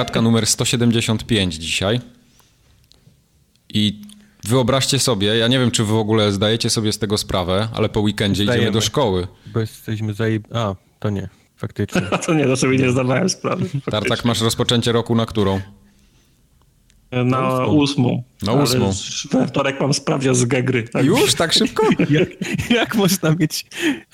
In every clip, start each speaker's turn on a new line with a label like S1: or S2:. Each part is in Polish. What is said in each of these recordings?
S1: formogatka numer 175 dzisiaj. I wyobraźcie sobie, ja nie wiem, czy wy w ogóle zdajecie sobie z tego sprawę, ale po weekendzie
S2: Zdajemy.
S1: idziemy do szkoły.
S2: Bo jesteśmy zajeb... A, to nie, faktycznie.
S3: A to nie, to sobie nie zdawałem sprawy.
S1: Tartak, masz rozpoczęcie roku na którą?
S3: Na ósmą.
S1: Na ósmą.
S3: We wtorek mam sprawdzian z Gegry. Tak.
S1: Już tak szybko?
S2: jak, jak można mieć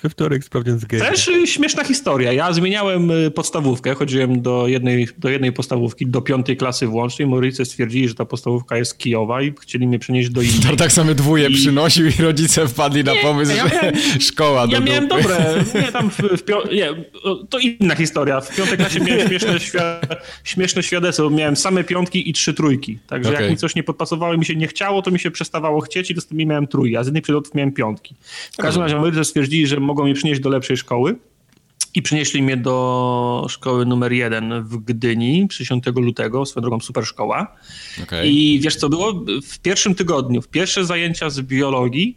S2: we wtorek sprawdzian z gry?
S3: Też y, śmieszna historia. Ja zmieniałem y, podstawówkę, chodziłem do jednej, do jednej podstawówki, do piątej klasy włącznie. Moi rodzice stwierdzili, że ta podstawówka jest kijowa i chcieli mnie przenieść do innej.
S1: Tartak same dwóje
S3: I-
S1: przynosił i rodzice wpadli na pomysł,
S3: ja
S1: że
S3: miałem-
S1: szkoła do
S3: Ja miałem
S1: dupy.
S3: dobre, nie tam w, w pią... nie, to inna historia. W piątej klasie miałem śmieszne, świ... śmieszne świadectwo, miałem same piątki i trzy trójki. Także
S1: Okej.
S3: jak mi coś nie podpasowało i mi się nie chciało, to mi się przestawało chcieć i dostępnie miałem trójki, a z innych przedmiotów miałem piątki. W każdym razie rodzice stwierdzili, że mogą mnie przynieść do lepszej szkoły. I przynieśli mnie do szkoły numer jeden w Gdyni 10 lutego, swoją drogą super szkoła.
S1: Okej.
S3: I wiesz co było? W pierwszym tygodniu, w pierwsze zajęcia z biologii,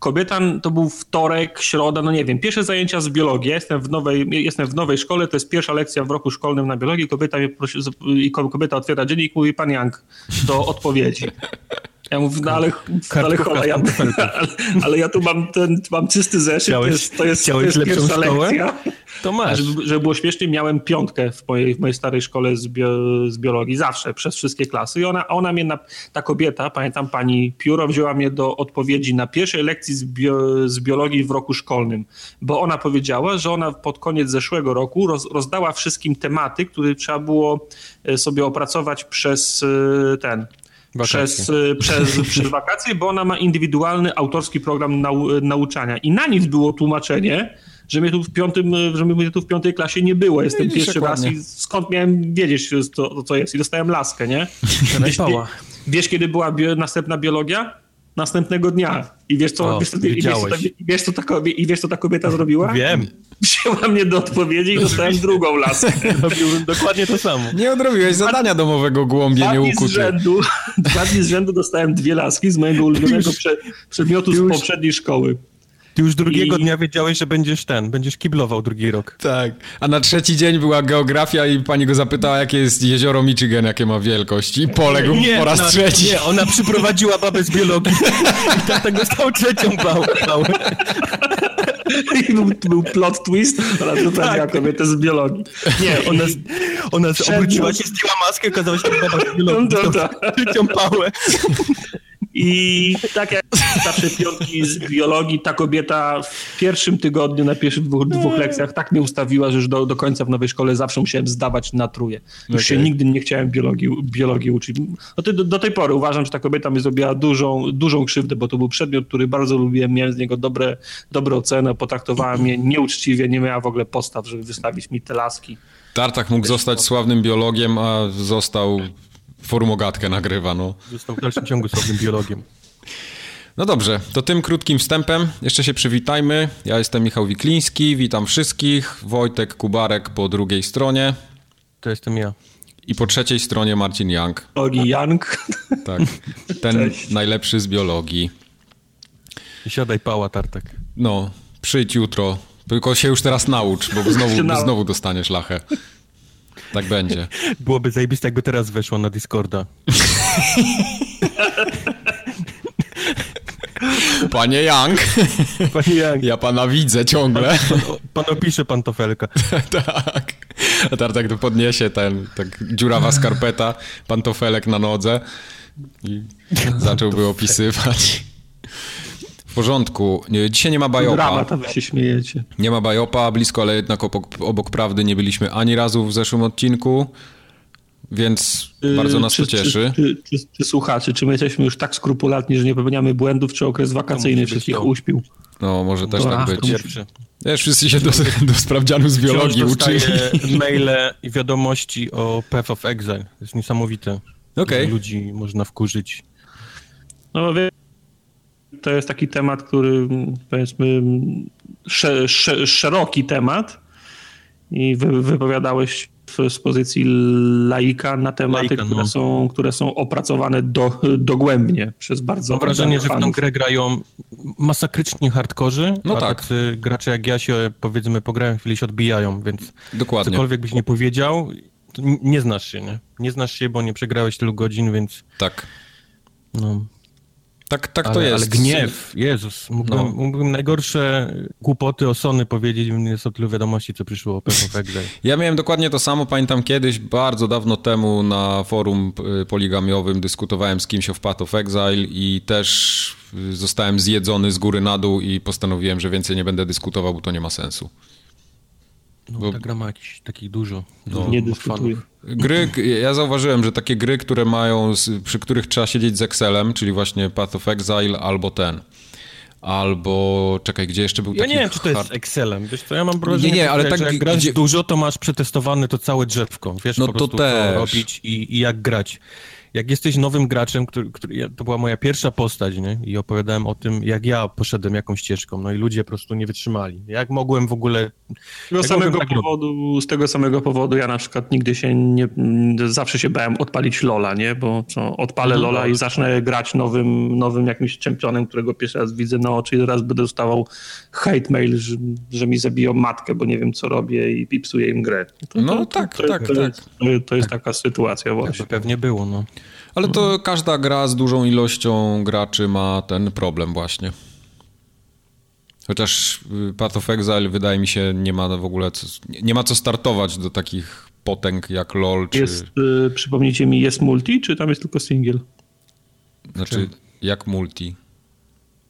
S3: kobieta, to był wtorek, środa, no nie wiem, pierwsze zajęcia z biologii, ja jestem w nowej, jestem w nowej szkole, to jest pierwsza lekcja w roku szkolnym na biologii, kobieta mnie prosi, kobieta otwiera dziennik i mówi, pan Jank, do odpowiedzi. Ja mówię, no ale, ale,
S2: Kartkówka
S3: chola,
S2: z
S3: ja, ale, ale ja tu mam ten, mam czysty zeszyt, to
S2: Chciałeś-
S3: jest, to jest, to
S2: chciałeś
S3: jest
S2: lepszą
S3: pierwsza
S2: szkołę?
S3: lekcja.
S2: To masz.
S3: żeby, żeby było śmiesznie, miałem piątkę w mojej, w mojej starej szkole z, bio, z biologii, zawsze, przez wszystkie klasy. I ona, ona mnie, na, ta kobieta, pamiętam pani Pióro, wzięła mnie do odpowiedzi na pierwszej lekcji z, bio, z biologii w roku szkolnym, bo ona powiedziała, że ona pod koniec zeszłego roku roz, rozdała wszystkim tematy, które trzeba było e, sobie opracować przez e, ten.
S2: Wakacje.
S3: Przez, e, przez, przez wakacje, bo ona ma indywidualny autorski program nau, nauczania. I na nic było tłumaczenie, że mnie tu w piątym, że mnie tu w piątej klasie nie było. Jestem
S1: Widzisz,
S3: pierwszy raz i skąd miałem wiedzieć, to, to co jest. I dostałem laskę, nie? Wiesz, wiesz kiedy była bio, następna biologia? Następnego dnia. I wiesz co,
S2: O,
S3: wiesz, co, i wiesz, co, ta, i wiesz, co ta, kobie- i wiesz, co ta kobieta zrobiła?
S2: Wiem.
S3: Wzięła mnie do odpowiedzi i dostałem drugą laskę.
S2: Robiłbym dokładnie to samo.
S1: Nie odrobiłeś zadania domowego głąbie
S3: Dwa dni, z
S1: nieukuty.
S3: rzędu, dwa dni z rzędu dostałem dwie laski z mojego ulubionego prze, przedmiotu z poprzedniej szkoły.
S2: Ty już drugiego
S3: I-
S2: dnia wiedziałeś, że będziesz ten, będziesz kiblował drugi rok.
S1: Tak. A na trzeci dzień była geografia i pani go zapytała, jakie jest jezioro Michigan, jakie ma wielkość. I poległ po raz
S2: ona,
S1: trzeci.
S2: Nie, ona przyprowadziła babę z biologii i tatek dostał trzecią pałę. pałę.
S3: I był, był plot twist, ona wyprawiała kobietę z biologii. Nie,
S2: Ona, ona obróciła się, zdjęła maskę, okazało się, że baba z biologii
S3: No, no,
S2: dostał trzecią pałę.
S3: I tak jak zawsze piątki z biologii, ta kobieta w pierwszym tygodniu, na pierwszych dwóch, dwóch lekcjach tak mnie ustawiła, że już do, do końca w nowej szkole zawsze musiałem zdawać na truje. Już się
S1: Okej.
S3: nigdy nie chciałem biologii, biologii uczyć. No to do, do tej pory uważam, że ta kobieta mi zrobiła dużą, dużą krzywdę, bo to był przedmiot, który bardzo lubiłem, miałem z niego dobre, dobre oceny, potraktowała mnie nieuczciwie, nie miała w ogóle postaw, żeby wystawić mi te laski.
S1: Tartak mógł zostać sławnym biologiem, a został formogatkę nagrywa, no.
S2: Został w dalszym ciągu słabym biologiem.
S1: No dobrze, to tym krótkim wstępem jeszcze się przywitajmy. Ja jestem Michał Wikliński, witam wszystkich. Wojtek Kubarek po drugiej stronie
S2: To jestem ja.
S1: i po trzeciej stronie Marcin Young.
S3: Biologii Young.
S1: Tak, ten
S3: Cześć.
S1: najlepszy z biologii.
S2: Siadaj pała, tartak.
S1: No, przyjdź jutro, tylko się już teraz naucz, bo znowu, znowu dostaniesz lachę. Tak będzie.
S2: Byłoby zajebiste, jakby teraz weszło na Discorda.
S1: Panie Young,
S2: Panie Jank,
S1: ja pana widzę ciągle.
S2: pan, pan opisze pantofelka.
S1: tak. A Tartak to podniesie ten, tak dziurawa skarpeta, pantofelek na nodze i zacząłby opisywać. W porządku. Nie, Dzisiaj nie ma bajopa.
S3: Dramat, a wy się śmiejecie.
S1: Nie ma bajopa, blisko, ale jednak obok, obok prawdy nie byliśmy ani razu w zeszłym odcinku, więc bardzo nas
S3: czy,
S1: to cieszy.
S3: Czy, czy, czy, czy słuchacze, czy my jesteśmy już tak skrupulatni, że nie popełniamy błędów, czy okres wakacyjny wszystkich
S2: to.
S3: uśpił?
S1: No, może też
S3: Dobra,
S1: tak
S3: to
S1: być.
S2: Pierwszy.
S1: Wiesz, wszyscy się do, do sprawdzianu z biologii uczyli.
S2: maile i wiadomości o Path of Exile. To jest niesamowite. Że Ludzi można wkurzyć.
S3: No wie, to jest taki temat, który powiedzmy sze, sze, szeroki temat i wy, wypowiadałeś w, z pozycji laika na tematy,
S2: Laika,
S3: które,
S2: no.
S3: są, które są opracowane do, dogłębnie przez bardzo
S2: Mam wrażenie, że w tą grę grają masakrycznie hardkorzy,
S1: No
S2: a
S1: tak.
S2: tacy gracze jak ja się powiedzmy pograją chwilę się odbijają, więc
S1: Dokładnie.
S2: cokolwiek byś nie powiedział, nie znasz się, nie? Nie znasz się, bo nie przegrałeś tylu godzin, więc
S1: Tak.
S2: no.
S1: Tak, tak
S2: ale,
S1: to jest.
S2: Ale gniew, Jezus, mógłbym,
S1: No.
S2: mógłbym najgorsze głupoty o Sony powiedzieć, jest o tylu wiadomości, co przyszło o Exile.
S1: Ja miałem dokładnie to samo, pamiętam kiedyś, bardzo dawno temu na forum poligamiowym dyskutowałem z kimś o Path of Exile i też y, zostałem zjedzony z góry na dół i postanowiłem, że więcej nie będę dyskutował, bo to nie ma sensu.
S2: No,
S1: Bo-
S2: ta gra ma jakiś takich dużo.
S1: No.
S2: dużo
S3: Nie
S2: fanów.
S3: dyskutuję.
S1: Gry, ja zauważyłem, że takie gry, które mają, przy których trzeba siedzieć z Excelem, czyli właśnie Path of Exile albo ten, albo, czekaj, gdzie jeszcze był
S2: Ja
S1: taki
S2: nie wiem, czy to jest
S1: hard-
S2: Excelem. Wiesz co, ja mam wrażenie,
S1: Nie, nie, ale
S2: że
S1: tak
S2: jak grasz
S1: gdzie-
S2: dużo, to masz przetestowane to całe drzewko. Wiesz
S1: No
S2: po
S1: to
S2: prostu,
S1: też.
S2: co robić i, i jak grać. Jak jesteś nowym graczem, który, który to była moja pierwsza postać, nie? I opowiadałem o tym, jak ja poszedłem jakąś ścieżką, no i ludzie po prostu nie wytrzymali. Jak mogłem w ogóle...
S3: Z tego
S2: Jak
S3: samego
S2: tak robić?
S3: powodu, z tego samego powodu ja na przykład nigdy się nie, zawsze się bałem odpalić Lola, nie? Bo co, odpalę
S2: Mhm.
S3: Lola i zacznę grać nowym, nowym jakimś czempionem, którego pierwszy raz widzę na oczy i zaraz będę dostawał hate mail, że, że mi zabiją matkę, bo nie wiem co robię i, i psuję im grę. To,
S1: No tak,
S3: to,
S1: tak,
S3: to,
S1: tak.
S3: Jest, to jest taka sytuacja
S2: Jakby
S3: właśnie.
S2: pewnie było, no.
S1: Ale to każda gra z dużą ilością graczy ma ten problem właśnie. Chociaż y, Path of Exile wydaje mi się nie ma w ogóle co, nie ma co startować do takich potęg jak LoL czy
S3: Jest, y, przypomnijcie mi, jest multi, czy tam jest tylko single?
S1: znaczy jak multi.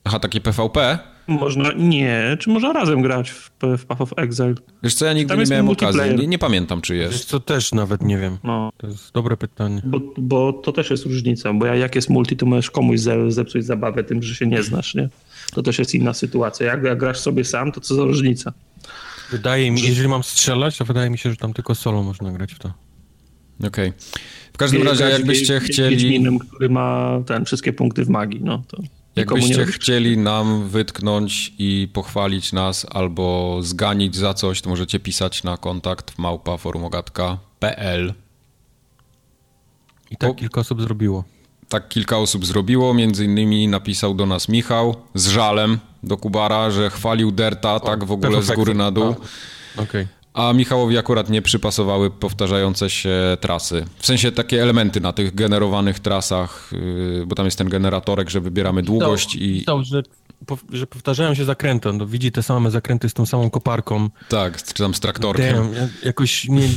S1: Aha, takie PvP?
S3: Można, nie, czy można razem grać w, w Path of Exile?
S1: Wiesz co, ja nigdy
S3: Tam
S1: nie
S3: jest
S1: miałem okazji. Nie, nie pamiętam czy
S2: Wiesz
S1: jest.
S2: co, też nawet nie wiem.
S3: No.
S2: To jest dobre pytanie.
S3: Bo, bo to też jest różnica, bo jak jest multi, to możesz komuś ze, zepsuć zabawę tym, że się nie znasz, nie? To też jest inna sytuacja. Jak, jak grasz sobie sam, to co za różnica?
S2: Wydaje mi, jeżeli mam strzelać, to wydaje mi się, że tam tylko solo można grać w to.
S1: Okej. W każdym razie jakbyście chcieli
S3: Wiedźminem, który ma ten, wszystkie punkty w magii, no to
S1: Jakbyście chcieli nam wytknąć i pochwalić nas albo zganić za coś, to możecie pisać na kontakt małpa forumogatka.pl.
S2: I tak
S1: O.
S2: kilka osób zrobiło.
S1: Tak kilka osób zrobiło, między innymi napisał do nas Michał z żalem do Kubara, że chwalił Derta tak w ogóle z góry na dół.
S2: Okej.
S1: A Michałowi akurat nie przypasowały powtarzające się trasy. W sensie takie elementy na tych generowanych trasach, yy, bo tam jest ten generatorek, że wybieramy długość i...
S2: Pisał, że, że powtarzają się zakręty. No, widzi te same zakręty z tą samą koparką.
S1: Tak, czy tam z traktorkiem.
S2: Damn, ja, jakoś nie,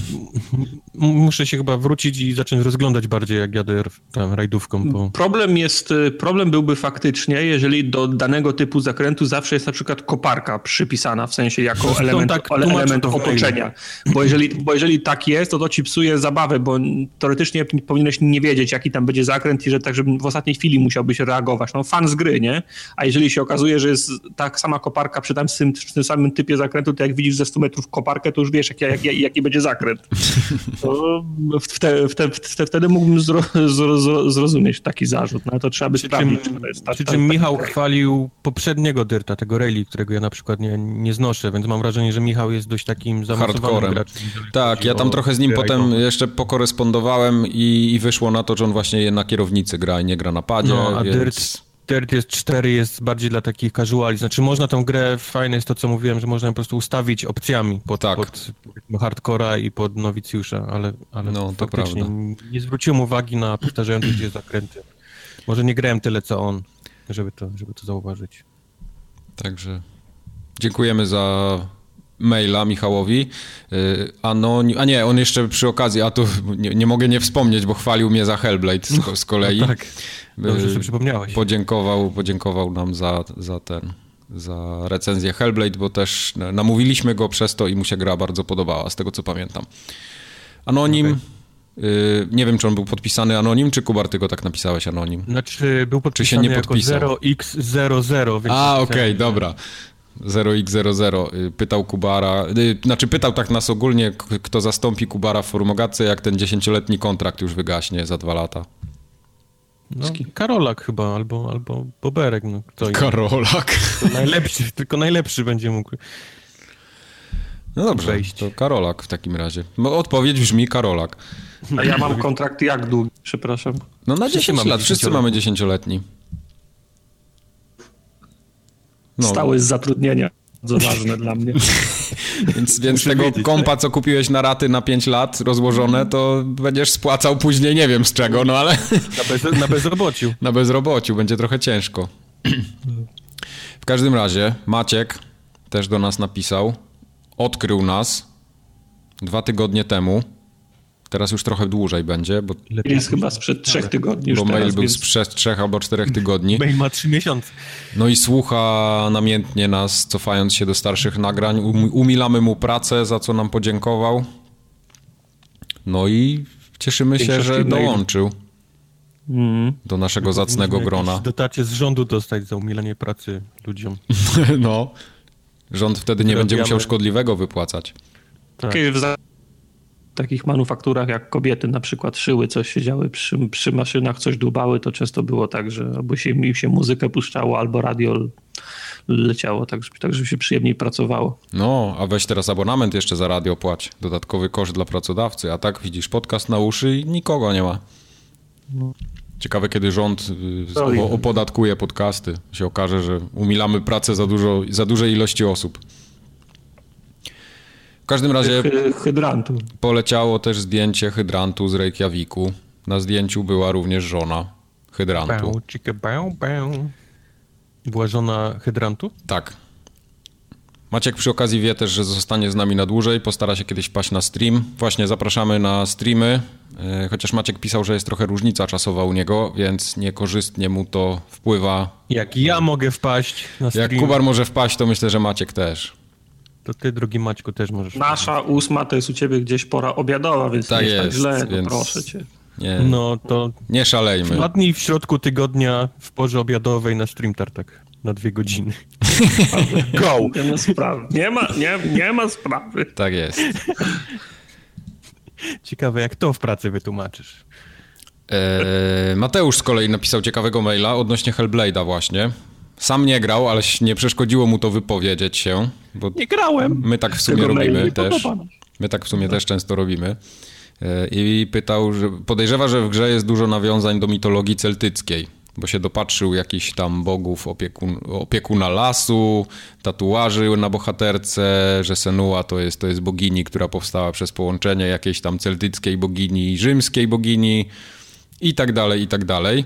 S2: muszę się chyba wrócić i zacząć rozglądać bardziej, jak jadę tam rajdówką. Po...
S3: Problem jest, y, problem byłby faktycznie, jeżeli do danego typu zakrętu zawsze jest na przykład koparka przypisana, w sensie jako
S2: Zresztą
S3: element,
S2: tak
S3: element otoczenia. Bo jeżeli, bo jeżeli tak jest, to to ci psuje zabawę, bo teoretycznie powinieneś nie wiedzieć, jaki tam będzie zakręt i że tak, żeby w ostatniej chwili musiałbyś reagować. No fan z gry, nie? A jeżeli się okazuje, że jest tak sama koparka przy tym, przy tym samym typie zakrętu, to jak widzisz ze 100 metrów koparkę, to już wiesz, jaki, jaki, jaki będzie zakręt. To wte, wte, wte, wtedy mógłbym zro, zro, zro, zrozumieć taki zarzut. No to trzeba by
S2: Przy czym,
S3: sprawdzić, czy to jest tak.
S2: przy
S3: tak-
S2: czym
S3: tak-
S2: Michał chwalił poprzedniego Dyrta, tego Rayleigh, którego ja na przykład nie, nie znoszę, więc mam wrażenie, że Michał jest dość takim zaawansowanym graczem.
S1: Tak, ja tam trochę z nim potem jeszcze pokorespondowałem i, i wyszło na to, że on właśnie na kierownicy gra i nie gra na padzie,
S2: No, a
S1: więc...
S2: Dirt, 4 jest bardziej dla takich casuali. Znaczy można tą grę, fajne jest to, co mówiłem, że można ją po prostu ustawić opcjami pod,
S1: Tak.
S2: pod hardcora i pod nowicjusza, ale, ale
S1: No, to
S2: faktycznie
S1: prawda.
S2: nie zwróciłem uwagi na powtarzające się zakręty. Może nie grałem tyle, co on, żeby to, żeby to zauważyć.
S1: Także dziękujemy za maila Michałowi. Y, Anonim... A nie, on jeszcze przy okazji, a tu nie, nie mogę nie wspomnieć, bo chwalił mnie za Hellblade z, ko- z kolei.
S2: No tak, dobrze
S1: Y,
S2: sobie przypomniałeś.
S1: Podziękował, podziękował nam za, za ten, za recenzję Hellblade, bo też namówiliśmy go przez to i mu się gra bardzo podobała, z tego co pamiętam. Anonim, y, nie wiem czy on był podpisany Anonim, czy Kubar, ty go tak napisałeś Anonim?
S2: Znaczy był
S1: się
S2: podpisany
S1: nie
S2: jako
S1: podpisał?
S2: 0x00, więc...
S1: A, okej, dobra. 0x00 y, pytał Kubara, y, znaczy pytał tak nas ogólnie, kto zastąpi Kubara w Formogatce, jak ten dziesięcioletni kontrakt już wygaśnie za dwa lata.
S2: No, Karolak chyba, albo, albo Boberek, no kto.
S1: Karolak.
S2: To najlepszy, tylko najlepszy będzie mógł.
S1: No dobrze,
S2: Wejść.
S1: to Karolak w takim razie. No, odpowiedź brzmi Karolak.
S3: A ja mam kontrakt jak długi, przepraszam.
S1: No na
S2: Wszyscy
S1: 10
S2: mamy
S1: lat, wszyscy mamy dziesięcioletni. No,
S3: Stały z zatrudnienia. Bardzo ważne dla mnie.
S1: Więc, więc tego wiedzieć, kompa, tak? co kupiłeś na raty na 5 lat rozłożone, to będziesz spłacał później nie wiem z czego, no ale...
S2: Na, bez, na bezrobociu.
S1: Na bezrobociu, będzie trochę ciężko. W każdym razie Maciek też do nas napisał, odkrył nas dwa tygodnie temu. Teraz już trochę dłużej będzie, bo...
S3: Jest chyba sprzed trzech tygodni już
S1: Bo
S3: teraz,
S1: mail był więc... sprzed trzech albo czterech tygodni.
S2: Mail ma trzy miesiące.
S1: No i słucha namiętnie nas, cofając się do starszych nagrań. Um, umilamy mu pracę, za co nam podziękował. No i cieszymy się, że dołączył mm. do naszego zacnego grona.
S2: Dotację z rządu dostać za umilanie pracy ludziom.
S1: no. Rząd wtedy nie będzie musiał szkodliwego wypłacać.
S3: Tak. Takich manufakturach jak kobiety na przykład szyły, coś siedziały przy, przy maszynach, coś dłubały, to często było tak, że albo się, im się muzykę puszczało, albo radio leciało, tak, tak żeby się przyjemniej pracowało.
S1: No, a weź teraz abonament jeszcze za radio płać. Dodatkowy koszt dla pracodawcy, a tak widzisz podcast na uszy i nikogo nie ma. No. Ciekawe, kiedy rząd y, opodatkuje podcasty. Się okaże, że umilamy pracę za, dużo, za dużej ilości osób. W każdym razie
S3: hydrantu.
S1: poleciało też zdjęcie hydrantu z Reykjaviku. Na zdjęciu była również żona hydrantu.
S2: Była żona hydrantu?
S1: Tak. Maciek przy okazji wie też, że zostanie z nami na dłużej, postara się kiedyś wpaść na stream. Właśnie zapraszamy na streamy, e, chociaż Maciek pisał, że jest trochę różnica czasowa u niego, więc niekorzystnie mu to wpływa.
S2: Jak ja mogę wpaść na stream.
S1: Jak Kubar może wpaść, to myślę, że Maciek też.
S2: To ty, drugi Maćku, też możesz.
S3: Nasza ósma to jest u ciebie gdzieś pora obiadowa, więc tak nie jest, tak źle, więc... proszę cię.
S1: Nie,
S2: no to...
S1: Nie szalejmy.
S2: Wpadnij w środku tygodnia w porze obiadowej na stream tartak na dwie godziny.
S3: Go! Nie ma sprawy. Nie ma, nie, nie ma sprawy.
S1: Tak jest.
S2: Ciekawe, jak to w pracy wytłumaczysz.
S1: Eee, Mateusz z kolei napisał ciekawego maila odnośnie Hellblade'a właśnie. Sam nie grał, ale nie przeszkodziło mu to wypowiedzieć się.
S3: Nie grałem.
S1: My tak w sumie robimy też. My tak w sumie też często robimy. Eee, I pytał, że podejrzewa, że w grze jest dużo nawiązań do mitologii celtyckiej bo się dopatrzył jakichś tam bogów opiekun, opiekuna lasu, tatuaży na bohaterce, że Senua to jest, to jest bogini, która powstała przez połączenie jakiejś tam celtyckiej bogini i rzymskiej bogini i tak dalej, i tak dalej.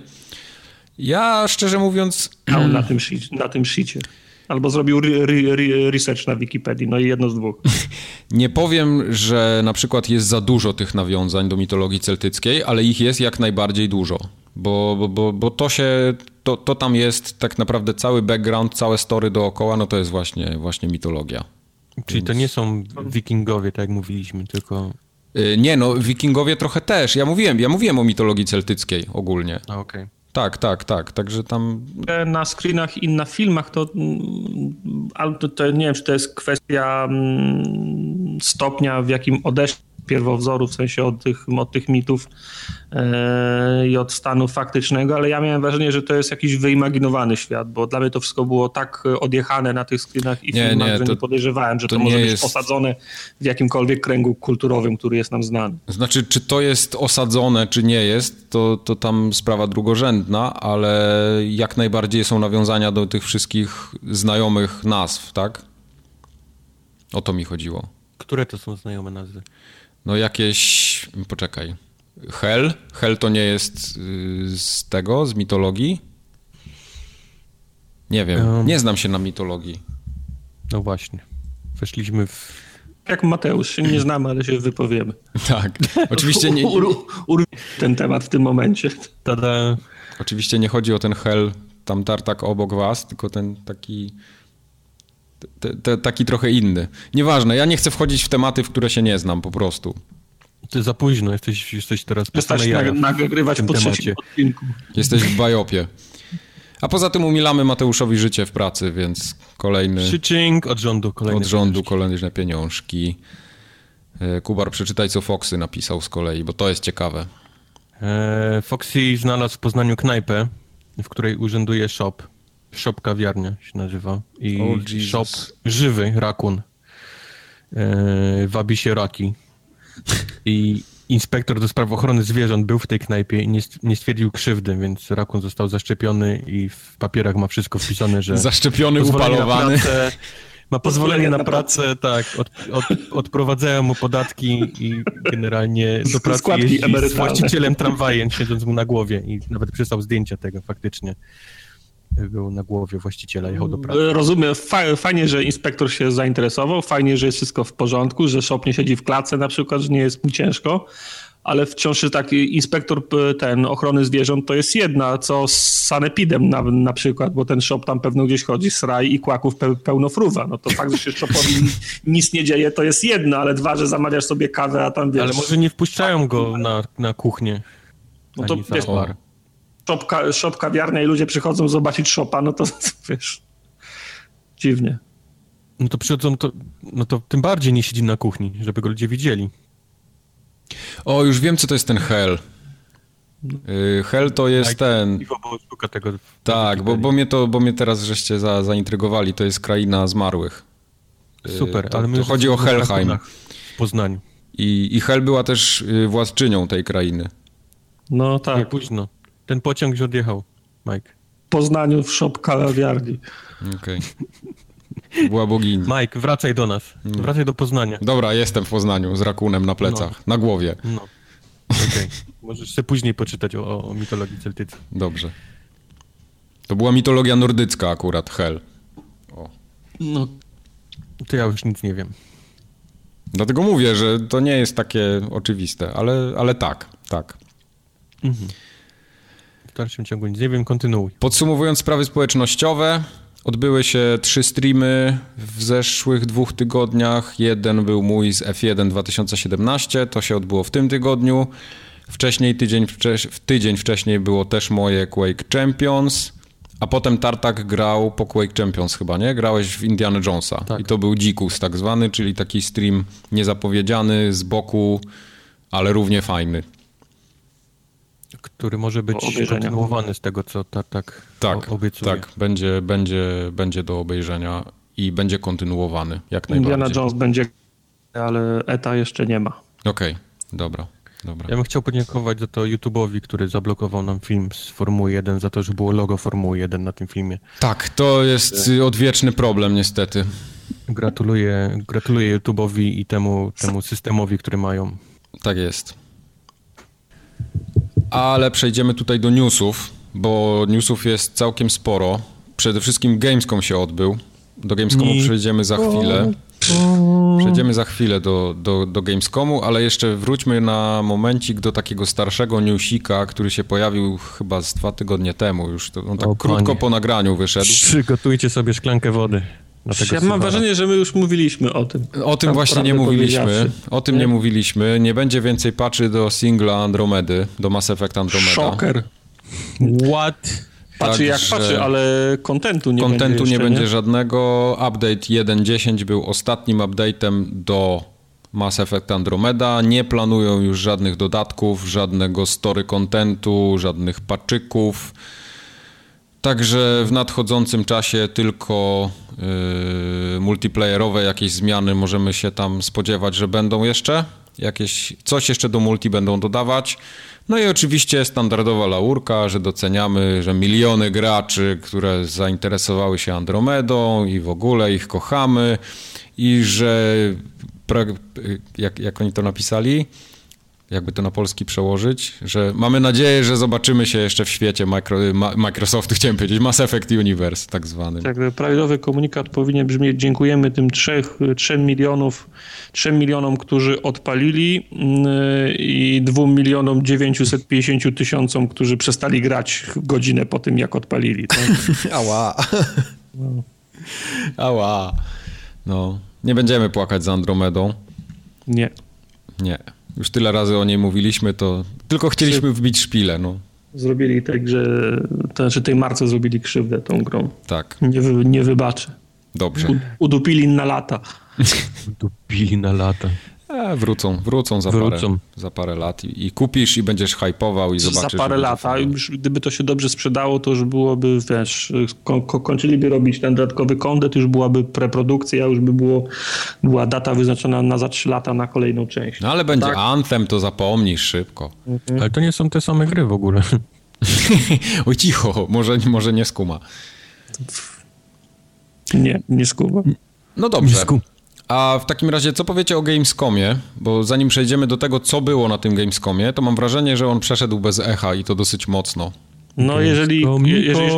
S1: Ja szczerze mówiąc...
S3: Na tym, na tym shicie. Albo zrobił re, re, research na Wikipedii, no i jedno z dwóch.
S1: Nie powiem, że na przykład jest za dużo tych nawiązań do mitologii celtyckiej, ale ich jest jak najbardziej dużo bo, bo, bo, bo to się, to, to tam jest tak naprawdę cały background, całe story dookoła, no to jest właśnie, właśnie mitologia.
S2: Czyli Więc... to nie są wikingowie, tak jak mówiliśmy, tylko...
S1: Y, nie, no wikingowie trochę też. Ja mówiłem, ja mówiłem o mitologii celtyckiej ogólnie.
S2: Okej. Okay.
S1: Tak, tak, tak, także tam...
S3: Na screenach i na filmach to, to, to nie wiem, czy to jest kwestia mm, stopnia, w jakim odeszli pierwowzoru, w sensie od tych, od tych mitów e, i od stanu faktycznego, ale ja miałem wrażenie, że to jest jakiś wyimaginowany świat, bo dla mnie to wszystko było tak odjechane na tych screenach i nie, filmach, nie, że to, nie podejrzewałem, że to, to może być jest... osadzone w jakimkolwiek kręgu kulturowym, który jest nam znany.
S1: Znaczy, czy to jest osadzone, czy nie jest, to, to tam sprawa drugorzędna, ale jak najbardziej są nawiązania do tych wszystkich znajomych nazw, tak? O to mi chodziło.
S2: Które to są znajome nazwy?
S1: No jakieś, poczekaj, Hel? Hel to nie jest y, z tego, z mitologii? Nie wiem, um, nie znam się na mitologii.
S2: No właśnie, weszliśmy w...
S3: Jak Mateusz, się nie znamy, ale się wypowiemy.
S1: Tak, oczywiście nie... Ur,
S3: ur, ten temat w tym momencie.
S2: Tada.
S1: Oczywiście nie chodzi o ten Hel, tam tartak obok was, tylko ten taki te, te, taki trochę inny. Nieważne, ja nie chcę wchodzić w tematy, w które się nie znam po prostu.
S2: Ty za późno, jesteś, jesteś teraz
S3: po Przestań nagrywać po trzecim odcinku.
S1: Jesteś w bajopie. A poza tym umilamy Mateuszowi życie w pracy, więc kolejny...
S2: Szycing od rządu kolejne
S1: Od rządu pieniążki. kolejne pieniążki. E, Kubar, przeczytaj, co Foxy napisał z kolei, bo to jest ciekawe.
S2: E, Foxy znalazł w Poznaniu knajpę, w której urzęduje shop. Shop kawiarnia się nazywa. I oh, shop żywy rakun. E, wabi się raki. I inspektor do spraw ochrony zwierząt był w tej knajpie i nie, nie stwierdził krzywdy, więc rakun został zaszczepiony i w papierach ma wszystko wpisane, że...
S1: Zaszczepiony, upalowany.
S2: Ma pozwolenie na pracę, tak. Od, od, odprowadzają mu podatki i generalnie do pracy
S3: Składki
S2: jeździ z właścicielem tramwajem, siedząc mu na głowie i nawet przysłał zdjęcia tego faktycznie. Był na głowie właściciela, jechał do pracy.
S3: Rozumiem, fa- fajnie, że inspektor się zainteresował, fajnie, że jest wszystko w porządku, że szop nie siedzi w klatce na przykład, że nie jest mu ciężko, ale wciąż taki inspektor ten ochrony zwierząt to jest jedna, co z sanepidem na, na przykład, bo ten szop tam pewno gdzieś chodzi, sraj i kłaków pe- pełno fruwa. No to fakt, że się szopowi nic nie dzieje, to jest jedno, ale dwa, że zamawiasz sobie kawę, a tam wiesz...
S2: Ale może nie wpuszczają go na, na kuchnię.
S3: No to wiesz,
S2: bar.
S3: Shop, shop kawiarnia i ludzie przychodzą zobaczyć szopa, no to wiesz, dziwnie.
S2: No to przychodzą, to, no to tym bardziej nie siedzi na kuchni, żeby go ludzie widzieli.
S1: O, już wiem, co to jest ten Hell. Y, Hell to jest
S2: Tak.
S1: ten...
S2: Tego.
S1: Tak, bo, bo, mnie to, bo mnie teraz żeście za, zaintrygowali. To jest kraina zmarłych.
S2: Super,
S1: to-
S2: ale my
S1: to chodzi o Helheim.
S2: W Poznaniu.
S1: I, I Hel była też y, władczynią tej krainy.
S3: No
S2: Nie,
S3: tak,
S2: późno. Ten pociąg już odjechał, Mike.
S3: w Poznaniu w shop kawiarni.
S1: Okej. Była bogini.
S2: Mike, wracaj do nas.
S1: Mm.
S2: Wracaj do Poznania.
S1: Dobra, jestem w Poznaniu z rakunem na plecach, na głowie.
S2: No. Okej. Możesz sobie później poczytać o, o mitologii celtyckiej.
S1: Dobrze. To była mitologia nordycka akurat, Hel. O.
S3: No,
S2: To ja już nic nie wiem.
S1: Dlatego mówię, że to nie jest takie oczywiste, ale, ale tak, tak.
S2: W dalszym ciągu nic nie wiem, kontynuuj.
S1: Podsumowując sprawy społecznościowe, odbyły się trzy streamy w zeszłych dwóch tygodniach. Jeden był mój z F1 2017, to się odbyło w tym tygodniu. Wcześniej, tydzień, w tydzień wcześniej było też moje Quake Champions, a potem Tartak grał po Quake Champions chyba, nie? Grałeś w Indiana Jonesa
S2: Tak.
S1: i to był dzikus tak zwany, czyli taki stream niezapowiedziany, z boku, ale równie fajny.
S2: Który może być
S3: obejrzenia.
S2: kontynuowany z tego, co ta, tak
S1: Tak, tak, będzie, będzie, będzie do obejrzenia i będzie kontynuowany, jak
S3: Indiana
S1: najbardziej.
S3: Jones będzie, ale ETA jeszcze nie ma.
S1: Okej, dobra, dobra.
S2: Ja bym chciał podziękować za to YouTube'owi, który zablokował nam film z Formuły 1, za to, że było logo Formuły 1 na tym filmie.
S1: Tak, to jest odwieczny problem niestety.
S2: Gratuluję, gratuluję YouTube'owi i temu, temu systemowi, który mają.
S1: Tak jest. Ale przejdziemy tutaj do newsów, bo newsów jest całkiem sporo. Przede wszystkim Gamescom się odbył. Do Gamescomu przejdziemy za chwilę. Przejdziemy za chwilę do, do, do Gamescomu, ale jeszcze wróćmy na momencik do takiego starszego newsika, który się pojawił chyba z dwa tygodnie temu już. On tak
S2: O,
S1: krótko
S2: panie.
S1: po nagraniu wyszedł.
S2: Przygotujcie sobie szklankę wody.
S3: Ja mam wrażenie, że my już mówiliśmy o tym.
S1: O tym
S3: Tak
S1: właśnie nie mówiliśmy. O tym nie?
S3: Nie?
S1: mówiliśmy. Nie będzie więcej patchy do singla Andromedy, do Mass Effect Andromeda.
S3: Szoker.
S2: What?
S3: Patrzy jak
S1: Także-
S3: patrzy, ale kontentu nie
S1: Kontentu
S3: będzie
S1: nie
S3: jeszcze,
S1: będzie żadnego. Update 1.10 był ostatnim update'em do Mass Effect Andromeda. Nie planują już żadnych dodatków, żadnego story kontentu, żadnych paczyków. Także w nadchodzącym czasie tylko multiplayerowe jakieś zmiany możemy się tam spodziewać, że będą jeszcze. Jakieś, coś jeszcze do multi będą dodawać. No i oczywiście standardowa laurka, że doceniamy, że miliony graczy, które zainteresowały się Andromedą i w ogóle ich kochamy i że jak, jak oni to napisali? Jakby to na polski przełożyć, że mamy nadzieję, że zobaczymy się jeszcze w świecie Micro, Ma, Microsoftu, chciałem powiedzieć, Mass Effect Universe tak zwanym.
S3: Tak, prawidłowy komunikat powinien brzmieć dziękujemy tym 3, 3 milionów, 3 milionom, którzy odpalili yy, i 2 milionom 950 tysiącom, którzy przestali grać godzinę po tym, jak odpalili. Tak?
S1: Ała. Ała. No, nie będziemy płakać za Andromedą.
S3: Nie.
S1: Nie. Już tyle razy o niej mówiliśmy, to tylko chcieliśmy wbić szpilę, no.
S3: Zrobili tak, że to znaczy tej marce zrobili krzywdę tą grą.
S1: Tak,
S3: Nie, wy, nie wybaczę.
S1: dobrze.
S3: U, udupili na lata.
S2: Dupili na lata.
S1: E, wrócą, wrócą za,
S2: Wrócą.
S1: Parę, za parę lat i, i kupisz i będziesz hypował i zobaczysz.
S3: Za parę lat, a już gdyby to się dobrze sprzedało, to już byłoby, wiesz, ko- ko- kończyliby robić ten dodatkowy content, już byłaby preprodukcja, już by było, była data wyznaczona na za 3 lata na kolejną część.
S1: No ale będzie
S3: Tak.
S1: Anthem, to zapomnisz szybko.
S2: Ale to nie są te same gry w ogóle.
S1: Oj cicho, może, może nie skuma.
S3: Nie, nie skuba.
S1: No dobrze. A w takim razie, co powiecie o Gamescomie? Bo zanim przejdziemy do tego, co było na tym Gamescomie, to mam wrażenie, że on przeszedł bez echa i to dosyć mocno.
S3: No jeżeli, jeżeli,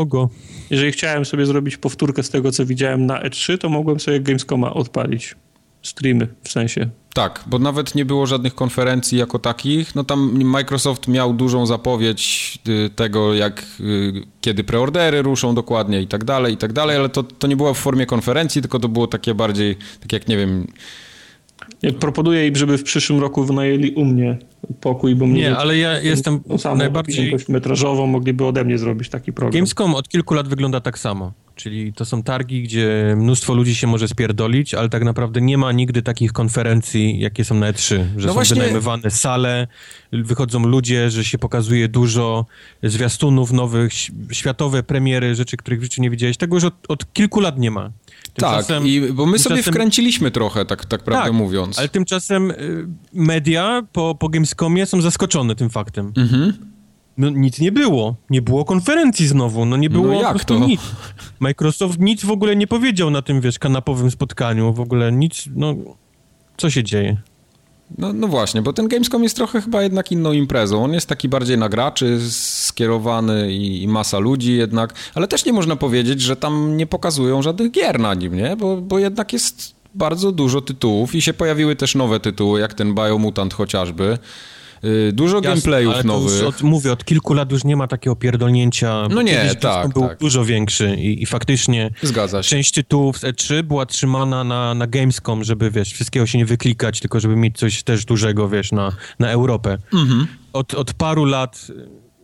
S3: jeżeli chciałem sobie zrobić powtórkę z tego, co widziałem na E3, to mogłem sobie Gamescoma odpalić. Streamy w sensie.
S1: Tak, bo nawet nie było żadnych konferencji jako takich. No tam Microsoft miał dużą zapowiedź y, tego, jak y, kiedy preordery ruszą dokładnie i tak dalej, i tak dalej, ale to, to nie było w formie konferencji, tylko to było takie bardziej, tak jak nie wiem,
S3: ja proponuję im, żeby w przyszłym roku wynajęli u mnie pokój, bo mnie...
S2: Nie, ale ja jestem
S3: samą najbardziej... metrażową mogliby ode mnie zrobić taki program.
S2: Gamescom od kilku lat wygląda tak samo. Czyli to są targi, gdzie mnóstwo ludzi się może spierdolić, ale tak naprawdę nie ma nigdy takich konferencji, jakie są na E3, że no są właśnie... wynajmowane sale, wychodzą ludzie, że się pokazuje dużo zwiastunów nowych, światowe premiery, rzeczy, których w życiu nie widziałeś. Tego już od, od kilku lat nie ma.
S1: Tymczasem, tak, i, bo my sobie wkręciliśmy trochę, tak, tak prawdę tak, mówiąc.
S2: ale tymczasem y, media po, po Gamescomie są zaskoczone tym faktem. Mhm. No nic nie było. Nie było konferencji znowu. No nie no było
S1: no jak to?
S2: nic. Microsoft nic w ogóle nie powiedział na tym, wiesz, kanapowym spotkaniu. W ogóle nic, no... Co się dzieje?
S1: No, no właśnie, bo ten Gamescom jest trochę chyba jednak inną imprezą. On jest taki bardziej na graczy skierowany i, i, masa ludzi jednak, ale też nie można powiedzieć, że tam nie pokazują żadnych gier na nim, nie? Bo, bo jednak jest bardzo dużo tytułów i się pojawiły też nowe tytuły, jak ten Biomutant chociażby. Y, dużo Jasne, gameplayów nowych.
S2: Od, mówię, od kilku lat już nie ma takiego pierdolnięcia.
S1: No nie, Kiedyś tak,
S2: był
S1: tak.
S2: dużo większy i, i, faktycznie
S1: Zgadza się.
S2: część tytułów z E3 była trzymana na, na Gamescom, żeby, wiesz, wszystkiego się nie wyklikać, tylko żeby mieć coś też dużego, wiesz, na, na Europę. Mhm. Od, od paru lat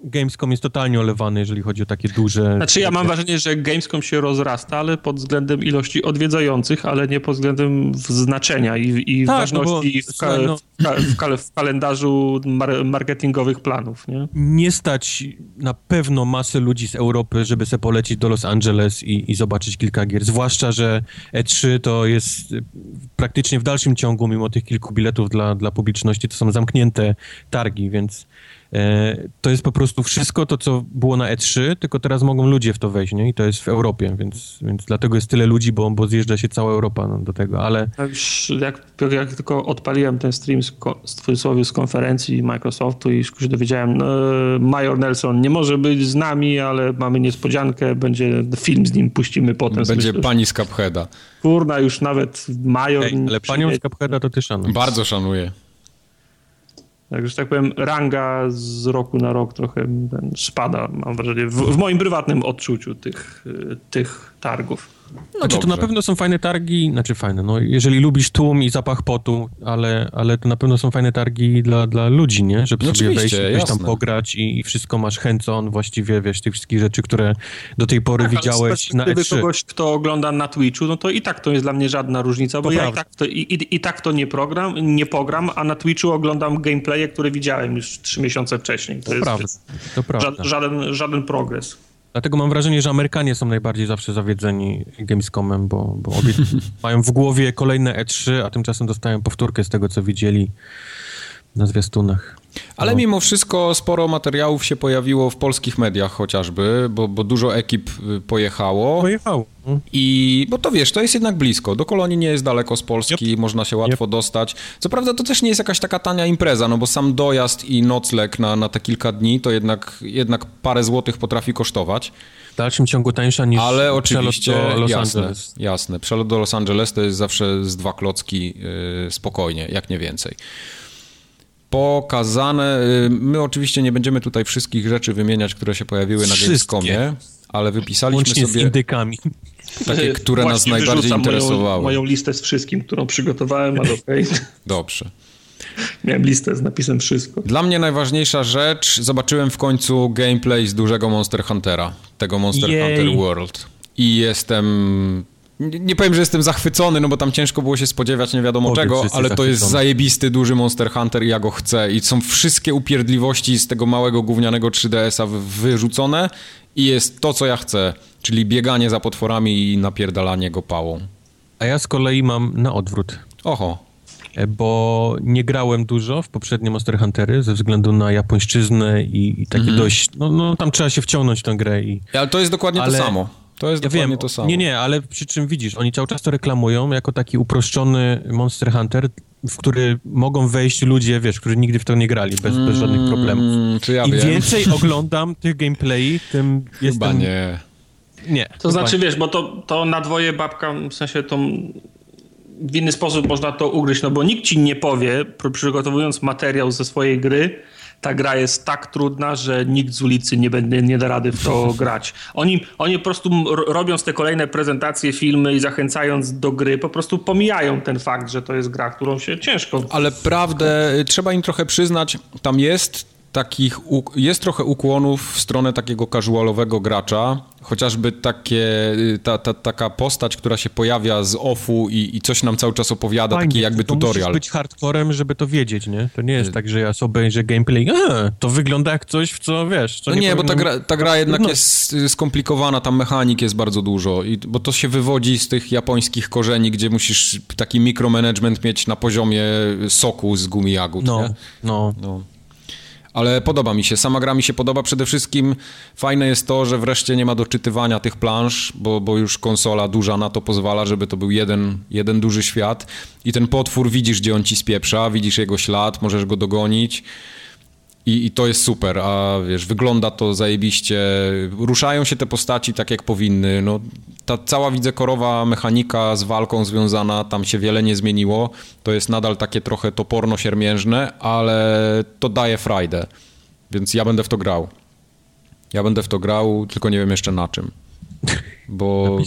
S2: Gamescom jest totalnie olewany, jeżeli chodzi o takie duże...
S3: Znaczy ja mam wrażenie, że Gamescom się rozrasta, ale pod względem ilości odwiedzających, ale nie pod względem znaczenia i, i tak, ważności no bo, w, ka no... w, ka w, kalendarzu mar marketingowych planów, nie?
S2: Nie stać na pewno masę ludzi z Europy, żeby sobie polecić do Los Angeles i, i zobaczyć kilka gier. Zwłaszcza, że E3 to jest praktycznie w dalszym ciągu, mimo tych kilku biletów dla, dla publiczności, to są zamknięte targi, więc to jest po prostu wszystko to, co było na E3, tylko teraz mogą ludzie w to wejść, nie? I to jest w Europie, więc, więc dlatego jest tyle ludzi, bo, bo zjeżdża się cała Europa no, do tego, ale...
S3: Jak, jak tylko odpaliłem ten stream z, z konferencji Microsoftu i się dowiedziałem, no, Major Nelson nie może być z nami, ale mamy niespodziankę, będzie film z nim, puścimy potem.
S1: Będzie myślę, pani z Cupheada.
S3: Kurna, już nawet Major...
S2: Ej, ale panią z Cupheada to ty szanujesz.
S1: Bardzo szanuję.
S3: Tak, że tak powiem, ranga z roku na rok trochę spada, mam wrażenie, w, w moim prywatnym odczuciu tych, tych targów.
S2: Znaczy, to na pewno są fajne targi, znaczy fajne, no jeżeli lubisz tłum i zapach potu, ale, ale to na pewno są fajne targi dla, dla ludzi, nie? Żeby no sobie wejść, wejść tam pograć i, i, wszystko masz chęcą właściwie, wiesz, tych wszystkich rzeczy, które do tej pory tak, widziałeś na E3.
S3: kogoś, kto ogląda na Twitchu, no to i tak to jest dla mnie żadna różnica, bo to ja i tak, to, i, i, i, tak to nie program, nie pogram, a na Twitchu oglądam gameplaye, które widziałem już trzy miesiące wcześniej.
S2: To, to jest prawda, to prawda.
S3: Żaden, żaden progres.
S2: Dlatego mam wrażenie, że Amerykanie są najbardziej zawsze zawiedzeni Gamescomem, bo, bo obie mają w głowie kolejne E3, a tymczasem dostają powtórkę z tego, co widzieli na zwiastunach.
S1: Ale no. mimo wszystko sporo materiałów się pojawiło w polskich mediach chociażby, bo, bo dużo ekip y, pojechało.
S2: Pojechało.
S1: I bo to wiesz, to jest jednak blisko. Do Kolonii nie jest daleko z Polski, yep. można się łatwo yep. dostać. Co prawda to też nie jest jakaś taka tania impreza, no bo sam dojazd i nocleg na, na te kilka dni to jednak, jednak parę złotych potrafi kosztować.
S2: W dalszym ciągu tańsza niż
S1: Ale oczywiście, do Los jasne, Angeles. jasne. Przelot do Los Angeles to jest zawsze z dwa klocki yy, spokojnie, jak nie więcej pokazane. Y, my oczywiście nie będziemy tutaj wszystkich rzeczy wymieniać, które się pojawiły na Gamescomie, ale wypisaliśmy
S2: Łącznie
S1: sobie...
S2: z indykami.
S1: Takie, które nas najbardziej interesowały.
S3: Moją, moją listę z wszystkim, którą przygotowałem, ale okej. Okay.
S1: Dobrze.
S3: Miałem listę z napisem wszystko.
S1: Dla mnie najważniejsza rzecz, zobaczyłem w końcu gameplay z dużego Monster Huntera, tego Monster Jej. Hunter World. I jestem nie powiem, że jestem zachwycony, no bo tam ciężko było się spodziewać nie wiadomo czego, ale to jest zajebisty, duży Monster Hunter i ja go chcę. I są wszystkie upierdliwości z tego małego gównianego 3DS-a wyrzucone i jest to, co ja chcę, czyli bieganie za potworami i napierdalanie go pałą.
S2: A ja z kolei mam na odwrót.
S1: Oho.
S2: E, bo nie grałem dużo w poprzednie Monster Huntery ze względu na japońszczyznę i, i takie -hmm. dość... No, no, tam trzeba się wciągnąć w tę grę i...
S1: Ale to jest dokładnie ale... to samo To jest
S2: Ja
S1: dokładnie
S2: wiem,
S1: to samo.
S2: nie, nie, ale przy czym widzisz, oni cały czas to reklamują jako taki uproszczony Monster Hunter, w który mogą wejść ludzie, wiesz, którzy nigdy w to nie grali, bez, bez żadnych problemów.
S1: Mm, czy ja
S2: Im
S1: wiem?
S2: więcej oglądam tych gameplay, tym
S1: Chyba
S2: jestem...
S1: nie.
S2: Nie.
S3: To znaczy,
S2: nie.
S3: wiesz, bo to, to na dwoje babka, w sensie to w inny sposób można to ugryźć, no bo nikt ci nie powie, pr- przygotowując materiał ze swojej gry, ta gra jest tak trudna, że nikt z ulicy nie, będzie, nie da rady w to grać. Oni, oni po prostu robiąc te kolejne prezentacje, filmy i zachęcając do gry, po prostu pomijają ten fakt, że to jest gra, którą się ciężko...
S1: Ale prawdę y, trzeba im trochę przyznać, tam jest takich, jest trochę ukłonów w stronę takiego casualowego gracza, chociażby takie, y, ta, ta, taka postać, która się pojawia z offu i, i coś nam cały czas opowiada,
S2: Fajnie,
S1: taki jakby
S2: to
S1: tutorial.
S2: musisz być hardcorem, żeby to wiedzieć, nie? To nie jest tak, że ja sobie obejrzę gameplay, a, to wygląda jak coś, w co wiesz. Co
S1: No nie, bo ta gra, ta gra jednak
S2: No.
S1: jest y, skomplikowana, tam mechanik jest bardzo dużo, i, bo to się wywodzi z tych japońskich korzeni, gdzie musisz taki mikromanagement mieć na poziomie soku z gumi jagód.
S2: No,
S1: nie?
S2: no.
S1: No. Ale podoba mi się, sama gra mi się podoba. Przede wszystkim fajne jest to, że wreszcie nie ma doczytywania tych plansz, bo, bo już konsola duża na to pozwala, żeby to był jeden, jeden duży świat. I ten potwór widzisz, gdzie on ci spieprza, widzisz jego ślad, możesz go dogonić. I, I to jest super, a wiesz, wygląda to zajebiście. Ruszają się te postaci tak, jak powinny. No, ta cała widzę korowa mechanika z walką związana, tam się wiele nie zmieniło. To jest nadal takie trochę toporno-siermiężne, ale to daje frajdę. Więc ja będę w to grał. Ja będę w to grał, tylko nie wiem jeszcze na czym. Bo...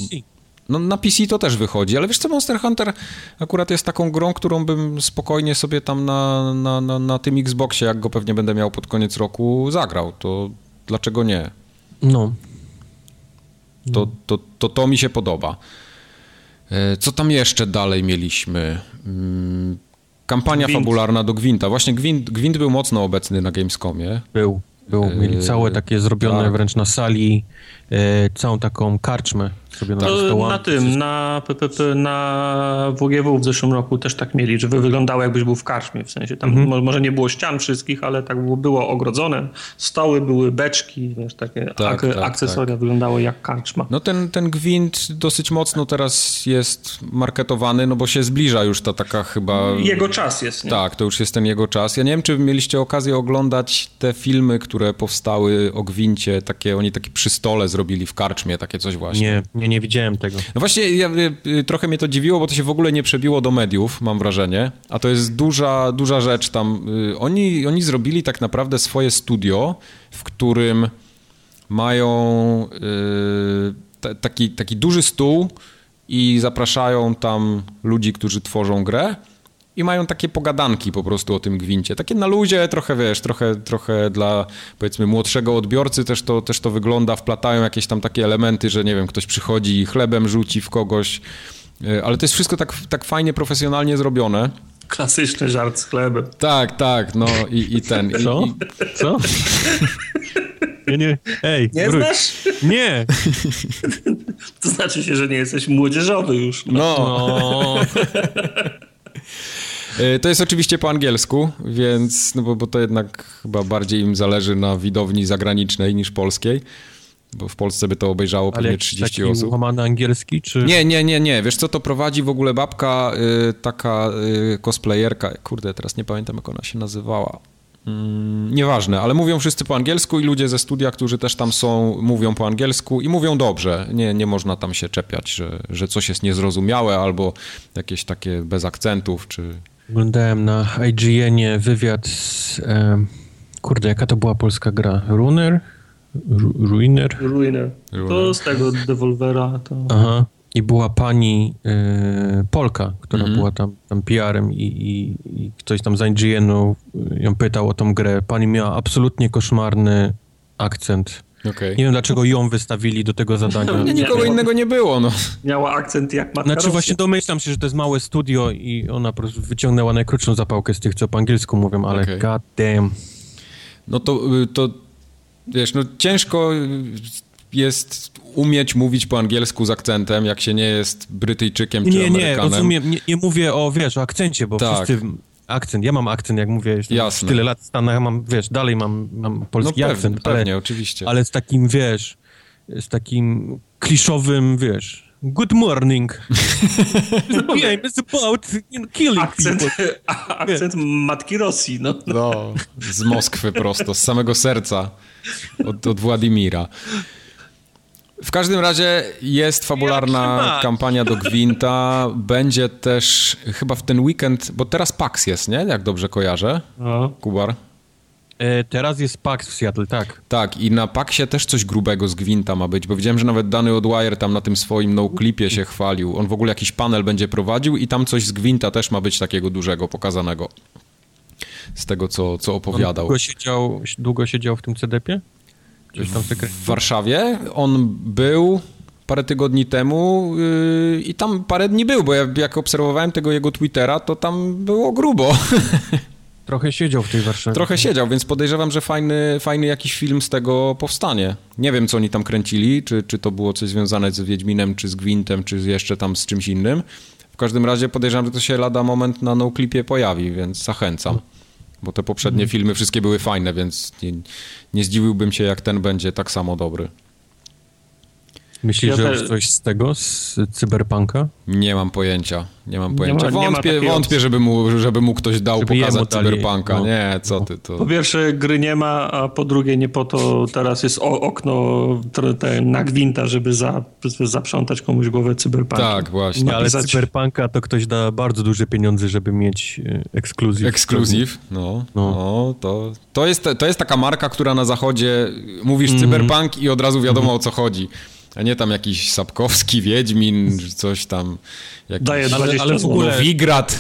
S2: Na PC.
S1: No na PC to też wychodzi, ale wiesz co, Monster Hunter akurat jest taką grą, którą bym spokojnie sobie tam na, na, na, na tym Xboxie, jak go pewnie będę miał pod koniec roku, zagrał. To dlaczego nie?
S2: No.
S1: To to, to, to mi się podoba. E, Co tam jeszcze dalej mieliśmy? Mm, Kampania
S3: Gwint.
S1: fabularna do Gwinta. Właśnie Gwint, Gwint był mocno obecny na Gamescomie.
S2: Był. Był. Mieli całe takie zrobione
S1: tak.
S2: wręcz na sali, e, całą taką karczmę sobie na
S3: To
S2: stołami.
S3: na tym, na, PPP, na WGW w zeszłym roku też tak mieli, że wy- wyglądało jakbyś był w karczmie, w sensie tam mo- może nie było ścian wszystkich, ale tak było, było ogrodzone, stoły były, beczki, wiesz, takie
S1: Tak,
S3: ak-
S1: tak,
S3: akcesoria wyglądały jak karczma.
S1: No ten, ten gwint dosyć mocno teraz jest marketowany, no bo się zbliża już ta taka chyba...
S3: Jego czas jest, nie?
S1: Tak, to już jest ten jego czas. Ja nie wiem, czy mieliście okazję oglądać te filmy, które powstały o gwincie, takie, oni takie przy stole zrobili w karczmie, takie coś właśnie.
S2: Nie, nie, nie widziałem tego.
S1: No właśnie, ja, y, y, trochę mnie to dziwiło, bo to się w ogóle nie przebiło do mediów, mam wrażenie. A to jest duża, duża rzecz tam. Y, Oni, oni zrobili tak naprawdę swoje studio, w którym mają y, ta- taki, taki duży stół i zapraszają tam ludzi, którzy tworzą grę. I mają takie pogadanki po prostu o tym gwincie. Takie na luzie, trochę wiesz, trochę, trochę dla powiedzmy młodszego odbiorcy też to, też to wygląda. Wplatają jakieś tam takie elementy, że nie wiem, ktoś przychodzi i chlebem rzuci w kogoś. Y, Ale to jest wszystko tak, tak fajnie, profesjonalnie zrobione.
S3: Klasyczny żart z chlebem.
S1: Tak, tak, no i, i ten. I,
S2: Co?
S1: i,
S2: Co? Nie, nie. Ej,
S3: Nie
S2: wróć.
S3: znasz?
S2: Nie!
S3: To znaczy się, że nie jesteś młodzieżowy już.
S1: no,
S2: O,
S1: Y, To jest oczywiście po angielsku, więc, no bo, bo to jednak chyba bardziej im zależy na widowni zagranicznej niż polskiej, bo w Polsce by to obejrzało pewnie
S2: jakiś
S1: 30
S2: taki
S1: osób.
S2: łamany angielski, czy...
S1: Nie, nie, nie, nie. Wiesz co, to prowadzi w ogóle babka, y, taka y, cosplayerka, kurde, teraz nie pamiętam jak ona się nazywała. Mm, nieważne, ale mówią wszyscy po angielsku i ludzie ze studia, którzy też tam są, mówią po angielsku i mówią dobrze. Nie, nie można tam się czepiać, że, że coś jest niezrozumiałe albo jakieś takie bez akcentów, czy...
S2: Oglądałem na IGN-ie wywiad z... em, kurde, jaka to była polska gra? Runer? Ru Ruiner?
S3: Ruiner. To z tego Devolvera to...
S2: Aha. I była pani e, Polka, która
S1: Mhm.
S2: była tam, tam PR-em i, i, i ktoś tam z IGN-u ją pytał o tą grę. Pani miała absolutnie koszmarny akcent.
S1: Okej.
S2: Nie wiem, dlaczego ją wystawili do tego zadania.
S1: Nie,
S3: Nie,
S1: nikogo
S3: nie.
S1: innego nie było, no.
S3: Miała akcent jak matka
S2: Znaczy właśnie domyślam się, że to jest małe studio i ona po prostu wyciągnęła najkrótszą zapałkę z tych, co po angielsku mówią, ale
S1: Okej.
S2: god damn.
S1: No to, y, to wiesz, no ciężko jest umieć mówić po angielsku z akcentem, jak się nie jest Brytyjczykiem czy
S2: Nie, nie,
S1: Amerykanem.
S2: rozumiem, nie, nie mówię o, wiesz, o akcencie, bo
S1: Tak.
S2: wszyscy akcent, ja mam akcent, jak mówię,
S1: Jasne.
S2: tyle lat w Stanach, mam, wiesz, dalej mam, mam
S1: No
S2: polski
S1: pewnie,
S2: akcent,
S1: pewnie,
S2: ale,
S1: oczywiście.
S2: ale z takim, wiesz, z takim kliszowym, wiesz, good morning. The game is about killing
S3: Akcent,
S2: people.
S3: akcent matki Rosji, no.
S1: No, z Moskwy prosto, z samego serca, od, od Władimira. W każdym razie jest fabularna kampania do Gwinta. Będzie też chyba w ten weekend, bo teraz PAX jest, nie? Jak dobrze kojarzę.
S3: no.
S1: Kubar.
S2: E, teraz jest PAX w Seattle, tak.
S1: Tak, i na PAXie też coś grubego z Gwinta ma być, bo widziałem, że nawet Dany Odwire tam na tym swoim no-clipie się chwalił. On w ogóle jakiś panel będzie prowadził i tam coś z Gwinta też ma być takiego dużego, pokazanego. Z tego, co, co
S2: On
S1: opowiadał.
S2: długo siedział, długo siedział w tym CDP-ie? Gdzieś tam.
S1: W Warszawie on był parę tygodni temu yy, i tam parę dni był, bo ja, jak obserwowałem tego jego Twittera, to tam było grubo.
S2: Trochę siedział w tej Warszawie.
S1: Trochę siedział, więc podejrzewam, że fajny, fajny jakiś film z tego powstanie. Nie wiem, co oni tam kręcili, czy, czy to było coś związane z Wiedźminem, czy z Gwintem, czy jeszcze tam z czymś innym. W każdym razie podejrzewam, że to się lada moment na no-clipie pojawi, więc zachęcam. Bo te poprzednie filmy wszystkie były fajne, więc nie, nie zdziwiłbym się, jak ten będzie tak samo dobry.
S2: Myślisz,
S3: Ja
S2: że już coś z tego, z Cyberpunka?
S1: Nie mam pojęcia, nie mam
S3: Nie
S1: pojęcia.
S3: ma- nie ma
S1: wątpię,
S3: takiej
S1: wątpię
S3: opcji.
S1: żeby, mu, żeby mu ktoś dał
S2: Żeby
S1: pokazać
S2: dali,
S1: cyberpunka.
S2: no.
S1: Nie, co ty, to...
S3: Po pierwsze, gry nie ma, a po drugie, nie po to teraz jest o, okno te, na gwinta, żeby za, zaprzątać komuś głowę cyberpunkiem.
S1: Tak, właśnie.
S2: Nie, ale
S3: Napisać-
S2: Cyberpunka to ktoś da bardzo duże pieniądze, żeby mieć e, ekskluzyw.
S1: Ekskluzyw, no, no.
S2: No.
S1: to, to, jest, to jest taka marka, która na zachodzie mówisz
S2: Mhm.
S1: cyberpunk i od razu wiadomo o co chodzi. A nie tam jakiś Sapkowski, Wiedźmin, czy coś tam. Jakiś
S3: Daje
S2: Ale-
S3: 20
S2: ale w ogóle-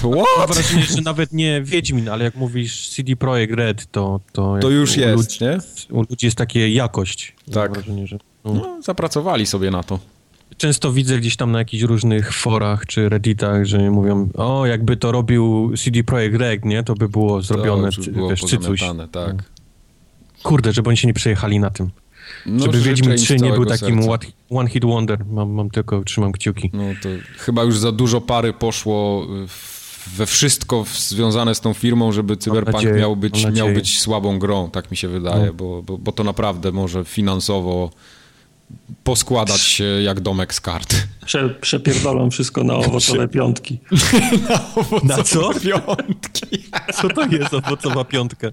S2: Mam
S1: what?
S2: wrażenie, że nawet nie Wiedźmin, ale jak mówisz CD Projekt Red, to... To,
S1: To
S2: jak
S1: już
S2: u
S1: jest,
S2: ludzi,
S1: nie?
S2: U ludzi jest takie jakość.
S1: Tak.
S2: Mam wrażenie, że... No.
S1: No, zapracowali sobie na to.
S2: Często widzę gdzieś tam na jakichś różnych forach czy redditach, że mówią, o jakby to robił CD Projekt Red, nie? To by było zrobione,
S1: to
S2: cy-
S1: było
S2: wiesz, cycuś.
S1: tak.
S2: Kurde, żeby oni się nie przejechali na tym.
S1: No,
S2: żeby Wiedźmin
S1: im z
S2: 3 nie był takim
S1: serca.
S2: one- hit wonder. Mam, mam tylko, trzymam kciuki.
S1: No to chyba już za dużo pary poszło w- we wszystko związane z tą firmą, żeby Cyberpunk
S2: nadzieję,
S1: miał, być, miał być słabą grą, tak mi się wydaje,
S2: No.
S1: bo, bo, bo to naprawdę może finansowo poskładać się jak domek z kart.
S3: Prze, przepierdolą wszystko na owocowe piątki.
S2: Na co?
S1: Piątki.
S2: Co to jest owocowa piątka?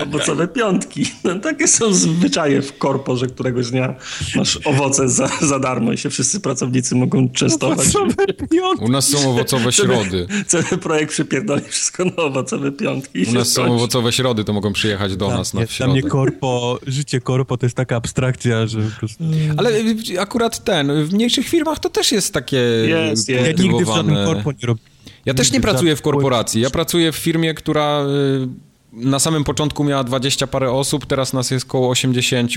S3: Owocowe piątki. No, takie są zwyczaje w korpo, że któregoś dnia masz owoce za, za darmo i się wszyscy pracownicy mogą częstować.
S2: Owocowe piątki.
S1: U nas są owocowe środy.
S3: Cały projekt przypierdoli wszystko na owocowe piątki.
S1: U nas są owocowe środy, to mogą przyjechać do nas na
S2: Dla
S1: środę.
S2: mnie korpo, życie korpo to jest taka abstrakcja, że po prostu...
S1: Ale akurat ten, w mniejszych firmach to też jest takie
S3: Jest, jest.
S2: Ja nigdy w żadnym korpo nie robiłem.
S1: Ja też nie pracuję w korporacji. Ja pracuję w firmie, która y, na samym początku miała 20 parę osób, teraz nas jest około 80.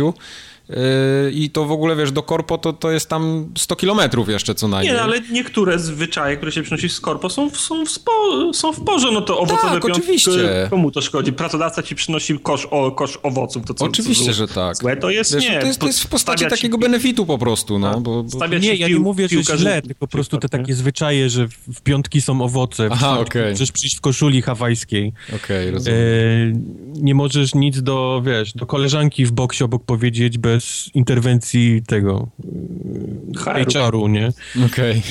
S1: y, I to w ogóle, wiesz, do korpo to, to jest tam 100 kilometrów jeszcze co najmniej.
S3: Nie, no, ale niektóre zwyczaje, które się przynosi z korpo są, w- są, w, spo, są w porze. No to owocowe
S1: Tak,
S3: piątki,
S1: oczywiście.
S3: Komu to szkodzi? Pracodawca ci przynosi kosz, o, kosz owoców. To co,
S1: Oczywiście,
S3: co,
S1: że tak.
S3: Złe to jest?
S1: Wiesz,
S3: nie.
S1: to, jest, to jest w postaci takiego benefitu po prostu, no. Bo, bo...
S3: Stawia
S2: Nie, ja nie
S3: pił-
S2: mówię, że źle, tylko po prostu te takie zwyczaje, że w- piątki są owoce.
S1: Aha,
S2: Wstać-
S1: okej.
S2: Możesz przyjść w koszuli hawajskiej.
S1: Okej,
S2: E,
S1: rozumiem.
S2: nie możesz nic do, wiesz, do koleżanki w boksie obok powiedzieć bez interwencji tego
S3: HR-u.
S2: Nie?
S1: Okej.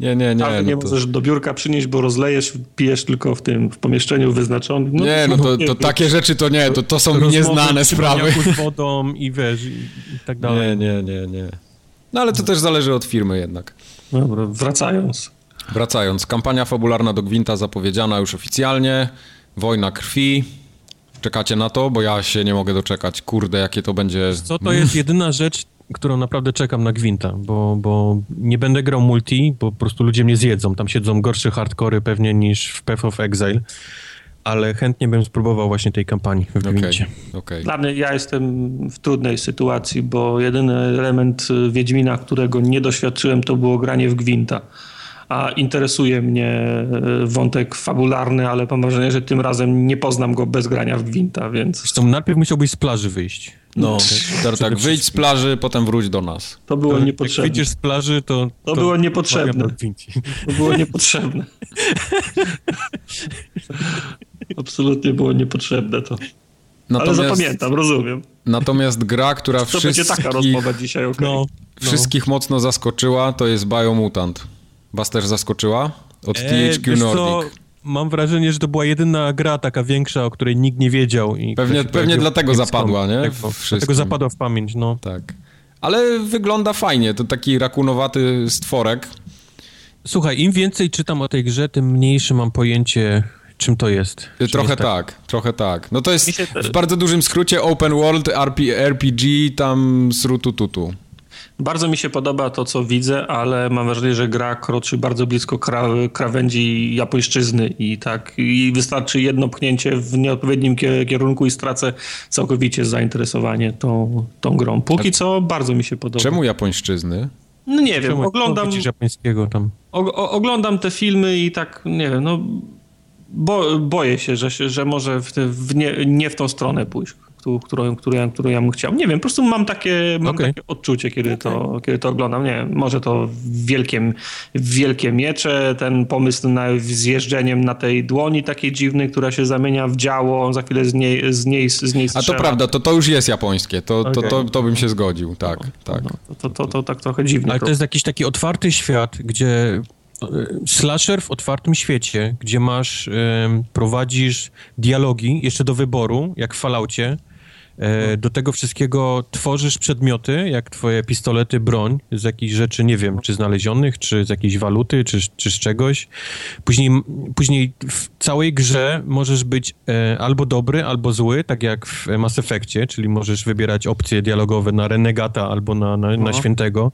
S1: Nie, nie, nie.
S3: Ale nie
S1: no to...
S3: możesz do biurka przynieść, bo rozlejesz, pijesz tylko w tym, w pomieszczeniu wyznaczonym.
S1: Nie, no to, to takie rzeczy to nie, to, to są mi nieznane sprawy.
S2: z wodą i wiesz, i, i tak dalej.
S1: Nie, nie, nie, nie. No ale to też zależy od firmy jednak.
S3: Dobra, wracając.
S1: Wracając, kampania fabularna do Gwinta zapowiedziana już oficjalnie. Wojna krwi. Czekacie na to? Bo ja się nie mogę doczekać. Kurde, jakie to będzie...
S2: Co to jest jedyna rzecz, którą naprawdę czekam na Gwinta, bo, bo nie będę grał multi, bo po prostu ludzie mnie zjedzą. Tam siedzą gorsze hardkory pewnie niż w Path of Exile, ale chętnie bym spróbował właśnie tej kampanii w
S1: Okej,
S2: Gwincie.
S1: okej.
S3: Dla mnie ja jestem w trudnej sytuacji, bo jedyny element Wiedźmina, którego nie doświadczyłem, to było granie w Gwinta. A interesuje mnie y, wątek fabularny, ale mam wrażenie, że tym razem nie poznam go bez grania w Gwinta, więc
S2: Zresztą najpierw musiałbyś z plaży wyjść.
S1: No, tak, tak, wyjdź z plaży, potem wróć do nas.
S3: to było
S2: Jak
S3: niepotrzebne.
S2: wyjdziesz z plaży, to...
S3: To było niepotrzebne. To było niepotrzebne. Absolutnie było niepotrzebne to. Natomiast, Ale zapamiętam, rozumiem.
S1: Natomiast gra, która to wszystkich...
S3: To będzie taka rozmowa dzisiaj, okay. no,
S1: no. Wszystkich mocno zaskoczyła, to jest Biomutant. Was też zaskoczyła? Od e, THQ Nordic. Co?
S2: Mam wrażenie, że to była jedyna gra taka większa, o której nikt nie wiedział. I
S1: pewnie pewnie dlatego zapadła, nie?
S2: Tak, dlatego zapadła w pamięć, no.
S1: Tak. Ale wygląda fajnie, to taki rakunowaty stworek.
S2: Słuchaj, im więcej czytam o tej grze, tym mniejsze mam pojęcie, czym to jest.
S1: Trochę jest tak? tak? trochę tak. No to jest w bardzo dużym skrócie open world RPG, tam srutututu.
S3: Bardzo mi się podoba to, co widzę, ale mam wrażenie, że gra kroczy bardzo blisko kra krawędzi japońszczyzny i tak i wystarczy jedno pchnięcie w nieodpowiednim kierunku i stracę całkowicie zainteresowanie tą, tą grą. Póki tak. co bardzo mi się podoba.
S1: Czemu japońszczyzny?
S3: No nie wiem, oglądam...
S2: japońskiego tam?
S3: O, oglądam te filmy i tak, nie wiem, no... Bo, boję się, że, że może w, w nie, nie w tą stronę pójść którą, którą, którą ja bym chciał. Nie wiem, po prostu mam takie, mam okay. takie odczucie, kiedy, okay. to, kiedy to oglądam. Nie wiem, może to wielkie, wielkie miecze, ten pomysł na zjeżdżeniem na tej dłoni takiej dziwnej, która się zamienia w działo, za chwilę z niej, z niej, z niej
S1: A to prawda, to, to już jest japońskie, to, okay. to, to, to bym się zgodził, tak, no, tak. No,
S3: to, to, to, tak trochę dziwne.
S2: Ale to jest jakiś taki otwarty świat, gdzie e, slasher w otwartym świecie, gdzie masz, prowadzisz dialogi jeszcze do wyboru, jak w Falloutie, do tego wszystkiego tworzysz przedmioty, jak twoje pistolety, broń, z jakichś rzeczy, nie wiem, czy znalezionych, czy z jakiejś waluty, czy, czy z czegoś. Później, później w całej grze możesz być e, albo dobry, albo zły, tak jak w Mass Effectie, czyli możesz wybierać opcje dialogowe na renegata albo na, na, na no. świętego.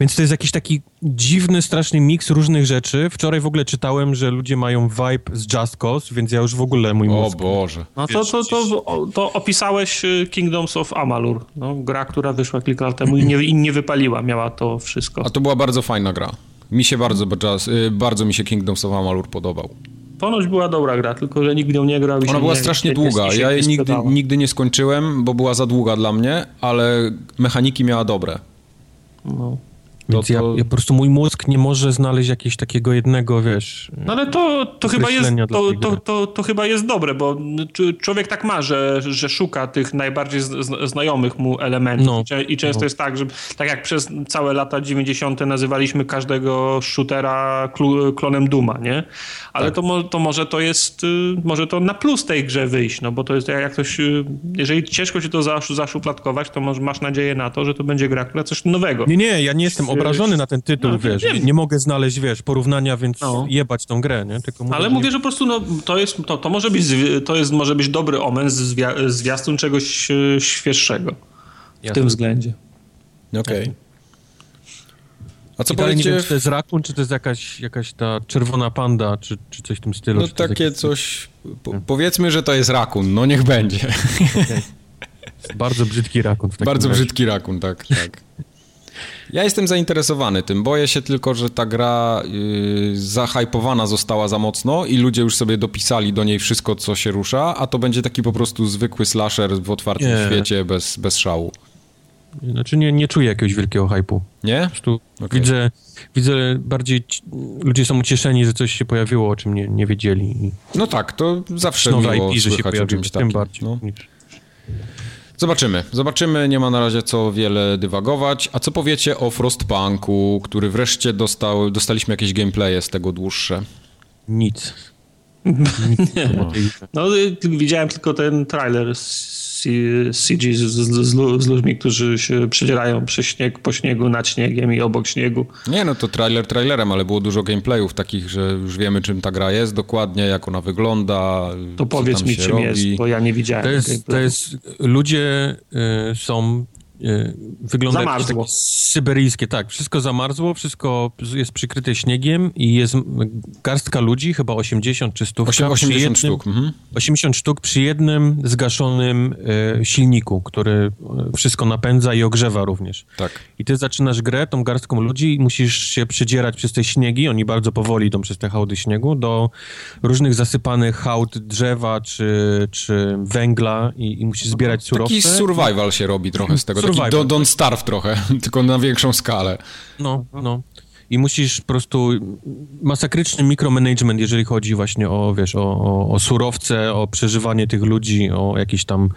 S2: Więc to jest jakiś taki dziwny, straszny miks różnych rzeczy. Wczoraj w ogóle czytałem, że ludzie mają vibe z Just Cause, więc ja już w ogóle mój mózg...
S1: O Boże.
S3: No to, to, to, to opisałeś Kingdoms of Amalur. No, gra, która wyszła kilka lat temu i nie, i nie wypaliła. Miała to wszystko.
S1: A to była bardzo fajna gra. Mi się bardzo, y, bardzo mi się Kingdoms of Amalur podobał.
S3: Ponoć była dobra gra, tylko że nikt nią nie grał.
S1: Ona była
S3: nie,
S1: strasznie nie, długa. Nie, ja jej nigdy, nigdy nie skończyłem, bo była za długa dla mnie, ale mechaniki miała dobre.
S2: No. Więc to, to... Ja, ja, po prostu mój mózg nie może znaleźć jakiegoś takiego jednego, wiesz.
S3: No ale to, to chyba jest to, to, to, to, chyba jest dobre, bo człowiek tak ma, że, że szuka tych najbardziej znajomych mu elementów. No, I często no. jest tak, że tak jak przez całe lata 90. nazywaliśmy każdego shootera klonem Duma, nie? Ale tak. to, to może to jest, y, może to na plus tej grze wyjść, no bo to jest jak ktoś, y, jeżeli ciężko się to zaszufladkować, to może masz nadzieję na to, że to będzie gra, która coś nowego.
S2: Nie, nie, ja nie jestem obrażony na ten tytuł, no, wiesz, wiem. nie mogę znaleźć, wiesz, porównania, więc no. jebać tą grę, nie?
S3: Tylko mówię, Ale mówię, że po prostu no, to, jest, to, to, może być, to jest, może być dobry omen z zwiastun czegoś e, świeższego w Jasne. tym względzie.
S1: Okej. Okay.
S2: A co powiecie... nie wiem, czy to jest rakun, czy to jest jakaś, jakaś ta czerwona panda, czy, czy coś w tym stylu.
S1: No takie jakieś... coś... Po, powiedzmy, że to jest rakun, no niech będzie. Okay.
S2: Bardzo brzydki rakun.
S1: Bardzo razie. brzydki rakun, tak, tak. Ja jestem zainteresowany tym. Boję się tylko, że ta gra yy, zahajpowana została za mocno i ludzie już sobie dopisali do niej wszystko, co się rusza, a to będzie taki po prostu zwykły slasher w otwartym nie. świecie bez, bez szału.
S2: Znaczy nie, nie czuję jakiegoś wielkiego hypu.
S1: Nie?
S2: Okay. Widzę, widzę bardziej, ludzie są ucieszeni, że coś się pojawiło, o czym nie, nie wiedzieli.
S1: No tak, to zawsze Nowe miło IP, że się pojawiło, tym bardziej. No. Zobaczymy. Zobaczymy. Nie ma na razie co wiele dywagować. A co powiecie o Frostpunku, który wreszcie dostał, dostaliśmy jakieś gameplaye z tego dłuższe?
S2: Nic.
S3: no. no, widziałem tylko ten trailer CG z, z, z, ludźmi, którzy się przedzierają przez śnieg, po śniegu, nad śniegiem i obok śniegu.
S1: Nie, no to trailer trailerem, ale było dużo gameplayów takich, że już wiemy czym ta gra jest dokładnie, jak ona wygląda.
S3: To powiedz mi czym robi. jest, bo ja nie widziałem.
S2: To jest, to jest ludzie y, są wygląda
S3: Zamarzło.
S2: jak syberyjskie, tak. Wszystko zamarzło, wszystko jest przykryte śniegiem i jest garstka ludzi, chyba 80 czy 100.
S1: 80 jednym, sztuk. Mhm.
S2: 80 sztuk przy jednym zgaszonym e, silniku, który e, wszystko napędza i ogrzewa również.
S1: Tak.
S2: I ty zaczynasz grę tą garstką ludzi i musisz się przedzierać przez te śniegi, oni bardzo powoli idą przez te hałdy śniegu, do różnych zasypanych hałd drzewa czy, czy węgla i, i musisz zbierać surowce.
S1: Taki survival się robi trochę z tego. Taki Don't Starve trochę, tylko na większą skalę.
S2: No, no. i musisz po prostu masakryczny mikromanagement, jeżeli chodzi właśnie o, wiesz, o, o, o surowce, o przeżywanie tych ludzi, o jakieś tam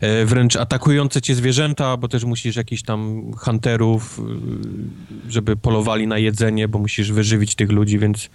S2: e, wręcz atakujące cię zwierzęta, bo też musisz jakichś tam hunterów, e, żeby polowali na jedzenie, bo musisz wyżywić tych ludzi, więc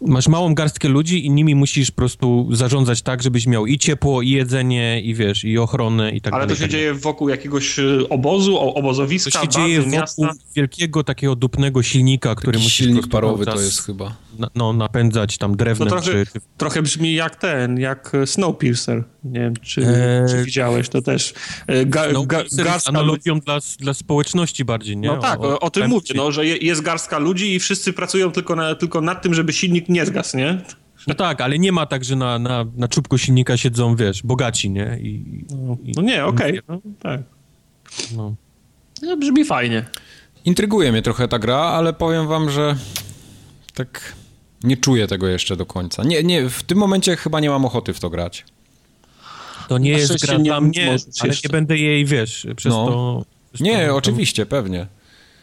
S2: masz małą garstkę ludzi i nimi musisz po prostu zarządzać tak, żebyś miał i ciepło, i jedzenie, i wiesz, i ochronę i tak
S3: Ale
S2: dalej.
S3: to się
S2: tak
S3: dzieje wokół jakiegoś e, obozu, obozowiska,
S2: To się
S3: bazy,
S2: dzieje
S3: miasta.
S2: wokół wielkiego takiego dupnego silnika, który
S1: Taki
S2: musisz
S1: silnik parowy to jest chyba.
S2: Na, no, napędzać tam
S3: To
S2: drewnem.
S3: trochę,
S2: czy, czy...
S3: trochę brzmi jak ten, jak Snowpiercer. Nie wiem, czy,
S2: Eee,
S3: czy widziałeś to też. E, Ga,
S2: No,
S3: ga,
S2: jest
S3: garstka ludzi-
S2: analogią dla, dla społeczności bardziej, nie?
S3: No tak, o, o tym mówię, no, że je, jest garstka ludzi i wszyscy pracują tylko, na, tylko nad tym, żeby silnik nie zgasł, nie?
S2: No tak, ale nie ma tak, że na, na, na czubku silnika siedzą, wiesz, bogaci, nie? I, i,
S3: No nie, okej, no, tak.
S2: no.
S3: No, brzmi fajnie.
S1: Intryguje mnie trochę ta gra, ale powiem wam, że tak nie czuję tego jeszcze do końca. Nie, nie, w tym momencie chyba nie mam ochoty w to grać.
S2: To nie
S3: Na
S2: jest gra
S3: nie
S2: dla mnie, ale
S3: jeszcze.
S2: nie będę jej, wiesz, przez
S1: No.
S2: to... Przez
S1: Nie,
S2: to,
S1: oczywiście, pewnie.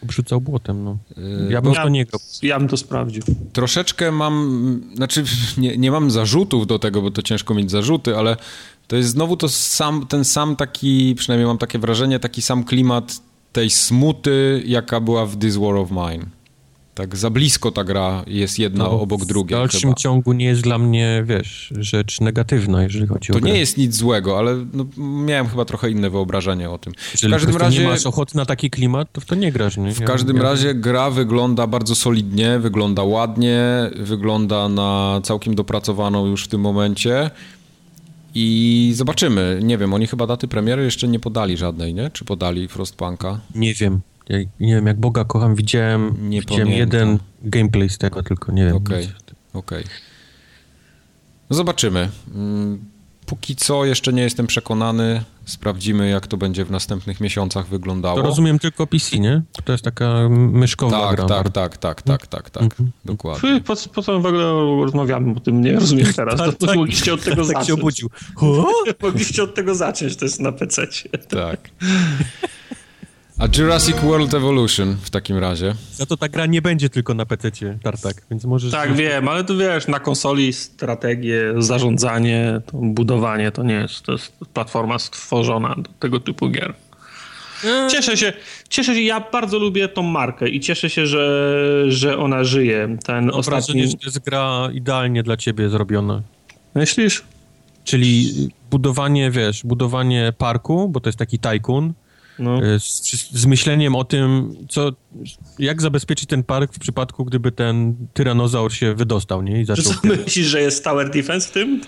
S2: Obrzucał błotem, no.
S1: Yy,
S2: Ja bym
S3: Ja,
S2: to nie grał.
S3: ja bym to sprawdził.
S1: Troszeczkę mam, znaczy nie, nie mam zarzutów do tego, bo to ciężko mieć zarzuty, ale to jest znowu to sam, ten sam taki, przynajmniej mam takie wrażenie, taki sam klimat tej smuty, jaka była w This War of Mine. Tak za blisko ta gra jest jedna
S2: To
S1: obok
S2: W
S1: drugiej
S2: dalszym
S1: chyba.
S2: ciągu nie jest dla mnie, wiesz, rzecz negatywna, jeżeli chodzi
S1: To
S2: o grę.
S1: nie jest nic złego, ale no, miałem chyba trochę inne wyobrażenie o tym.
S2: Jeżeli
S1: w każdym razie,
S2: nie masz ochoty na taki klimat, to w to nie grasz, nie?
S1: w każdym razie gra wygląda bardzo solidnie, wygląda ładnie, wygląda na całkiem dopracowaną już w tym momencie. I zobaczymy. Nie wiem, oni chyba daty premiery jeszcze nie podali żadnej, nie? Czy podali Frostpunka?
S2: Nie wiem. Ja, nie wiem, jak Boga kocham, widziałem,
S1: Nie
S2: widziałem
S1: pamiętam.
S2: jeden gameplay z tego, tylko nie wiem.
S1: Okej, okej. No zobaczymy. Mm, Póki co jeszcze nie jestem przekonany. Sprawdzimy, jak to będzie w następnych miesiącach wyglądało.
S2: To rozumiem tylko PC, nie? To jest taka myszkowa
S1: Tak,
S2: gra.
S1: tak, tak, tak, tak, tak, tak. Dokładnie.
S3: Py, Po, po co w ogóle rozmawiamy o tym? Nie rozumiem teraz.
S2: Tak,
S3: to,
S2: tak.
S3: mogliście od tego
S2: Tak
S3: zacząć.
S2: się obudził.
S3: Mogliście od tego zacząć, to jest na PC.
S1: Tak. A Jurassic World Evolution w takim razie.
S2: Za to ta gra nie będzie tylko na PC-cie, Tartak, więc możesz...
S3: Tak, wiem, ale tu wiesz, na konsoli strategię, zarządzanie, to budowanie to nie jest, to jest platforma stworzona do tego typu gier. Cieszę się, cieszę się, ja bardzo lubię tą markę i cieszę się, że, że ona żyje. Ten
S2: Mam wrażenie,
S3: ostatni...
S2: że to jest gra idealnie dla ciebie zrobiona.
S3: Myślisz?
S2: Czyli budowanie, wiesz, budowanie parku, bo to jest taki tajkun,
S3: No.
S2: y, z, z myśleniem o tym, co, jak zabezpieczyć ten park w przypadku, gdyby ten tyranozaur się wydostał, nie? I
S3: Czy
S2: zaczął...
S3: co myślisz, że jest tower defense w tym?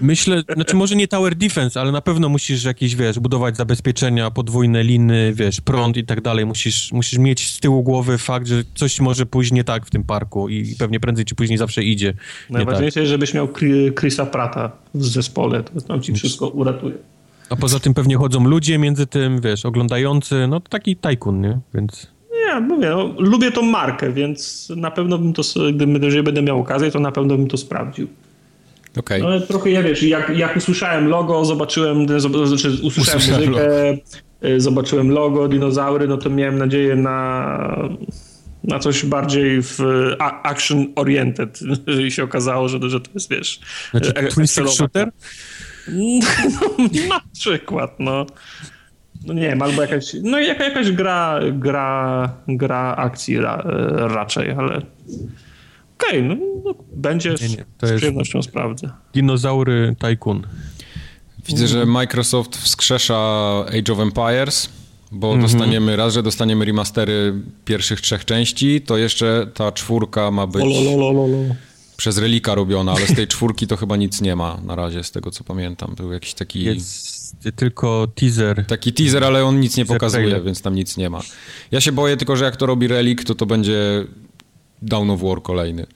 S2: Myślę, znaczy może nie tower defense, ale na pewno musisz jakieś, wiesz, budować zabezpieczenia, podwójne liny, wiesz, prąd i tak dalej. Musisz, musisz mieć z tyłu głowy fakt, że coś może pójść nie tak w tym parku i pewnie prędzej czy później zawsze idzie. Tak.
S3: Najważniejsze jest, żebyś miał Chri- Chrisa Prata w zespole, to tam ci wszystko uratuje.
S2: A poza tym pewnie chodzą ludzie między tym, wiesz, oglądający, no to taki tajkun, nie? Więc
S3: Nie, mówię, no, lubię tą markę, więc na pewno bym to, gdybym, jeżeli będę miał okazję, to na pewno bym to sprawdził.
S1: Okej.
S3: No, ale trochę, ja wiesz, jak, jak usłyszałem logo, zobaczyłem, zob- znaczy usłyszałem
S1: Usłyszałem
S3: muzykę, y, zobaczyłem logo, dinozaury, no to miałem nadzieję na, na coś bardziej w action oriented, jeżeli się okazało, że, że to jest, wiesz...
S2: Znaczy,
S3: e-
S2: twin shooter?
S3: No, na przykład, no. No nie wiem, albo jakaś, no jaka, jakaś gra, gra, gra akcji ra, raczej, ale okej, no, no będzie,
S2: Nie, nie, to
S3: z
S2: jest-
S3: przyjemnością sprawdzę.
S2: Dinozaury tajkun.
S1: Widzę, że Microsoft wskrzesza Age of Empires, bo
S2: Mhm.
S1: dostaniemy raz, że dostaniemy remastery pierwszych trzech części, to jeszcze ta czwórka ma być przez Relika robiona, ale z tej czwórki to chyba nic nie ma na razie, z tego co pamiętam. Był jakiś taki,
S2: Jest tylko teaser.
S1: taki teaser, ale on nic nie
S2: Teaser
S1: pokazuje,
S2: trailer.
S1: więc tam nic nie ma. Ja się boję tylko, że jak to robi Relik, to to będzie Down of War kolejny.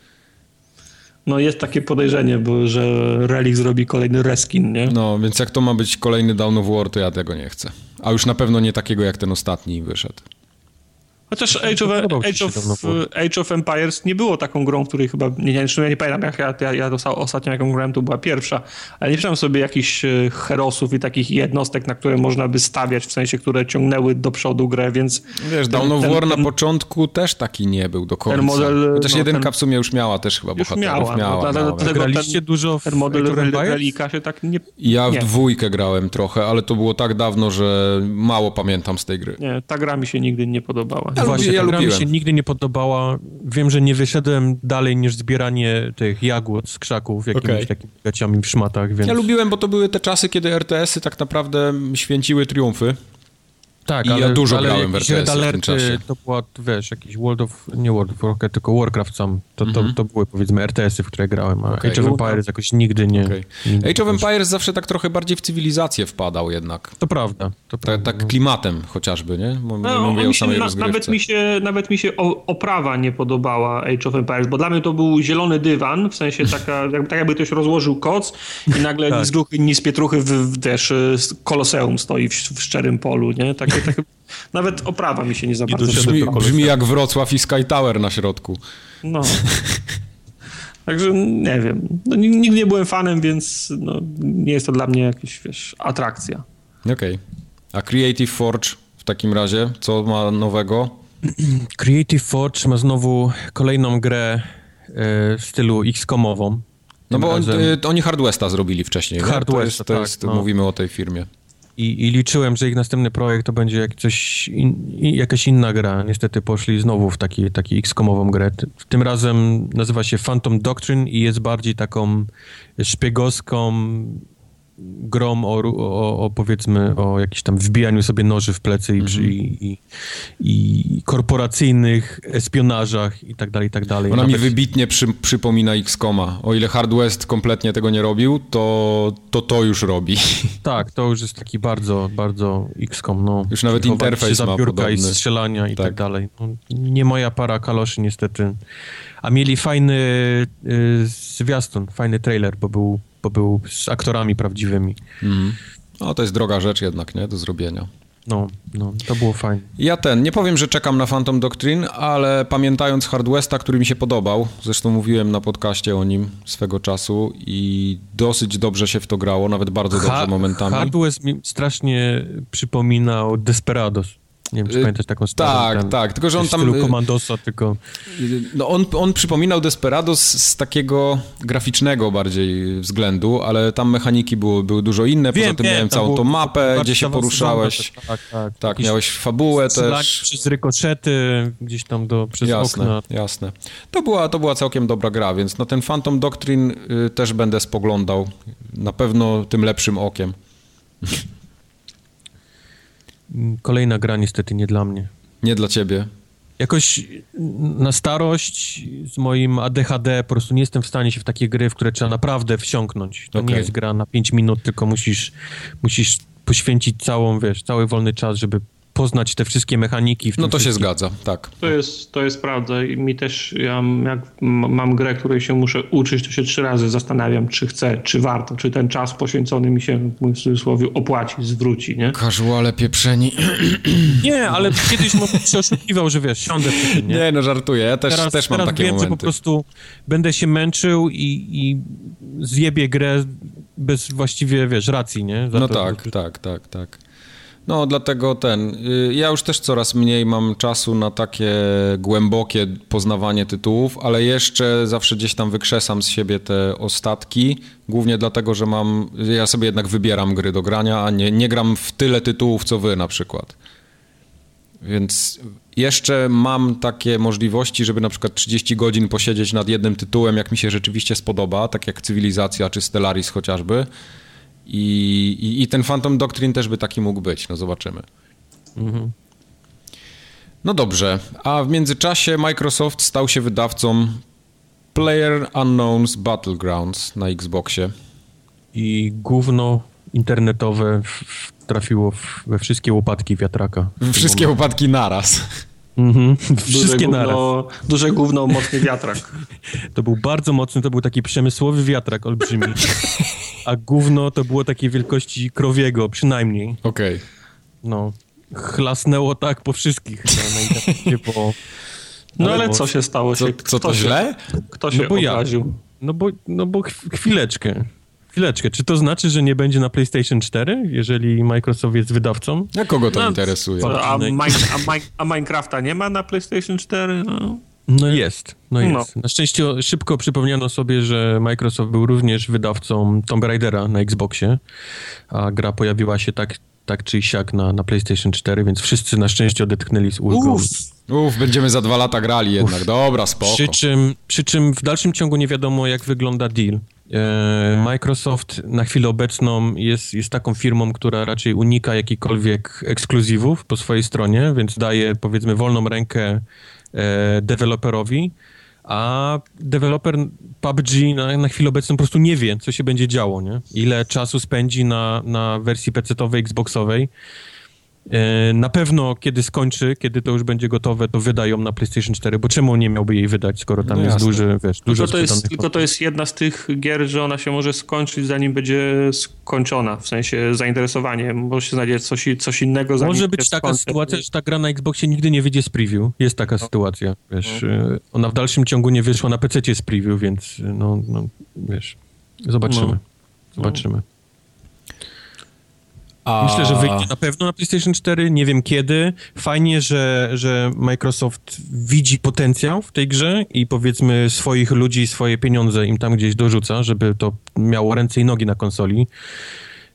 S3: No jest takie podejrzenie, bo, że Relic zrobi kolejny reskin, nie?
S1: No, więc jak to ma być kolejny Down of War, to ja tego nie chcę. A już na pewno nie takiego, jak ten ostatni wyszedł.
S3: Chociaż Age of, Age, of, Age of Empires nie było taką grą, której chyba, nie, nie, nie pamiętam, jak ja, ja, ja ostatnio jaką grałem, to była pierwsza, ale nie przypomniałem sobie jakichś e, herosów i takich jednostek, na które można by stawiać, w sensie, które ciągnęły do przodu grę, więc...
S1: Wiesz, Dawn of War na początku też taki nie był do końca. Ten model... Chociaż no, jedynka ten... w sumie już miała też chyba
S3: już bohaterów. Miała, miała, no, miała.
S2: Dlatego Graliście ten, dużo w
S3: ten model relika się tak nie...
S1: Ja w nie. dwójkę grałem trochę, ale to było tak dawno, że mało pamiętam z tej gry.
S3: Nie, ta gra mi się nigdy nie podobała.
S2: Ja, Właśnie, ja ta gra mi się nigdy nie podobała. Wiem, że nie wyszedłem dalej niż zbieranie tych jagód z krzaków, jakimiś okay. takimi gaciami w szmatach, więc...
S1: Ja lubiłem, bo to były te czasy, kiedy RTS-y tak naprawdę święciły triumfy.
S2: Tak,
S1: I
S2: ale,
S1: ja dużo ale grałem w RTS Red
S2: Alert,
S1: w tym czasie.
S2: To była, wiesz, jakiś World of, nie World of Warcraft, tylko Warcraft sam. To, to, -hmm. to były powiedzmy RTS-y, w które grałem, a okay. Age of Empires jakoś nigdy nie... Okay.
S1: Nigdy Age of Empires zawsze tak trochę bardziej w cywilizację wpadał jednak.
S2: To prawda. To
S1: tak, tak klimatem chociażby, nie? Bo no, mówię o samej
S3: na, nawet mi się Nawet mi się oprawa nie podobała Age of Empires, bo dla mnie to był zielony dywan, w sensie taka, jakby, tak jakby ktoś rozłożył koc i nagle tak. ni z gruchy, ni z pietruchy w, w, też koloseum stoi w, w szczerym polu, nie? Takie, takie nawet oprawa mi się nie za bardzo
S1: brzmi, brzmi jak Wrocław i Sky Tower na środku.
S3: No. Także nie wiem. No, nigdy nie byłem fanem, więc no, nie jest to dla mnie jakaś wiesz, atrakcja.
S1: Okej. Okay. A Creative Forge w takim razie, co ma nowego?
S2: Creative Forge ma znowu kolejną grę e, w stylu X-komową.
S1: No bo on, y, oni Hard Westa zrobili wcześniej. Hard West, to jest, to tak, jest, no. Mówimy o tej firmie.
S2: I, I, liczyłem, że ich następny projekt to będzie jak coś in, jakaś inna gra. Niestety poszli znowu w taki, taki X-komową grę. Tym razem nazywa się Phantom Doctrine i jest bardziej taką szpiegowską grom o, o, o, powiedzmy o jakimś tam wbijaniu sobie noży w plecy mm -hmm. i, i, i, korporacyjnych espionażach i tak dalej, i tak dalej.
S1: Ona Nawet... mi wybitnie przy, przypomina X-Koma. O ile Hard West kompletnie tego nie robił, to to, to już robi.
S2: Tak, to już jest taki bardzo, bardzo X-Kom. No.
S1: Już nawet interfejs ma podobny.
S2: i strzelania i tak, tak dalej. No, nie moja para kaloszy niestety. A mieli fajny y, zwiastun, fajny trailer, bo był bo był z aktorami prawdziwymi. Mm.
S1: No to jest droga rzecz jednak, nie? Do zrobienia.
S2: No, no, to było fajne.
S1: Ja ten, nie powiem, że czekam na Phantom Doctrine, ale pamiętając Hard Westa, który mi się podobał, zresztą mówiłem na podcaście o nim swego czasu i dosyć dobrze się w to grało, nawet bardzo ha dobrze momentami.
S2: Hard West mi strasznie przypominał Desperados. Nie wiem, czy y, pamiętasz taką starą.
S1: Tak, ten, tak, tylko że on tam...
S2: W stylu Commandosa, tylko...
S1: No on, on przypominał Desperados z takiego graficznego bardziej względu, ale tam mechaniki były, były dużo inne, wiem, poza tym wiem, miałem całą tą mapę, gdzie się poruszałeś. Tak, tak. Tak, miałeś fabułę też.
S2: Przez rykoszety, gdzieś tam do, przez
S1: jasne,
S2: okna.
S1: Jasne, To była, to była całkiem dobra gra, więc no ten Phantom Doctrine y, też będę spoglądał. Na pewno tym lepszym okiem.
S2: Kolejna gra niestety nie dla mnie.
S1: Nie dla ciebie.
S2: Jakoś na starość z moim ADHD po prostu nie jestem w stanie się w takie gry, w które trzeba naprawdę wsiąknąć. To okay. nie jest gra na 5 minut, tylko musisz, musisz poświęcić całą, wiesz, cały wolny czas, żeby poznać te wszystkie mechaniki.
S1: no to
S2: wszystkim.
S1: się zgadza, tak.
S3: To jest, to jest prawda i mi też, ja jak mam grę, której się muszę uczyć, to się trzy razy zastanawiam, czy chcę, czy warto, czy ten czas poświęcony mi się, w cudzysłowie, opłaci, zwróci, nie?
S1: Casuale pieprzeni.
S2: Nie, ale kiedyś bym się oszukiwał, że wiesz, siądę przy tym, nie?
S1: Nie, no żartuję, ja też,
S2: teraz,
S1: też mam
S2: teraz
S1: takie
S2: wiem,
S1: momenty.
S2: że po prostu będę się męczył i, i zjebię grę bez właściwie, wiesz, racji, nie?
S1: Za no to, tak, tak, tak, tak. No, dlatego ten. Y, ja już też coraz mniej mam czasu na takie głębokie poznawanie tytułów, ale jeszcze zawsze gdzieś tam wykrzesam z siebie te ostatki. Głównie dlatego, że mam. Ja sobie jednak wybieram gry do grania, a nie, nie gram w tyle tytułów, co wy na przykład. Więc jeszcze mam takie możliwości, żeby na przykład 30 godzin posiedzieć nad jednym tytułem, jak mi się rzeczywiście spodoba, tak jak Cywilizacja czy Stellaris chociażby i, i, I, ten Phantom Doctrine też by taki mógł być, no zobaczymy. Mhm. No dobrze, a w międzyczasie Microsoft stał się wydawcą Player Unknowns Battlegrounds na Xboxie.
S2: I gówno internetowe trafiło we wszystkie łopatki wiatraka.
S1: Wszystkie łopatki naraz.
S2: Mhm. Wszystkie
S3: duże gówno, duże gówno, mocny wiatrak.
S2: To był bardzo mocny, to był taki przemysłowy wiatrak olbrzymi. A gówno to było takiej wielkości krowiego, przynajmniej.
S1: Okej. Okay.
S2: No. chlasnęło tak po wszystkich na, na internecie, bo...
S3: No ale, co się stało?
S1: Co, co to źle?
S3: Kto się no bo obraził? Ja,
S2: no bo, no bo chwileczkę. Chwileczkę, czy to znaczy, że nie będzie na PlayStation 4, jeżeli Microsoft jest wydawcą?
S1: Jak kogo to no, interesuje?
S3: A, a, a, Minecrafta nie ma na PlayStation 4? No.
S2: No jest, no jest. No. Na szczęście szybko przypomniano sobie, że Microsoft był również wydawcą Tomb Raidera na Xboxie, a gra pojawiła się tak, tak czy siak na, na PlayStation 4, więc wszyscy na szczęście odetchnęli z ulgą.
S1: Uf, Uf będziemy za dwa lata grali jednak, Uf. dobra, spoko.
S2: Przy czym, przy czym w dalszym ciągu nie wiadomo, jak wygląda deal. E, Microsoft na chwilę obecną jest, jest taką firmą, która raczej unika jakichkolwiek ekskluzywów po swojej stronie, więc daje powiedzmy wolną rękę e, deweloperowi, a deweloper PUBG na, na chwilę obecną po prostu nie wie, co się będzie działo, nie? Ile czasu spędzi na, na wersji PC-owej, Xboxowej na pewno, kiedy skończy, kiedy to już będzie gotowe, to wydają na PlayStation 4, bo czemu nie miałby jej wydać, skoro tam no jest duży, wiesz, dużo
S3: tylko to, jest, tylko to jest jedna z tych gier, że ona się może skończyć, zanim będzie skończona, w sensie zainteresowanie, może się znajdzie coś, coś innego.
S2: Może być taka sytuacja, że ta gra na Xboxie nigdy nie wyjdzie z preview. Jest taka no. sytuacja, wiesz. No. Ona w dalszym ciągu nie wyszła na PC z preview, więc no, no wiesz, zobaczymy. No. Zobaczymy. A... Myślę, że wyjdzie na pewno na PlayStation 4, nie wiem kiedy. Fajnie, że, że Microsoft widzi potencjał w tej grze i powiedzmy swoich ludzi, swoje pieniądze im tam gdzieś dorzuca, żeby to miało ręce i nogi na konsoli.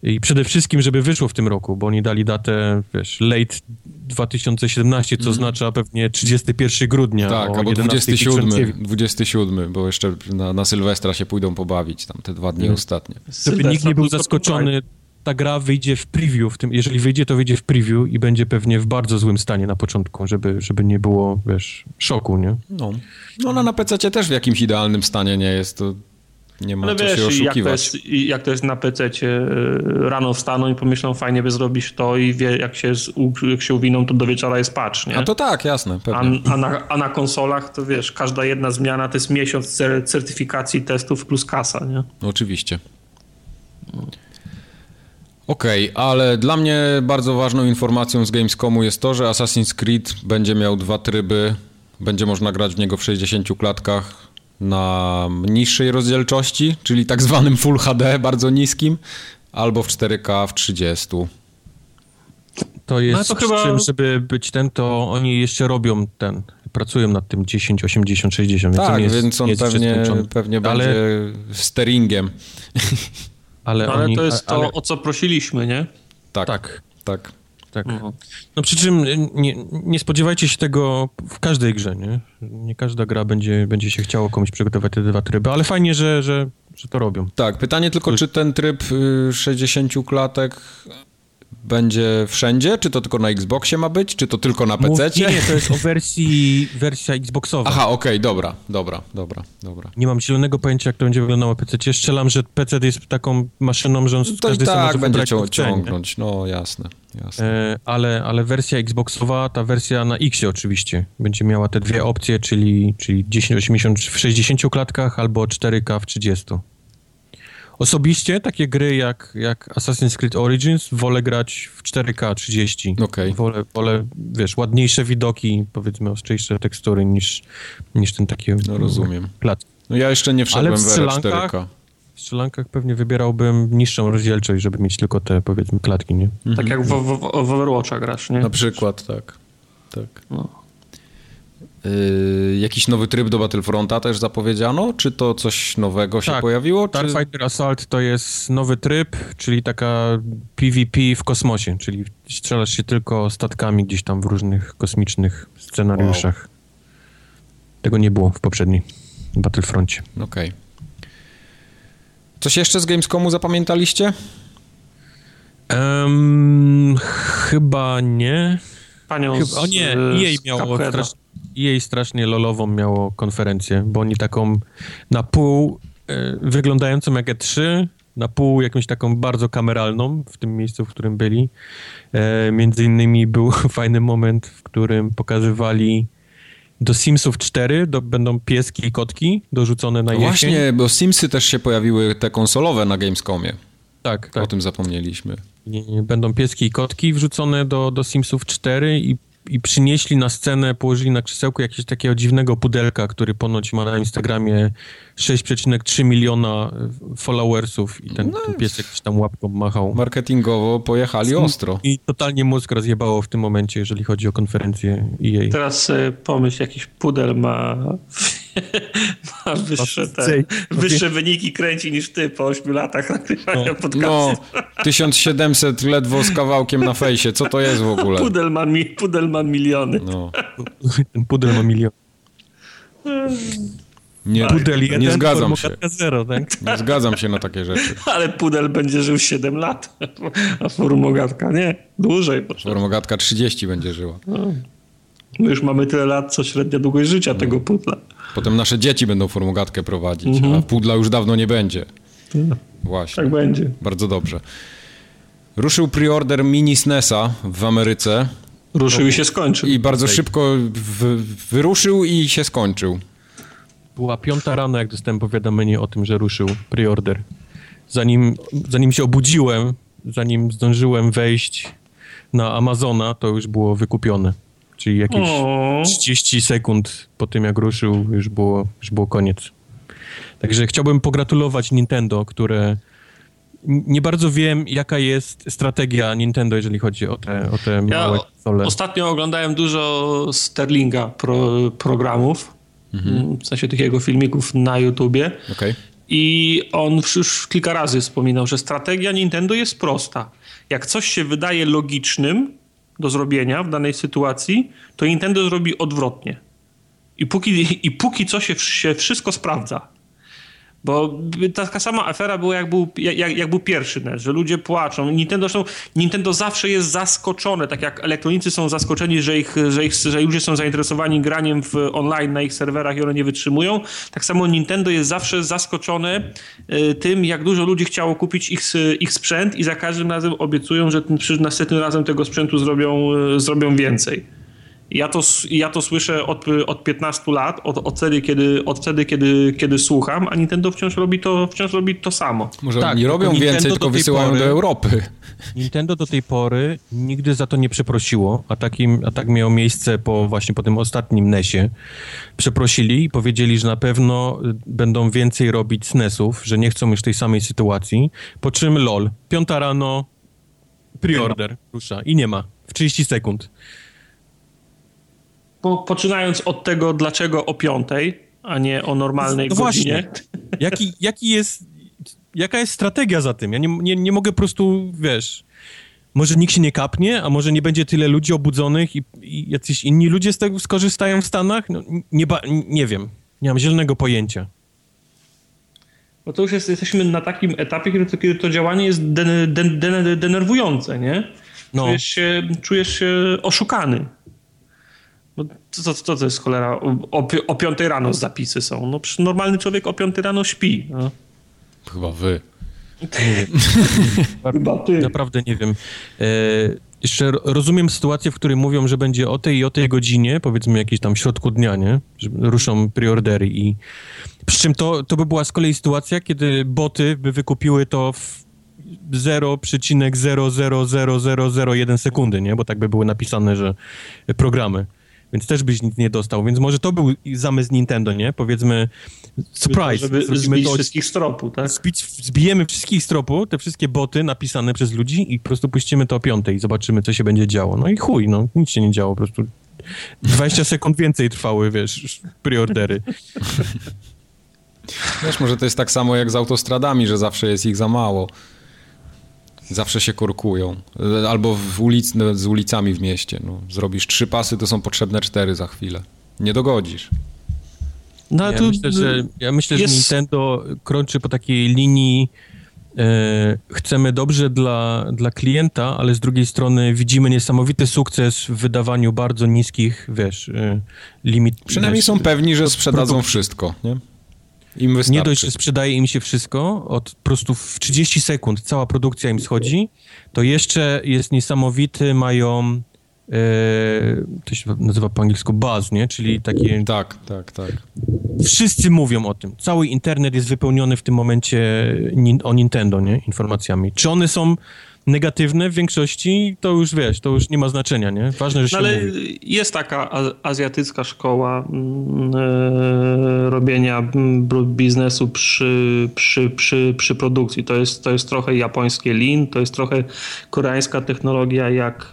S2: I przede wszystkim, żeby wyszło w tym roku, bo oni dali datę, wiesz, late 2017, co mm. oznacza pewnie 31 grudnia.
S1: Tak, albo 27, 27, bo jeszcze na, na Sylwestra się pójdą pobawić, tam te dwa dni mm. ostatnie.
S2: Żeby nikt nie był zaskoczony ta gra wyjdzie w preview, w tym, jeżeli wyjdzie, to wyjdzie w preview i będzie pewnie w bardzo złym stanie na początku, żeby, żeby nie było, wiesz, szoku, nie?
S1: No, no ona na PC też w jakimś idealnym stanie nie jest, to nie ma Ale co wiesz, się oszukiwać. Jak to
S3: jest, jak to jest na PC, e, rano wstaną i pomyślą, fajnie by zrobić to i wie, jak się, jak się uwiną, to do wieczora jest patch, nie?
S1: A to tak, jasne,
S3: pewnie. A, a, na, a na konsolach to wiesz, każda jedna zmiana to jest miesiąc certyfikacji testów plus kasa, nie?
S1: Oczywiście. Okej, okay, ale dla mnie bardzo ważną informacją z Gamescomu jest to, że Assassin's Creed będzie miał dwa tryby. Będzie można grać w niego w 60 klatkach na niższej rozdzielczości, czyli tak zwanym Full HD, bardzo niskim, albo w 4K w 30.
S2: To jest, no to chyba... czym, żeby być ten, to oni jeszcze robią ten, pracują nad tym 10, 80, 60.
S1: Tak,
S2: więc,
S1: jest, więc on pewnie, pewnie ale... będzie steringiem.
S3: Ale, no, ale oni, to jest to, ale... o co prosiliśmy, nie?
S1: Tak, tak. tak.
S2: tak. Mhm. No przy czym nie, nie, spodziewajcie się tego w każdej grze, nie? Nie każda gra będzie, będzie się chciało komuś przygotować te dwa tryby, ale fajnie, że, że, że to robią.
S1: Tak, pytanie tylko, czy ten tryb 60 y, klatek będzie wszędzie? Czy to tylko na Xboxie ma być? Czy to tylko na PC?
S2: Nie, nie, to jest o wersji, wersja Xboxowa.
S1: Aha, okej, okay, dobra, dobra, dobra, dobra.
S2: Nie mam zielonego pojęcia, jak to będzie wyglądało na PC. Strzelam, że PC jest taką maszyną, że on
S1: to każdy tak może będzie cią ciągnąć, no jasne, jasne. E,
S2: ale, ale wersja Xboxowa, ta wersja na X oczywiście, będzie miała te dwie opcje, czyli, czyli 1080 w 60 klatkach albo 4K w 30. Osobiście takie gry jak, jak Assassin's Creed Origins wolę grać w 4K 30.
S1: Okay.
S2: Wolę, wolę, wiesz, ładniejsze widoki, powiedzmy ostrzejsze tekstury niż, niż ten taki
S1: No rozumiem. Plat. No ja jeszcze nie wszedłem Ale w, w 4K.
S2: W strzelankach pewnie wybierałbym niższą rozdzielczość, żeby mieć tylko te, powiedzmy, klatki, nie?
S3: Mhm. Tak jak w, w, w Overwatcha grasz, nie?
S1: Na przykład, tak. Tak. No. Yy, jakiś nowy tryb do Battlefronta też zapowiedziano? Czy to coś nowego się
S2: tak,
S1: pojawiło?
S2: Starfighter czy... Assault to jest nowy tryb, czyli taka PvP w kosmosie, czyli strzelasz się tylko statkami gdzieś tam w różnych kosmicznych scenariuszach. Wow. Tego nie było w poprzednim Battlefroncie.
S1: Okej. Okay. Coś jeszcze z Gamescomu zapamiętaliście?
S2: Um, chyba nie.
S3: Panią
S2: chyba, o nie, jej miało jej strasznie lolową miało konferencję, bo oni taką na pół y, wyglądającą jak E3, na pół jakąś taką bardzo kameralną w tym miejscu, w którym byli. E, między innymi był fajny moment, w którym pokazywali do Simsów 4 do, będą pieski i kotki dorzucone na no
S1: jesień. Właśnie, bo Simsy też się pojawiły te konsolowe na Gamescomie.
S2: Tak, tak.
S1: O tym zapomnieliśmy.
S2: Będą pieski i kotki wrzucone do, do Simsów 4 i i przynieśli na scenę, położyli na krzesełku jakiegoś takiego dziwnego pudelka, który ponoć ma na Instagramie 6,3 miliona e, followersów i ten, no, ten piesek tam łapką machał.
S1: Marketingowo pojechali ostro.
S2: I totalnie mózg rozjebało w tym momencie, jeżeli chodzi o konferencję EA.
S3: Teraz pomyśl, jakiś pudel ma, ma wyższe, te, wyższe wyniki kręci niż ty po 8 latach nagrywania no, podcastu.
S1: No, 1700 ledwo z kawałkiem na fejsie. Co to jest w ogóle?
S3: Pudel ma, pudel ma miliony. No.
S2: Ten pudel ma miliony.
S1: Nie, pudel jeden, nie zgadzam się. Zero, tak? Nie zgadzam się na takie rzeczy.
S3: Ale pudel będzie żył 7 lat, a formogatka nie, dłużej.
S1: Formogatka 30 będzie żyła. No.
S3: My już mamy tyle lat, co średnia długość życia no. tego pudla.
S1: Potem nasze dzieci będą formogatkę prowadzić, mhm. a pudla już dawno nie będzie.
S3: Tak.
S1: Właśnie.
S3: Tak będzie.
S1: Bardzo dobrze. Ruszył preorder mini SNESa w Ameryce.
S3: Ruszył i się skończył.
S1: I bardzo szybko w, wyruszył i się skończył.
S2: Była piąta rano, jak dostałem powiadomienie o tym, że ruszył preorder. Zanim, zanim się obudziłem, zanim zdążyłem wejść na Amazona, to już było wykupione. Czyli jakieś o. 30 sekund po tym, jak ruszył, już było, już było koniec. Także chciałbym pogratulować Nintendo, które nie bardzo wiem, jaka jest strategia Nintendo, jeżeli chodzi o te, o te ja małe konsole.
S3: Ostatnio oglądałem dużo Sterlinga pro, programów, mhm. w sensie tych jego filmików na YouTubie.
S1: Okay.
S3: I on już kilka razy wspominał, że strategia Nintendo jest prosta. Jak coś się wydaje logicznym do zrobienia w danej sytuacji, to Nintendo zrobi odwrotnie. I póki, i póki co się, się wszystko sprawdza. Bo taka sama afera była, jak był, jak, jak był pierwszy NES, że ludzie płaczą. Nintendo, zresztą, Nintendo zawsze jest zaskoczone, tak jak elektronicy są zaskoczeni, że, ich, że, ich, że ludzie są zainteresowani graniem w online na ich serwerach i one nie wytrzymują. Tak samo Nintendo jest zawsze zaskoczone y, tym, jak dużo ludzi chciało kupić ich, ich sprzęt i za każdym razem obiecują, że ten, następnym razem tego sprzętu zrobią, y, zrobią więcej. Ja to, ja to słyszę od, od 15 lat, od, od, wtedy, kiedy, od wtedy kiedy, kiedy słucham, a Nintendo wciąż robi to, wciąż robi to samo.
S1: Może tak, nie robią więcej, tylko wysyłają pory, do Europy.
S2: Nintendo do tej pory nigdy za to nie przeprosiło, a, takim, a tak miało miejsce po, właśnie po tym ostatnim NESie. Przeprosili i powiedzieli, że na pewno będą więcej robić SNESów, że nie chcą już tej samej sytuacji, po czym LOL, piąta rano, preorder rusza i nie ma, w 30 sekund
S3: po, poczynając od tego, dlaczego o piątej, a nie o normalnej no godzinie.
S2: Właśnie. Jaki, jaki jest, jaka jest strategia za tym? Ja nie, nie, nie mogę po prostu, wiesz, może nikt się nie kapnie, a może nie będzie tyle ludzi obudzonych i, i jacyś inni ludzie z tego skorzystają w Stanach? No, nie, ba, nie wiem. Nie mam zielonego pojęcia.
S3: Bo to już jest, jesteśmy na takim etapie, kiedy to, kiedy to działanie jest den, den, den, denerwujące, nie? No. Czujesz, się, czujesz się oszukany. No, co, co, to jest cholera? O, o piątej rano zapisy są. No, normalny człowiek o piątej rano śpi. No.
S1: Chyba wy.
S2: Chyba ty. Naprawdę nie wiem. E, jeszcze rozumiem sytuację, w której mówią, że będzie o tej i o tej godzinie, powiedzmy jakieś tam środku dnia, nie? Że ruszą preordery i przy czym to, to by była z kolei sytuacja, kiedy boty by wykupiły to w 0,00001 sekundy, nie? Bo tak by były napisane, że programy więc też byś nic nie dostał, więc może to był zamysł Nintendo, nie? Powiedzmy surprise.
S3: Żeby zbić to, wszystkich z tropu, tak?
S2: Zbić, zbijemy wszystkich z tropu, te wszystkie boty napisane przez ludzi i po prostu puścimy to o piątej i zobaczymy, co się będzie działo. No i chuj, no, nic się nie działo, po prostu 20 sekund więcej trwały, wiesz, preordery.
S1: Wiesz, może to jest tak samo jak z autostradami, że zawsze jest ich za mało. Zawsze się korkują. Albo w ulic, z ulicami w mieście. No, zrobisz trzy pasy, to są potrzebne cztery za chwilę. Nie dogodzisz.
S2: No, ja, myślę, że, ja myślę, jest... że Nintendo krączy po takiej linii e, chcemy dobrze dla, dla klienta, ale z drugiej strony widzimy niesamowity sukces w wydawaniu bardzo niskich, wiesz, e, limit...
S1: Przynajmniej są pewni, że sprzedadzą wszystko, nie?
S2: Im wystarczy. Nie dość, że sprzedaje im się wszystko, od po prostu w 30 sekund cała produkcja im schodzi, to jeszcze jest niesamowity, mają to się nazywa po angielsku buzz, nie? Czyli takie...
S1: Tak, tak, tak.
S2: Wszyscy mówią o tym. Cały internet jest wypełniony w tym momencie o Nintendo, nie? Informacjami. Czy one są negatywne w większości, to już wiesz, to już nie ma znaczenia, nie? Ważne, że się
S3: no, Ale
S2: mówi.
S3: jest taka azjatycka szkoła mm, e, robienia mm, biznesu przy, przy, przy, przy produkcji. To jest, to jest trochę japońskie Lean, to jest trochę koreańska technologia, jak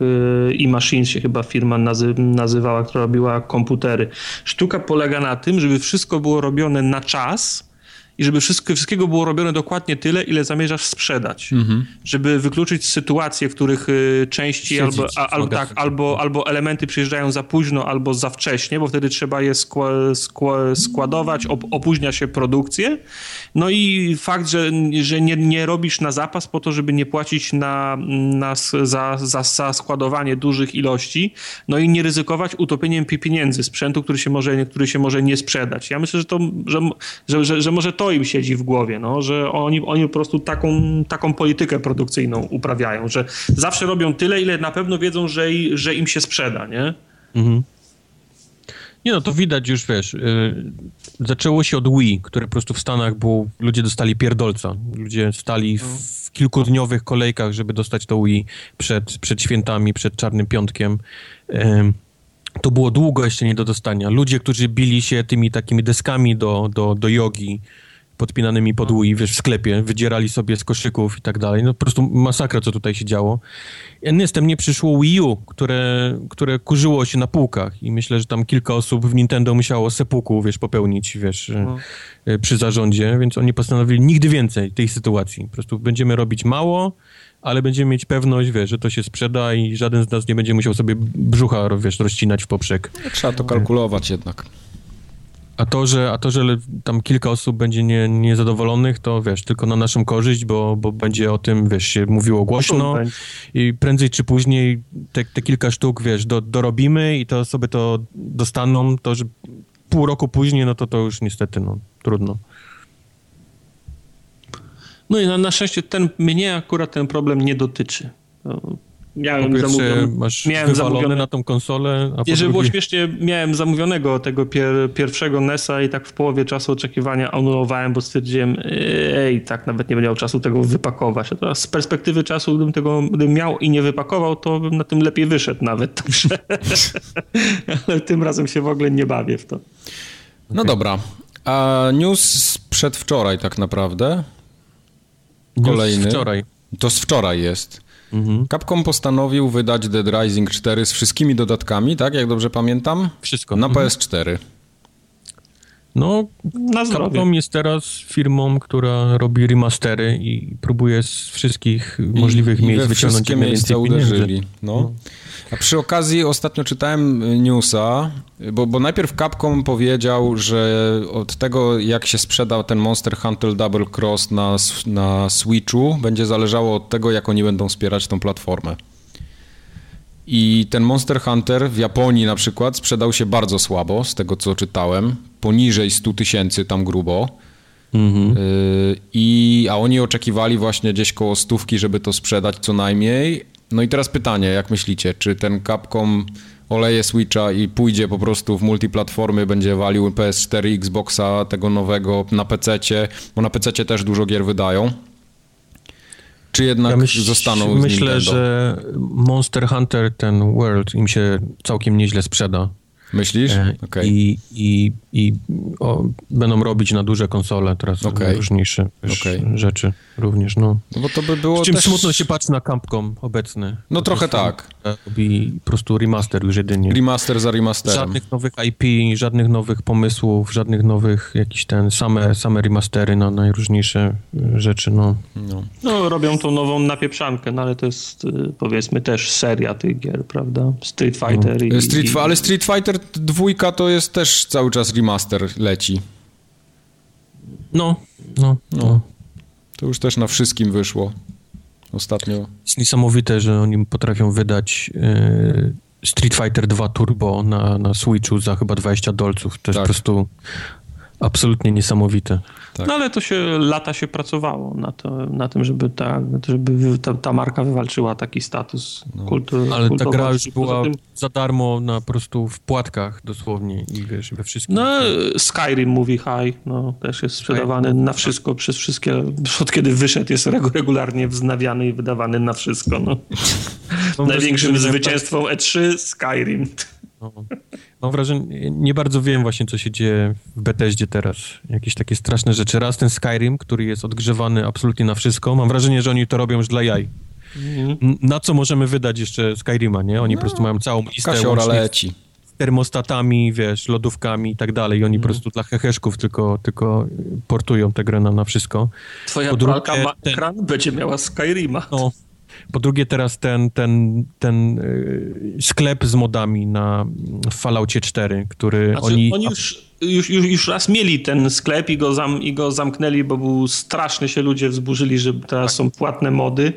S3: e, i Machines się chyba firma nazy, nazywała, która robiła komputery. Sztuka polega na tym, żeby wszystko było robione na czas, i żeby wszystko, wszystkiego było robione dokładnie tyle, ile zamierzasz sprzedać. Mhm. Żeby wykluczyć sytuacje, w których y, części albo, a, albo, tak, albo, albo elementy przyjeżdżają za późno, albo za wcześnie, bo wtedy trzeba je skła, skła, składować, op, opóźnia się produkcję. No i fakt, że, że nie, nie robisz na zapas po to, żeby nie płacić na, na, za, za, za składowanie dużych ilości, no i nie ryzykować utopieniem pieniędzy sprzętu, który się może, który się może nie sprzedać. Ja myślę, że to, że, że, że, że może to to im siedzi w głowie, no, że oni, oni po prostu taką, taką politykę produkcyjną uprawiają, że zawsze robią tyle, ile na pewno wiedzą, że, że im się sprzeda, nie? Mhm.
S2: Nie no, to widać już, wiesz, yy, zaczęło się od Wii, które po prostu w Stanach było, ludzie dostali pierdolca. Ludzie stali w, w kilkudniowych kolejkach, żeby dostać to Wii przed, przed świętami, przed Czarnym Piątkiem. Yy, to było długo jeszcze nie do dostania. Ludzie, którzy bili się tymi takimi deskami do, do, do jogi, podpinanymi pod Wii, wiesz, w sklepie, wydzierali sobie z koszyków i tak dalej. No po prostu masakra, co tutaj się działo. Natomiast nie przyszło Wii U, które, które kurzyło się na półkach i myślę, że tam kilka osób w Nintendo musiało sepuku, wiesz, popełnić, wiesz, no. E, przy zarządzie, więc oni postanowili nigdy więcej tej sytuacji. Po prostu będziemy robić mało, ale będziemy mieć pewność, wiesz, że to się sprzeda i żaden z nas nie będzie musiał sobie brzucha, wiesz, rozcinać w poprzek.
S1: Trzeba to kalkulować jednak.
S2: A to, że, a to, że tam kilka osób będzie nie, niezadowolonych, to wiesz, tylko na naszą korzyść, bo, bo będzie o tym, wiesz, się mówiło głośno i prędzej czy później te, te kilka sztuk, wiesz, do, dorobimy i to osoby to dostaną, to, że pół roku później, no to to już niestety, no, trudno.
S3: No i na, na szczęście ten, mnie akurat ten problem nie dotyczy. Miałem
S2: zamówione, masz miałem zamówione na tą konsolę,
S3: a Jeżeli drugie... było śmiesznie, miałem zamówionego tego pier, pierwszego NESa i tak w połowie czasu oczekiwania anulowałem, bo stwierdziłem, ej, tak nawet nie będę miał czasu tego wypakować. A teraz z perspektywy czasu, gdybym tego gdybym miał i nie wypakował, to bym na tym lepiej wyszedł nawet. Także... Ale tym razem się w ogóle nie bawię w to.
S1: No okay. dobra. A news przedwczoraj tak naprawdę.
S2: Kolejny. News wczoraj.
S1: To z wczoraj jest. Mhm. Capcom postanowił wydać Dead Rising 4 z wszystkimi dodatkami, tak? Jak dobrze pamiętam?
S2: Wszystko.
S1: Na mhm. PS4.
S2: No, na Capcom jest teraz firmą, która robi remastery i próbuje z wszystkich możliwych I, miejsc i wyciągnąć
S1: jak miejsca uderzyli. No. no. A przy okazji ostatnio czytałem newsa, bo, bo najpierw Capcom powiedział, że od tego jak się sprzeda ten Monster Hunter Double Cross na, na Switchu będzie zależało od tego jak oni będą wspierać tą platformę. I ten Monster Hunter w Japonii na przykład sprzedał się bardzo słabo, z tego co czytałem, poniżej 100 tysięcy tam grubo. Mhm. Y, I, a oni oczekiwali właśnie gdzieś koło stówki, żeby to sprzedać co najmniej. No i teraz pytanie, jak myślicie, czy ten Capcom oleje Switcha i pójdzie po prostu w multiplatformy, będzie walił PS4, Xboxa tego nowego na PC, bo na PC też dużo gier wydają? Czy jednak ja myśl, zostaną
S2: z Myślę, że Monster Hunter, ten World im się całkiem nieźle sprzeda.
S1: Myślisz? E,
S2: okay. I, i, i o, będą robić na duże konsole teraz okay. najróżniejsze okay. rzeczy również. No.
S1: no. bo to by było
S2: czym
S1: też...
S2: smutno się patrzy na Capcom obecny.
S1: No trochę tak.
S2: Robi po prostu remaster już jedynie.
S1: Remaster za remasterem.
S2: Żadnych nowych IP, żadnych nowych pomysłów, żadnych nowych jakiś ten, same, same remastery na najróżniejsze e, rzeczy. No.
S3: No. no robią tą nową napieprzankę, no ale to jest e, powiedzmy też seria tych gier, prawda? Street Fighter no. i,
S1: Street,
S3: i...
S1: Ale Street Fighter dwójka to jest też cały czas remaster leci.
S2: No, no, no. no.
S1: To już też na wszystkim wyszło ostatnio.
S2: Jest niesamowite, że oni potrafią wydać yy, Street Fighter 2 Turbo na, na Switchu za chyba 20 dolców. To jest tak. po prostu absolutnie niesamowite.
S3: Tak. No ale to się, lata się pracowało na, to, na tym, żeby, ta, żeby ta, ta marka wywalczyła taki status no. kultury.
S2: Ale ta gra już była tym... za darmo na po prostu w płatkach dosłownie i wiesz, we wszystkim.
S3: No Skyrim mówi High, no też jest sprzedawany Skyrim. na wszystko, przez wszystkie, od kiedy wyszedł jest regularnie wznawiany i wydawany na wszystko, no. Największym zwycięstwem E3 Skyrim. No.
S2: Mam wrażenie, nie bardzo wiem właśnie, co się dzieje w Bethesdzie teraz. Jakieś takie straszne rzeczy. Raz ten Skyrim, który jest odgrzewany absolutnie na wszystko. Mam wrażenie, że oni to robią już dla jaj. Mhm. Na co możemy wydać jeszcze Skyrima, nie? Oni no, po prostu mają całą listę
S1: leci.
S2: z termostatami, wiesz, lodówkami i tak dalej. I oni mm. po prostu dla heheszków tylko, tylko portują tę grę na, na wszystko.
S3: Twoja po pralka ma ekran, będzie miała Skyrima. No,
S2: po drugie teraz ten, ten, ten y, sklep z modami na Falloutie 4, który znaczy, oni...
S3: Oni już, już, już, już raz mieli ten sklep i go, zam, i go zamknęli, bo był strasznie się ludzie wzburzyli, że teraz tak. są płatne mody.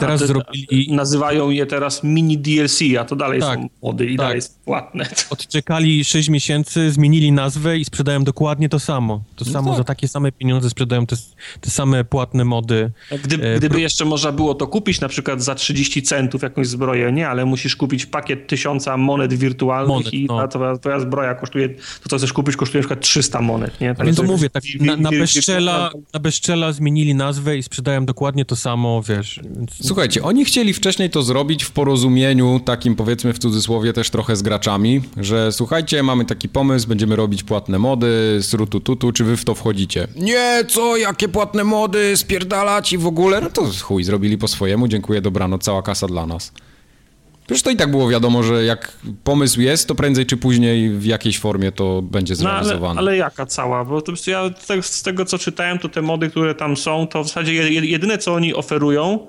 S3: Teraz te, zrobili... Nazywają je teraz mini DLC, a to dalej tak, są mody i tak. dalej jest płatne.
S2: Odczekali 6 miesięcy, zmienili nazwę i sprzedają dokładnie to samo. To no samo, tak. za takie same pieniądze sprzedają te, te same płatne mody.
S3: Gdy, e, gdyby jeszcze można było to kupić, na przykład za 30 centów jakąś zbroję, nie, ale musisz kupić pakiet tysiąca monet wirtualnych monet, i no. ta twoja zbroja kosztuje, to co chcesz kupić kosztuje na przykład 300 monet, nie?
S2: Tak Więc to mówię, tak na, na, bezczela, na bezczela zmienili nazwę i sprzedają dokładnie to samo, wiesz. Więc...
S1: Słuchajcie, oni chcieli wcześniej to zrobić w porozumieniu takim powiedzmy w cudzysłowie też trochę z graczami, że słuchajcie, mamy taki pomysł, będziemy robić płatne mody, srutu tutu, czy wy w to wchodzicie? Nie, co, jakie płatne mody, spierdalać i w ogóle? No to chuj, zrobili po swojemu, dziękuję, dobranoc, cała kasa dla nas. Przecież to i tak było wiadomo, że jak pomysł jest, to prędzej czy później w jakiejś formie to będzie zrealizowane.
S3: No, ale, ale, jaka cała? Bo to, ja z tego, co czytałem, to te mody, które tam są, to w zasadzie jedyne, co oni oferują,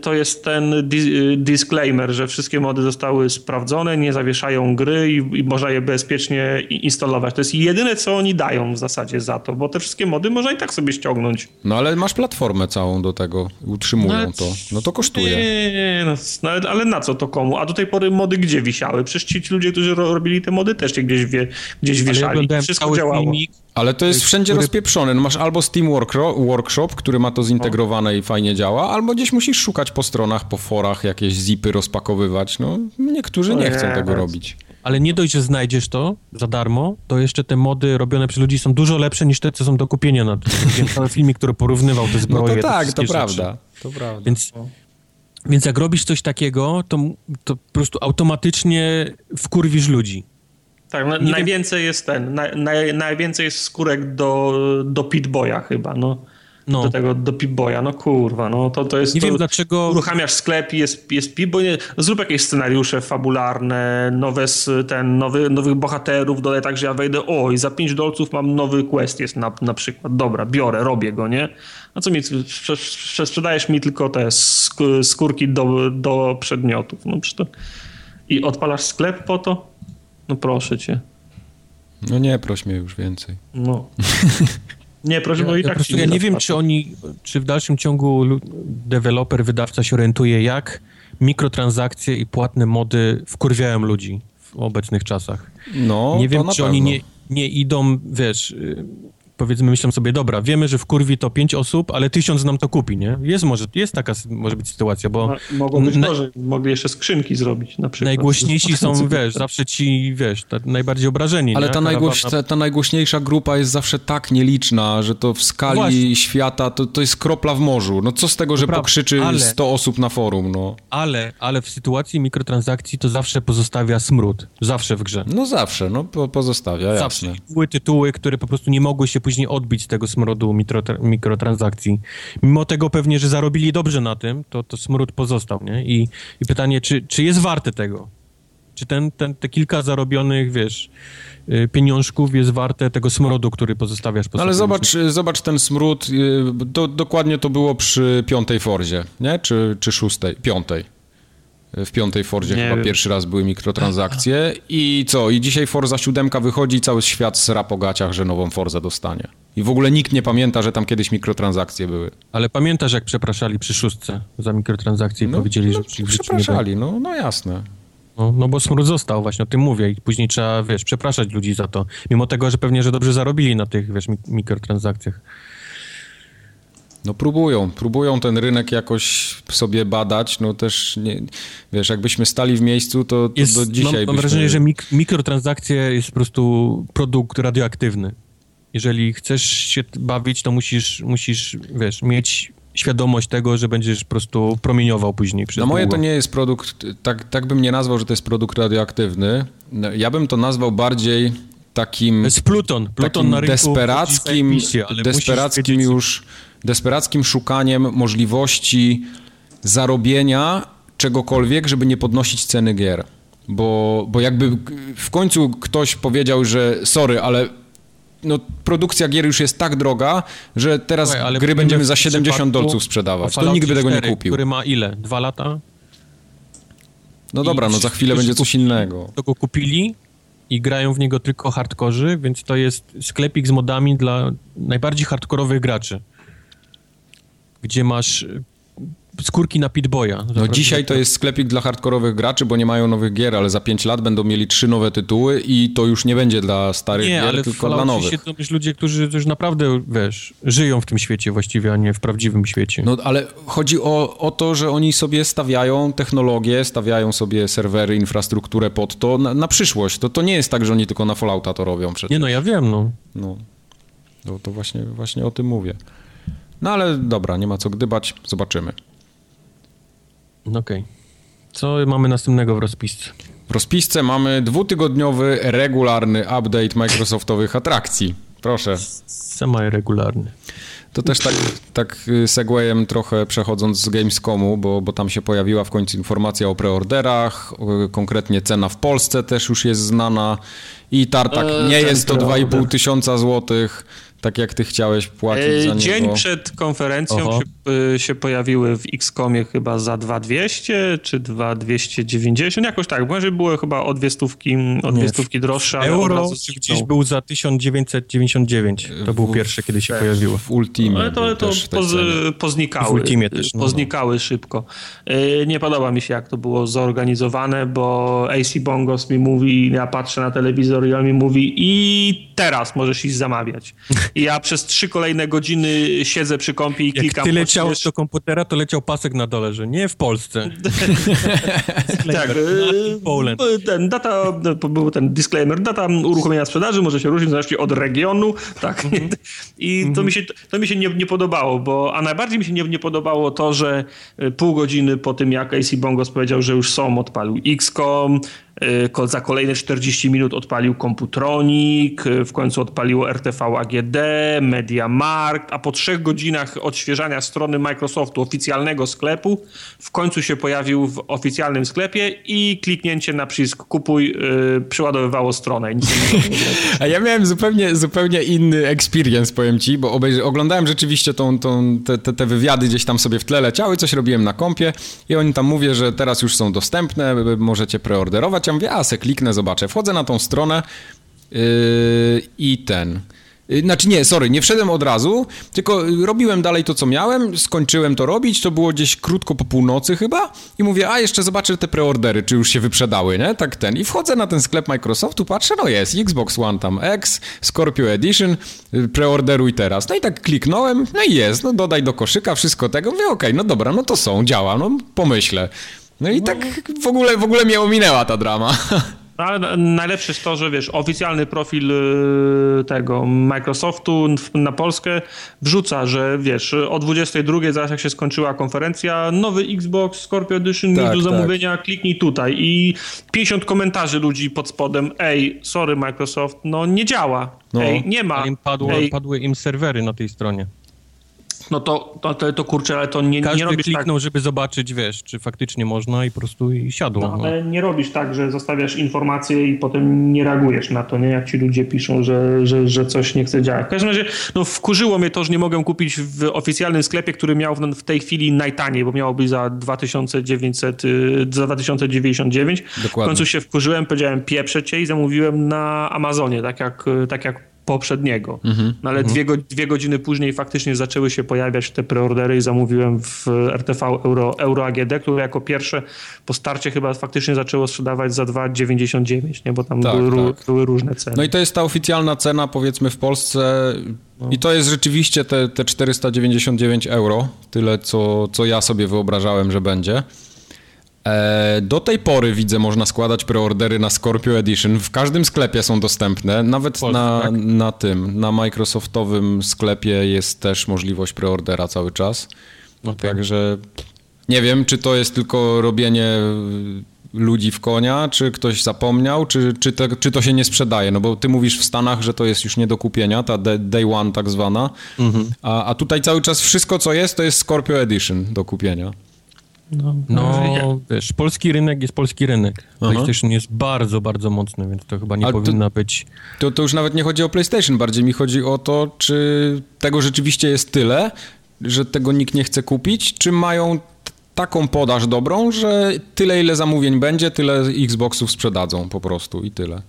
S3: to jest ten y, disclaimer, że wszystkie mody zostały sprawdzone, nie zawieszają gry i, i, można je bezpiecznie instalować. To jest jedyne, co oni dają w zasadzie za to, bo te wszystkie mody można i tak sobie ściągnąć.
S1: No ale masz platformę całą do tego, utrzymują no, to. No to kosztuje.
S3: Nie, no, no, ale na co to komu? A do tej pory mody gdzie wisiały? Przecież ci ludzie, którzy robili te mody też się gdzieś, wie, gdzieś wieszali. Wszystko działało. Filmik,
S1: ale to jest wszędzie który... rozpieprzone. No masz albo Steam Workshop, który ma to zintegrowane o. i fajnie działa, albo gdzieś musisz szukać po stronach, po forach, jakieś zipy rozpakowywać. No, niektórzy nie chcą tego robić.
S2: Ale nie dość, że znajdziesz to za darmo, to jeszcze te mody robione przez ludzi są dużo lepsze niż te, co są do kupienia. Na filmik, który porównywał te zbroje.
S1: No to tak, to prawda. to prawda.
S2: Więc, więc jak robisz coś takiego, to, to po prostu automatycznie wkurwisz ludzi.
S3: Tak, na, najwięcej wiem. jest ten, na, na, najwięcej jest skórek do, do Pitboya chyba, no. No. Do tego, do Pip-Boya, no kurwa, no to, to jest...
S2: Nie
S3: to,
S2: wiem dlaczego...
S3: Uruchamiasz sklep i jest, jest Pip-Boy, no, zrób jakieś scenariusze fabularne, nowe, ten, nowy, nowych bohaterów, dodaj tak, że ja wejdę, o i za 5 dolców mam nowy quest jest na, na przykład, dobra, biorę, robię go, nie? A co mi, sprzedajesz mi tylko te skórki do, do przedmiotów, no to... I odpalasz sklep po to? No proszę cię.
S1: No nie, proś mnie już więcej.
S3: No. Nie, proszę, bo i tak
S2: ja, ja nie wiem, czy oni, czy w dalszym ciągu deweloper, wydawca się orientuje, jak mikrotransakcje i płatne mody wkurwiają ludzi w obecnych czasach. No, nie wiem, czy pewno. oni nie, nie idą, wiesz, y, powiedzmy, myślą sobie, dobra, wiemy, że w kurwi to pięć osób, ale tysiąc nam to kupi, nie? Jest może, jest taka może być sytuacja, bo...
S3: No, mogą być na, może, mogli jeszcze skrzynki zrobić na przykład.
S2: Najgłośniejsi są, wiesz, zawsze ci, wiesz, najbardziej obrażeni,
S1: Ale ta, najgłoś, ta, ta, najgłośniejsza grupa jest zawsze tak nieliczna, że to w skali Właśnie. świata to, to jest kropla w morzu. No co z tego, że pokrzyczy ale, 100 osób na forum, no.
S2: Ale, ale w sytuacji mikrotransakcji to zawsze pozostawia smród. Zawsze w grze.
S1: No zawsze, no po, pozostawia, zawsze. jasne.
S2: Były tytuły, które po prostu nie mogły się później odbić tego smrodu mikrotransakcji. Mimo tego pewnie, że zarobili dobrze na tym, to, to smród pozostał, nie? I, i pytanie, czy, czy jest warte tego? Czy ten, ten, te kilka zarobionych, wiesz, y, pieniążków jest warte tego smrodu, który pozostawiasz po
S1: no, Ale zobacz, zobacz ten smród, y, do, dokładnie to było przy piątej Forzie, nie? Czy, czy szóstej? Piątej. W piątej Fordzie nie chyba wiem. pierwszy raz były mikrotransakcje i co? I dzisiaj Forza 7 wychodzi i cały świat sra po gaciach, że nową Forzę dostanie. I w ogóle nikt nie pamięta, że tam kiedyś mikrotransakcje były.
S2: Ale pamiętasz, jak przepraszali przy szóstce za mikrotransakcje i no, powiedzieli,
S1: no, że... Przepraszali, no, no jasne.
S2: No, no bo smród został, właśnie o tym mówię i później trzeba, wiesz, przepraszać ludzi za to. Mimo tego, że pewnie, że dobrze zarobili na tych, wiesz, mikrotransakcjach.
S1: No próbują, próbują ten rynek jakoś sobie badać, no też, nie, wiesz, jakbyśmy stali w miejscu, to, to jest, do dzisiaj
S2: Mam, mam wrażenie, że mik mikrotransakcje jest po prostu produkt radioaktywny. Jeżeli chcesz się bawić, to musisz, musisz wiesz, mieć świadomość tego, że będziesz po prostu promieniował później.
S1: Przez no moje długo. to nie jest produkt, tak, tak bym nie nazwał, że to jest produkt radioaktywny. No, ja bym to nazwał bardziej takim...
S2: To jest Pluton. Pluton na rynku
S1: desperackim, misję, desperackim już, desperackim szukaniem możliwości zarobienia czegokolwiek, żeby nie podnosić ceny gier. Bo, bo jakby w końcu ktoś powiedział, że sorry, ale no, produkcja gier już jest tak droga, że teraz Słuchaj, gry będziemy za 70 dolców sprzedawać. To nikt by tego nie kupił.
S2: Który ma ile? Dwa lata?
S1: No dobra, no za chwilę będzie coś innego.
S2: To go kupili i grają w niego tylko hardkorzy, więc to jest sklepik z modami dla najbardziej hardkorowych graczy. Gdzie masz skórki na Pitboya.
S1: No dzisiaj to jest sklepik dla hardkorowych graczy, bo nie mają nowych gier, ale za 5 lat będą mieli trzy nowe tytuły i to już nie będzie dla starych nie, gier, ale tylko dla nowych. Nie,
S2: ale to ludzie, którzy już naprawdę, wiesz, żyją w tym świecie właściwie, a nie w prawdziwym świecie.
S1: No ale chodzi o, o to, że oni sobie stawiają technologię, stawiają sobie serwery, infrastrukturę pod to na, na przyszłość. To, to nie jest tak, że oni tylko na Fallouta to robią przecież.
S2: Nie no, ja wiem, no.
S1: No, no to właśnie, właśnie o tym mówię. No ale dobra, nie ma co gdybać, zobaczymy.
S2: Okej. Okay. Co mamy następnego w rozpisce?
S1: W rozpisce mamy dwutygodniowy, regularny update Microsoftowych atrakcji. Proszę.
S2: Semi-regularny.
S1: To też tak, tak y, segwayem trochę przechodząc z Gamescomu, bo, bo tam się pojawiła w końcu informacja o preorderach, konkretnie cena w Polsce też już jest znana i tartak e, nie jest to 2,5 tysiąca złotych, tak jak ty chciałeś płacić za
S3: niego. Dzień przed konferencją się, y, się, pojawiły w XCOMie chyba za 2200 czy 2290, jakoś tak, może było chyba o dwie stówki, o dwie stówki droższe.
S2: Euro gdzieś był za 1999, to był pierwszy, kiedy się pojawiło.
S1: W Ultimie
S3: Ale to, to poz, poznikały, w Ultimie też, no. poznikały szybko. Y, nie podoba mi się, jak to było zorganizowane, bo AC Bongos mi mówi, ja patrzę na telewizor i on mi mówi i teraz możesz iść zamawiać. I ja przez trzy kolejne godziny siedzę przy kąpie i
S2: Jak
S3: klikam.
S2: Jak ty leciałeś do komputera, to leciał pasek na dole, że nie w Polsce.
S3: tak. Poland. Ten data, był ten disclaimer, data uruchomienia sprzedaży może się różnić zależnie od regionu, tak. Mm -hmm. I to -hmm. mi się, to mi się nie, nie podobało, bo, a najbardziej mi się nie, nie podobało to, że pół godziny po tym, jak AC Bongos powiedział, że już są, odpalił XCOM, Y, za kolejne 40 minut odpalił Komputronik, y, w końcu odpaliło RTV AGD, MediaMarkt, a po trzech godzinach odświeżania strony Microsoftu, oficjalnego sklepu, w końcu się pojawił w oficjalnym sklepie i kliknięcie na przycisk kupuj yy, przyładowywało stronę.
S1: a ja miałem zupełnie, zupełnie inny experience, powiem ci, bo oglądałem rzeczywiście tą, tą, te, te, te wywiady gdzieś tam sobie w tle leciały, coś robiłem na kompie i oni tam mówią, że teraz już są dostępne, możecie preorderować ja mówię, a se kliknę, zobaczę. Wchodzę na tą stronę yy, i ten... Yy, znaczy nie, sorry, nie wszedłem od razu, tylko robiłem dalej to, co miałem, skończyłem to robić, to było gdzieś krótko po północy chyba i mówię, a jeszcze zobaczę te preordery, czy już się wyprzedały, nie? Tak ten. I wchodzę na ten sklep Microsoftu, patrzę, no jest, Xbox One tam X, Scorpio Edition, yy, preorderuj teraz. No i tak kliknąłem, no i jest, no dodaj do koszyka wszystko tego, mówię, okej, okay, no dobra, no to są, działa, no pomyślę. No i tak w ogóle, w ogóle mnie ominęła ta drama.
S3: No, ale najlepsze jest to, że wiesz, oficjalny profil y, tego Microsoftu na Polskę wrzuca, że wiesz, o 22 zaraz jak się skończyła konferencja, nowy Xbox Scorpio Edition tak, do tak. zamówienia, tak. kliknij tutaj i 50 komentarzy ludzi pod spodem, ej, sorry Microsoft, no nie działa, no. ej, nie ma.
S2: Im padło, ej. padły im serwery na tej stronie
S3: no to, to, to, to kurczę, ale to nie, Każdy nie robisz
S2: kliknął, tak... żeby zobaczyć, wiesz, czy faktycznie można i po prostu i siadło.
S3: No, no. ale nie robisz tak, że zostawiasz informacje i potem nie reagujesz na to, nie? Jak ci ludzie piszą, że, że, że coś nie chce działać. W każdym razie, no wkurzyło mnie to, że nie mogę kupić w oficjalnym sklepie, który miał w tej chwili najtaniej, bo miało być za 2900, za 2099. Dokładnie. W końcu się wkurzyłem, powiedziałem pieprzę cię i zamówiłem na Amazonie, tak jak, tak jak poprzedniego. Mhm. No ale mhm. dwie, go, dwie godziny później faktycznie zaczęły się pojawiać te preordery i zamówiłem w RTV Euro, Euro AGD, które jako pierwsze po starcie chyba faktycznie zaczęło sprzedawać za 2,99, nie? bo tam tak, były, tak. były, różne ceny.
S1: No i to jest ta oficjalna cena powiedzmy w Polsce no. i to jest rzeczywiście te, te 499 euro, tyle co, co ja sobie wyobrażałem, że będzie. E, do tej pory widzę, można składać preordery na Scorpio Edition. W każdym sklepie są dostępne, nawet Polsce, na, tak? na tym, na Microsoftowym sklepie jest też możliwość preordera cały czas. Okay. Także nie wiem, czy to jest tylko robienie ludzi w konia, czy ktoś zapomniał, czy, czy, te, czy to się nie sprzedaje. No bo ty mówisz w Stanach, że to jest już nie do kupienia, ta day one tak zwana, mhm. a, a tutaj cały czas wszystko, co jest, to jest Scorpio Edition do kupienia.
S2: No, no wiesz, polski rynek jest polski rynek. Aha. PlayStation jest bardzo, bardzo mocny, więc to chyba nie Ale powinna to, być...
S1: To, to już nawet nie chodzi o PlayStation, bardziej mi chodzi o to, czy tego rzeczywiście jest tyle, że tego nikt nie chce kupić, czy mają taką podaż dobrą, że tyle ile zamówień będzie, tyle Xboxów sprzedadzą po prostu i tyle.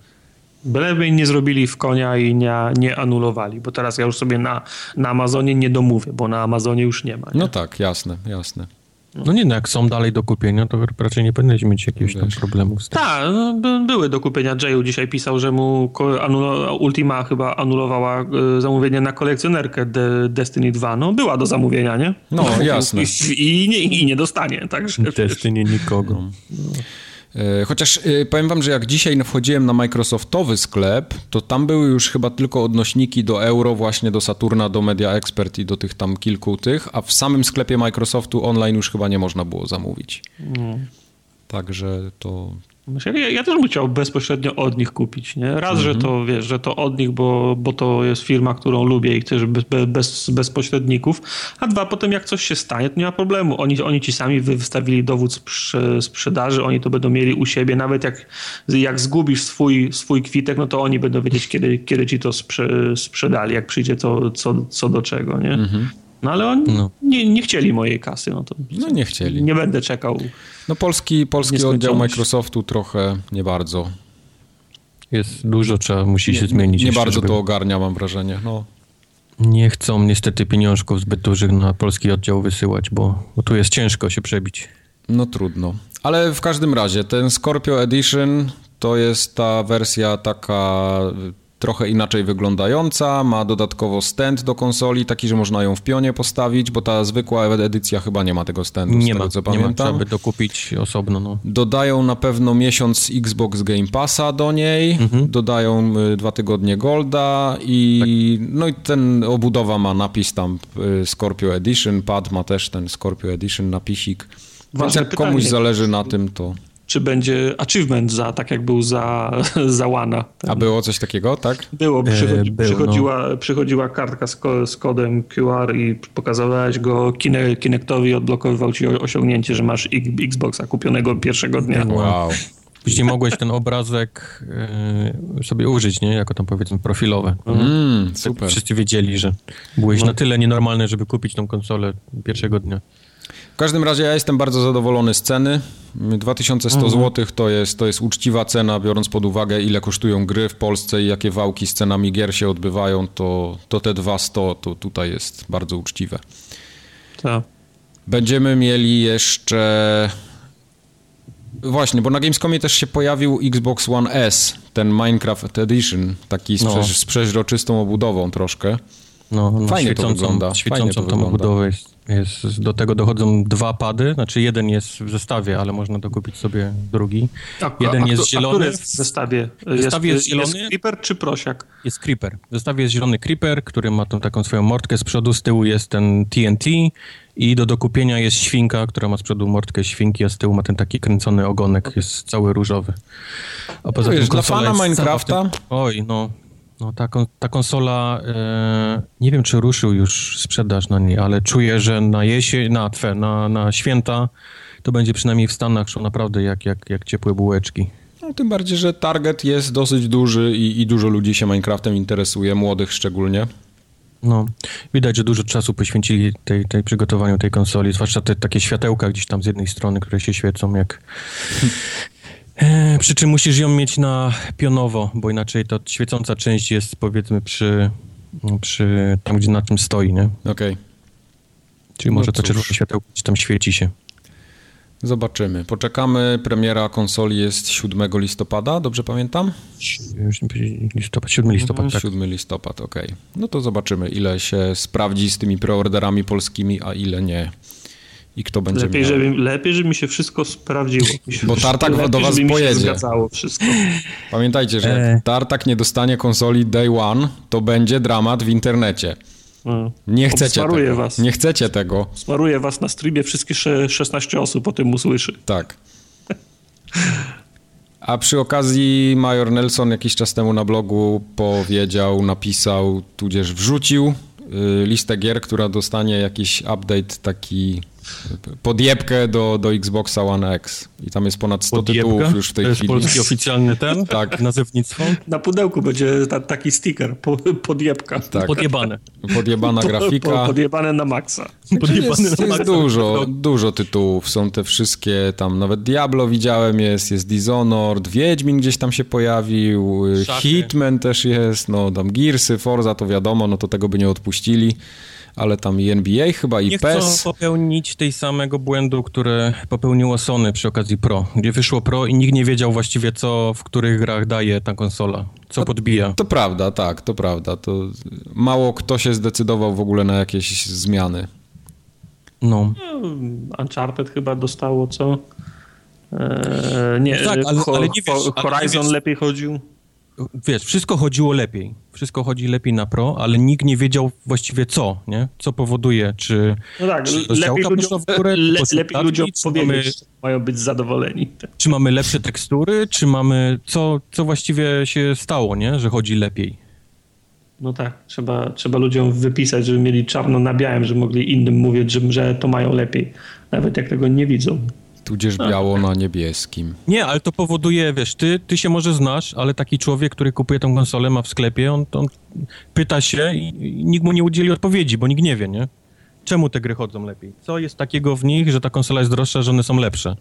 S3: Byleby nie zrobili w konia i nie, nie anulowali, bo teraz ja już sobie na, na Amazonie nie domówię, bo na Amazonie już nie ma. Nie?
S1: No tak, jasne, jasne.
S2: No nie, no jak są dalej do kupienia, to raczej nie powinieneś mieć jakiegoś tam problemu z
S3: tym. Tak, no, były do kupienia. Jayu dzisiaj pisał, że mu Ultima chyba anulowała e, zamówienie na kolekcjonerkę De Destiny 2. No była do zamówienia, nie?
S1: No, jasne.
S3: I, i, nie, i nie dostanie, także...
S2: Destiny nikogo.
S1: No. E, chociaż e, powiem wam, że jak dzisiaj wchodziłem na Microsoftowy sklep, to tam były już chyba tylko odnośniki do euro, właśnie do Saturna, do Media Expert i do tych tam kilku tych, a w samym sklepie Microsoftu online już chyba nie można było zamówić. No. Także to,
S3: ja, ja, też bym chciał bezpośrednio od nich kupić, nie? Raz, że to mhm. wiesz, że to od nich, bo, bo to jest firma, którą lubię i chcę, bez, bez, bez pośredników, a dwa, potem jak coś się stanie, to nie ma problemu. Oni, oni ci sami wystawili dowód sprzedaży, oni to będą mieli u siebie, nawet jak, jak zgubisz swój, swój kwitek, no to oni będą wiedzieć, kiedy, kiedy ci to sprze, sprzedali, jak przyjdzie to co, co do czego, nie? Mhm. No ale oni no. Nie, nie chcieli mojej kasy. No, to
S1: no nie chcieli.
S3: Nie będę czekał.
S1: No polski, polski oddział Microsoftu trochę nie bardzo.
S2: Jest dużo, trzeba, musi się zmienić.
S1: Nie bardzo żeby... to ogarnia, mam wrażenie. No.
S2: Nie chcą niestety pieniążków zbyt dużych na polski oddział wysyłać, bo, bo tu jest ciężko się przebić.
S1: No trudno. Ale w każdym razie ten Scorpio Edition to jest ta wersja taka trochę inaczej wyglądająca, ma dodatkowo stand do konsoli, taki, że można ją w pionie postawić, bo ta zwykła edycja chyba nie ma tego standu,
S2: nie
S1: ma,
S2: tego, co
S1: nie pamiętam.
S2: Ma, trzeba by dokupić osobno. No.
S1: Dodają na pewno miesiąc Xbox Game Passa do niej, mhm. dodają y, dwa tygodnie Golda i tak. no i ten obudowa ma napis tam y, Scorpio Edition, pad ma też ten Scorpio Edition napisik. Więc jak pytanie. komuś zależy na tym, to
S3: czy będzie achievement za, tak jak był za, za Łana.
S1: A było coś takiego, tak?
S3: Było, przychodzi, e, był, przychodziła, no. przychodziła kartka z, z, kodem QR i pokazałeś go Kine, Kinectowi, odblokowywał ci osiągnięcie, że masz Xboxa kupionego pierwszego dnia.
S1: Wow.
S2: Później mogłeś ten obrazek y, sobie użyć, nie? Jako tam powiedzmy profilowe.
S1: Mm, super.
S2: Wszyscy wiedzieli, że byłeś no. na tyle nienormalny, żeby kupić tą konsolę pierwszego dnia.
S1: W każdym razie ja jestem bardzo zadowolony z ceny. 2100 mhm. zł to jest, to jest uczciwa cena, biorąc pod uwagę, ile kosztują gry w Polsce i jakie wałki z cenami gier się odbywają, to, to te 200 to tutaj jest bardzo uczciwe.
S3: Tak.
S1: Będziemy mieli jeszcze... Właśnie, bo na Gamescomie też się pojawił Xbox One S, ten Minecraft Edition, taki z, no. z przeźroczystą obudową troszkę.
S2: No, no Fajnie to wygląda. Świecącą Fajnie to tą obudowę jest jest, do tego dochodzą dwa pady, znaczy jeden jest w zestawie, ale można dokupić sobie drugi.
S3: A, jeden a, jest a, zielony. A jest w zestawie?
S2: W zestawie jest, jest zielony.
S3: Jest Creeper czy Prosiak?
S2: Jest Creeper. W zestawie jest zielony Creeper, który ma tą taką swoją mordkę z przodu, z tyłu jest ten TNT i do dokupienia jest świnka, która ma z przodu mordkę świnki, a z tyłu ma ten taki kręcony ogonek, jest cały różowy.
S1: A poza no, tym dla fana Minecrafta?
S2: Oj, no, no ta, ta konsola, e, nie wiem czy ruszył już sprzedaż na niej, ale czuję, że na jesień, na twe, na, na święta to będzie przynajmniej w Stanach szło naprawdę jak, jak, jak ciepłe bułeczki.
S1: No, tym bardziej, że target jest dosyć duży i, i dużo ludzi się Minecraftem interesuje, młodych szczególnie.
S2: No, widać, że dużo czasu poświęcili tej, tej przygotowaniu tej konsoli, zwłaszcza te takie światełka gdzieś tam z jednej strony, które się świecą jak, E, przy czym musisz ją mieć na pionowo, bo inaczej ta świecąca część jest powiedzmy przy, przy tam, gdzie na tym stoi, nie?
S1: Okej. Okay.
S2: Czyli może no to czerwone światełko tam świeci się.
S1: Zobaczymy. Poczekamy. Premiera konsoli jest 7 listopada, dobrze pamiętam?
S2: Listopad, 7 listopad, tak.
S1: 7 listopad, okej. Okay. No to zobaczymy, ile się sprawdzi z tymi preorderami polskimi, a ile nie. I kto będzie
S3: lepiej,
S1: miał.
S3: Żeby, lepiej, żeby mi się wszystko sprawdziło. Się
S1: Bo Tartak lepiej, do was pojedzie.
S3: zgadzało wszystko.
S1: Pamiętajcie, że jak e. Tartak nie dostanie konsoli day one, to będzie dramat w internecie. No. Nie chcecie tego. was. Nie chcecie tego.
S3: Smaruję was na streamie, wszystkie 16 osób o tym usłyszy.
S1: Tak. A przy okazji Major Nelson jakiś czas temu na blogu powiedział, napisał, tudzież wrzucił y, listę gier, która dostanie jakiś update taki podjebkę do, do Xboxa One X. I tam jest ponad 100 Podjebka? tytułów już w tej
S2: to
S1: chwili.
S2: To jest polski oficjalny ten? tak. Nazewnictwo?
S3: Na pudełku będzie ta, taki sticker, po, podjebka.
S2: Tak. Podjebane.
S1: Podjebana grafika. Po,
S3: podjebane na maksa.
S1: Podjebane jest, na maksa. Jest dużo, dużo tytułów. Są te wszystkie, tam nawet Diablo widziałem jest, jest Dishonored, Wiedźmin gdzieś tam się pojawił, Szachy. Hitman też jest, no tam Gearsy, Forza to wiadomo, no to tego by nie odpuścili ale tam i NBA chyba i
S2: nie
S1: PES.
S2: Nie chcą popełnić tej samego błędu, który popełniło Sony przy okazji Pro, gdzie wyszło Pro i nikt nie wiedział właściwie co, w których grach daje ta konsola, co to, podbija.
S1: To prawda, tak, to prawda. To mało kto się zdecydował w ogóle na jakieś zmiany.
S3: No. no Uncharted chyba dostało co? Eee, nie, no tak, ale, ale nie wiesz, Horizon ale nie wiesz, lepiej chodził
S2: wiesz, wszystko chodziło lepiej. Wszystko chodzi lepiej na pro, ale nikt nie wiedział właściwie co, nie? Co powoduje, czy...
S3: No tak, czy lepiej ludziom, górę, le, lepiej ludziom powiedzieć, mamy, mają być zadowoleni.
S2: Czy mamy lepsze tekstury, czy mamy... Co, co właściwie się stało, nie? Że chodzi lepiej.
S3: No tak, trzeba, trzeba ludziom wypisać, żeby mieli czarno na białym, żeby mogli innym mówić, że, że to mają lepiej. Nawet jak tego nie widzą.
S1: Tudzież biało na niebieskim.
S2: Nie, ale to powoduje, wiesz, ty, ty się może znasz, ale taki człowiek, który kupuje tą konsolę, ma w sklepie, on, on pyta się i, i nikt mu nie udzieli odpowiedzi, bo nikt nie wie, nie? Czemu te gry chodzą lepiej? Co jest takiego w nich, że ta konsola jest droższa, że one są lepsze?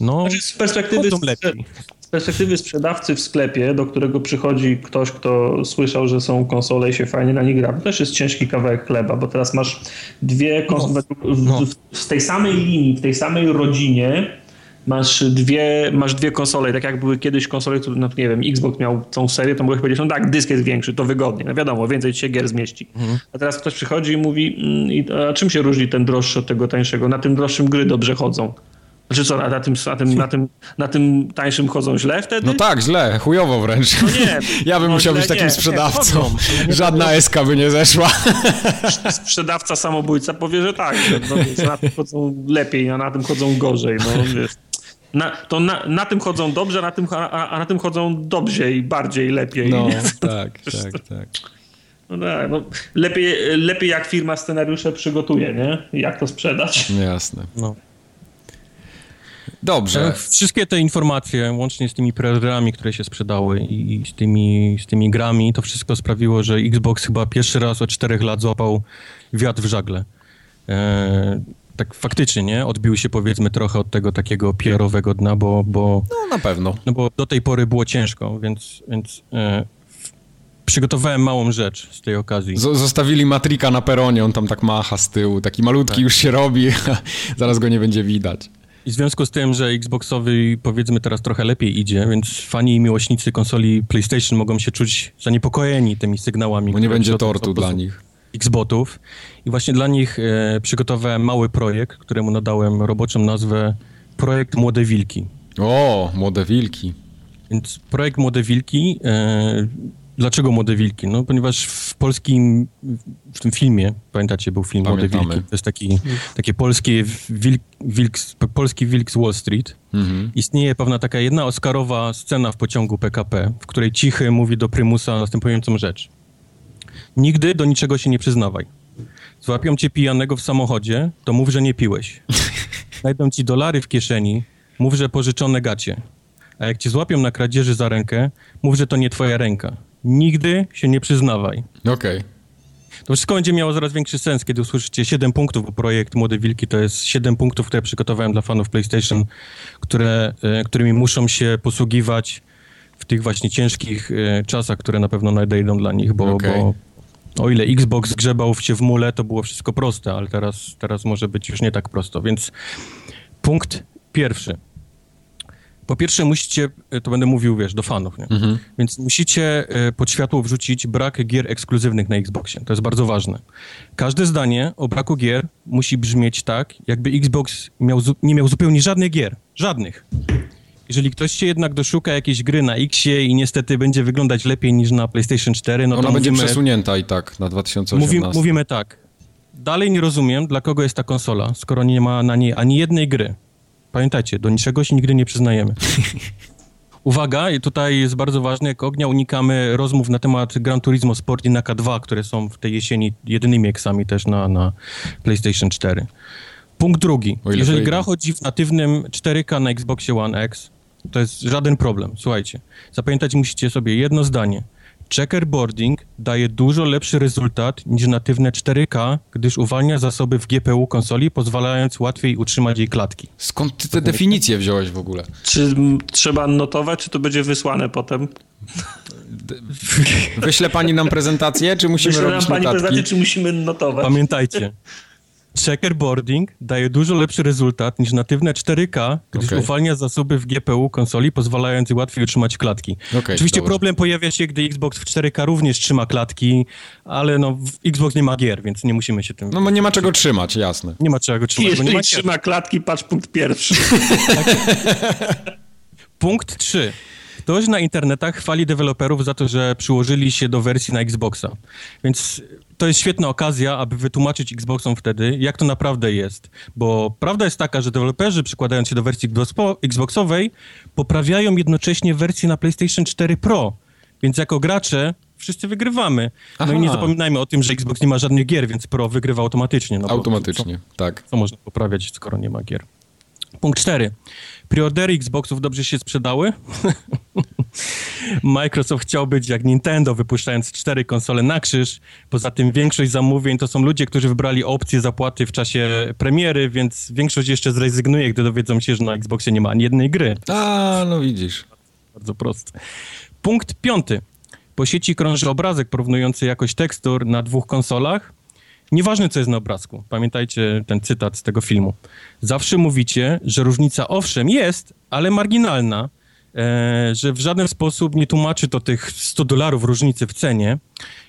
S2: No,
S3: znaczy z perspektywy, lepiej perspektywy sprzedawcy w sklepie, do którego przychodzi ktoś, kto słyszał, że są konsole i się fajnie na nich gra, to też jest ciężki kawałek chleba, bo teraz masz dwie konsole no, no. w, tej samej linii, w tej samej rodzinie masz dwie, masz dwie konsole. Tak jak były kiedyś konsole, które, no, nie wiem, Xbox miał tą serię, to mogłeś powiedzieć, no tak, dysk jest większy, to wygodnie. No wiadomo, więcej ci się gier zmieści. Mhm. A teraz ktoś przychodzi i mówi, mm, a czym się różni ten droższy od tego tańszego? Na tym droższym gry dobrze chodzą. Znaczy co, na tym, na tym, na tym, na tym tańszym chodzą źle wtedy?
S1: No tak, źle, chujowo wręcz. No nie. Ja bym no musiał być takim nie, sprzedawcą. Nie, Żadna eska by nie zeszła.
S3: Sprzedawca samobójca powie, że tak, no, na tym chodzą lepiej, a na tym chodzą gorzej. No, wiesz. Na, to na, na tym chodzą dobrze, a na tym, a, a na tym chodzą dobrze i bardziej, lepiej.
S1: No, tak, tak, tak.
S3: No tak, no, lepiej, lepiej jak firma scenariusze przygotuje, nie? Jak to sprzedać.
S1: Jasne. No. Dobrze.
S2: Wszystkie te informacje, łącznie z tymi preorderami, które się sprzedały i z tymi, z tymi grami, to wszystko sprawiło, że Xbox chyba pierwszy raz od czterech lat złapał wiatr w żagle. E, tak faktycznie, nie? Odbił się powiedzmy trochę od tego takiego PR-owego dna, bo, bo...
S1: No na pewno.
S2: No bo do tej pory było ciężko, więc, więc e, przygotowałem małą rzecz z tej okazji.
S1: Z zostawili Matrika na peronie, on tam tak macha z tyłu, taki malutki tak. już się robi, zaraz go nie będzie widać.
S2: I w związku z tym, że Xboxowy powiedzmy teraz trochę lepiej idzie, więc fani i miłośnicy konsoli PlayStation mogą się czuć zaniepokojeni tymi sygnałami.
S1: Bo nie będzie tortu dla nich.
S2: Xbotów. I właśnie dla nich e, przygotowałem mały projekt, któremu nadałem roboczą nazwę Projekt Młode Wilki.
S1: O, Młode Wilki.
S2: Więc projekt Młode Wilki e, Dlaczego Młode Wilki? No, ponieważ w polskim, w tym filmie, pamiętacie, był film Młode Wilki. To jest taki, takie polskie wilk, wilk, polski wilk z Wall Street. Mhm. Istnieje pewna taka jedna oscarowa scena w pociągu PKP, w której Cichy mówi do Prymusa następującą rzecz. Nigdy do niczego się nie przyznawaj. Złapią cię pijanego w samochodzie, to mów, że nie piłeś. Znajdą ci dolary w kieszeni, mów, że pożyczone gacie. A jak cię złapią na kradzieży za rękę, mów, że to nie twoja ręka. Nigdy się nie przyznawaj.
S1: Okej. Okay.
S2: To wszystko będzie miało coraz większy sens, kiedy usłyszycie 7 punktów, bo projekt Młode Wilki to jest 7 punktów, które przygotowałem dla fanów PlayStation, które, e, którymi muszą się posługiwać w tych właśnie ciężkich e, czasach, które na pewno nadejdą dla nich, bo,
S1: Okej.
S2: bo o ile Xbox grzebał się w mule, to było wszystko proste, ale teraz, teraz może być już nie tak prosto, więc punkt pierwszy. Po pierwsze musicie, e, to będę mówił, wiesz, do fanów, nie? Więc musicie e, pod światło wrzucić brak gier ekskluzywnych na Xboxie. To jest bardzo ważne. Każde zdanie o braku gier musi brzmieć tak, jakby Xbox miał, nie miał zupełnie żadnych gier. Żadnych. Jeżeli ktoś się jednak doszuka jakiejś gry na Xie i niestety będzie wyglądać lepiej niż na PlayStation 4, no
S1: Ona
S2: to
S1: będzie
S2: mówimy,
S1: przesunięta i tak na 2018.
S2: mówi, mówimy tak. Dalej nie rozumiem, dla kogo jest ta konsola, skoro nie ma na niej ani jednej gry. Pamiętajcie, do niczego się nigdy nie przyznajemy. Uwaga, i tutaj jest bardzo ważne, jak ognia unikamy rozmów na temat Gran Turismo Sport i Naka 2, które są w tej jesieni jedynymi eksami też na, na PlayStation 4. Punkt drugi. Jeżeli gra chodzi w natywnym 4K na Xboxie One X, to jest żaden problem. Słuchajcie, zapamiętać musicie sobie jedno zdanie. Checkerboarding daje dużo lepszy rezultat niż natywne 4K, gdyż uwalnia zasoby w GPU konsoli, pozwalając łatwiej utrzymać jej klatki.
S1: Skąd ty te definicje wziąłeś w ogóle?
S3: Czy m, trzeba notować, czy to będzie wysłane potem?
S1: Wyśle pani nam prezentację, czy musimy
S3: Myślę,
S1: robić
S3: pani
S1: notatki?
S3: prezentację, czy musimy notować?
S2: Pamiętajcie, checkerboarding daje dużo lepszy rezultat niż natywne 4K, gdyż
S1: Okej.
S2: uwalnia zasoby w GPU konsoli, pozwalając łatwiej utrzymać klatki.
S1: Okej,
S2: Oczywiście
S1: dobra.
S2: problem pojawia się, gdy Xbox w 4K również trzyma klatki, ale no, Xbox nie ma gier, więc nie musimy się tym...
S1: No bo nie ma czego trzymać, jasne.
S2: Nie ma czego trzymać, bo nie ma
S3: trzyma klatki, patrz punkt pierwszy.
S2: Punkt 3. Ktoś na internetach chwali deweloperów za to, że przyłożyli się do wersji na Xboxa. Więc to jest świetna okazja, aby wytłumaczyć Xboxom wtedy, jak to naprawdę jest. Bo prawda jest taka, że deweloperzy przykładając się do wersji Xboxo- Xboxowej poprawiają jednocześnie wersję na PlayStation 4 Pro. Więc jako gracze wszyscy wygrywamy. No
S1: Aha.
S2: i nie zapominajmy o tym, że Xbox nie ma żadnych gier, więc Pro wygrywa automatycznie. No
S1: Automatycznie, tak.
S2: co, co można poprawiać, skoro nie ma gier? Punkt 4. Preordery Xboxów dobrze się sprzedały? Microsoft chciał być jak Nintendo, wypuszczając cztery konsole na krzyż. Poza tym większość zamówień to są ludzie, którzy wybrali opcję zapłaty w czasie premiery, więc większość jeszcze zrezygnuje, gdy dowiedzą się, że na Xboxie nie ma ani jednej gry.
S1: A, no widzisz.
S2: Bardzo proste. Punkt piąty. Po sieci krąży obrazek porównujący jakość tekstur na dwóch konsolach. Nieważne, co jest na obrazku. Pamiętajcie ten cytat z tego filmu. Zawsze mówicie, że różnica owszem jest, ale marginalna, e, że w żaden sposób nie tłumaczy to tych 100 dolarów różnicy w cenie.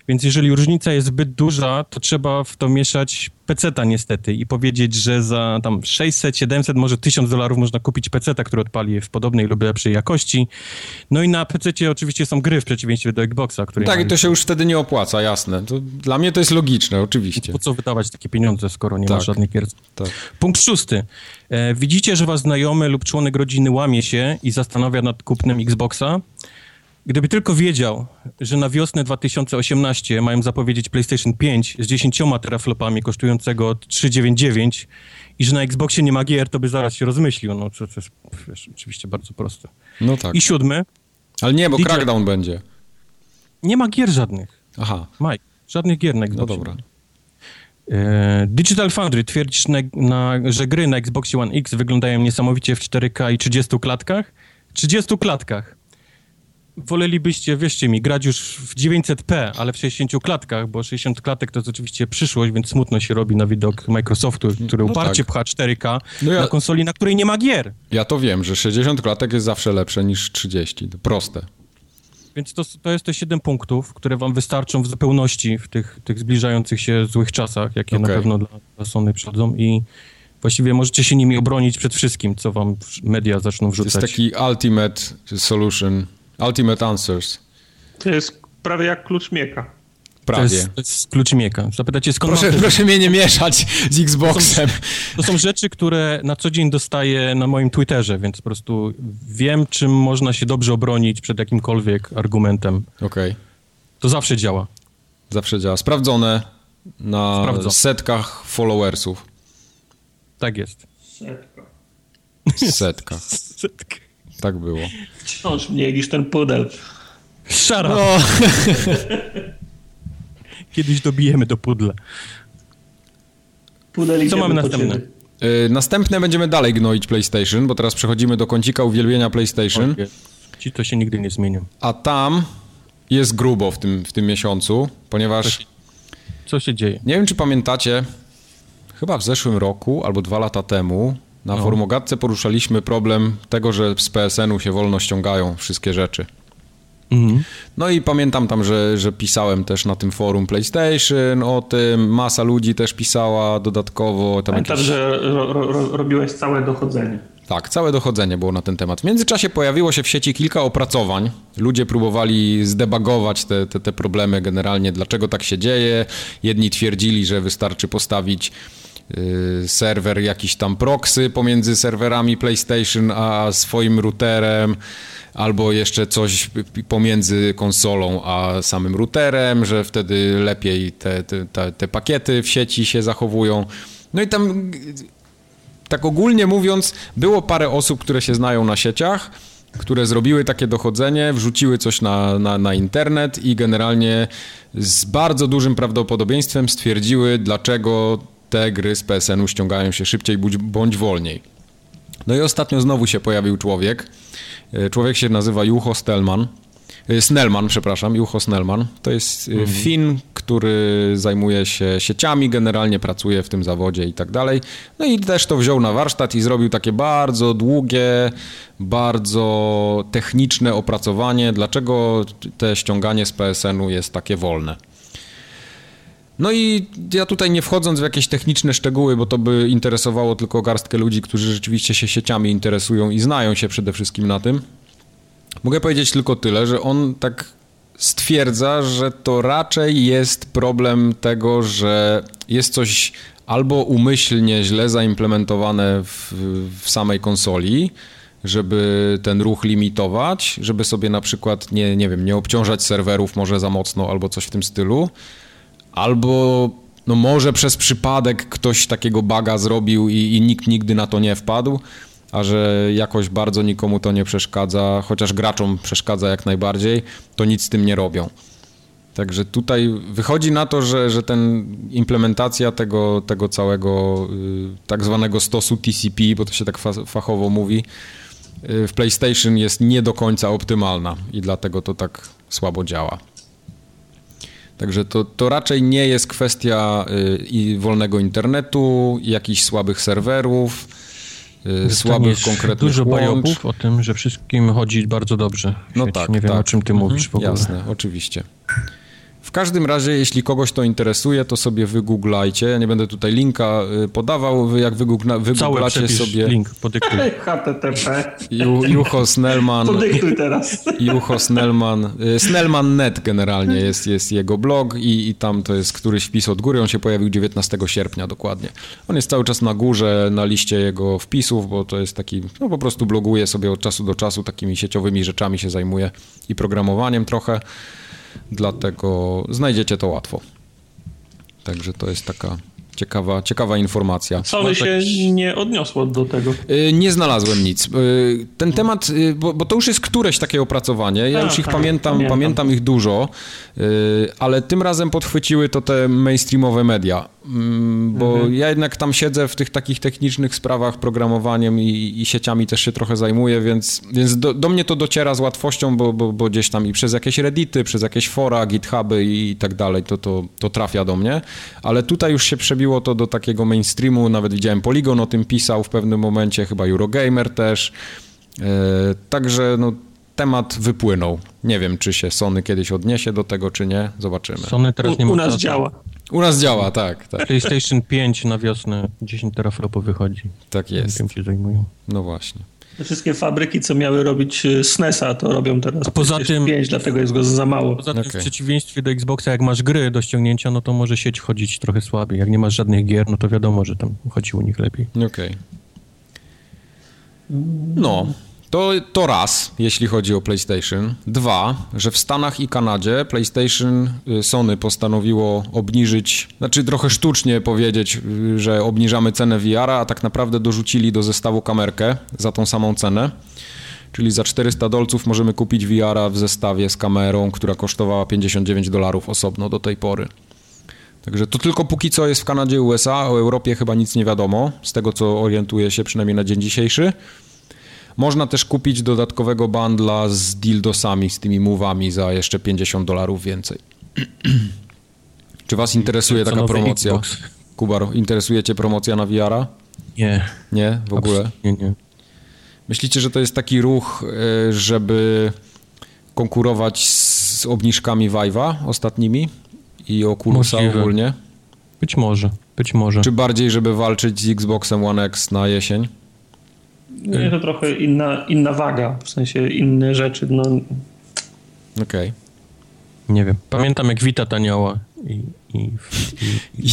S2: Więc jeżeli różnica jest zbyt duża, to trzeba w to mieszać peceta niestety i powiedzieć, że za tam 600, 700, może 1000 dolarów można kupić peceta, który odpali w podobnej lub lepszej jakości. No i na pececie oczywiście są gry w przeciwieństwie do Xboxa, który
S1: Tak,
S2: ma
S1: i to się już wtedy nie opłaca, jasne. To dla mnie to jest logiczne, oczywiście.
S2: po co wydawać takie pieniądze, skoro nie ma
S1: Tak.
S2: żadnych gier?
S1: Tak.
S2: Punkt szósty. E, widzicie, że wasz znajomy lub członek rodziny łamie się i zastanawia nad kupnem Xboxa? Gdyby tylko wiedział, że na wiosnę 2018 mają zapowiedzieć PlayStation 5 z 10 teraflopami kosztującego 399 i że na Xboxie nie ma gier, to by zaraz się rozmyślił. No to, to jest wiesz, oczywiście bardzo proste.
S1: No tak.
S2: I siódmy.
S1: Ale nie, bo
S2: DJ
S1: Crackdown będzie.
S2: Nie ma gier żadnych.
S1: Aha,
S2: Mike, żadnych gier na
S1: no
S2: Xboxie.
S1: dobra.
S2: E, Digital Foundry twierdzi, że gry na Xboxie One X wyglądają niesamowicie w 4K i 30 klatkach. 30 klatkach. Wolelibyście, wierzcie mi, grać już w 900p, ale w 60 klatkach, bo 60 klatek to jest oczywiście przyszłość, więc smutno się robi na widok Microsoftu, który
S1: No
S2: uparcie
S1: tak.
S2: pcha 4K
S1: No ja-
S2: na konsoli, na której nie ma gier.
S1: Ja to wiem, że 60 klatek jest zawsze lepsze niż 30. To proste.
S2: Więc to, to jest te 7 punktów, które wam wystarczą w zupełności w tych, tych zbliżających się złych czasach, jakie na
S1: Okej.
S2: pewno dla, dla Sony przychodzą i właściwie możecie się nimi obronić przed wszystkim, co wam media zaczną
S1: To jest
S2: wrzucać.
S1: taki ultimate solution, ultimate answers.
S3: To jest prawie jak klucz mieka.
S2: to,
S1: Prawie.
S2: jest, to jest klucz mieka. Zapytacie, skąd
S1: Proszę,
S2: mam te...
S1: proszę mnie nie mieszać z Xboxem.
S2: To są rzeczy, które na co dzień dostaję na moim Twitterze, więc po prostu wiem, czym można się dobrze obronić przed jakimkolwiek argumentem.
S1: Okej,
S2: To zawsze działa.
S1: zawsze działa. Sprawdzone na
S2: Sprawdzone.
S1: setkach followersów.
S2: Tak jest.
S1: Setka. Tak było.
S3: Wciąż mniej niż ten pudel.
S2: Szara!
S1: No,
S2: Kiedyś dobijemy do pudle.
S3: Pudel
S2: Co mamy następne?
S1: Yy, następne będziemy dalej gnoić PlayStation, bo teraz przechodzimy do kącika uwielbienia PlayStation,
S2: Ci to się nigdy nie zmienią.
S1: a tam jest grubo w tym, w tym miesiącu, ponieważ
S2: Co się dzieje?
S1: nie wiem, czy pamiętacie, chyba w zeszłym roku albo dwa lata temu na
S2: No.
S1: Forumogatce poruszaliśmy problem tego, że z PSN-u się wolno ściągają wszystkie rzeczy.
S2: Mhm.
S1: No i pamiętam tam, że, że pisałem też na tym forum PlayStation o tym, masa ludzi też pisała dodatkowo. Tam
S3: Pamiętam,
S1: jakieś...
S3: że ro, ro, ro, robiłeś całe dochodzenie.
S1: Tak, całe dochodzenie było na ten temat. W międzyczasie pojawiło się w sieci kilka opracowań. Ludzie próbowali zdebagować te, te, te problemy generalnie, dlaczego tak się dzieje. Jedni twierdzili, że wystarczy postawić serwer jakiś tam proxy pomiędzy serwerami PlayStation a swoim routerem, albo jeszcze coś pomiędzy konsolą a samym routerem, że wtedy lepiej te, te, te, te pakiety w sieci się zachowują. No i tam tak ogólnie mówiąc, było parę osób, które się znają na sieciach, które zrobiły takie dochodzenie, wrzuciły coś na, na, na internet i generalnie z bardzo dużym prawdopodobieństwem stwierdziły, dlaczego te gry z PSN-u ściągają się szybciej bądź, wolniej. No i ostatnio znowu się pojawił człowiek. E, Człowiek się nazywa Juho Stelman. E, Snellman, przepraszam, Juho Snellman. To jest e, Fin, który zajmuje się sieciami, generalnie pracuje w tym zawodzie i tak dalej. No i też to wziął na warsztat i zrobił takie bardzo długie, bardzo techniczne opracowanie, dlaczego te ściąganie z PSN-u jest takie wolne. No i ja tutaj nie wchodząc w jakieś techniczne szczegóły, bo to by interesowało tylko garstkę ludzi, którzy rzeczywiście się sieciami interesują i znają się przede wszystkim na tym. Mogę powiedzieć tylko tyle, że on tak stwierdza, że to raczej jest problem tego, że jest coś albo umyślnie źle zaimplementowane w, w samej konsoli, żeby ten ruch limitować, żeby sobie na przykład nie, nie wiem, nie obciążać serwerów może za mocno albo coś w tym stylu, albo no może przez przypadek ktoś takiego baga zrobił i, i nikt nigdy na to nie wpadł, a że jakoś bardzo nikomu to nie przeszkadza, chociaż graczom przeszkadza jak najbardziej, to nic z tym nie robią. Także tutaj wychodzi na to, że, że ten implementacja tego, tego całego y, tak zwanego stosu TCP, bo to się tak fa- fachowo mówi, y, w PlayStation jest nie do końca optymalna i dlatego to tak słabo działa. Także to, to raczej nie jest kwestia y, wolnego internetu, jakichś słabych serwerów, y, słabych konkretnych
S2: Dużo
S1: łącz.
S2: bajopów o tym, że wszystkim chodzi bardzo dobrze.
S1: No tak,
S2: Nie wiem,
S1: tak.
S2: o czym ty
S1: Mhm,
S2: mówisz w ogóle.
S1: Jasne, oczywiście. W każdym razie, jeśli kogoś to interesuje, to sobie wygooglajcie. Ja nie będę tutaj linka y, podawał. Wy jak wygoogla,
S2: Cały
S1: wygooglacie sobie
S2: link, podyktuj.
S3: HTTP.
S1: Ju, Juho Snellman,
S3: Podyktuj teraz.
S1: Juho Snellman, y, Snellman.net generalnie jest, jest jego blog i, i tam to jest któryś wpis od góry. On się pojawił 19 sierpnia dokładnie. On jest cały czas na górze na liście jego wpisów, bo to jest taki, no po prostu bloguje sobie od czasu do czasu, takimi sieciowymi rzeczami się zajmuje i programowaniem trochę. Dlatego znajdziecie to łatwo. Także to jest taka ciekawa, ciekawa informacja.
S3: Sony się nie odniosło do tego.
S1: Y, Nie znalazłem nic. Y, Ten temat, y, bo, bo to już jest któreś takie opracowanie. Ja
S3: Tak,
S1: już ich
S3: tak,
S1: pamiętam,
S3: pamiętam.
S1: pamiętam ich dużo, ale tym razem podchwyciły to te mainstreamowe media. Mm, Bo
S3: Mhm.
S1: ja jednak tam siedzę w tych takich technicznych sprawach, programowaniem i, i sieciami też się trochę zajmuję, więc, więc do, do mnie to dociera z łatwością, bo, bo, bo gdzieś tam i przez jakieś reddity, przez jakieś fora, githuby i tak dalej, to, to, to trafia do mnie. Ale tutaj już się przebiło to do takiego mainstreamu, nawet widziałem Polygon o tym pisał w pewnym momencie, chyba Eurogamer też. E, także no, temat wypłynął. Nie wiem, czy się Sony kiedyś odniesie do tego, czy nie. Zobaczymy.
S2: Sony teraz nie
S3: U,
S2: ma
S3: u nas działa.
S1: U nas działa, tak, tak.
S2: PlayStation 5 na wiosnę 10 teraflopów wychodzi.
S1: Tak jest.
S2: Tym się zajmują.
S1: No właśnie.
S3: Te wszystkie fabryki, co miały robić y, SNESa, to robią teraz
S2: A poza
S3: PlayStation
S2: tym-
S3: 5, dlatego jest go za mało.
S2: Poza tym
S1: Okej.
S2: w przeciwieństwie do Xboxa, jak masz gry do ściągnięcia, no to może sieć chodzić trochę słabiej. Jak nie masz żadnych gier, no to wiadomo, że tam chodzi u nich lepiej.
S1: Okej. No, to, to raz, jeśli chodzi o PlayStation. Dwa, że w Stanach i Kanadzie PlayStation, y, Sony postanowiło obniżyć, znaczy trochę sztucznie powiedzieć, y, że obniżamy cenę VR-a, a tak naprawdę dorzucili do zestawu kamerkę za tą samą cenę. Czyli za 400 dolców możemy kupić VR-a w zestawie z kamerą, która kosztowała 59 dolarów osobno do tej pory. Także to tylko póki co jest w Kanadzie i USA, o Europie chyba nic nie wiadomo, z tego co orientuję się przynajmniej na dzień dzisiejszy. Można też kupić dodatkowego bundla z dildosami, z tymi mówami za jeszcze 50 dolarów więcej. Czy was interesuje taka promocja? Xbox. Kubar, interesuje cię promocja na VR-a?
S2: Nie.
S1: Nie? W ogóle?
S2: Nie, nie.
S1: Myślicie, że to jest taki ruch, e, żeby konkurować z obniżkami Vive'a ostatnimi i Oculusa Możliwe. ogólnie?
S2: Być może, być może.
S1: Czy bardziej, żeby walczyć z Xboxem One X na jesień?
S3: Nie, to trochę inna, inna waga, w sensie inne rzeczy. No. Okej.
S1: Okay.
S2: Nie wiem. Pamiętam jak Wita taniała i... I, i,
S1: i,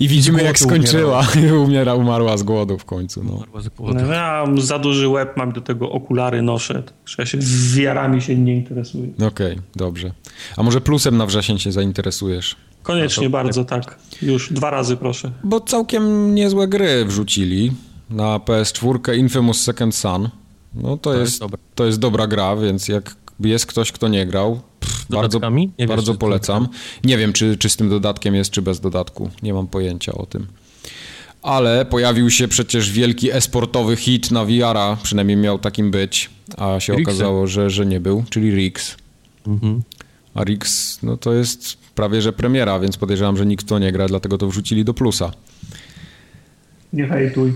S1: i widzimy jak skończyła. Umiera, umarła z głodu w końcu. No. Umarła z
S3: głodu. No, ja mam za duży łeb, mam do tego okulary noszę, że ja się wiarami się nie interesuję.
S1: Okej, okay, dobrze. A może plusem na wrzesień się zainteresujesz?
S3: Koniecznie bardzo, tak. Już dwa razy proszę.
S1: Bo całkiem niezłe gry wrzucili na PS4 Infamous Second Son. No to, to jest, jest to jest dobra gra, więc jak jest ktoś, kto nie grał, pff, bardzo, nie bardzo wiesz, polecam. Nie wiem, czy, czy z tym dodatkiem jest, czy bez dodatku. Nie mam pojęcia o tym. Ale pojawił się przecież wielki esportowy hit na VR-a, przynajmniej miał takim być, a się okazało, że, że nie był, czyli Rix. Mhm. A Rix, no to jest prawie że premiera, więc podejrzewam, że nikt to nie gra, dlatego to wrzucili do plusa.
S3: Nie hejtuj.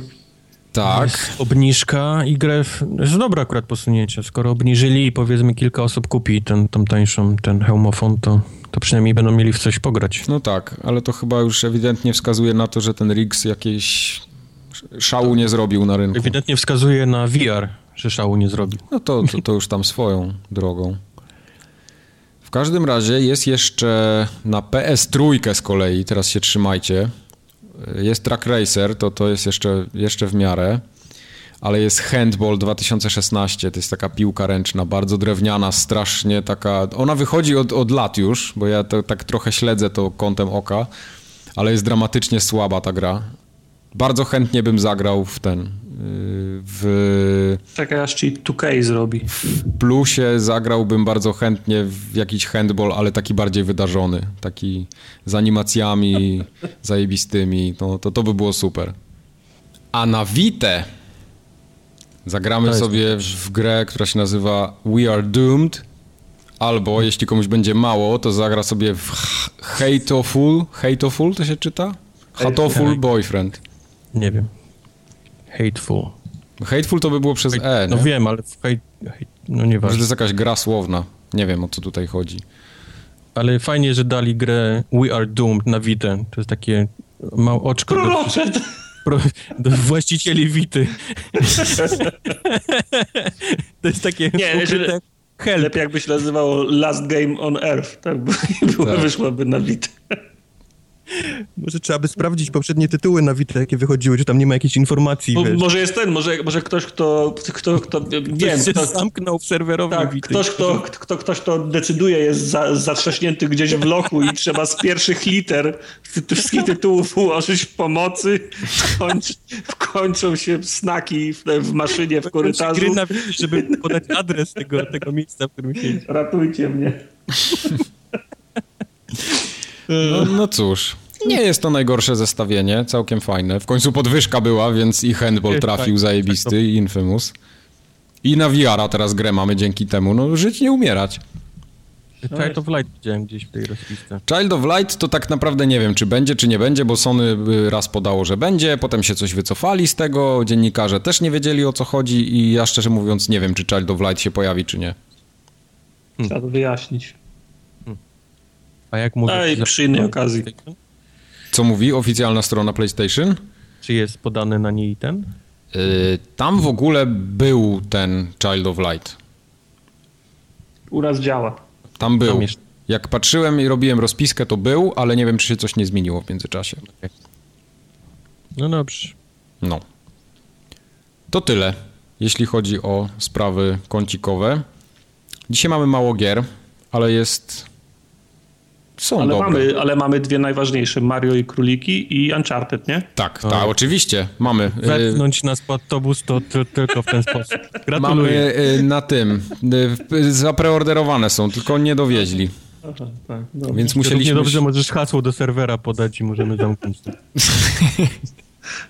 S1: Tak.
S2: Jest obniżka i grę, jest dobre akurat posunięcie. Skoro obniżyli i powiedzmy kilka osób kupi ten, tą tańszą, ten hełmofon, to, to przynajmniej będą mieli w coś pograć.
S1: No tak, ale to chyba już ewidentnie wskazuje na to, że ten Riggs jakiejś szału nie zrobił na rynku.
S2: Ewidentnie wskazuje na VR, że szału nie zrobił.
S1: No to, to, to już tam swoją drogą. W każdym razie jest jeszcze na PS trójkę z kolei, teraz się trzymajcie. Jest Track Racer, to, to jest jeszcze, jeszcze w miarę, ale jest Handball 2016, to jest taka piłka ręczna, bardzo drewniana, strasznie taka... Ona wychodzi od, od lat już, bo ja to, tak trochę śledzę to kątem oka, ale jest dramatycznie słaba ta gra. Bardzo chętnie bym zagrał w ten, w...
S3: Czekaj, aż ci 2K zrobi.
S1: W plusie zagrałbym bardzo chętnie w jakiś handball, ale taki bardziej wydarzony. Taki z animacjami zajebistymi. No, to, to by było super. A na Vite zagramy sobie w, w grę, która się nazywa We Are Doomed. Albo, jeśli komuś będzie mało, to zagra sobie w Hateful. Hateful to się czyta? Hateful Boyfriend.
S2: Nie wiem. Hateful.
S1: Hateful to by było przez E,
S2: No wiem, ale w hate, hate, no nieważne.
S1: Może to jest jakaś gra słowna. Nie wiem, o co tutaj chodzi.
S2: Ale fajnie, że dali grę We Are Doomed na Vita. To jest takie małe oczko do, pro, do właścicieli Wity. to jest takie
S3: Nie, ukryte... Help. Lepiej jakby się nazywało Last Game on Earth, tak? Bo tak. wyszłaby na Vita.
S2: Może trzeba by sprawdzić poprzednie tytuły na Vita, jakie wychodziły, czy tam nie ma jakiejś informacji.
S3: Bo, może jest ten, może, może ktoś, kto, kto, kto wiem,
S2: ktoś kto, zamknął w serwerowni
S3: tak, Vita. Ktoś, kto, kto, ktoś, kto decyduje, jest za, zatrzaśnięty gdzieś w lochu i trzeba z pierwszych liter wszystkich tytułów ułożyć pomocy. Kończ, kończą się snaki w, w maszynie, w korytarzu. Gry
S2: na żeby podać adres tego, tego miejsca, w którym siedzi.
S3: Ratujcie mnie.
S1: No, no cóż. Nie jest to najgorsze zestawienie, całkiem fajne. W końcu podwyżka była, więc i handball trafił zajebisty, i Infamous. I na VR-a teraz grę mamy dzięki temu. No, żyć nie umierać.
S2: Child of Light widziałem gdzieś w tej rozpisce.
S1: Child of Light to tak naprawdę nie wiem, czy będzie, czy nie będzie, bo Sony raz podało, że będzie, potem się coś wycofali z tego, dziennikarze też nie wiedzieli o co chodzi i ja szczerze mówiąc nie wiem, czy Child of Light się pojawi, czy nie.
S3: Trzeba to wyjaśnić.
S2: A jak mówi...
S3: Ej, przy innej okazji.
S1: Co mówi oficjalna strona PlayStation?
S2: Czy jest podany na niej ten?
S1: Yy, tam w ogóle był ten Child of Light.
S3: U nas działa.
S1: Tam był. Tam Jak patrzyłem i robiłem rozpiskę, to był, ale nie wiem, czy się coś nie zmieniło w międzyczasie.
S2: No dobrze.
S1: No. To tyle, jeśli chodzi o sprawy kącikowe. Dzisiaj mamy mało gier, ale jest są
S3: ale
S1: dobre.
S3: Mamy, ale mamy dwie najważniejsze, Mario i Króliki i Uncharted, nie?
S1: Tak, tak, oczywiście, mamy.
S2: Wepchnąć nas pod autobus to tylko w ten sposób.
S1: Gratuluję. Mamy y, na tym, y, zapreorderowane są, tylko nie dowieźli. Aha, tak, Więc musieliśmy...
S2: dobrze możesz hasło do serwera podać i możemy zamknąć to.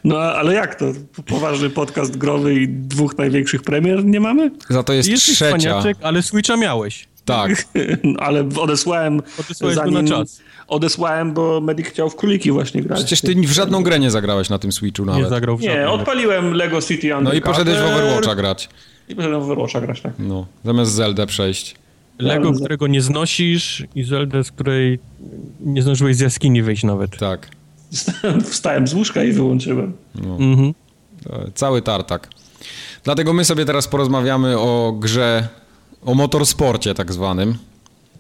S3: No ale jak to? Poważny podcast growy i dwóch największych premier nie mamy?
S1: Za to jest
S2: Jesteś
S1: trzecia. Cwaniaczek,
S2: ale Switcha miałeś.
S1: Tak.
S3: ale odesłałem...
S2: Odesłałeś zanim... na czas.
S3: Odesłałem, bo Medic chciał w króliki właśnie grać.
S1: Przecież ty w żadną grę nie zagrałeś na tym Switchu nawet.
S2: Nie zagrał w
S3: Nie, odpaliłem Lego City Undercover.
S1: No i poszedłeś w Overwatcha grać.
S3: I poszedłem w Overwatcha grać, tak.
S1: No, zamiast Zelda przejść.
S2: Lego, którego nie znosisz i Zelda, z której nie zdążyłeś z jaskini wyjść nawet.
S1: Tak.
S3: Wstałem z łóżka i wyłączyłem. No.
S1: Mhm. Cały tartak. Dlatego my sobie teraz porozmawiamy o grze, o motorsporcie tak zwanym.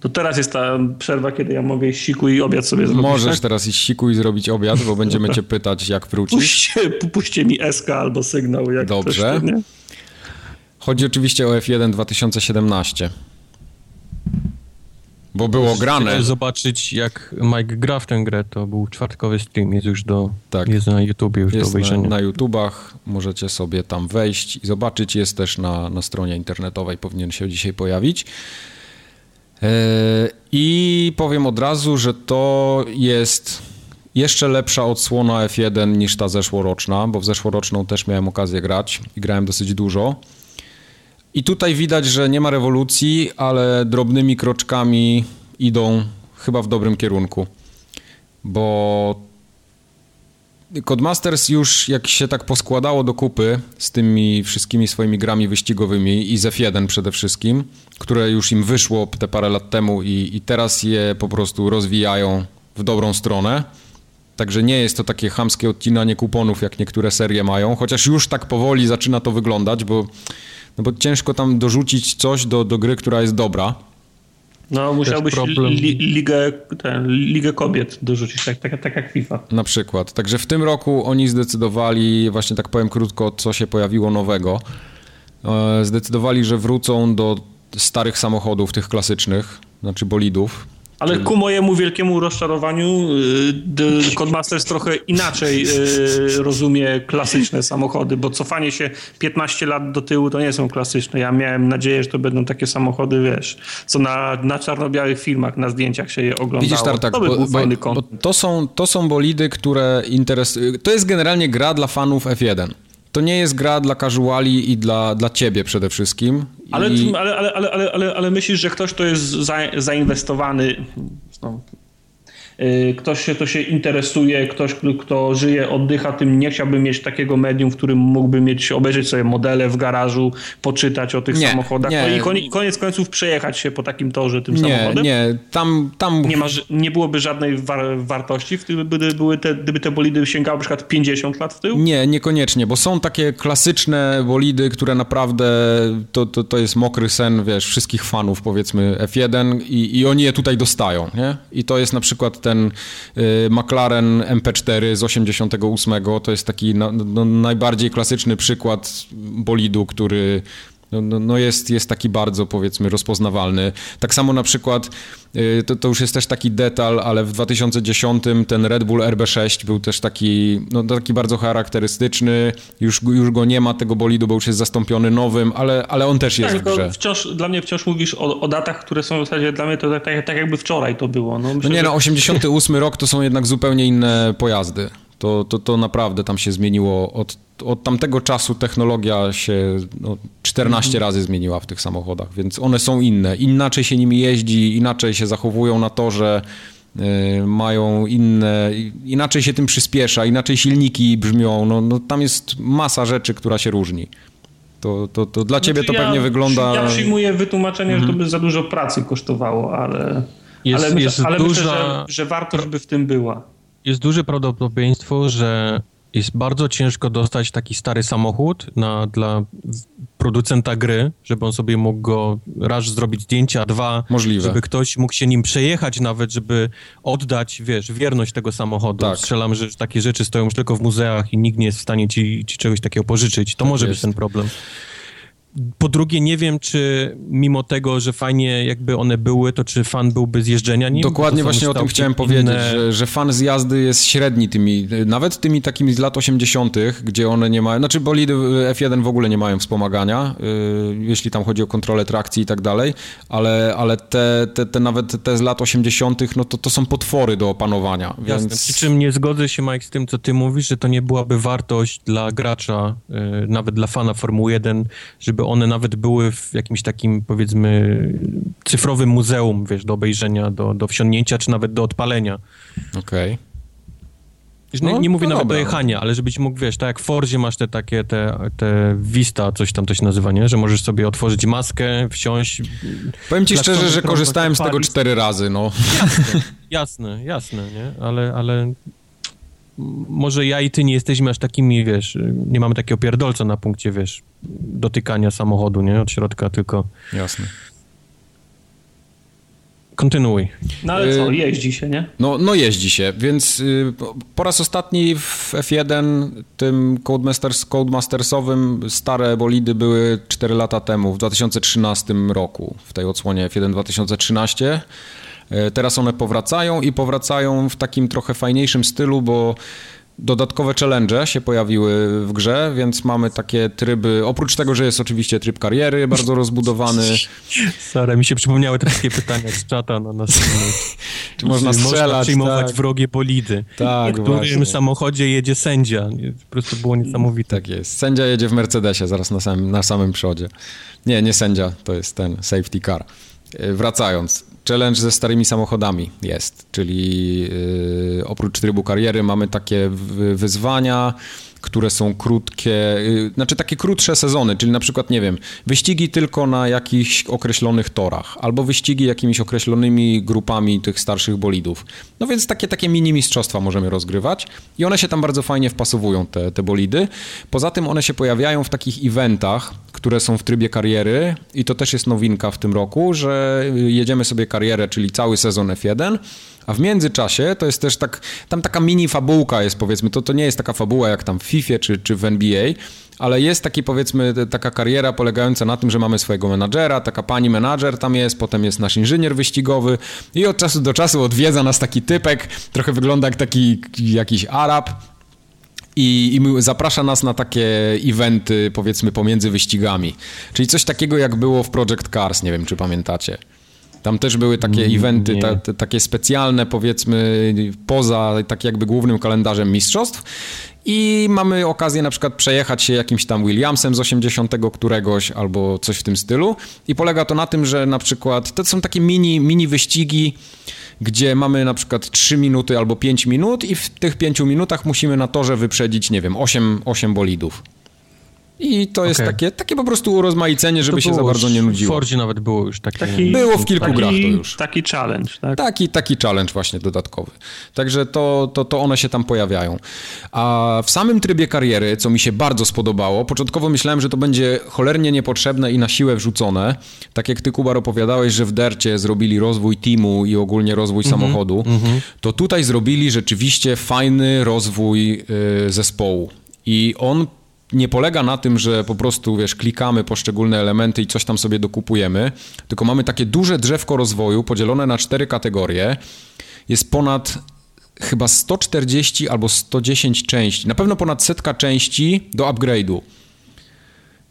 S3: To teraz jest ta przerwa, kiedy ja mogę iść siku i obiad sobie zrobić.
S1: Możesz
S3: tak?
S1: teraz iść siku i zrobić obiad, bo będziemy cię pytać, jak wrócić.
S3: Puśćcie, puśćcie mi SK albo sygnał, jak
S1: Dobrze.
S3: Ktoś,
S1: Chodzi oczywiście o F1 2017. Bo było grane.
S2: Zobaczyć, jak Mike gra w tę grę, to był czwartkowy stream, jest już do, tak. jest na YouTubie już jest do obejrzenia.
S1: Na, na YouTubach, możecie sobie tam wejść i zobaczyć, jest też na, na stronie internetowej, powinien się dzisiaj pojawić. Yy, I powiem od razu, że to jest jeszcze lepsza odsłona F1 niż ta zeszłoroczna, bo w zeszłoroczną też miałem okazję grać i grałem dosyć dużo. I tutaj widać, że nie ma rewolucji, ale drobnymi kroczkami idą chyba w dobrym kierunku. Bo Codemasters już jak się tak poskładało do kupy z tymi wszystkimi swoimi grami wyścigowymi i z F1 przede wszystkim, które już im wyszło te parę lat temu i, i teraz je po prostu rozwijają w dobrą stronę. Także nie jest to takie chamskie odcinanie kuponów, jak niektóre serie mają, chociaż już tak powoli zaczyna to wyglądać, bo no bo ciężko tam dorzucić coś do, do gry, która jest dobra.
S3: No, musiałbyś li, ligę, ten, ligę kobiet dorzucić, tak, tak, tak jak FIFA.
S1: Na przykład. Także w tym roku oni zdecydowali, właśnie tak powiem krótko, co się pojawiło nowego. E, zdecydowali, że wrócą do starych samochodów, tych klasycznych, znaczy bolidów,
S3: ale ku mojemu wielkiemu rozczarowaniu y, Codemasters trochę inaczej y, rozumie klasyczne samochody, bo cofanie się 15 lat do tyłu to nie są klasyczne. Ja miałem nadzieję, że to będą takie samochody, wiesz, co na, na czarno-białych filmach, na zdjęciach się je oglądało.
S1: Widzisz, Tartak, to, by bo, bo, bo to, są, to są bolidy, które interesują... To jest generalnie gra dla fanów F1 to nie jest gra dla casuali i dla, dla ciebie przede wszystkim.
S3: Ale, I... ale, ale, ale, ale, ale, myślisz, że ktoś, kto jest za, zainwestowany, no, ktoś się to się interesuje, ktoś, kto żyje, oddycha tym, nie chciałby mieć takiego medium, w którym mógłby mieć, obejrzeć sobie modele w garażu, poczytać o tych nie, samochodach nie. No i koniec, koniec końców przejechać się po takim torze tym
S1: nie,
S3: samochodem.
S1: Nie, tam... tam...
S3: Nie, ma, nie byłoby żadnej war, wartości, gdyby, były te, gdyby te bolidy sięgały na przykład 50 lat w tył?
S1: Nie, niekoniecznie, bo są takie klasyczne bolidy, które naprawdę to, to, to jest mokry sen, wiesz, wszystkich fanów powiedzmy F1 i, i oni je tutaj dostają, nie? I to jest na przykład ten y, McLaren MP4 z 88, to jest taki no, no, najbardziej klasyczny przykład bolidu, który no, no, no, jest, jest taki bardzo, powiedzmy, rozpoznawalny. Tak samo na przykład, y, to, to już jest też taki detal, ale w 2010 ten Red Bull RB6 był też taki, no, taki bardzo charakterystyczny. Już, już go nie ma, tego bolidu, bo już jest zastąpiony nowym, ale, ale on też jest tak, w grze.
S3: Wciąż, dla mnie wciąż mówisz o, o, datach, które są w zasadzie dla mnie to tak, tak, tak jakby wczoraj to było.
S1: No, myślę, no nie, no 88 rok to są jednak zupełnie inne pojazdy. To, to, to naprawdę tam się zmieniło. Od, od tamtego czasu technologia się no, 14 mhm. razy zmieniła w tych samochodach, więc one są inne. Inaczej się nimi jeździ, inaczej się zachowują na torze, yy, mają inne, inaczej się tym przyspiesza, inaczej silniki brzmią. No, no, tam jest masa rzeczy, która się różni. To, to, to dla ciebie znaczy, to pewnie wygląda...
S3: Ja przyjmuję wytłumaczenie, mhm. że to mhm. by za dużo pracy kosztowało, ale,
S2: jest,
S3: ale,
S2: jest
S3: ale
S2: duża...
S3: myślę, że, że wartość by w tym była
S2: jest duże prawdopodobieństwo, że jest bardzo ciężko dostać taki stary samochód na, dla producenta gry, żeby on sobie mógł go raz zrobić zdjęcia, dwa,
S1: Możliwe.
S2: żeby ktoś mógł się nim przejechać nawet, żeby oddać, wiesz, wierność tego samochodu. Tak. Strzelam, że takie rzeczy stoją już tylko w muzeach i nikt nie jest w stanie ci, ci czegoś takiego pożyczyć. To tak może jest. być ten problem. Po drugie, nie wiem, czy mimo tego, że fajnie jakby one były, to czy fan byłby z jeżdżenia nim?
S1: Dokładnie właśnie o tym chciałem inne... powiedzieć, że, że fan z jazdy jest średni tymi, nawet tymi takimi z lat 80., gdzie one nie mają, znaczy bolidy F1 w ogóle nie mają wspomagania, yy, jeśli tam chodzi o kontrolę trakcji i tak dalej, ale, ale te, te, te nawet te z lat 80., no to, to są potwory do opanowania. Jasne. Więc...
S2: Przy czym nie zgodzę się, Mike, z tym, co ty mówisz, że to nie byłaby wartość dla gracza, yy, nawet dla fana Formuły 1, żeby one nawet były w jakimś takim, powiedzmy, cyfrowym muzeum, wiesz, do obejrzenia, do, do wsiądnięcia, czy nawet do odpalenia.
S1: Okej. Okay.
S2: No, nie, nie mówię no nawet dobra. do jechania, ale żebyś mógł, wiesz, tak jak w Forzie masz te takie, te, te Vista, coś tam to się nazywa, nie? Że możesz sobie otworzyć maskę, wsiąść.
S1: Powiem ci szczerze, że korzystałem z tego cztery razy, no.
S2: Jasne, jasne, jasne, nie? Ale, ale może ja i ty nie jesteśmy aż takimi, wiesz, nie mamy takiego pierdolca na punkcie, wiesz, dotykania samochodu, nie, od środka, tylko...
S1: Jasne.
S2: Kontynuuj.
S3: No ale co, y, jeździ się, nie?
S1: No, no jeździ się, więc y, po raz ostatni w F1 tym Codemasters, Codemastersowym stare bolidy były 4 lata temu, w 2013 roku, w tej odsłonie F1 2013. E, teraz one powracają i powracają w takim trochę fajniejszym stylu, bo dodatkowe challenge się pojawiły w grze, więc mamy takie tryby, oprócz tego, że jest oczywiście tryb kariery bardzo rozbudowany.
S2: Sorry, mi się przypomniały te wszystkie pytania z czata na nas.
S1: Czy można strzelać, można
S2: przyjmować tak. wrogie bolidy. Tak, W którym właśnie. samochodzie jedzie sędzia. Po prostu było niesamowite.
S1: Tak jest. Sędzia jedzie w Mercedesie zaraz na samym, na samym przodzie. Nie, nie sędzia, to jest ten safety car. E, wracając, challenge ze starymi samochodami jest, czyli yy, oprócz trybu kariery mamy takie wyzwania, które są krótkie, yy, znaczy takie krótsze sezony, czyli na przykład, nie wiem, wyścigi tylko na jakichś określonych torach, albo wyścigi jakimiś określonymi grupami tych starszych bolidów. No więc takie, takie mini mistrzostwa możemy rozgrywać i one się tam bardzo fajnie wpasowują, te, te bolidy. Poza tym one się pojawiają w takich eventach, które są w trybie kariery i to też jest nowinka w tym roku, że jedziemy sobie karierę, czyli cały sezon F1, a w międzyczasie to jest też tak, tam taka mini fabułka jest powiedzmy, to, to nie jest taka fabuła jak tam w FIFA czy, czy w NBA, ale jest taki powiedzmy taka kariera polegająca na tym, że mamy swojego menadżera, taka pani menadżer tam jest, potem jest nasz inżynier wyścigowy i od czasu do czasu odwiedza nas taki typek, trochę wygląda jak taki jakiś Arab, i, i zaprasza nas na takie eventy, powiedzmy, pomiędzy wyścigami. Czyli coś takiego, jak było w Project Cars, nie wiem, czy pamiętacie. Tam też były takie mm, eventy, ta, ta, takie specjalne, powiedzmy, poza tak jakby głównym kalendarzem mistrzostw. I mamy okazję na przykład przejechać się jakimś tam Williamsem z 80 któregoś albo coś w tym stylu. I polega to na tym, że na przykład to są takie mini, mini wyścigi, gdzie mamy na przykład 3 minuty albo 5 minut i w tych 5 minutach musimy na torze wyprzedzić, nie wiem, 8, 8 bolidów. I to jest okay. takie, takie po prostu urozmaicenie, żeby się za bardzo nie nudziło.
S2: W Fordzie nawet było już takie... Taki,
S1: było w kilku taki, grach to już.
S3: Taki challenge, tak?
S1: Taki, taki challenge właśnie dodatkowy. Także to, to, to one się tam pojawiają. A w samym trybie kariery, co mi się bardzo spodobało, początkowo myślałem, że to będzie cholernie niepotrzebne i na siłę wrzucone. Tak jak ty, Kubar, opowiadałeś, że w Dercie zrobili rozwój teamu i ogólnie rozwój mm -hmm, samochodu, mm -hmm. to tutaj zrobili rzeczywiście fajny rozwój y, zespołu. I on nie polega na tym, że po prostu, wiesz, klikamy poszczególne elementy i coś tam sobie dokupujemy, tylko mamy takie duże drzewko rozwoju podzielone na cztery kategorie. Jest ponad chyba 140 albo 110 części, na pewno ponad setka części do upgrade'u.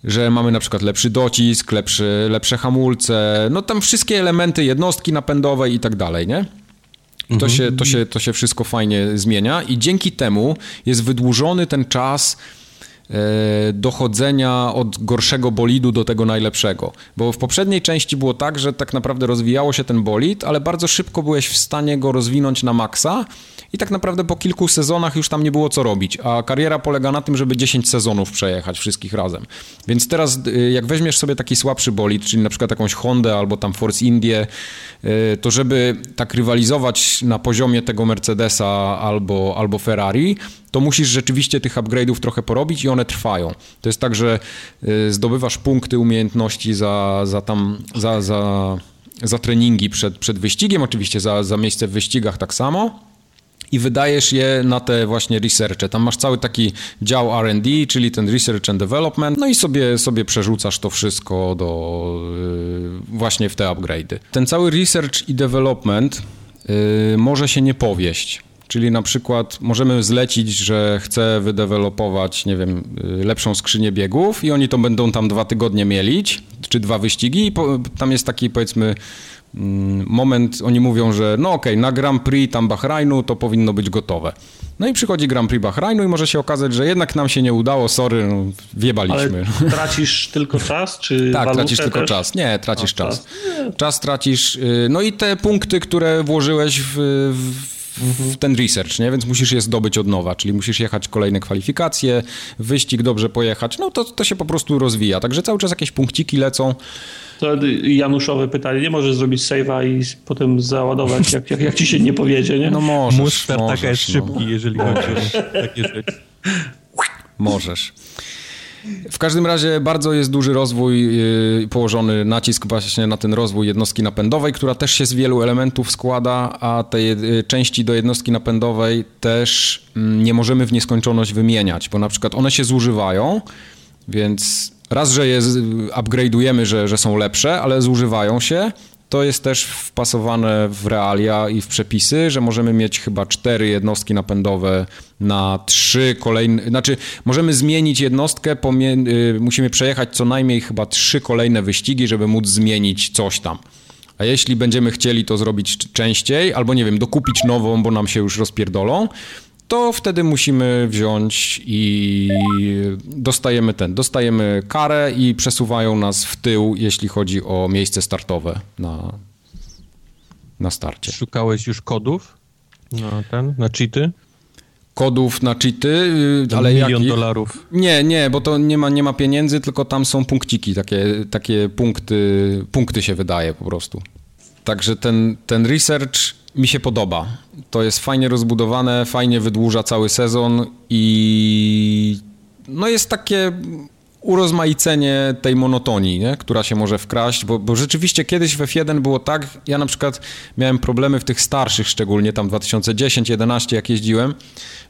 S1: Że mamy na przykład lepszy docisk, lepszy, lepsze hamulce, no tam wszystkie elementy, jednostki napędowe i tak dalej, nie? To, mhm. się, to, się, to się wszystko fajnie zmienia i dzięki temu jest wydłużony ten czas dochodzenia od gorszego bolidu do tego najlepszego. Bo w poprzedniej części było tak, że tak naprawdę rozwijało się ten bolid, ale bardzo szybko byłeś w stanie go rozwinąć na maksa i tak naprawdę po kilku sezonach już tam nie było co robić, a kariera polega na tym, żeby 10 sezonów przejechać wszystkich razem. Więc teraz y, jak weźmiesz sobie taki słabszy bolid, czyli na przykład jakąś Hondę albo tam Force Indie, y, to żeby tak rywalizować na poziomie tego Mercedesa albo, albo Ferrari, to musisz rzeczywiście tych upgrade'ów trochę porobić i one trwają. To jest tak, że y, zdobywasz punkty umiejętności za, za tam, za, za, za treningi przed, przed wyścigiem, oczywiście za, za miejsce w wyścigach tak samo i wydajesz je na te właśnie researche. Tam masz cały taki dział R&D, czyli ten Research and Development, no i sobie, sobie przerzucasz to wszystko do yy, właśnie w te upgrade'y. Ten cały Research i Development yy, może się nie powieść. Czyli na przykład możemy zlecić, że chcę wydevelopować, nie wiem, yy, lepszą skrzynię biegów i oni to będą tam dwa tygodnie mielić, czy dwa wyścigi i po, tam jest taki powiedzmy moment, oni mówią, że no okej, okay, na Grand Prix tam Bahrajnu to powinno być gotowe. No i przychodzi Grand Prix Bahrajnu i może się okazać, że jednak nam się nie udało, sorry, no, wiebaliśmy.
S3: Ale tracisz tylko czas, czy
S1: Tak, tracisz tylko też? czas. Nie, tracisz A, czas. czas. Czas tracisz, y, no i te punkty, które włożyłeś w, w w ten research, nie? więc musisz je zdobyć od nowa, czyli musisz jechać kolejne kwalifikacje, wyścig dobrze pojechać, no to, to się po prostu rozwija. Także cały czas jakieś punkciki lecą.
S3: To Januszowe pytanie, nie możesz zrobić save'a i potem załadować, jak, jak, jak ci się nie powiedzie, nie?
S2: No możesz. Muster taka jest no. szybki, jeżeli chodzi o takie rzeczy.
S1: Możesz. W każdym razie bardzo jest duży rozwój, yy, położony nacisk właśnie na ten rozwój jednostki napędowej, która też się z wielu elementów składa, a te yy, części do jednostki napędowej też mm, nie możemy w nieskończoność wymieniać, bo na przykład one się zużywają, więc raz, że je upgrade'ujemy, że, że są lepsze, ale zużywają się, to jest też wpasowane w realia i w przepisy, że możemy mieć chyba cztery jednostki napędowe na trzy kolejne, znaczy możemy zmienić jednostkę, y, musimy przejechać co najmniej chyba trzy kolejne wyścigi, żeby móc zmienić coś tam. A jeśli będziemy chcieli to zrobić częściej, albo nie wiem, dokupić nową, bo nam się już rozpierdolą, to wtedy musimy wziąć i dostajemy ten, dostajemy karę i przesuwają nas w tył, jeśli chodzi o miejsce startowe na, na starcie.
S2: Szukałeś już kodów na ten, na cheaty?
S1: Kodów na cheaty, y, ale
S2: milion jakich? dolarów.
S1: Nie, nie, bo to nie ma, nie ma pieniędzy, tylko tam są punkciki, takie, takie punkty, punkty się wydaje po prostu. Także ten, ten research mi się podoba. To jest fajnie rozbudowane, fajnie wydłuża cały sezon i no jest takie urozmaicenie tej monotonii, nie? która się może wkraść, bo, bo rzeczywiście kiedyś w F1 było tak, ja na przykład miałem problemy w tych starszych, szczególnie tam 2010-11 jak jeździłem,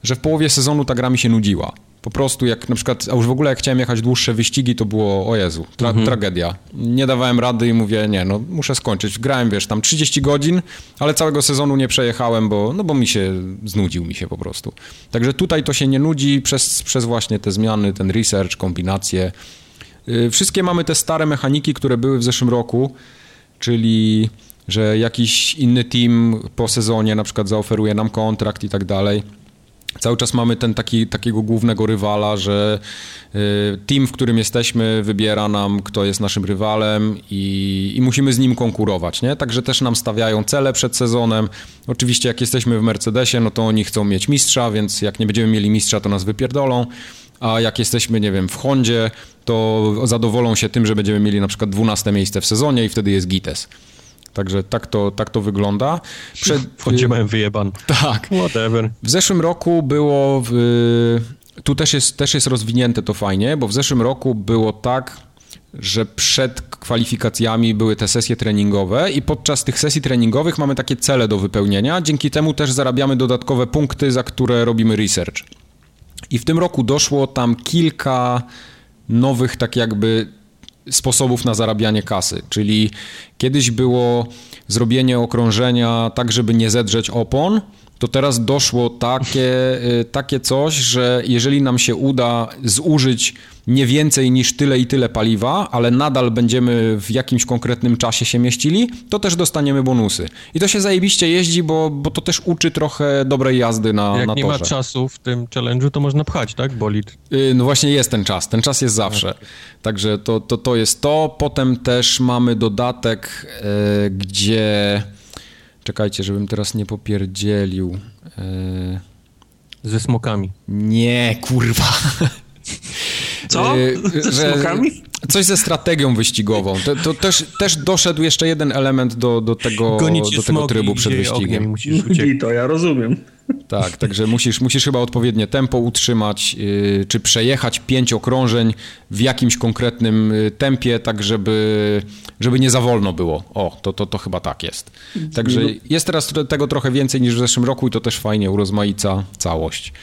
S1: że w połowie sezonu ta gra mi się nudziła. Po prostu jak na przykład, a już w ogóle jak chciałem jechać dłuższe wyścigi, to było, o Jezu, tra mhm. tragedia. Nie dawałem rady i mówię, nie, no muszę skończyć. Grałem, wiesz, tam 30 godzin, ale całego sezonu nie przejechałem, bo, no bo mi się, znudził mi się po prostu. Także tutaj to się nie nudzi przez, przez właśnie te zmiany, ten research, kombinacje. Yy, wszystkie mamy te stare mechaniki, które były w zeszłym roku, czyli że jakiś inny team po sezonie na przykład zaoferuje nam kontrakt i tak dalej Cały czas mamy ten taki, takiego głównego rywala, że y, team, w którym jesteśmy, wybiera nam, kto jest naszym rywalem i, i, musimy z nim konkurować, nie? Także też nam stawiają cele przed sezonem. Oczywiście jak jesteśmy w Mercedesie, no to oni chcą mieć mistrza, więc jak nie będziemy mieli mistrza, to nas wypierdolą. A jak jesteśmy, nie wiem, w Hondzie, to zadowolą się tym, że będziemy mieli na przykład 12 miejsce w sezonie i wtedy jest Gites. Także tak to, tak to wygląda.
S2: Przed... Mają wyjeban.
S1: Tak.
S2: Whatever.
S1: W zeszłym roku było... W... Tu też jest, też jest rozwinięte to fajnie, bo w zeszłym roku było tak, że przed kwalifikacjami były te sesje treningowe i podczas tych sesji treningowych mamy takie cele do wypełnienia. Dzięki temu też zarabiamy dodatkowe punkty, za które robimy research. I w tym roku doszło tam kilka nowych, tak jakby sposobów na zarabianie kasy, czyli kiedyś było zrobienie okrążenia tak, żeby nie zedrzeć opon, to teraz doszło takie, y, takie coś, że jeżeli nam się uda zużyć nie więcej niż tyle i tyle paliwa, ale nadal będziemy w jakimś konkretnym czasie się mieścili, to też dostaniemy bonusy. I to się zajebiście jeździ, bo, bo to też uczy trochę dobrej jazdy na,
S2: Jak
S1: na
S2: torze. Jak nie ma czasu w tym challenge'u, to można pchać, tak, bolid?
S1: Yy, no właśnie jest ten czas, ten czas jest zawsze. Okay. Także to, to, to jest to. Potem też mamy dodatek, yy, gdzie... Czekajcie, żebym teraz nie popierdzielił. Yy...
S2: Ze smokami.
S1: Nie, kurwa.
S3: Co? Ze smokami?
S1: Coś ze strategią wyścigową. To, to też, też doszedł jeszcze jeden element do, do tego, do tego trybu przed wyścigiem.
S3: Musisz I to ja rozumiem.
S1: Tak, także musisz, musisz chyba odpowiednie tempo utrzymać, yy, czy przejechać pięć okrążeń w jakimś konkretnym y, tempie, tak żeby, żeby nie za wolno było. O, to, to, to chyba tak jest. Także jest teraz tego trochę więcej niż w zeszłym roku i to też fajnie urozmaica całość.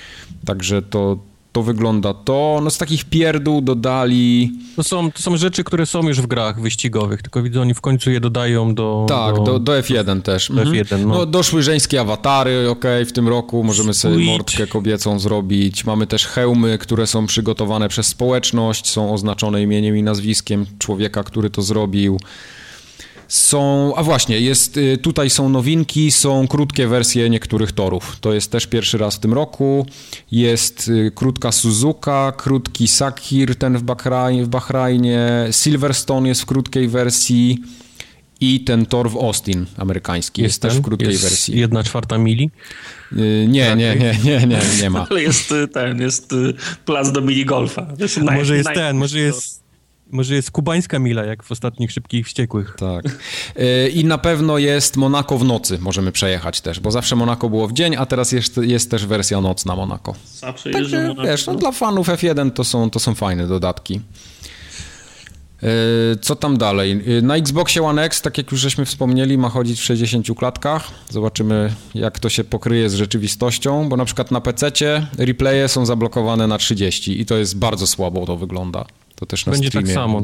S1: Także to, to wygląda to. No z takich pierdół dodali...
S2: To są, to są rzeczy, które są już w grach wyścigowych, tylko widzę, oni w końcu je dodają do...
S1: Tak, do, do, do F1 też. Do mhm. F1, no. no. Doszły żeńskie awatary, ok, w tym roku możemy sobie Sweet. mordkę kobiecą zrobić. Mamy też hełmy, które są przygotowane przez społeczność, są oznaczone imieniem i nazwiskiem człowieka, który to zrobił. Są, a właśnie, jest, y, tutaj są nowinki, są krótkie wersje niektórych torów. To jest też pierwszy raz w tym roku. Jest y, krótka Suzuka, krótki Sakir, ten w, Bahrajnie, w Bahrajnie. Silverstone jest w krótkiej wersji i ten tor w Austin amerykański jest, jest też w krótkiej
S2: jest
S1: wersji.
S2: Jedna czwarta mili?
S1: Yy, nie, nie, nie, nie, nie, nie ma.
S3: Ale jest ten, jest plac do minigolfa.
S2: Może jest ten, może jest może jest kubańska mila, jak w ostatnich Szybkich Wściekłych.
S1: Tak. E, I na pewno jest Monako w nocy, możemy przejechać też, bo zawsze Monako było w dzień, a teraz jest, jest też wersja nocna Monako.
S3: Zawsze Także,
S1: Monako. wiesz, no, dla fanów F1 to są, to są fajne dodatki. E, co tam dalej? E, na Xboxie One X, tak jak już żeśmy wspomnieli, ma chodzić w 60 klatkach. Zobaczymy, jak to się pokryje z rzeczywistością, bo na przykład na PC replaye są zablokowane na 30 i to jest bardzo słabo to wygląda. To też na
S2: będzie tak samo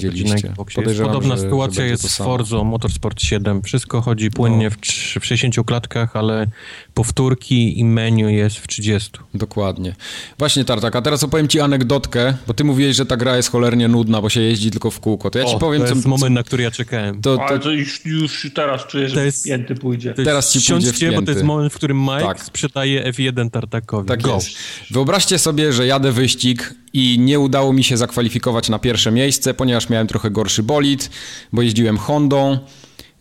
S2: Jest podobna że, sytuacja że jest z Forza Motorsport 7. Wszystko chodzi płynnie no. w 60 klatkach, ale powtórki i menu jest w 30.
S1: Dokładnie. Właśnie Tartak, a teraz opowiem ci anegdotkę, bo ty mówiłeś, że ta gra jest cholernie nudna, bo się jeździ tylko w kółko. To ja o, ci powiem,
S2: to jest co... moment, na który ja czekałem.
S3: To, to... Ale to już, już teraz czuję, że to jest, pięty pójdzie. To
S1: teraz ci pójdzie w
S2: bo to jest moment, w którym Mike tak. sprzedaje F1 Tartakowi.
S1: Tak Go. jest. Wyobraźcie sobie, że jadę wyścig i nie udało mi się zakwalifikować na pierwsze miejsce, ponieważ miałem trochę gorszy bolid, bo jeździłem Hondą.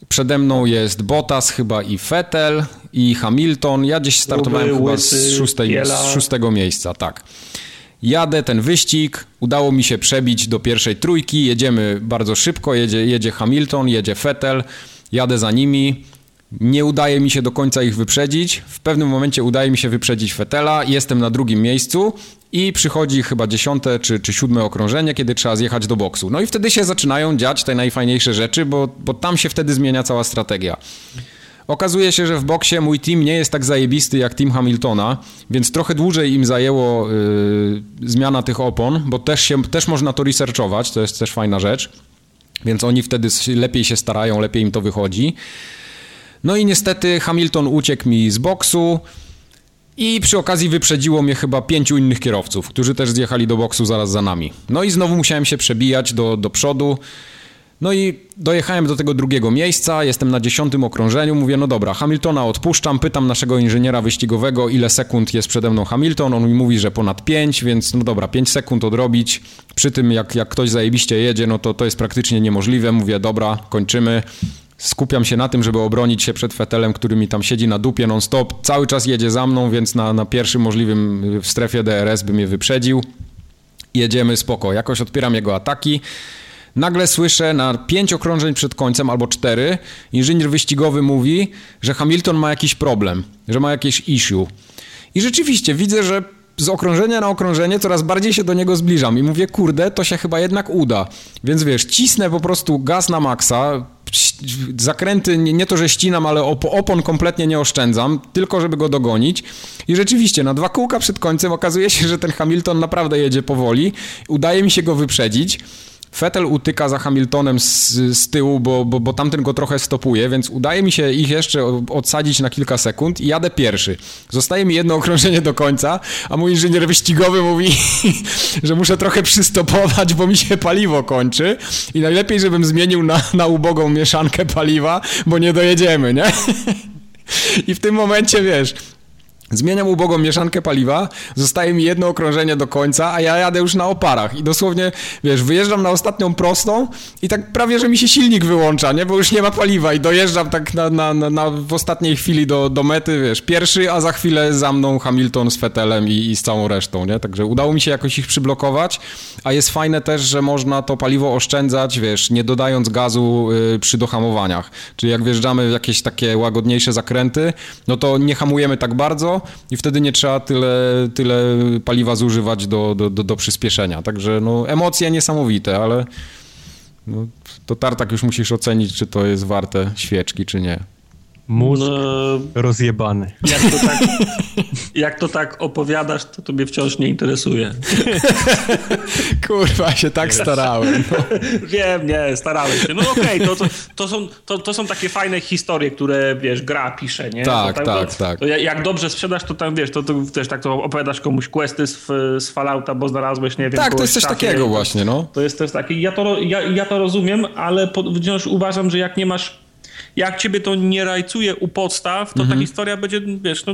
S1: Przede mną jest Bottas chyba i Vettel i Hamilton. Ja gdzieś startowałem Ruby, chyba łysy, z, szóstej, z szóstego miejsca, tak. Jadę ten wyścig, udało mi się przebić do pierwszej trójki, jedziemy bardzo szybko, jedzie, jedzie Hamilton, jedzie Vettel, jadę za nimi. Nie udaje mi się do końca ich wyprzedzić. W pewnym momencie udaje mi się wyprzedzić Fetela. Jestem na drugim miejscu i przychodzi chyba dziesiąte czy, czy siódme okrążenie, kiedy trzeba zjechać do boksu. No i wtedy się zaczynają dziać te najfajniejsze rzeczy, bo, bo tam się wtedy zmienia cała strategia. Okazuje się, że w boksie mój team nie jest tak zajebisty jak team Hamiltona, więc trochę dłużej im zajęło yy, zmiana tych opon, bo też, się, też można to researchować, to jest też fajna rzecz. Więc oni wtedy lepiej się starają, lepiej im to wychodzi. No i niestety Hamilton uciekł mi z boksu. I przy okazji wyprzedziło mnie chyba pięciu innych kierowców, którzy też zjechali do boksu zaraz za nami. No i znowu musiałem się przebijać do, do przodu. No i dojechałem do tego drugiego miejsca, jestem na dziesiątym okrążeniu, mówię, no dobra, Hamiltona odpuszczam, pytam naszego inżyniera wyścigowego, ile sekund jest przede mną Hamilton, on mi mówi, że ponad 5, więc no dobra, 5 sekund odrobić, przy tym jak, jak ktoś zajebiście jedzie, no to to jest praktycznie niemożliwe, mówię, dobra, kończymy, skupiam się na tym, żeby obronić się przed Fetelem, który mi tam siedzi na dupie non-stop, cały czas jedzie za mną, więc na, na pierwszym możliwym w strefie DRS by mnie wyprzedził. Jedziemy spoko, jakoś odpieram jego ataki. Nagle słyszę na pięć okrążeń przed końcem albo cztery, inżynier wyścigowy mówi, że Hamilton ma jakiś problem, że ma jakieś issue. I rzeczywiście widzę, że z okrążenia na okrążenie coraz bardziej się do niego zbliżam i mówię, kurde, to się chyba jednak uda. Więc wiesz, cisnę po prostu gaz na maksa, zakręty, nie, nie to, że ścinam, ale op opon kompletnie nie oszczędzam, tylko żeby go dogonić. I rzeczywiście, na dwa kółka przed końcem okazuje się, że ten Hamilton naprawdę jedzie powoli. Udaje mi się go wyprzedzić. Vettel utyka za Hamiltonem z, z tyłu, bo, bo, bo tamten go trochę stopuje, więc udaje mi się ich jeszcze odsadzić na kilka sekund i jadę pierwszy. Zostaje mi jedno okrążenie do końca, a mój inżynier wyścigowy mówi, że muszę trochę przystopować, bo mi się paliwo kończy i najlepiej, żebym zmienił na, na ubogą mieszankę paliwa, bo nie dojedziemy, nie? I w tym momencie, wiesz, Zmieniam ubogą mieszankę paliwa, zostaje mi jedno okrążenie do końca, a ja jadę już na oparach. I dosłownie, wiesz, wyjeżdżam na ostatnią prostą i tak prawie, że mi się silnik wyłącza, nie, bo już nie ma paliwa i dojeżdżam tak na, na, na, w ostatniej chwili do, do mety, wiesz, pierwszy, a za chwilę za mną Hamilton z Fetelem i, i z całą resztą, nie, także udało mi się jakoś ich przyblokować, a jest fajne też, że można to paliwo oszczędzać, wiesz, nie dodając gazu y, przy dohamowaniach, czyli jak wjeżdżamy w jakieś takie łagodniejsze zakręty, no to nie hamujemy tak bardzo, i wtedy nie trzeba tyle, tyle paliwa zużywać do, do, do, do przyspieszenia. Także no, emocje niesamowite, ale no, to tartak już musisz ocenić, czy to jest warte świeczki, czy nie.
S2: Mózg no, rozjebany.
S3: Jak to, tak, jak to tak opowiadasz, to tobie wciąż nie interesuje.
S1: Kurwa, się tak starałem. No.
S3: Wiem, nie, starałem się. No okej, okay, to, to, to, są, to, to są takie fajne historie, które, wiesz, gra pisze, nie?
S1: Tak,
S3: tak,
S1: tak, tak.
S3: To jak dobrze sprzedasz, to tam, wiesz, to, to też tak to opowiadasz komuś questy z, z Fallouta, bo znalazłeś, nie wiem,
S1: Tak, to jest coś takiego właśnie, no.
S3: To jest też takie, ja to, ja, ja to rozumiem, ale wciąż uważam, że jak nie masz jak ciebie to nie rajcuje u podstaw, to mhm. ta historia będzie, wiesz, no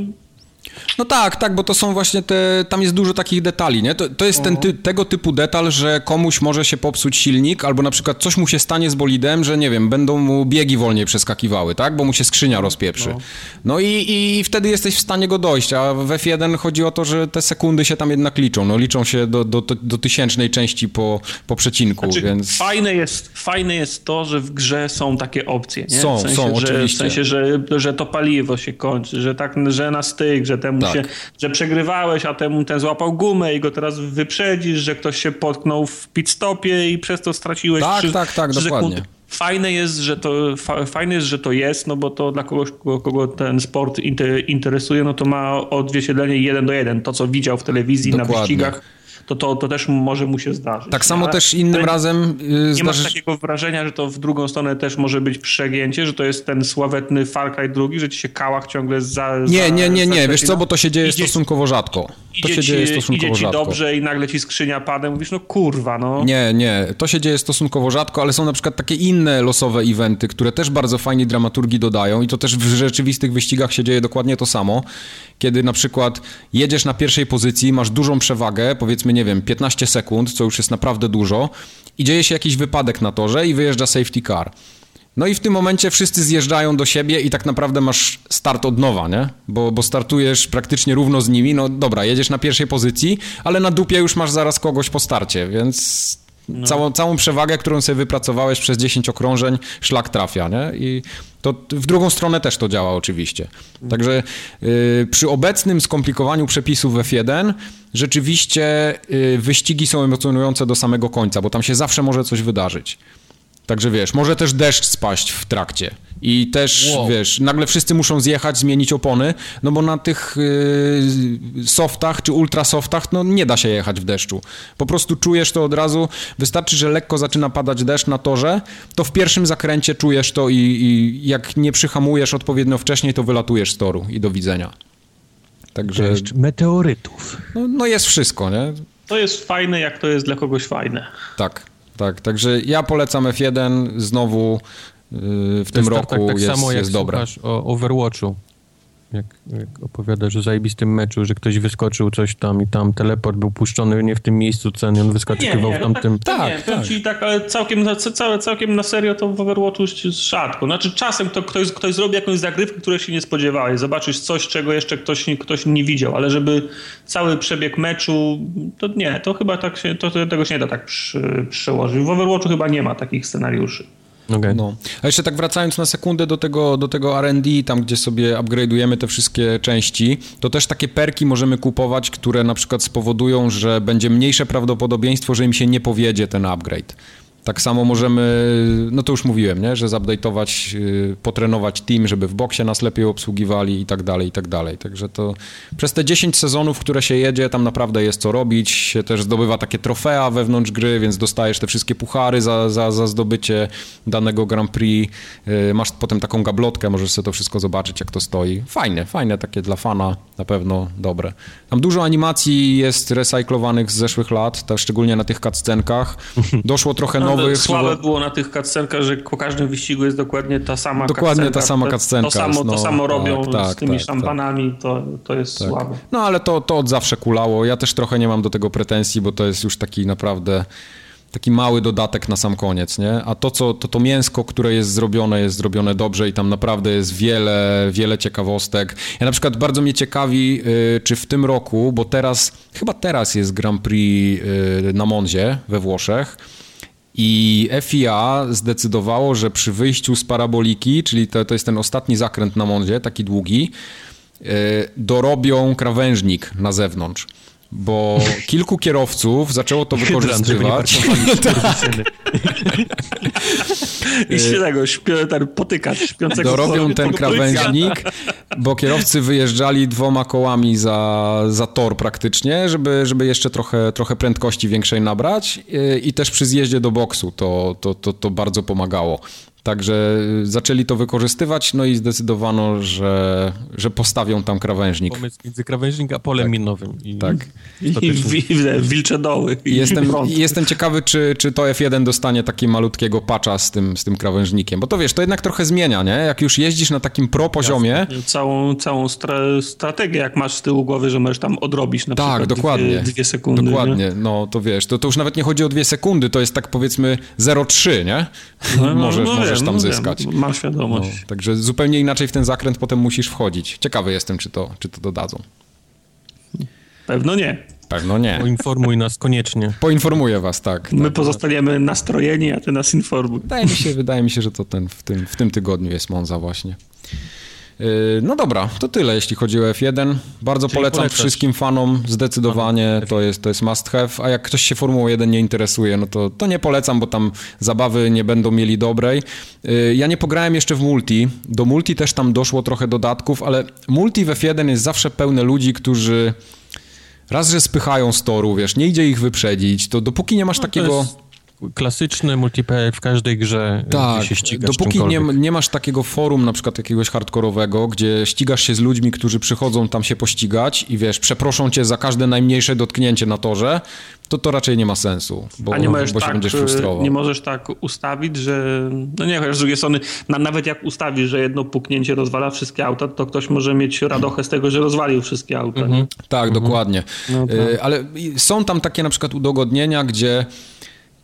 S1: no tak, tak, bo to są właśnie te, tam jest dużo takich detali, nie? To, to jest ten ty, tego typu detal, że komuś może się popsuć silnik, albo na przykład coś mu się stanie z bolidem, że nie wiem, będą mu biegi wolniej przeskakiwały, tak? Bo mu się skrzynia rozpieprzy. No, no i, i wtedy jesteś w stanie go dojść, a w F1 chodzi o to, że te sekundy się tam jednak liczą, no liczą się do, do, do tysięcznej części po, po przecinku, znaczy, więc...
S3: Fajne jest, fajne jest to, że w grze są takie opcje, nie?
S1: Są,
S3: w sensie,
S1: są,
S3: że,
S1: oczywiście.
S3: W sensie, że, że to paliwo się kończy, że tak, że na styk, że temu tak. się, że przegrywałeś, a temu ten złapał gumę i go teraz wyprzedzisz, że ktoś się potknął w pit stopie i przez to straciłeś
S1: Tak, 3, tak, tak, dokładnie.
S3: Fajne jest, że to, fa, fajne jest, że to jest, no bo to dla kogoś, kogo, kogo ten sport inter, interesuje, no to ma odzwierciedlenie jeden do jeden. To, co widział w telewizji dokładnie. na wyścigach to, to, to też może mu się zdarzyć.
S1: Tak samo też innym razem
S3: yy, Nie masz takiego wrażenia, że to w drugą stronę też może być przegięcie, że to jest ten sławetny Far Cry drugi, że ci się kałach ciągle za...
S1: Nie, nie, nie, nie, wiesz co, bo to się dzieje idzie, stosunkowo rzadko. To się
S3: ci,
S1: dzieje stosunkowo
S3: idzie ci
S1: rzadko.
S3: dobrze i nagle ci skrzynia pada, mówisz, no kurwa, no.
S1: Nie, nie, to się dzieje stosunkowo rzadko, ale są na przykład takie inne losowe eventy, które też bardzo fajnie dramaturgii dodają i to też w rzeczywistych wyścigach się dzieje dokładnie to samo, kiedy na przykład jedziesz na pierwszej pozycji, masz dużą przewagę, powiedzmy, nie wiem, 15 sekund, co już jest naprawdę dużo, i dzieje się jakiś wypadek na torze i wyjeżdża safety car. No i w tym momencie wszyscy zjeżdżają do siebie i tak naprawdę masz start od nowa, nie? Bo, bo startujesz praktycznie równo z nimi. No dobra, jedziesz na pierwszej pozycji, ale na dupie już masz zaraz kogoś po starcie, więc no. całą, całą przewagę, którą sobie wypracowałeś przez 10 okrążeń, szlak trafia, nie? I to w drugą stronę też to działa oczywiście. Także yy, przy obecnym skomplikowaniu przepisów F1 rzeczywiście yy, wyścigi są emocjonujące do samego końca, bo tam się zawsze może coś wydarzyć. Także wiesz, może też deszcz spaść w trakcie. I też, wow. wiesz, nagle wszyscy muszą zjechać, zmienić opony, no bo na tych yy, softach czy ultrasoftach, no nie da się jechać w deszczu. Po prostu czujesz to od razu. Wystarczy, że lekko zaczyna padać deszcz na torze, to w pierwszym zakręcie czujesz to i, i jak nie przyhamujesz odpowiednio wcześniej, to wylatujesz z toru i do widzenia.
S2: Także... Deszcz meteorytów.
S1: No, no jest wszystko, nie?
S3: To jest fajne, jak to jest dla kogoś fajne.
S1: Tak. Tak, także ja polecam F1 znowu yy, w tym roku tak, tak jest, samo jest jak dobra.
S2: o Overwatchu jak, jak opowiadasz o zajebistym meczu, że ktoś wyskoczył coś tam i tam teleport był puszczony nie w tym miejscu ceny, on wyskakiwał w tamtym.
S3: Tak, tak, nie, tak. Ci tak, ale całkiem, całe, całkiem na serio to w Overwatchu jest rzadko. Znaczy czasem to ktoś, ktoś zrobi jakąś zagrywkę, której się nie spodziewałeś, zobaczysz coś, czego jeszcze ktoś, ktoś nie widział, ale żeby cały przebieg meczu, to nie, to chyba tak się, to, tego się nie da tak przy, przełożyć. W Overwatchu chyba nie ma takich scenariuszy.
S1: Okay. No. A jeszcze tak wracając na sekundę do tego, do tego R&D, tam gdzie sobie upgrade'ujemy te wszystkie części, to też takie perki możemy kupować, które na przykład spowodują, że będzie mniejsze prawdopodobieństwo, że im się nie powiedzie ten upgrade. Tak samo możemy, no to już mówiłem, nie? że zupdate'ować, yy, potrenować team, żeby w boksie nas lepiej obsługiwali i tak dalej, i tak dalej. Także to przez te 10 sezonów, które się jedzie, tam naprawdę jest co robić. Się też zdobywa takie trofea wewnątrz gry, więc dostajesz te wszystkie puchary za, za, za zdobycie danego Grand Prix. Yy, masz potem taką gablotkę, możesz sobie to wszystko zobaczyć, jak to stoi. Fajne, fajne takie dla fana, na pewno dobre. Tam dużo animacji jest recyklowanych z zeszłych lat, szczególnie na tych cutscenkach. Doszło trochę no nowych.
S3: Słabe było na tych cutscenkach, że po każdym wyścigu jest dokładnie ta sama
S1: Dokładnie ta sama cutscenka.
S3: To samo,
S1: no,
S3: to samo robią
S1: tak, tak,
S3: z tymi
S1: tak,
S3: szampanami, to, to jest
S1: tak.
S3: słabe.
S1: No ale to, to od zawsze kulało. Ja też trochę nie mam do tego pretensji, bo to jest już taki naprawdę taki mały dodatek na sam koniec, nie? A to, co, to, to mięsko, które jest zrobione, jest zrobione dobrze i tam naprawdę jest wiele, wiele ciekawostek. Ja na przykład bardzo mnie ciekawi, y, czy w tym roku, bo teraz, chyba teraz jest Grand Prix y, na Monzie we Włoszech, i FIA zdecydowało, że przy wyjściu z paraboliki, czyli to, to jest ten ostatni zakręt na Monzie, taki długi, y, dorobią krawężnik na zewnątrz bo kilku kierowców zaczęło to wykorzystywać.
S3: I się tego śpię, ten potykacz śpiącego
S1: Dorobią ten krawężnik, bo kierowcy wyjeżdżali dwoma kołami za, za tor praktycznie, żeby, żeby jeszcze trochę, trochę prędkości większej nabrać i też przy zjeździe do boksu to, to, to, to bardzo pomagało. Także zaczęli to wykorzystywać, no i zdecydowano, że, że postawią tam krawężnik.
S2: Pomysł między krawężnik a polem tak. minowym.
S1: I, tak.
S3: I, i wilcze doły.
S1: I jestem, jestem ciekawy, czy, czy to F1 dostanie takiego malutkiego patcha z tym, z tym krawężnikiem, bo to wiesz, to jednak trochę zmienia, nie? Jak już jeździsz na takim pro poziomie...
S3: Całą, całą stra strategię, jak masz z tyłu głowy, że możesz tam odrobić na
S1: tak,
S3: przykład
S1: dokładnie.
S3: Dwie, dwie sekundy.
S1: Dokładnie, nie? no to wiesz, to, to już nawet nie chodzi o dwie sekundy, to jest tak powiedzmy 0,3, nie?
S3: No,
S1: możesz,
S3: no,
S1: możesz
S3: wiem,
S1: tam
S3: no,
S1: zyskać.
S3: Wiem, mam świadomość.
S1: No, także zupełnie inaczej w ten zakręt potem musisz wchodzić. Ciekawy jestem, czy to, czy to dodadzą.
S3: Pewno nie.
S1: Pewno nie.
S2: Poinformuj nas koniecznie.
S1: Poinformuję was, tak.
S3: My
S1: tak.
S3: pozostaniemy nastrojeni, a ty nas informuj.
S1: Wydaje mi się, wydaje mi się że to ten, w, tym, w tym tygodniu jest Monza właśnie. No dobra, to tyle jeśli chodzi o F1. Bardzo Czyli polecam polecasz. wszystkim fanom, zdecydowanie to jest, to jest must have, a jak ktoś się Formułą 1 nie interesuje, no to, to nie polecam, bo tam zabawy nie będą mieli dobrej. Ja nie pograłem jeszcze w multi, do multi też tam doszło trochę dodatków, ale multi w F1 jest zawsze pełne ludzi, którzy raz, że spychają z toru, wiesz, nie idzie ich wyprzedzić, to dopóki nie masz no, takiego...
S2: Klasyczny multiplayer w każdej grze, tak, gdzie się ścigasz
S1: dopóki nie, nie, masz takiego forum na przykład jakiegoś hardkorowego, gdzie ścigasz się z ludźmi, którzy przychodzą tam się pościgać i wiesz, przeproszą cię za każde najmniejsze dotknięcie na torze, to to raczej nie ma sensu, bo,
S3: A nie możesz
S1: bo się
S3: tak,
S1: będziesz frustrował.
S3: Nie możesz tak ustawić, że no nie, chociaż z drugiej strony na, nawet jak ustawisz, że jedno puknięcie rozwala wszystkie auta, to ktoś może mieć radochę z tego, że rozwalił wszystkie auta. Mhm.
S1: Tak, mhm. dokładnie. No, tak. Ale są tam takie na przykład udogodnienia, gdzie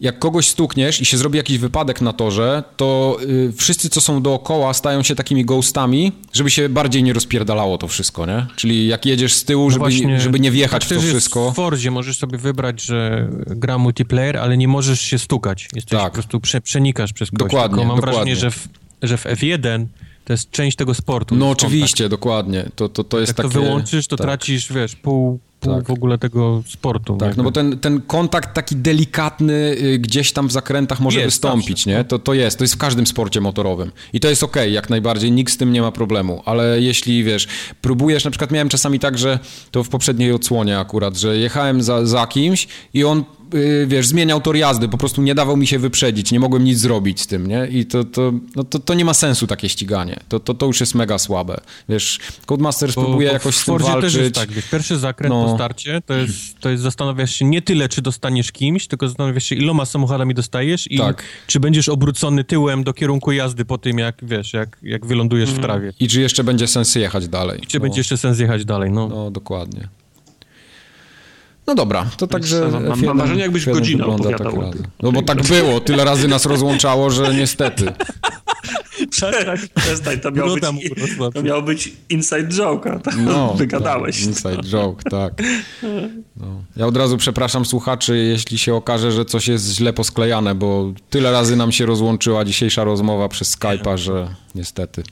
S1: jak kogoś stukniesz i się zrobi jakiś wypadek na torze, to y, wszyscy, co są dookoła, stają się takimi ghostami, żeby się bardziej nie rozpierdalało to wszystko, nie? Czyli jak jedziesz z tyłu, no żeby, właśnie, żeby nie wjechać w to wszystko.
S2: w Fordzie możesz sobie wybrać, że gra multiplayer, ale nie możesz się stukać. Jesteś tak. po prostu prze, przenikasz przez kogoś.
S1: Dokładnie,
S2: Tylko mam
S1: dokładnie.
S2: wrażenie, że w, że w F1 to jest część tego sportu.
S1: No oczywiście, kontakt. dokładnie. To, to, to jest
S2: Jak
S1: takie...
S2: to wyłączysz, to tak. tracisz, wiesz, pół, pół tak. w ogóle tego sportu.
S1: Tak, no bo ten, ten kontakt taki delikatny y, gdzieś tam w zakrętach może jest, wystąpić, zawsze. nie? To, to jest, to jest w każdym sporcie motorowym. I to jest okej, okay, jak najbardziej, nikt z tym nie ma problemu, ale jeśli, wiesz, próbujesz, na przykład miałem czasami tak, że to w poprzedniej odsłonie akurat, że jechałem za, za kimś i on wiesz, zmieniał tor jazdy, po prostu nie dawał mi się wyprzedzić, nie mogłem nic zrobić z tym, nie? I to, to, no to, to nie ma sensu takie ściganie. To, to, to już jest mega słabe. Wiesz, Codemasters bo, próbuje bo jakoś z tym walczyć.
S2: Też jest tak, wiesz, pierwszy zakręt no. po starcie to jest, to jest zastanawiasz się nie tyle, czy dostaniesz kimś, tylko zastanawiasz się, iloma samochodami dostajesz i
S1: tak.
S2: czy będziesz obrócony tyłem do kierunku jazdy po tym, jak wiesz, jak, jak wylądujesz w trawie.
S1: I czy jeszcze będzie sens jechać dalej.
S2: I czy no. będzie jeszcze sens jechać dalej, no.
S1: No, dokładnie. No dobra, to także...
S3: Mam, mam marzenie, jakbyś godzinę opowiadał
S1: tak No bo tak było, tyle razy nas rozłączało, że niestety.
S3: Przestań, przestań, to miał, być, to miał być inside joke, tak? no, wygadałeś.
S1: Tak, inside joke, tak. No. Ja od razu przepraszam słuchaczy, jeśli się okaże, że coś jest źle posklejane, bo tyle razy nam się rozłączyła dzisiejsza rozmowa przez Skype'a, że niestety.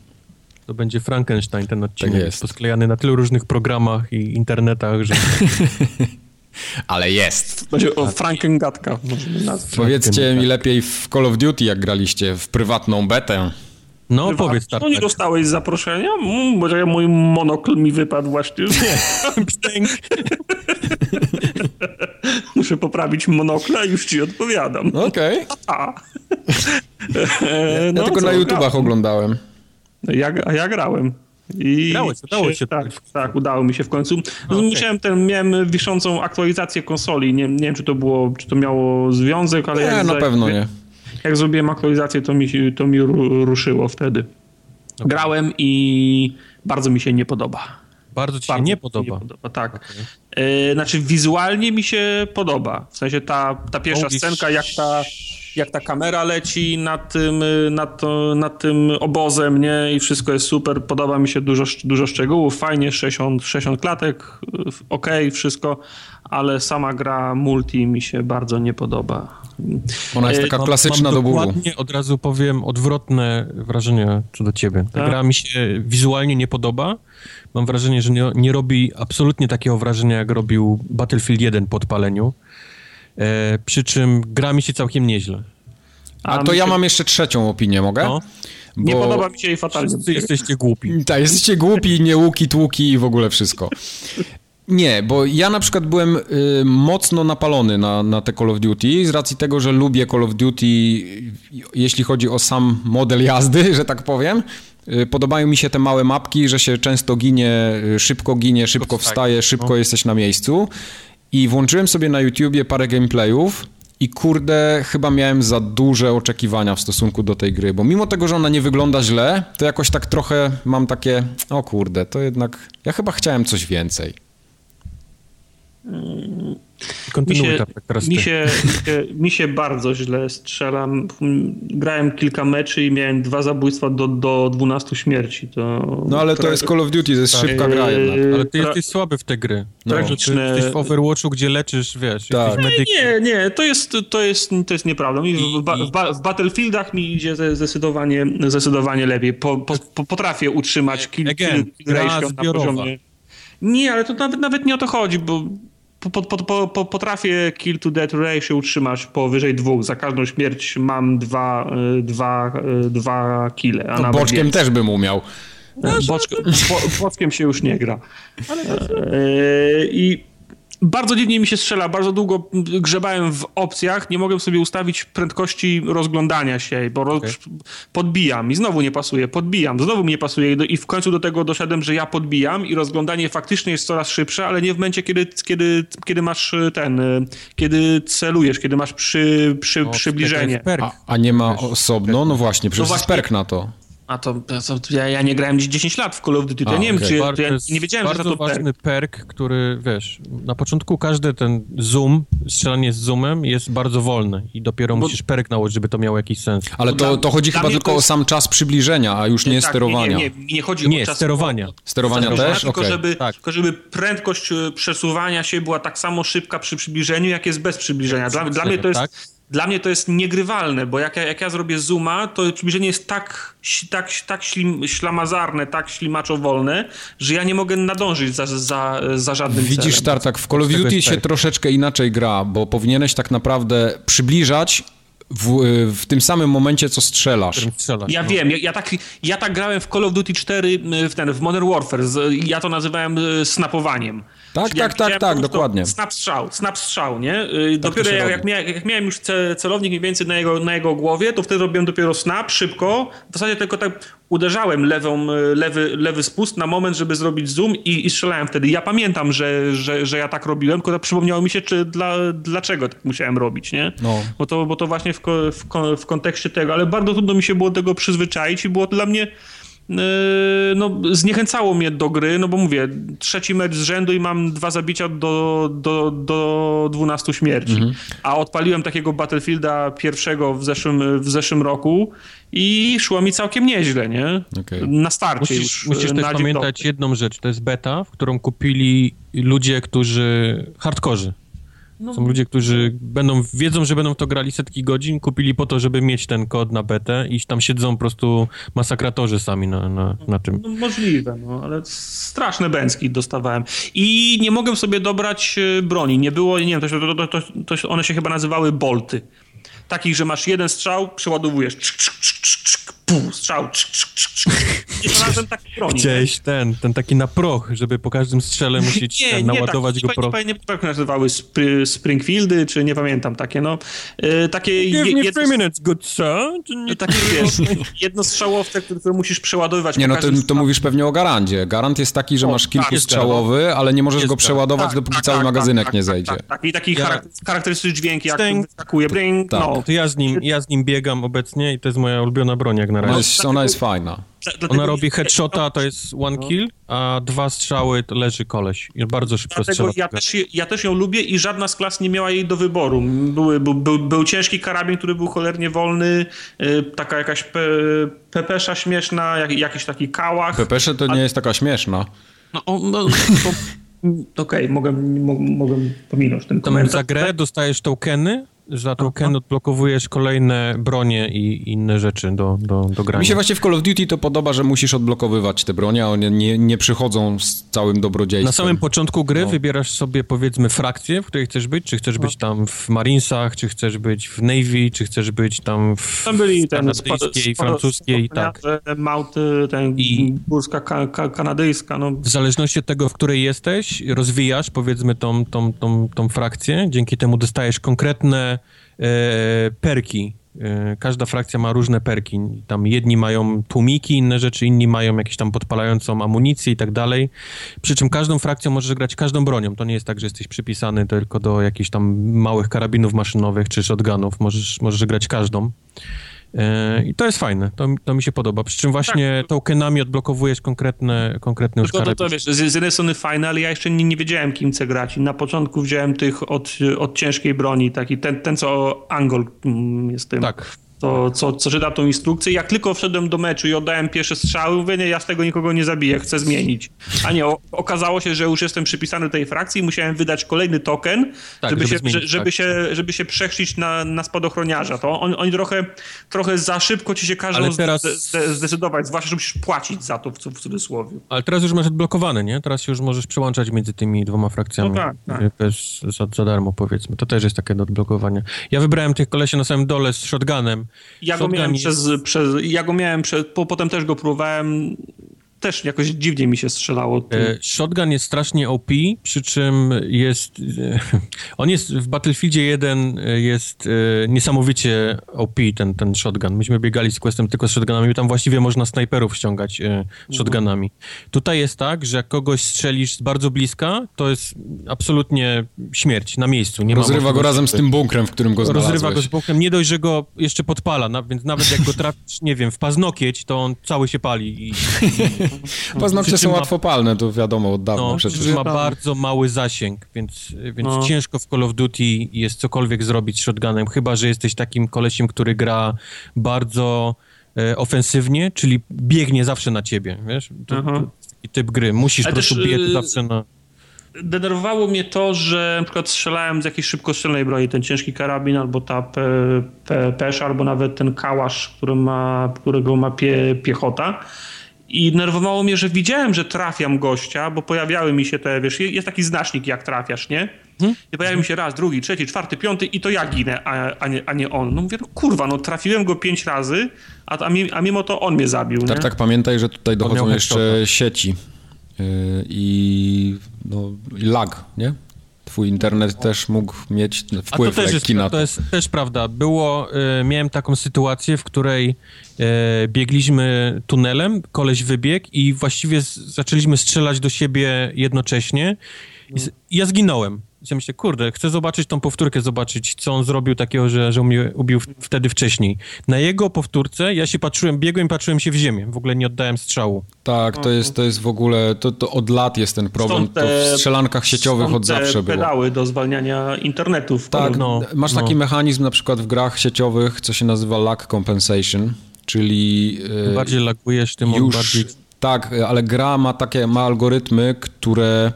S2: To będzie Frankenstein ten odcinek. Tak jest. Posklejany na tylu różnych programach i internetach, że...
S1: Ale jest.
S3: Będzie o Frankengatka.
S1: Powiedzcie mi lepiej w Call of Duty, jak graliście w prywatną betę.
S2: No, powiedz tak.
S3: No nie dostałeś zaproszenia? Mm, bo mój monokl mi wypadł właśnie. Nie. Muszę poprawić monokla i już ci odpowiadam.
S1: Okej. Okay. ja
S3: no,
S1: tylko na YouTubach oglądałem.
S3: Ja, a ja grałem. I
S2: Grałeś, udało się.
S3: Tak, tak, udało mi się w końcu. Okay. Musiałem ten, miałem wiszącą aktualizację konsoli. Nie, nie wiem, czy to było, czy to miało związek, ale...
S1: Nie, na pewno nie.
S3: jak zrobiłem aktualizację, to mi, to mi ruszyło wtedy. Okay. Grałem i bardzo mi się nie podoba.
S2: Bardzo ci bardzo się nie podoba? Nie podoba
S3: tak. Okay. Yy, znaczy wizualnie mi się podoba. W sensie ta, ta pierwsza Holy scenka, jak ta jak ta kamera leci nad tym, nad, to, nad tym obozem, nie? I wszystko jest super. Podoba mi się dużo, dużo szczegółów. Fajnie, 60, 60 klatek, ok, wszystko, ale sama gra multi mi się bardzo nie podoba.
S1: Ona jest taka klasyczna mam, mam do
S2: Dokładnie od razu powiem odwrotne wrażenie co do ciebie. Ta tak? gra mi się wizualnie nie podoba. Mam wrażenie, że nie, nie robi absolutnie takiego wrażenia, jak robił Battlefield 1 po odpaleniu. E, przy czym gra mi się całkiem nieźle.
S1: A, A to ja się... mam jeszcze trzecią opinię, mogę? No.
S3: Bo... Nie podoba mi się jej fatalnie.
S2: Wszyscy jesteście głupi.
S1: Tak, jesteście głupi, nie łuki, tłuki i w ogóle wszystko. Nie, bo ja na przykład byłem y, mocno napalony na, na te Call of Duty z racji tego, że lubię Call of Duty, jeśli chodzi o sam model jazdy, że tak powiem. Y, podobają mi się te małe mapki, że się często ginie, y, szybko ginie, szybko wstaje, szybko no. jesteś na miejscu. I włączyłem sobie na YouTubie parę gameplayów i kurde, chyba miałem za duże oczekiwania w stosunku do tej gry, bo mimo tego, że ona nie wygląda źle, to jakoś tak trochę mam takie, o kurde, to jednak ja chyba chciałem coś więcej.
S2: Kontynuuj mi się,
S3: teraz mi się, mi się bardzo źle strzelam. Grałem kilka meczy i miałem dwa zabójstwa do, do 12 śmierci. To,
S1: no ale to jest Call of Duty, to jest tak. szybka gra jednak.
S2: Ale ty jesteś słaby w tej gry. No. Tragiczne... Ty jesteś w Overwatchu, gdzie leczysz, wiesz,
S1: tak.
S3: Nie, nie, to jest, to jest, to jest nieprawda. I, w, w, w, Battlefieldach mi idzie zdecydowanie, zdecydowanie lepiej. Po, po, potrafię utrzymać kilka kill, kill na poziomie... Nie, ale to nawet, nawet nie o to chodzi, bo po, po, po, potrafię kill to death ratio utrzymać powyżej dwóch. Za każdą śmierć mam dwa, y, dwa, y, dwa kile. A
S1: no, boczkiem więcej. też bym umiał.
S3: Boczkiem, bo, boczkiem się już nie gra. Ale... E, I bardzo dziwnie mi się strzela, bardzo długo grzebałem w opcjach, nie mogłem sobie ustawić prędkości rozglądania się, bo okay. podbijam i znowu nie pasuje, podbijam, znowu mi nie pasuje i w końcu do tego doszedłem, że ja podbijam i rozglądanie faktycznie jest coraz szybsze, ale nie w momencie, kiedy, kiedy, kiedy masz ten, kiedy celujesz, kiedy masz przy, przy, o, przybliżenie.
S1: A, a, nie ma osobno? No właśnie, przecież no właśnie, jest perk na to.
S3: A to, to ja, ja, nie grałem 10 lat w Call of Duty, to A, nie okay. wiem, czy to ja nie wiedziałem,
S2: że
S3: to
S2: bardzo ważny perk. perk, który, wiesz, na początku każdy ten zoom, strzelanie z zoomem jest bardzo wolny i dopiero Bo... musisz perk nałożyć, żeby to miało jakiś sens.
S1: Ale to, to chodzi chyba tylko jest... o sam czas przybliżenia, a już nie, nie tak, sterowania.
S3: Nie, nie, nie, chodzi
S2: nie,
S3: o czas...
S2: sterowania.
S1: Sterowania, sterowania też?
S3: Tylko, okay. żeby, tak. tylko żeby prędkość e, przesuwania się była tak samo szybka przy przybliżeniu, jak jest bez przybliżenia. Dla, dla mnie to jest... Tak? Dla mnie to jest niegrywalne, bo jak ja, jak ja zrobię zooma, to przybliżenie jest tak, tak, tak ślim, ślamazarne, tak ślimaczowolne, że ja nie mogę nadążyć za, za, za żadnym
S1: Widzisz,
S3: celem.
S1: Tartak, w Call of Duty się troszeczkę inaczej gra, bo powinieneś tak naprawdę przybliżać w, w, tym samym momencie, co strzelasz.
S3: strzelasz ja no. wiem, ja, ja, tak, ja tak grałem w Call of Duty 4, w, ten, w Modern Warfare, ja to nazywałem e, snapowaniem.
S1: Tak, tak, tak, tak, dokładnie.
S3: Snap strzał, snap strzał, nie? Y, tak dopiero jak, jak, miałem, jak, miałem już celownik mniej więcej na jego, na jego głowie, to wtedy robiłem dopiero snap, szybko. W zasadzie tylko tak uderzałem lewą, y, lewy, lewy spust na moment, żeby zrobić zoom i, i strzelałem wtedy. Ja pamiętam, że, że, że ja tak robiłem, tylko przypomniało mi się, czy dla, dlaczego tak musiałem robić, nie? No. Bo, to, bo to właśnie w, w, w kontekście tego, ale bardzo trudno mi się było tego przyzwyczaić i było to dla mnie no, zniechęcało mnie do gry, no bo mówię, trzeci mecz z rzędu i mam dwa zabicia do, do, do 12 śmierci. Mhm. A odpaliłem takiego Battlefielda pierwszego w zeszłym, w zeszłym roku i szło mi całkiem nieźle, nie? Okay. Na starcie
S2: musisz, już. Musisz też pamiętać jedną rzecz, to jest beta, w którą kupili ludzie, którzy hardkorzy. No. Są ludzie, którzy będą, wiedzą, że będą w to grali setki godzin, kupili po to, żeby mieć ten kod na betę i tam siedzą po prostu masakratorzy sami na, na, na tym.
S3: No, możliwe, no, ale straszne bęcki dostawałem. I nie mogłem sobie dobrać e, broni. Nie było, nie wiem, to, to, to, to one się chyba nazywały bolty. Takich, że masz jeden strzał, przeładowujesz, pół, strzał, cz, cz, cz, Nie znalazłem takiej broni.
S2: Chciałeś ten, ten taki na proch, żeby po każdym strzele musieć
S3: Nie,
S2: ten,
S3: nie,
S2: naładować
S3: tak,
S2: go
S3: nie,
S2: proch.
S3: nie, nie, nie jak nazywały Spry, Springfieldy, czy nie pamiętam, takie no, y, takie...
S2: Give
S3: je-
S2: me
S3: jedno-
S2: three minutes, good sir.
S3: takie, wiesz, jednostrzałowce, które, które musisz przeładowywać
S1: Nie, no to, to mówisz pewnie o garandzie. Garant jest taki, że
S3: O,
S1: masz
S3: tak,
S1: kilkustrzałowy, ale nie możesz go
S2: tak.
S1: przeładować, dopóki cały magazynek nie zejdzie.
S3: Tak, tak, I taki
S2: Ja-
S3: charak- charakterystyczny dźwięk, jak
S2: Stęk.
S3: wyskakuje, bring,
S1: Tak.
S3: no.
S2: To ja z, nim, ja z nim biegam obecnie i to jest moja ulubiona broń jak na
S1: Ona
S2: razie.
S1: jest, ona jest fajna.
S3: Dlatego
S2: Ona robi headshota, to jest one
S3: No.
S2: kill, a dwa strzały to leży koleś. Bardzo szybko
S3: Dlatego
S2: strzela.
S3: ja też, ja też ją lubię i żadna z klas nie miała jej do wyboru. Były, był, był, był ciężki karabin, który był cholernie wolny, y, taka jakaś pe, pepesza śmieszna, jak, jakiś taki kałach.
S1: Pepesze to nie jest taka śmieszna.
S3: No, o, no, to- Okej, mogę, mo, mogę pominąć ten
S2: Tam
S3: komentarz.
S2: za grę dostajesz tokeny, za tokeny odblokowujesz kolejne bronie i inne rzeczy do, do, do grania.
S1: Mi się właśnie w Call of Duty to podoba, że musisz odblokowywać te bronie, a one nie, nie przychodzą z całym dobrodziejstwem.
S2: Na samym początku gry
S1: No.
S2: wybierasz sobie powiedzmy frakcję, w której chcesz być, czy chcesz być tam w Marinesach, czy chcesz być w Navy, czy chcesz być tam w
S3: Tam byli ten
S2: kanadyjskiej, francuskiej, tak.
S3: Małty, ten
S2: I-
S3: górska ka, ka, kanadyjska, no
S2: W zależności od tego, w której jesteś, rozwijasz powiedzmy tą, tą, tą, tą frakcję, dzięki temu dostajesz konkretne e, perki. E, każda frakcja ma różne perki. Tam jedni mają tłumiki, inne rzeczy, inni mają jakieś tam podpalającą amunicję i tak dalej. Przy czym każdą frakcją możesz grać każdą bronią. To nie jest tak, że jesteś przypisany tylko do jakichś tam małych karabinów maszynowych czy shotgunów. Możesz, możesz grać każdą. I to jest fajne, to, to mi się podoba. Przy czym właśnie tokenami odblokowujesz konkretne, konkretne już
S3: Tylko to,
S2: karabiny.
S3: to wiesz, z, z jednej strony fajne, ale ja jeszcze nie, nie wiedziałem, kim chcę grać. I na początku wziąłem tych od, od ciężkiej broni, taki ten, ten co Angol mm, jest tym.
S2: Tak.
S3: To, co, co czyta tą instrukcję. Jak tylko wszedłem do meczu i oddałem pierwsze strzały, mówię, nie, ja z tego nikogo nie zabiję, chcę zmienić. A nie, o, okazało się, że już jestem przypisany do tej frakcji i musiałem wydać kolejny token,
S2: Tak,
S3: żeby,
S2: żeby
S3: się,
S2: zmienić
S3: że- żeby,
S2: frakcję.
S3: się, żeby się przechrzcić na, na spadochroniarza. To on, oni trochę, trochę za szybko ci się każą
S2: teraz-
S3: zde, zde, zdecydować, zwłaszcza, że musisz płacić za to w, w cudzysłowie.
S2: Ale teraz już masz odblokowane, nie? Teraz już możesz przełączać między tymi dwoma frakcjami.
S3: No tak, tak.
S2: Bez, za, za darmo, powiedzmy. To też jest takie do odblokowania. Ja wybrałem tych kolesie na samym dole z shotgunem.
S3: Ja go
S2: Shotgun
S3: miałem
S2: jest-
S3: przez, przez, ja go miałem przez, po, potem też go próbowałem, też jakoś dziwnie mi się strzelało. tym.
S2: E, Shotgun jest strasznie OP, przy czym jest... e, On jest w Battlefieldzie 1 e, jest e, niesamowicie OP, ten, ten shotgun. Myśmy biegali z Questem tylko z shotgunami, tam właściwie można snajperów ściągać e, shotgunami. Tutaj jest tak, że jak kogoś strzelisz z bardzo bliska, to jest absolutnie śmierć na miejscu. Nie ma
S1: Rozrywa go razem z tym bunkrem, w którym go znalazłeś.
S2: Rozrywa go z bokiem. Nie dość, że go jeszcze podpala, na, więc nawet jak go trafisz, nie wiem, w paznokieć, to on cały się pali. I,
S1: Paznokcie są
S2: ma-
S1: łatwopalne, to wiadomo od dawna
S2: no,
S1: przecież.
S2: ma bardzo mały zasięg, więc, więc
S3: No.
S2: ciężko w Call of Duty jest cokolwiek zrobić z shotgunem, chyba, że jesteś takim kolesiem, który gra bardzo e, ofensywnie, czyli biegnie zawsze na ciebie, wiesz? To, to taki typ gry. Musisz
S3: Ale
S2: po prostu
S3: też,
S2: biec
S3: y,
S2: zawsze na...
S3: Denerwowało mnie to, że na przykład strzelałem z jakiejś szybkostrzelnej broni, ten ciężki karabin, albo ta pe, pe, pesza, albo nawet ten kałasz, który ma, którego ma pie, piechota. I nerwowało mnie, że widziałem, że trafiam gościa, bo pojawiały mi się te, wiesz, jest taki znacznik, jak trafiasz, nie? I pojawił mi się raz, drugi, trzeci, czwarty, piąty i to ja ginę, a, a, nie, a nie on. No mówię, no kurwa, no trafiłem go pięć razy, a, a, mi, a mimo to on mnie zabił, nie?
S1: Tak, tak, pamiętaj, że tutaj dochodzą jeszcze
S2: headshota.
S1: sieci yy, i, no, i lag, nie? Twój internet też mógł mieć
S2: A to
S1: wpływ
S2: też jest,
S1: lekki na
S2: to
S1: to.
S2: jest też prawda. Było, e, miałem taką sytuację, w której e, biegliśmy tunelem, koleś wybiegł i właściwie z, zaczęliśmy strzelać do siebie jednocześnie i ja zginąłem. Ja myślę, kurde, chcę zobaczyć tą powtórkę, zobaczyć, co on zrobił takiego, że, że mnie ubił w, wtedy wcześniej. Na jego powtórce ja się patrzyłem, biegłem i patrzyłem się w ziemię. W ogóle nie oddałem strzału.
S1: Tak, to jest, to jest w ogóle, to, to od lat jest ten problem,
S3: Stąd
S1: to
S3: te-
S1: w strzelankach sieciowych od
S3: te
S1: zawsze było.
S3: pedały do zwalniania internetu. w
S1: Tak,
S2: No,
S1: masz
S2: no.
S1: taki mechanizm na przykład w grach sieciowych, co się nazywa lag compensation, czyli e,
S2: bardziej lagujesz, tym on
S1: już,
S2: bardziej...
S1: tak, ale gra ma takie, ma algorytmy, które,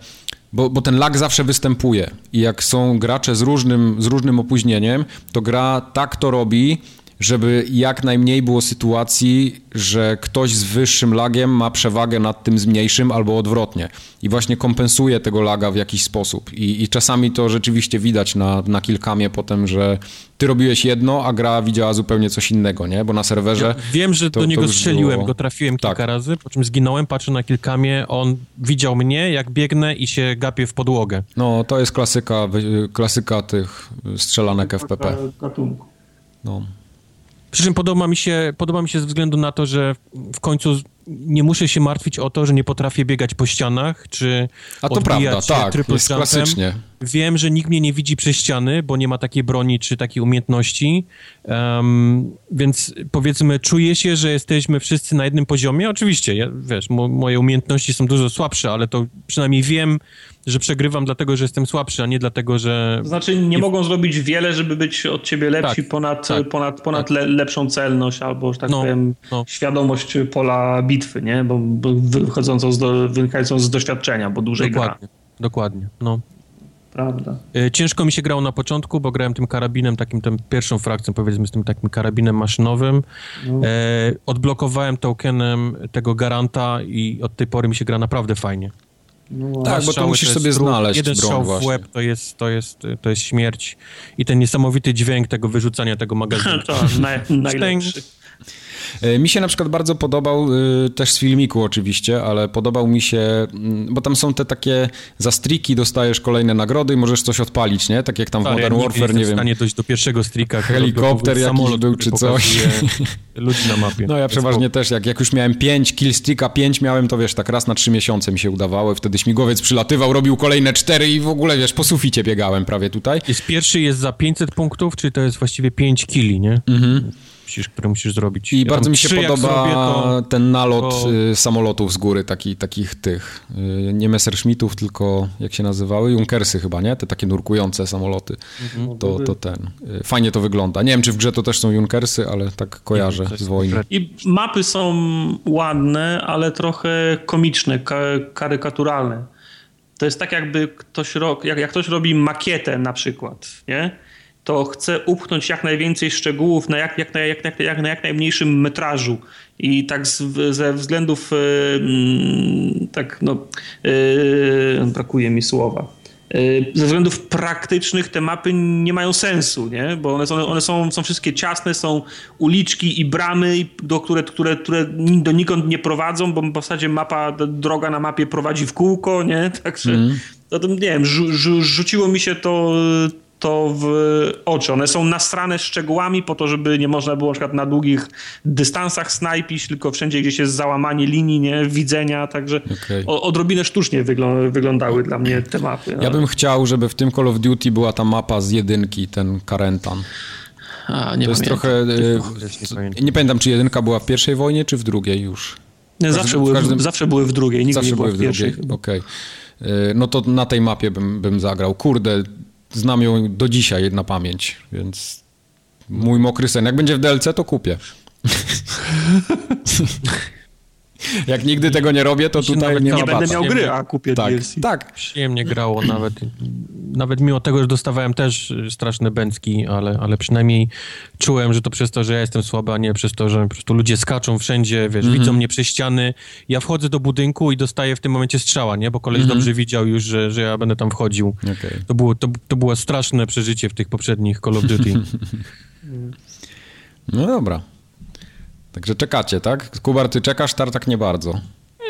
S1: bo, bo ten lag zawsze występuje i jak są gracze z różnym, z różnym opóźnieniem, to gra tak to robi, żeby jak najmniej było sytuacji, że ktoś z wyższym lagiem ma przewagę nad tym z mniejszym albo odwrotnie. I właśnie kompensuje tego laga w jakiś sposób. I, i czasami to rzeczywiście widać na, na kilkamie potem, że ty robiłeś jedno, a gra widziała zupełnie coś innego, nie? Bo na serwerze... Ja
S2: wiem, że to, do niego strzeliłem, było... go trafiłem kilka tak. razy, po czym zginąłem, patrzę na kilkamie, on widział mnie, jak biegnę i się gapię w podłogę.
S1: No, to jest klasyka, klasyka tych strzelanek FPP.
S2: No. Przy czym podoba mi, się, podoba mi się ze względu na to, że w końcu nie muszę się martwić o to, że nie potrafię biegać po ścianach, czy
S1: A to prawda, tak, jest klasycznie.
S2: Wiem, że nikt mnie nie widzi przez ściany, bo nie ma takiej broni czy takiej umiejętności, um, więc powiedzmy, czuję się, że jesteśmy wszyscy na jednym poziomie. Oczywiście, ja, wiesz, mo moje umiejętności są dużo słabsze, ale to przynajmniej wiem, że przegrywam dlatego, że jestem słabszy, a nie dlatego, że...
S3: To znaczy nie, mogą zrobić wiele, żeby być od ciebie lepsi tak, ponad, tak, ponad, ponad tak. Le, lepszą celność albo, że tak no, powiem, no. świadomość pola bitwy, nie? Bo, bo wychodzącą z, do, wynikającą z doświadczenia, bo dłużej
S2: dokładnie,
S3: gra.
S2: Dokładnie, no.
S3: Prawda.
S2: E, ciężko mi się grało na początku, bo grałem tym karabinem, takim tym pierwszą frakcją, powiedzmy, z tym takim karabinem maszynowym. No. E, odblokowałem tokenem tego garanta i od tej pory mi się gra naprawdę fajnie.
S1: No, tak, bo to musisz to sobie znaleźć
S2: Jeden strzał w łeb to jest, to, jest, to jest śmierć i ten niesamowity dźwięk tego wyrzucania tego magazynu.
S3: to naj, najlepszy.
S1: E, mi się na przykład bardzo podobał, e, też z filmiku oczywiście, ale podobał mi się, mm, bo tam są te takie zastriki, dostajesz kolejne nagrody i możesz coś odpalić, nie? Tak jak tam w tak, Modern Warfare, nie wiem.
S2: stanie dojść do pierwszego strika.
S1: Helikopter jakiś był czy coś.
S2: Ludzi na mapie.
S1: No ja przeważnie też, jak, jak już miałem 5, killstreaka 5 miałem, to wiesz, tak raz na 3 miesiące mi się udawało, wtedy śmigłowiec przylatywał, robił kolejne 4 i w ogóle, wiesz, po suficie biegałem prawie tutaj.
S2: Jest pierwszy jest za 500 punktów, czy to jest właściwie 5 killi, nie? Mhm musisz, które musisz zrobić.
S1: I ja bardzo mi się podoba zrobię, to, ten nalot to... Y, samolotów z góry, taki, takich tych, y, nie Messerschmittów, tylko jak się nazywały? Junkersy chyba, nie? Te takie nurkujące samoloty. Mhm. To, to ten. Y, fajnie to wygląda. Nie wiem, czy w grze to też są Junkersy, ale tak kojarzę z wojny.
S3: I mapy są ładne, ale trochę komiczne, karykaturalne. To jest tak, jakby ktoś, jak, jak ktoś robi makietę na przykład, nie? To chcę upchnąć jak najwięcej szczegółów na jak, jak, jak, jak, jak, na jak najmniejszym metrażu. I tak z, ze względów, yy, tak no, yy, brakuje mi słowa. Yy, ze względów praktycznych te mapy nie mają sensu, nie? bo one, są, one są, są wszystkie ciasne, są uliczki i bramy, do, które, które, które donikąd nie prowadzą, bo w zasadzie mapa, droga na mapie prowadzi w kółko, nie? Także mm. to, nie wiem, rzu, rzu, rzuciło mi się to to w oczy. One są nastrane szczegółami po to, żeby nie można było na przykład na długich dystansach snajpić, tylko wszędzie gdzieś jest załamanie linii, nie? widzenia, także okay. odrobinę sztucznie wyglą wyglądały dla mnie te mapy.
S1: Ja bym chciał, żeby w tym Call of Duty była ta mapa z jedynki, ten Karentan.
S3: A, nie
S1: to jest trochę... Nie, nie pamiętam, czy jedynka była w pierwszej wojnie, czy w drugiej już.
S3: Nie, zawsze, były, każdym... zawsze były w drugiej, nigdy zawsze nie były w, w drugiej.
S1: Okej. Okay. No to na tej mapie bym, bym zagrał. Kurde, znam ją do dzisiaj na pamięć, więc mój mokry sen. Jak będzie w DLC, to kupię. Jak nigdy tego nie robię, to tutaj nie,
S3: nie będę miał gry, a kupię
S1: tak,
S3: DLC.
S1: Tak.
S2: Przyjemnie grało nawet. Nawet mimo tego, że dostawałem też straszne bęcki, ale, ale przynajmniej czułem, że to przez to, że ja jestem słaby, a nie przez to, że po prostu ludzie skaczą wszędzie, wiesz, mm -hmm. widzą mnie przez ściany. Ja wchodzę do budynku i dostaję w tym momencie strzała, nie? Bo koleś mm -hmm. dobrze widział już, że, że ja będę tam wchodził. Okay. To, było, to, to było straszne przeżycie w tych poprzednich Call of Duty.
S1: no dobra. Także czekacie, tak? Kubar, ty czekasz, Tartak nie bardzo.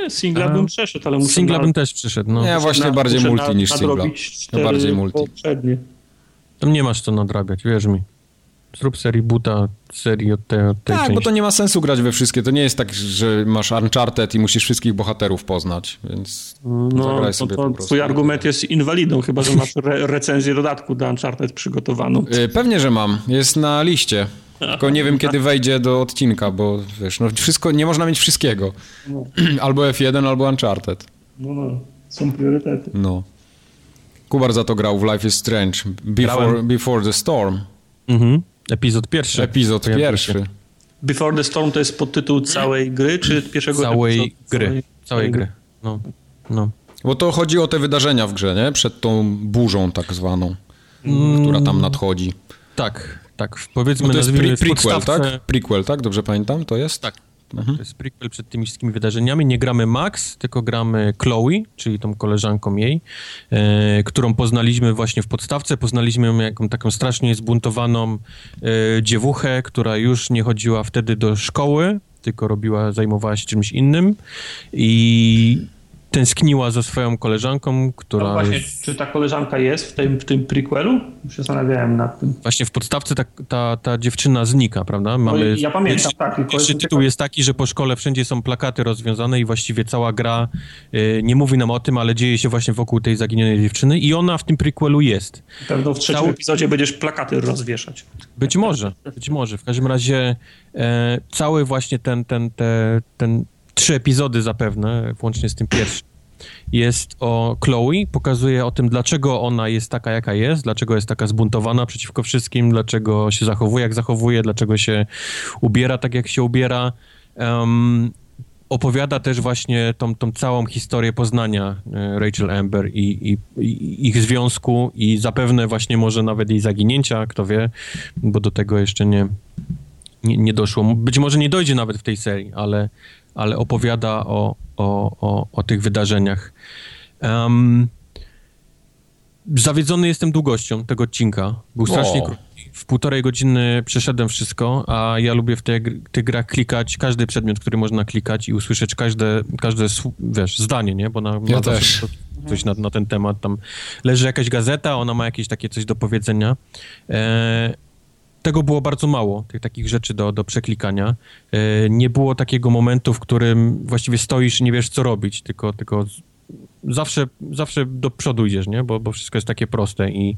S3: Nie, singla bym przeszedł, ale muszę...
S2: Singla na... bym też przyszedł, no.
S1: Nie, właśnie na, bardziej multi na, niż singla. No bardziej multi.
S3: Poprzednie.
S2: Tam nie masz co nadrabiać, wierz mi. Zrób serii buta, serii od tej, od tej
S1: Tak,
S2: części.
S1: bo to nie ma sensu grać we wszystkie. To nie jest tak, że masz Uncharted i musisz wszystkich bohaterów poznać, więc no, zagraj sobie to,
S3: to Twój argument jest inwalidą, chyba że masz re recenzję dodatku do Uncharted przygotowaną.
S1: Y, pewnie, że mam. Jest na liście. Tylko nie wiem, kiedy wejdzie do odcinka, bo wiesz, no wszystko, nie można mieć wszystkiego. No. Albo F1, albo Uncharted.
S3: No, no, są priorytety.
S1: No. Kubar za to grał w Life is Strange. Before, before the Storm.
S2: Mhm. Epizod pierwszy.
S1: Epizod pierwszy.
S3: Before the Storm to jest podtytuł całej gry, czy pierwszego
S2: Całej epizodu? gry. Całej, całej gry. No. no.
S1: Bo to chodzi o te wydarzenia w grze, nie? Przed tą burzą tak zwaną, mm. która tam nadchodzi.
S2: Tak, tak. Powiedzmy,
S1: no to jest
S2: pre
S1: prequel, tak? Prequel, tak? Dobrze pamiętam? To jest?
S2: Tak. Mhm. To jest prequel przed tymi wszystkimi wydarzeniami. Nie gramy Max, tylko gramy Chloe, czyli tą koleżanką jej, e, którą poznaliśmy właśnie w podstawce. Poznaliśmy ją jako taką strasznie zbuntowaną e, dziewuchę, która już nie chodziła wtedy do szkoły, tylko robiła, zajmowała się czymś innym i tęskniła za swoją koleżanką, która... No
S3: właśnie, czy ta koleżanka jest w tym, w tym prequelu? Się zastanawiałem nad tym.
S2: Właśnie w podstawce ta, ta, ta dziewczyna znika, prawda?
S3: No Mamy... No, ja pamiętam, tak.
S2: Pierwszy tytuł jest taki, że po szkole wszędzie są plakaty rozwiązane i właściwie cała gra y, nie mówi nam o tym, ale dzieje się właśnie wokół tej zaginionej dziewczyny i ona w tym prequelu jest.
S3: Pewno w trzecim Cał... epizodzie będziesz plakaty rozwieszać.
S2: Być może, być może. W każdym razie e, cały właśnie ten, ten, ten, ten trzy epizody zapewne, włącznie z tym pierwszym, jest o Chloe, pokazuje o tym, dlaczego ona jest taka, jaka jest, dlaczego jest taka zbuntowana przeciwko wszystkim, dlaczego się zachowuje, jak zachowuje, dlaczego się ubiera tak, jak się ubiera. Um, opowiada też właśnie tą, tą całą historię poznania e, Rachel Amber i, i, i, ich związku i zapewne właśnie może nawet jej zaginięcia, kto wie, bo do tego jeszcze nie, nie, nie doszło. Być może nie dojdzie nawet w tej serii, ale, ale opowiada o, o, o, o tych wydarzeniach. Um, zawiedzony jestem długością tego odcinka. Był strasznie krótki. W półtorej godziny przeszedłem wszystko, a ja lubię w tych, tych grach klikać każdy przedmiot, który można klikać i usłyszeć każde, każde wiesz, zdanie, nie? Bo na,
S1: ja też.
S2: coś na, na, ten temat. Tam leży jakaś gazeta, ona ma jakieś takie coś do powiedzenia. E, tego było bardzo mało, tych takich rzeczy do, do przeklikania. E, nie było takiego momentu, w którym właściwie stoisz i nie wiesz, co robić, tylko, tylko zawsze, zawsze do przodu idziesz, nie? Bo, bo wszystko jest takie proste i,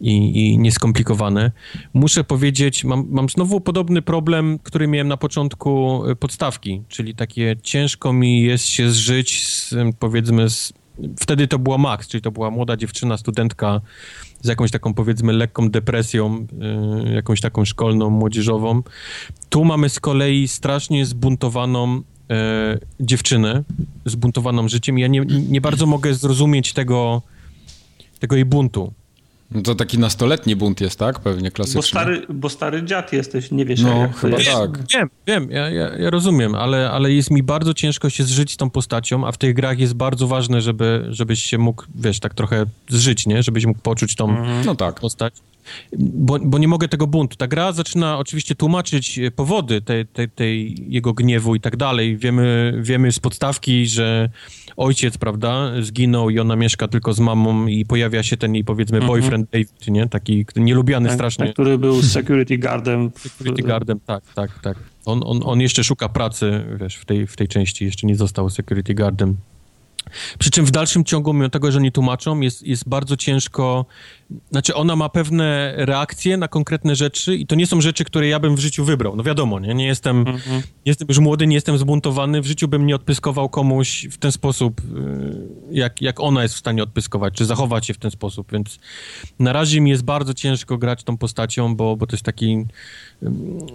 S2: i, i nieskomplikowane. Muszę powiedzieć, mam, mam znowu podobny problem, który miałem na początku e, podstawki, czyli takie ciężko mi jest się zżyć z, powiedzmy, z, wtedy to była Max, czyli to była młoda dziewczyna, studentka z jakąś taką powiedzmy lekką depresją, y, jakąś taką szkolną, młodzieżową. Tu mamy z kolei strasznie zbuntowaną e, dziewczynę, zbuntowaną życiem. Ja nie, nie bardzo mogę zrozumieć tego, tego jej buntu.
S1: No to taki nastoletni bunt jest, tak? Pewnie klasyczny.
S3: Bo stary, bo stary dziad jesteś, nie wiesz
S1: No, jak chyba tak.
S2: Wiem, wiem, ja, ja, ja, rozumiem, ale, ale jest mi bardzo ciężko się zżyć z tą postacią, a w tych grach jest bardzo ważne, żeby, żebyś się mógł, wiesz, tak trochę zżyć, nie? Żebyś mógł poczuć tą mhm. no tak. postać bo, bo nie mogę tego buntu. Ta gra zaczyna oczywiście tłumaczyć e, powody tej, tej, tej, jego gniewu i tak dalej. Wiemy, wiemy z podstawki, że ojciec, prawda, zginął i ona mieszka tylko z mamą i pojawia się ten jej, powiedzmy, mhm. boyfriend David, nie? Taki nielubiany
S3: tak,
S2: strasznie.
S3: który był security guardem.
S2: W... Security guardem, tak, tak, tak. On, on, on jeszcze szuka pracy, wiesz, w tej, w tej części. Jeszcze nie został security guardem. Przy czym w dalszym ciągu, mimo tego, że nie tłumaczą, jest, jest bardzo ciężko. Znaczy, ona ma pewne reakcje na konkretne rzeczy, i to nie są rzeczy, które ja bym w życiu wybrał. No wiadomo, nie, nie jestem, mm -hmm. jestem już młody, nie jestem zbuntowany. W życiu bym nie odpyskował komuś w ten sposób, y, jak, jak ona jest w stanie odpyskować, czy zachować się w ten sposób. Więc na razie mi jest bardzo ciężko grać tą postacią, bo, bo to jest taki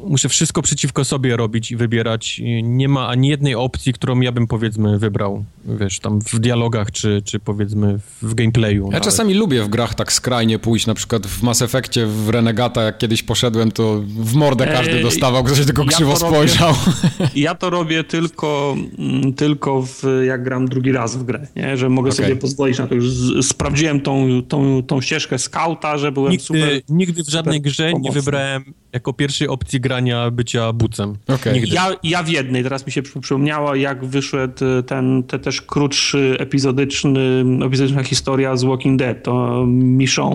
S2: muszę wszystko przeciwko sobie robić i wybierać. Nie ma ani jednej opcji, którą ja bym powiedzmy wybrał, wiesz, tam w dialogach, czy, czy powiedzmy w gameplayu.
S1: Ja czasami lubię w grach tak skrajnie pójść, na przykład w Mass Effectie, w Renegata, jak kiedyś poszedłem, to w mordę każdy dostawał, ktoś tylko krzywo ja spojrzał.
S3: Robię, ja to robię tylko, mm, tylko w, jak gram drugi raz w grę, nie? że mogę okay. sobie pozwolić na to. Już sprawdziłem tą, tą, tą ścieżkę skauta, że byłem
S2: nigdy,
S3: super...
S2: Nigdy w żadnej grze pomocny. nie wybrałem jako pierwszej opcji grania bycia bucem.
S3: Okay. Ja, ja w jednej, teraz mi się przypomniało, jak wyszedł ten te też krótszy, epizodyczny, epizodyczna historia z Walking Dead, to Michonne.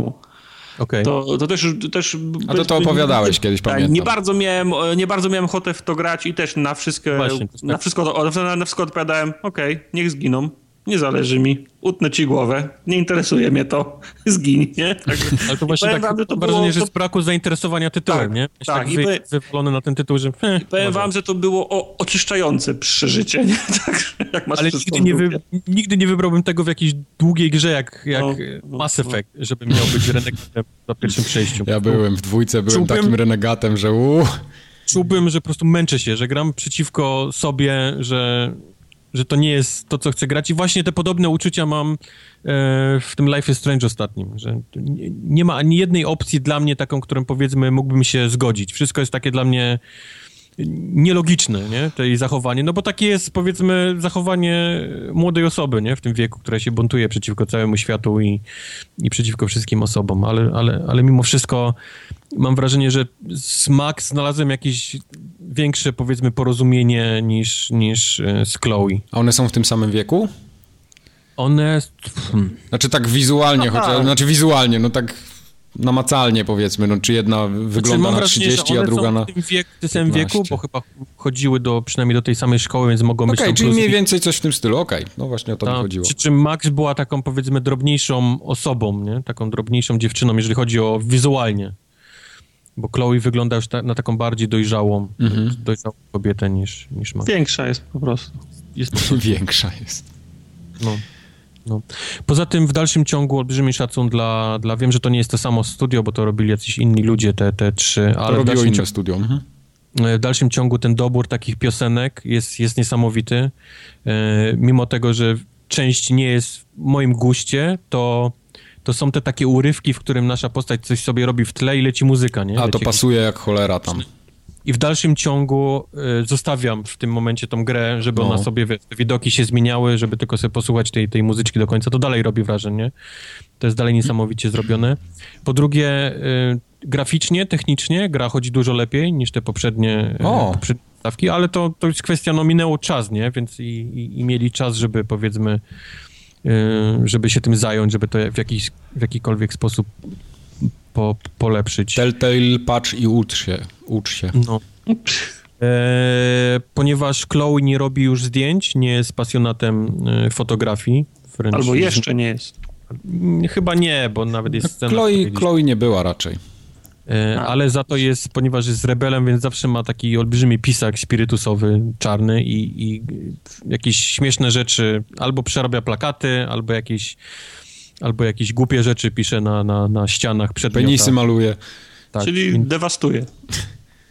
S2: Okay.
S3: To, to też, też...
S1: A to to opowiadałeś kiedyś, tak, pamiętam.
S3: Nie bardzo, miałem, nie bardzo miałem ochotę w to grać i też na wszystko, Właśnie, na tak. wszystko, na wszystko odpowiadałem, okej, okay, niech zginą nie zależy mi, utnę ci głowę, nie interesuje mnie to, zgiń, nie?
S2: Tak. Ale to właśnie tak wam, to wrażenie, było, że z braku zainteresowania tytułem, tak, nie? tak, tak i wy, wywalony na ten tytuł, że...
S3: Eh, powiem może. wam, że to było o, oczyszczające przeżycie, nie? Tak,
S2: jak masz Ale nigdy nie, wy, nigdy nie wybrałbym tego w jakiejś długiej grze, jak, jak no, no, Mass no. Effect, no. żeby miał być renegatem na pierwszym przejściu.
S1: Ja byłem w dwójce, byłem Czułbym, takim renegatem, że uuu.
S2: Czułbym, że po prostu męczę się, że gram przeciwko sobie, że że to nie jest to, co chcę grać. I właśnie te podobne uczucia mam e, w tym Life is Strange ostatnim, że nie, ma ani jednej opcji dla mnie taką, którą powiedzmy mógłbym się zgodzić. Wszystko jest takie dla mnie nielogiczne, nie, tej zachowanie, no bo takie jest, powiedzmy, zachowanie młodej osoby, nie, w tym wieku, która się buntuje przeciwko całemu światu i, i przeciwko wszystkim osobom, ale, ale, ale mimo wszystko mam wrażenie, że z Max znalazłem jakieś większe, powiedzmy, porozumienie niż, niż e, z Chloe.
S1: A one są w tym samym wieku?
S2: One...
S1: Hmm. Znaczy tak wizualnie, chociaż, znaczy wizualnie, no tak namacalnie powiedzmy, no, czy jedna wygląda znaczy, na 30, a druga na...
S2: w tym, wiek, w tym samym wieku, bo chyba chodziły do, przynajmniej do tej samej szkoły, więc mogą być...
S1: Okej, okay, czyli mniej więcej coś w tym stylu, okej, okay. no właśnie o to mi chodziło.
S2: Przy czym Max była taką powiedzmy drobniejszą osobą, nie? Taką drobniejszą dziewczyną, jeżeli chodzi o wizualnie. Bo Chloe wygląda już ta, na taką bardziej dojrzałą, mhm. dojrzałą kobietę niż, niż Max.
S3: Większa jest po prostu.
S1: Jest po prostu. Większa jest.
S2: No. No. Poza tym w dalszym ciągu olbrzymi szacun dla, dla... Wiem, że to nie jest to samo studio, bo to robili jacyś inni ludzie, te, te trzy,
S1: ale... To robiło inne studio. Mhm.
S2: E, w dalszym ciągu ten dobór takich piosenek jest, jest niesamowity. E, mimo tego, że część nie jest w moim guście, to, to są te takie urywki, w którym nasza postać coś sobie robi w tle i leci muzyka, nie?
S1: A, to pasuje jak cholera tam
S2: i w dalszym ciągu y, zostawiam w tym momencie tą grę, żeby no. ona sobie, wiesz, widoki się zmieniały, żeby tylko sobie posłuchać tej, tej muzyczki do końca, to dalej robi wrażenie. To jest dalej niesamowicie zrobione. Po drugie, y, graficznie, technicznie gra chodzi dużo lepiej niż te poprzednie, y, poprzednie stawki, ale to, to jest kwestia, no minęło czas, nie? Więc i, i, i mieli czas, żeby powiedzmy, żeby się tym zająć, żeby to w, jakiś, w jakikolwiek sposób po, polepszyć.
S1: Telltale, patrz i ucz się. Ucz się. No.
S2: E, ponieważ Chloe nie robi już zdjęć, nie jest pasjonatem e, fotografii.
S3: Albo jeszcze nie jest.
S2: Chyba nie, bo nawet jest scena...
S1: Chloe, Chloe nie była raczej.
S2: E, ale za to jest, ponieważ jest rebelem, więc zawsze ma taki olbrzymi pisak spirytusowy, czarny i, i jakieś śmieszne rzeczy, albo przerabia plakaty, albo jakieś albo jakieś głupie rzeczy pisze na, na, na ścianach przed
S1: Penisy maluje.
S3: Tak. Czyli dewastuje.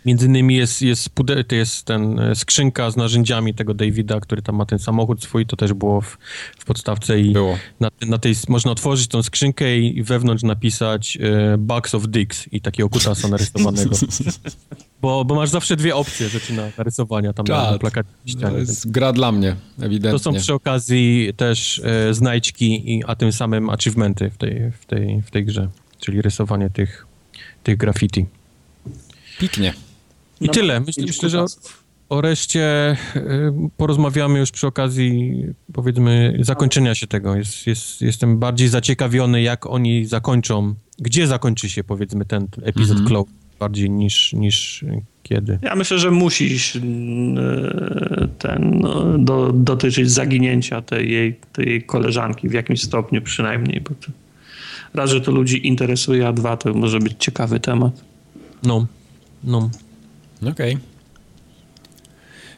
S2: Między innymi jest, jest, pude- jest ten e, skrzynka z narzędziami tego Davida, który tam ma ten samochód swój, to też było w, w podstawce i
S1: było.
S2: Na, na tej, można otworzyć tą skrzynkę i, wewnątrz napisać e, Bugs of Dicks i takiego kutasa narysowanego. bo, bo masz zawsze dwie opcje rzeczy na narysowania tam na, na plakacie.
S1: To jest gra dla mnie, ewidentnie.
S2: To są przy okazji też e, znajdźki, i, a tym samym achievementy w tej, w tej, w tej grze, czyli rysowanie tych, tych graffiti.
S1: Piknie.
S2: I no, tyle. Myślę, myślę że o, o reszcie y, porozmawiamy już przy okazji, powiedzmy, zakończenia się tego. Jest, jest, jestem bardziej zaciekawiony, jak oni zakończą, gdzie zakończy się, powiedzmy, ten epizod mm -hmm. bardziej niż, niż kiedy.
S3: Ja myślę, że musisz y, ten, no, do, dotyczyć zaginięcia tej jej, tej jej koleżanki w jakimś stopniu przynajmniej, bo to, raz, że to ludzi interesuje, a dwa, to może być ciekawy temat.
S2: No, no.
S1: Okej. Okay.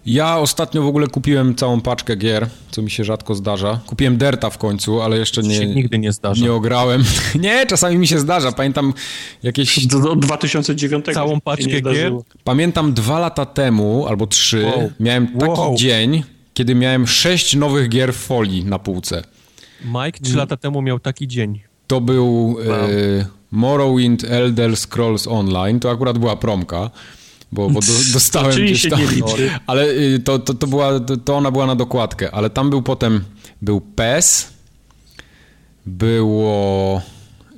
S1: Ja ostatnio w ogóle kupiłem całą paczkę gier, co mi się rzadko zdarza. Kupiłem Derta w końcu, ale jeszcze nie...
S2: Się nigdy nie zdarza.
S1: Nie ograłem. nie, czasami mi się zdarza. Pamiętam jakieś...
S3: Do, do 2009
S2: Całą paczkę gier?
S1: Pamiętam dwa lata temu, albo trzy, wow. miałem taki wow. dzień, kiedy miałem sześć nowych gier w folii na półce.
S2: Mike trzy lata temu miał taki dzień.
S1: To był wow. e, Morrowind Elder Scrolls Online, to akurat była promka bo, bo do, dostałem gdzieś tam, ale y, to, to, to, była, to ona była na dokładkę, ale tam był potem, był PES, było...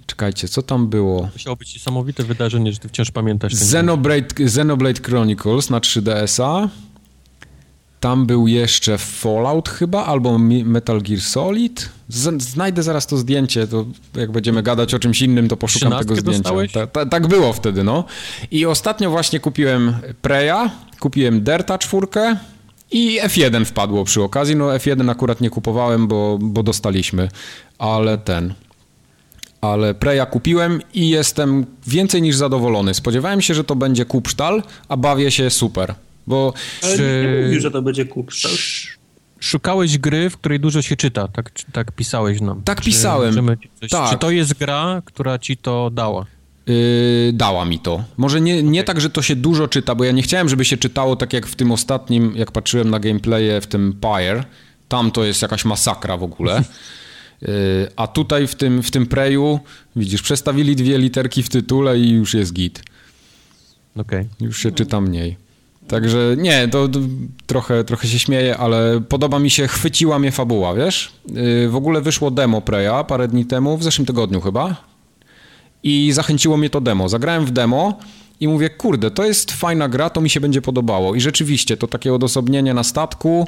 S1: Czekajcie, co tam było?
S2: Musiało być niesamowite wydarzenie, że ty wciąż pamiętasz.
S1: Xenoblade, Xenoblade Chronicles na 3DS-a. Tam był jeszcze Fallout chyba, albo Metal Gear Solid. znajdę zaraz to zdjęcie, to jak będziemy gadać o czymś innym, to poszukam tego zdjęcia. Ta, ta, tak było wtedy, no. I ostatnio właśnie kupiłem Preya, kupiłem Derta 4 i F1 wpadło przy okazji. No F1 akurat nie kupowałem, bo, bo dostaliśmy, ale ten... Ale Preya kupiłem i jestem więcej niż zadowolony. Spodziewałem się, że to będzie kupsztal, a bawię się super. Bo
S3: Ale czy... nie mówił, że to będzie kup.
S2: Szukałeś gry, w której dużo się czyta, tak, tak pisałeś nam.
S1: Tak czy, pisałem.
S2: Coś, tak. Czy to jest gra, która ci to dała?
S1: Yy, dała mi to. Może nie, nie okay. tak, że to się dużo czyta, bo ja nie chciałem, żeby się czytało tak jak w tym ostatnim, jak patrzyłem na gameplaye w tym Pyre, Tam to jest jakaś masakra w ogóle. Y, a tutaj w tym, w tym preju, widzisz, przestawili dwie literki w tytule i już jest git.
S2: Okej. Okay.
S1: Już się czyta mniej. Także nie, to, to, trochę, trochę się śmieję, ale podoba mi się, chwyciła mnie fabuła, wiesz? Yy, w ogóle wyszło demo Preya parę dni temu, w zeszłym tygodniu chyba. I zachęciło mnie to demo. Zagrałem w demo i mówię, kurde, to jest fajna gra, to mi się będzie podobało. I rzeczywiście, to takie odosobnienie na statku,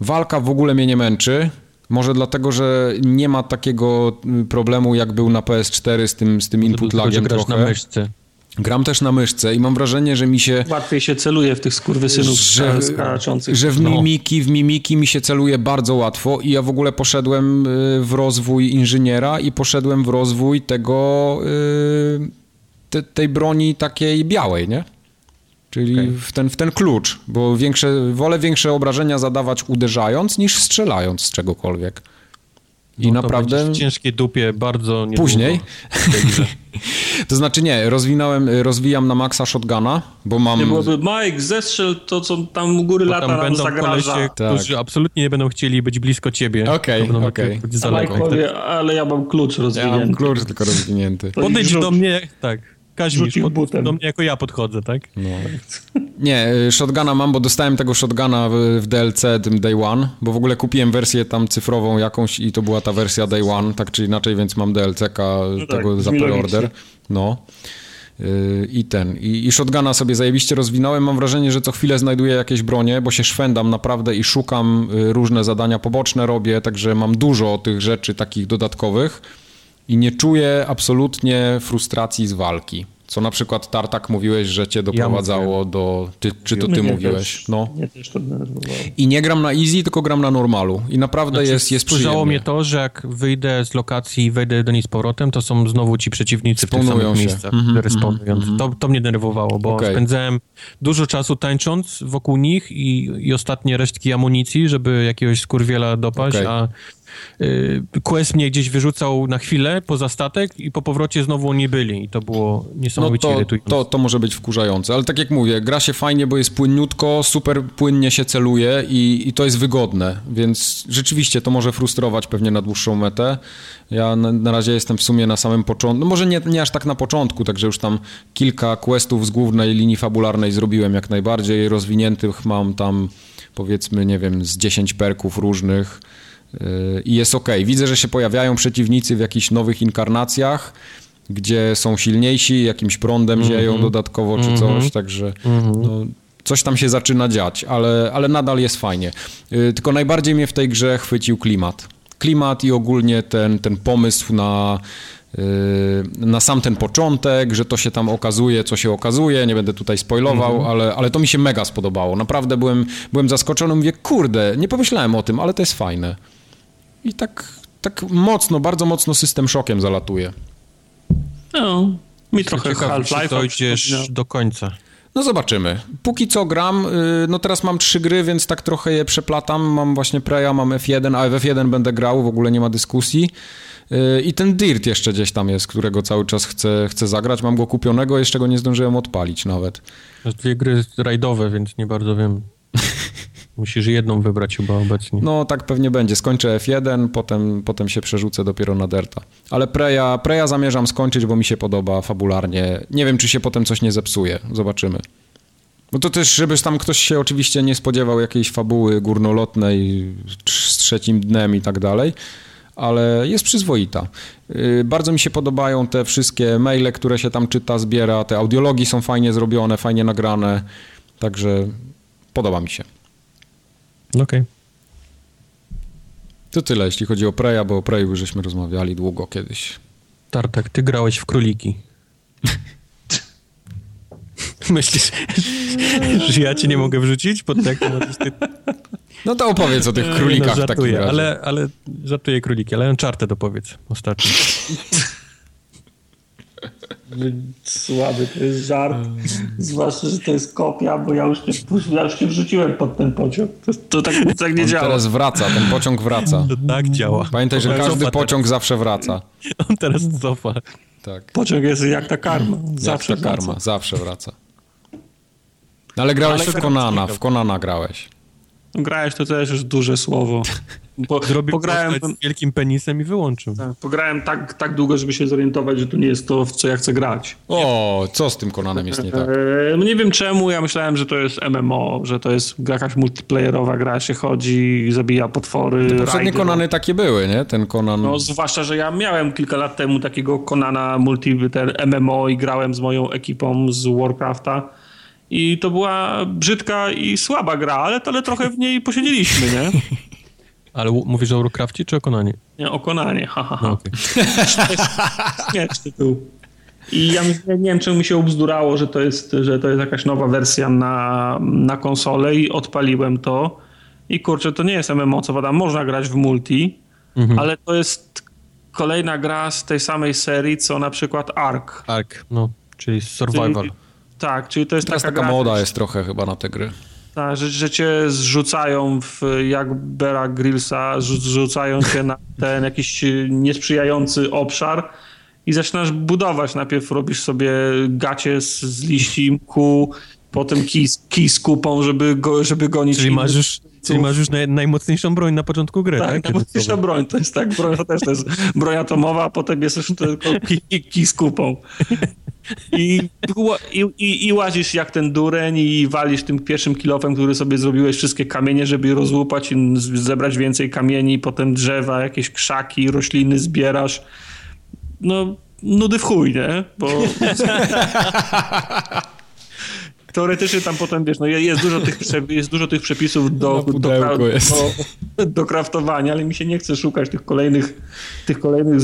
S1: walka w ogóle mnie nie męczy. Może dlatego, że nie ma takiego problemu, jak był na PS4 z tym, z tym input lagiem trochę.
S2: na myszce.
S1: Gram też na myszce i mam wrażenie, że mi się...
S3: Łatwiej się celuje w tych skurwysynów że,
S1: skaczących. Że w no. mimiki, w mimiki mi się celuje bardzo łatwo i ja w ogóle poszedłem y, w rozwój inżyniera i poszedłem w rozwój tego... Y, te, tej broni takiej białej, nie? Czyli okay. w, ten, w ten klucz, bo większe, wolę większe obrażenia zadawać uderzając niż strzelając z czegokolwiek.
S2: I no naprawdę. w ciężkiej dupie bardzo
S1: nie Później. to znaczy nie, rozwinąłem, rozwijam na maksa shotguna, bo mam.
S3: Nie byłoby Mike, zestrzel to, co tam u góry bo lata tam nam będą zagraża. Kolesie,
S2: tak. którzy absolutnie nie będą chcieli być blisko ciebie.
S1: Okej, okay, okej.
S3: Okay. Mike powie, ale ja mam klucz rozwinięty. Ja mam
S1: klucz tylko rozwinięty.
S2: Podejdź do mnie, tak. Kaźmisz, pod, butem. do mnie jako ja podchodzę, tak? No.
S1: Nie, y, shotguna mam, bo dostałem tego shotguna w, w, DLC tym Day One, bo w ogóle kupiłem wersję tam cyfrową jakąś i to była ta wersja Day One, tak czy inaczej, więc mam DLC-ka no tego tak, za preorder. No. Y, I ten. I, I shotguna sobie zajebiście rozwinąłem. Mam wrażenie, że co chwilę znajduję jakieś bronie, bo się szwendam naprawdę i szukam y, różne zadania poboczne robię, także mam dużo tych rzeczy takich dodatkowych i nie czuję absolutnie frustracji z walki. Co na przykład Tartak mówiłeś, że cię doprowadzało ja do. Ty, czy to ty mówiłeś?
S3: Też, no. Mnie też to
S1: I nie gram na easy, tylko gram na normalu. I naprawdę znaczy, jest, jest przyjemnie.
S2: mnie to, że jak wyjdę z lokacji i wejdę do niej z powrotem, to są znowu ci przeciwnicy Spawnują w tych samych się. miejscach, mm -hmm, mm -hmm. to, to mnie denerwowało, bo okay. spędzałem dużo czasu tańcząc wokół nich i, i ostatnie resztki amunicji, żeby jakiegoś skurwiela dopaść, okay. a Quest mnie gdzieś wyrzucał na chwilę poza statek i po powrocie znowu oni byli. I to było niesamowicie no to, irytujące.
S1: To, to może być wkurzające, ale tak jak mówię, gra się fajnie, bo jest płynniutko, super płynnie się celuje i, i to jest wygodne, więc rzeczywiście to może frustrować pewnie na dłuższą metę. Ja na, na razie jestem w sumie na samym początku, no może nie, nie aż tak na początku, także już tam kilka questów z głównej linii fabularnej zrobiłem jak najbardziej, rozwiniętych mam tam powiedzmy, nie wiem, z 10 perków różnych, i jest ok. Widzę, że się pojawiają przeciwnicy w jakichś nowych inkarnacjach, gdzie są silniejsi, jakimś prądem mm -hmm. zieją dodatkowo czy mm -hmm. coś, także mm -hmm. no, coś tam się zaczyna dziać, ale, ale nadal jest fajnie. Yy, tylko najbardziej mnie w tej grze chwycił klimat. Klimat i ogólnie ten, ten pomysł na, yy, na sam ten początek, że to się tam okazuje, co się okazuje, nie będę tutaj spoilował, mhm. ale, ale to mi się mega spodobało. Naprawdę byłem, byłem zaskoczony, mówię, kurde, nie pomyślałem o tym, ale to jest fajne. I tak, tak mocno, bardzo mocno system szokiem zalatuje.
S3: No, mi trochę Half-Life
S2: dojdziesz do końca.
S1: No zobaczymy. Póki co gram, y, no teraz mam trzy gry, więc tak trochę je przeplatam. Mam właśnie Preya, mam F1, a w F1 będę grał, w ogóle nie ma dyskusji. Y, I ten Dirt jeszcze gdzieś tam jest, którego cały czas chcę, chcę zagrać. Mam go kupionego, jeszcze go nie zdążyłem odpalić nawet.
S2: Dwie gry rajdowe, więc nie bardzo wiem. Musisz jedną wybrać chyba obecnie.
S1: No tak pewnie będzie. Skończę F1, potem, potem się przerzucę dopiero na Delta. Ale Preya, Preya zamierzam skończyć, bo mi się podoba fabularnie. Nie wiem, czy się potem coś nie zepsuje. Zobaczymy. No to też, żeby tam ktoś się oczywiście nie spodziewał jakiejś fabuły górnolotnej z trzecim dnem i tak dalej, ale jest przyzwoita. Y, bardzo mi się podobają te wszystkie maile, które się tam czyta, zbiera, te audiologii są fajnie zrobione, fajnie nagrane, także podoba mi się.
S2: Okej. Okay.
S1: To tyle, jeśli chodzi o Preya, bo o Preju już żeśmy rozmawiali długo kiedyś.
S2: Tartak, ty grałeś w króliki. Myślisz, że ja cię nie mogę wrzucić pod tak?
S1: No to opowiedz o tych no, królikach no, żartuję, w takim razie.
S2: Ale, ale żartuję króliki, ale Uncharted opowiedz ostatnio.
S3: Słaby to jest żart. Zwłaszcza, że to jest kopia, bo ja już się, ja już się wrzuciłem pod ten pociąg. To, to tak, tak nie On działa.
S1: teraz wraca, ten pociąg wraca.
S2: To tak działa.
S1: Pamiętaj, że każdy pociąg zawsze wraca.
S2: On teraz cofa.
S3: Tak. Pociąg jest jak ta karma.
S1: Zawsze jak ta karma, zawsze wraca. No ale grałeś ale w Konana, w Konana grałeś.
S3: Grałeś to też już duże słowo.
S2: Po, Zrobił pograłem z wielkim penisem i wyłączył.
S3: Tak, pograłem tak, tak długo, żeby się zorientować, że to nie jest to, w co ja chcę grać.
S1: O, co z tym Konanem jest nie tak?
S3: Eee, nie wiem czemu, ja myślałem, że to jest MMO, że to jest jakaś multiplayerowa gra, się chodzi, zabija potwory.
S1: Te poprzednie Konany takie były, nie? Ten Konan...
S3: No, zwłaszcza, że ja miałem kilka lat temu takiego Konana multi, ten MMO i grałem z moją ekipą z Warcrafta. I to była brzydka i słaba gra, ale, ale trochę w niej posiedzieliśmy, nie?
S2: Ale mówisz o Warcraftie czy o Konanie?
S3: Nie, o Konanie, ha, ha, ha. No, okay. Tytuł. I ja nie, nie wiem, czemu mi się ubzdurało, że to jest, że to jest jakaś nowa wersja na, na konsolę i odpaliłem to. I kurczę, to nie jest MMO, co pada. Można grać w multi, mhm. ale to jest kolejna gra z tej samej serii, co na przykład Ark.
S2: Ark, no, czyli survival. Czyli,
S3: tak, czyli to jest
S1: Teraz taka, taka moda jest trochę chyba na te gry.
S3: Tak, że, że cię zrzucają w, jak Bera Grillsa, zrzucają cię na ten jakiś niesprzyjający obszar i zaczynasz budować. Najpierw robisz sobie gacie z, z liści mku, potem kij, kij z kupą, żeby, go, żeby gonić...
S2: Czyli masz już, czyli masz już naj, najmocniejszą broń na początku gry, tak? tak?
S3: najmocniejsza broń, to jest tak, broń to też to jest broń atomowa, a potem jest już tylko kij, kij z kupą. I, i, I łazisz jak ten dureń i walisz tym pierwszym kilofem, który sobie zrobiłeś wszystkie kamienie, żeby rozłupać i zebrać więcej kamieni, potem drzewa, jakieś krzaki, rośliny zbierasz. No, nudy w chuj, nie? Bo... teoretycznie tam potem, wiesz, no jest dużo tych, jest dużo tych przepisów do, do, do, do, kraftowania, ale mi się nie chce szukać tych kolejnych, tych kolejnych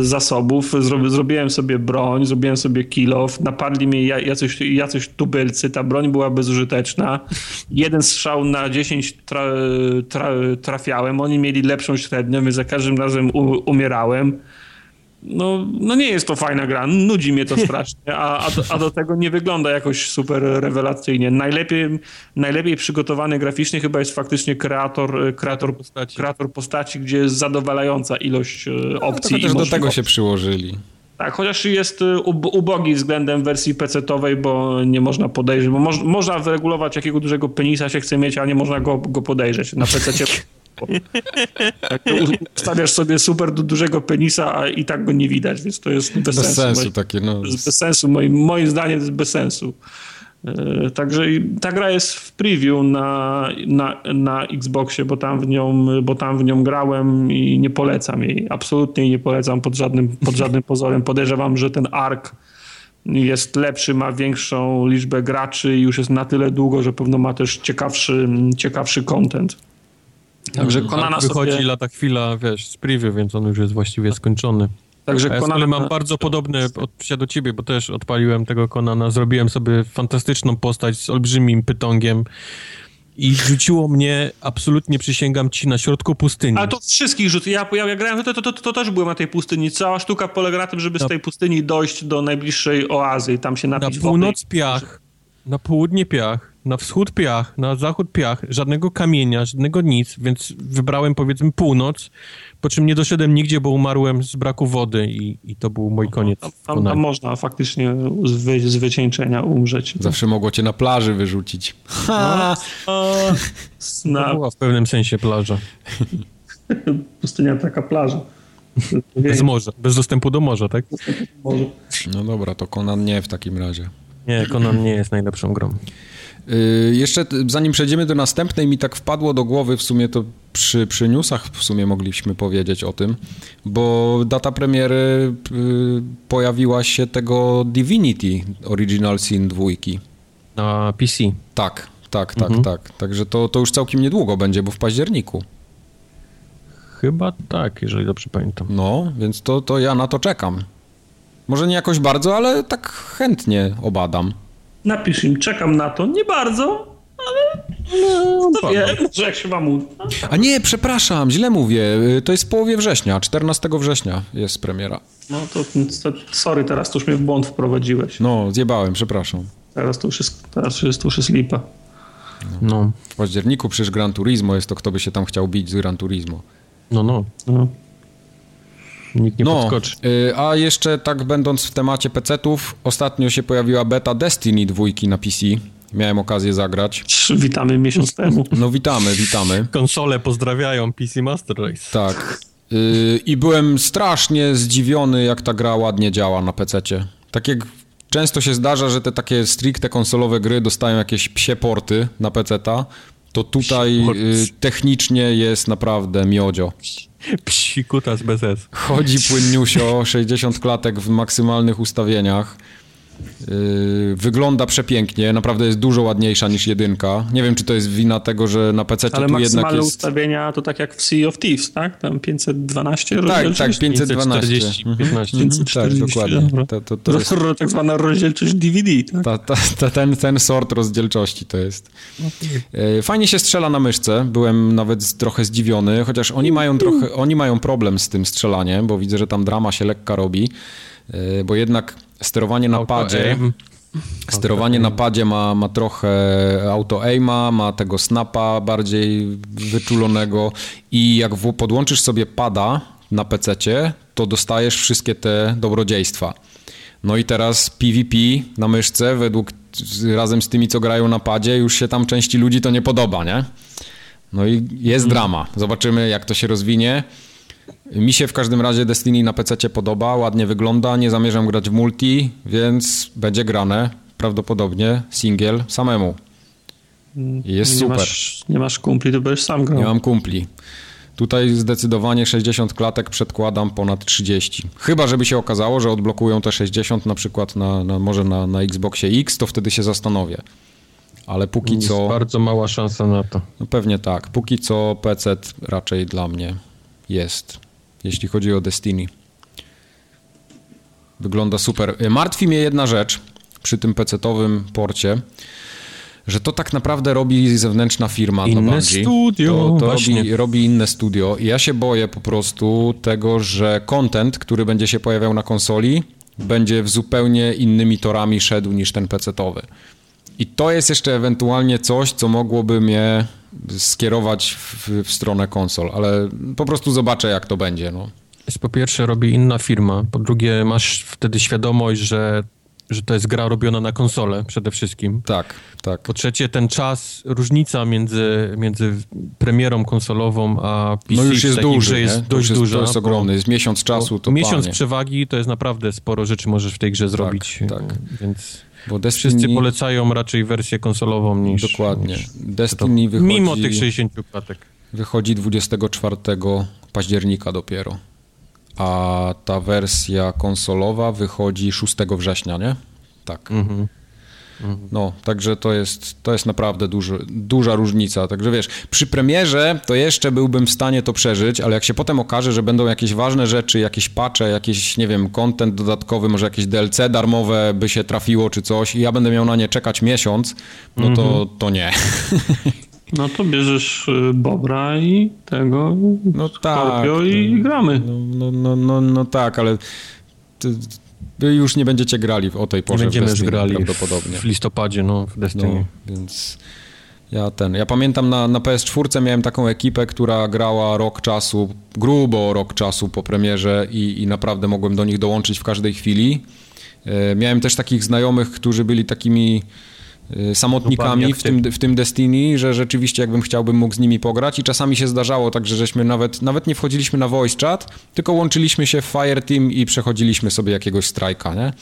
S3: zasobów. zrobiłem sobie broń, zrobiłem sobie kilof, napadli mnie jacyś, jacyś tubylcy, ta broń była bezużyteczna. Jeden strzał na 10 tra, tra, trafiałem, oni mieli lepszą średnią, więc za każdym razem u, umierałem no, no nie jest to fajna gra, nudzi mnie to strasznie, a, a, do, a do tego nie wygląda jakoś super rewelacyjnie. Najlepiej, najlepiej przygotowany graficznie chyba jest faktycznie kreator, kreator, postaci. kreator postaci, gdzie jest zadowalająca ilość e, opcji.
S1: No, też do tego się przyłożyli.
S3: Tak, chociaż jest e, ubogi względem wersji PC-owej, bo nie można podejrzeć, bo moż, można wyregulować jakiego dużego penisa się chce mieć, a nie można go, go podejrzeć. Na PC tak, ustawiasz sobie super do dużego penisa, a i tak go nie widać, więc to jest bez,
S1: bez
S3: sensu.
S1: sensu takie, no.
S3: Bez sensu, moim, moim zdaniem to jest bez sensu. E, także ta gra jest w preview na, na, na Xboxie, bo tam, w nią, bo tam w nią grałem i nie polecam jej. Absolutnie nie polecam pod żadnym, pod żadnym pozorem. Podejrzewam, że ten ARK jest lepszy, ma większą liczbę graczy i już jest na tyle długo, że pewno ma też ciekawszy, ciekawszy content.
S2: Także mhm. Konana Wychodzi sobie... lata chwila, wiesz, z preview, więc on już jest właściwie skończony. Także ja Konana... mam bardzo podobne odczucia do ciebie, bo też odpaliłem tego Konana, zrobiłem sobie fantastyczną postać z olbrzymim pytongiem i rzuciło mnie, absolutnie przysięgam ci, na środku pustyni.
S3: Ale to wszystkich rzut. Ja, ja, ja grałem, to, to, to, to, też byłem na tej pustyni. Cała sztuka polega na tym, żeby z tej pustyni dojść do najbliższej oazy i tam się napić
S2: Na północ wody. piach, na południe piach, na wschód piach, na zachód piach, żadnego kamienia, żadnego nic, więc wybrałem powiedzmy północ, po czym nie doszedłem nigdzie, bo umarłem z braku wody i, i to był mój koniec. Tam,
S3: tam, tam można faktycznie z, wy, z wycieńczenia umrzeć.
S1: Zawsze mogło cię na plaży wyrzucić. Ha!
S2: No, na... była w pewnym sensie plaża.
S3: Pustynia taka plaża.
S2: Bez morza, bez dostępu do morza, tak?
S1: No dobra, to Conan nie w takim razie.
S2: Nie, Conan nie jest najlepszą grą.
S1: Yy, jeszcze zanim przejdziemy do następnej, mi tak wpadło do głowy, w sumie to przy, przy newsach w sumie mogliśmy powiedzieć o tym, bo data premiery yy, pojawiła się tego Divinity Original Sin 2.
S2: Na PC.
S1: Tak, tak, tak, mhm. tak. Także to, to już całkiem niedługo będzie, bo w październiku.
S2: Chyba tak, jeżeli dobrze pamiętam.
S1: No, więc to, to ja na to czekam. Może nie jakoś bardzo, ale tak chętnie obadam.
S3: Napisz im, czekam na to. Nie bardzo, ale no, to wie, może jak się wam uda.
S1: A nie, przepraszam, źle mówię. To jest w połowie września, 14 września jest premiera.
S3: No to, to sorry, teraz to już mnie w błąd wprowadziłeś.
S1: No, zjebałem, przepraszam.
S3: Teraz to już jest, teraz jest, to już jest lipa.
S1: No. W październiku przecież Gran Turismo jest to, kto by się tam chciał bić z Gran Turismo.
S2: No, no. no. Nikt nie no, podskoczy.
S1: Y, a jeszcze tak będąc w temacie PC-ów, ostatnio się pojawiła beta Destiny 2 na PC Miałem okazję zagrać.
S3: Witamy miesiąc temu.
S1: No witamy, witamy.
S2: Konsole pozdrawiają PC Master Race.
S1: Tak. Yy, I byłem strasznie zdziwiony, jak ta gra ładnie działa na PC-cie. Tak jak często się zdarza, że te takie stricte konsolowe gry dostają jakieś psie porty na PC-ta, to tutaj yy, technicznie jest naprawdę miodzio.
S2: Psi kutas bez S.
S1: Chodzi płynniusio, 60 klatek w maksymalnych ustawieniach. Yy, wygląda przepięknie, naprawdę jest dużo ładniejsza niż jedynka. Nie wiem, czy to jest wina tego, że na PC tu jednak jest...
S3: ustawienia to tak jak w Sea of Thieves, tak? Tam 512
S1: Tak,
S3: rozdzielczość?
S1: tak, 512.
S2: 540,
S1: Mhm.
S2: 15.
S1: Mhm,
S3: 540,
S1: Tak, dokładnie.
S3: dobra.
S1: To, to, to jest
S3: Tak zwana rozdzielczość DVD, tak?
S1: ta, ta, ta, ten, ten sort rozdzielczości to jest. E, Fajnie się strzela na myszce, byłem nawet trochę zdziwiony, chociaż oni mają trochę, oni mają problem z tym strzelaniem, bo widzę, że tam drama się lekka robi, e, bo jednak sterowanie na padzie... Sterowanie na padzie ma, ma trochę auto-aima, ma tego snapa bardziej wyczulonego i jak podłączysz sobie pada na PC-cie, to dostajesz wszystkie te dobrodziejstwa. No i teraz PvP na myszce, według razem z tymi, co grają na padzie, już się tam części ludzi to nie podoba, nie? No i jest drama. Zobaczymy, jak to się rozwinie. Mi się w każdym razie Destiny na PC podoba, ładnie wygląda, nie zamierzam grać w multi, więc będzie grane prawdopodobnie single samemu. I jest
S3: nie
S1: super.
S3: Masz, nie masz kumpli, to będziesz sam grał.
S1: Nie mam kumpli. Tutaj zdecydowanie 60 klatek przedkładam ponad 30. Chyba, żeby się okazało, że odblokują te 60 na przykład na, na, może na, na Xboxie X, to wtedy się zastanowię. Ale póki
S2: Jest
S1: co...
S2: bardzo mała szansa na to.
S1: No pewnie tak. Póki co PC raczej dla mnie jest, jeśli chodzi o Destiny. Wygląda super. Martwi mnie jedna rzecz przy tym PC-owym porcie, że to tak naprawdę robi zewnętrzna firma
S2: Inne
S1: dla Bungie.
S2: studio,
S1: To, to robi, robi inne studio i ja się boję po prostu tego, że content, który będzie się pojawiał na konsoli, będzie w zupełnie innymi torami szedł niż ten PC-owy. I to jest jeszcze ewentualnie coś, co mogłoby mnie skierować w, w stronę konsol, ale po prostu zobaczę, jak to będzie. No.
S2: Po pierwsze robi inna firma, po drugie masz wtedy świadomość, że, że to jest gra robiona na konsolę przede wszystkim.
S1: Tak, tak.
S2: Po trzecie ten czas, różnica między, między premierą konsolową a PC
S1: No już jest duży,
S2: jest
S1: nie? To
S2: dość
S1: już jest,
S2: duża.
S1: To jest ogromny, jest miesiąc czasu, to
S2: Miesiąc
S1: panie.
S2: przewagi to jest naprawdę sporo rzeczy możesz w tej grze zrobić.
S1: tak.
S2: Więc
S1: Bo Destiny,
S2: wszyscy polecają raczej wersję konsolową niż...
S1: Dokładnie.
S2: Niż
S1: Destiny wychodzi,
S2: mimo tych 60 klatek.
S1: wychodzi 24 października dopiero, a ta wersja konsolowa wychodzi 6 września, nie? Tak.
S2: Mhm.
S1: No, także to jest, to jest naprawdę duży, duża różnica. Także wiesz, przy premierze to jeszcze byłbym w stanie to przeżyć, ale jak się potem okaże, że będą jakieś ważne rzeczy, jakieś patche, jakiś, nie wiem, content dodatkowy, może jakieś DLC darmowe by się trafiło czy coś i ja będę miał na nie czekać miesiąc, no to, to nie.
S3: No to bierzesz y, Bobra i tego
S1: No tak.
S3: I
S1: no,
S3: gramy.
S1: No, no, no, no, no tak, ale już nie będziecie grali o tej
S2: Nie
S1: porze
S2: będziemy
S1: w
S2: już
S1: Destiny
S2: grali
S1: prawdopodobnie.
S2: w listopadzie, no, w Destiny.
S1: No, więc ja ten. Ja pamiętam na, na PS4 miałem taką ekipę, która grała rok czasu, grubo rok czasu po premierze i, i naprawdę mogłem do nich dołączyć w każdej chwili. E, miałem też takich znajomych, którzy byli takimi samotnikami
S2: jak
S1: w
S2: ty.
S1: tym, w tym Destiny, że rzeczywiście jakbym chciał, bym mógł z nimi pograć i czasami się zdarzało tak, że żeśmy nawet, nawet nie wchodziliśmy na voice chat, tylko łączyliśmy się w Fireteam i przechodziliśmy sobie jakiegoś strajka, nie?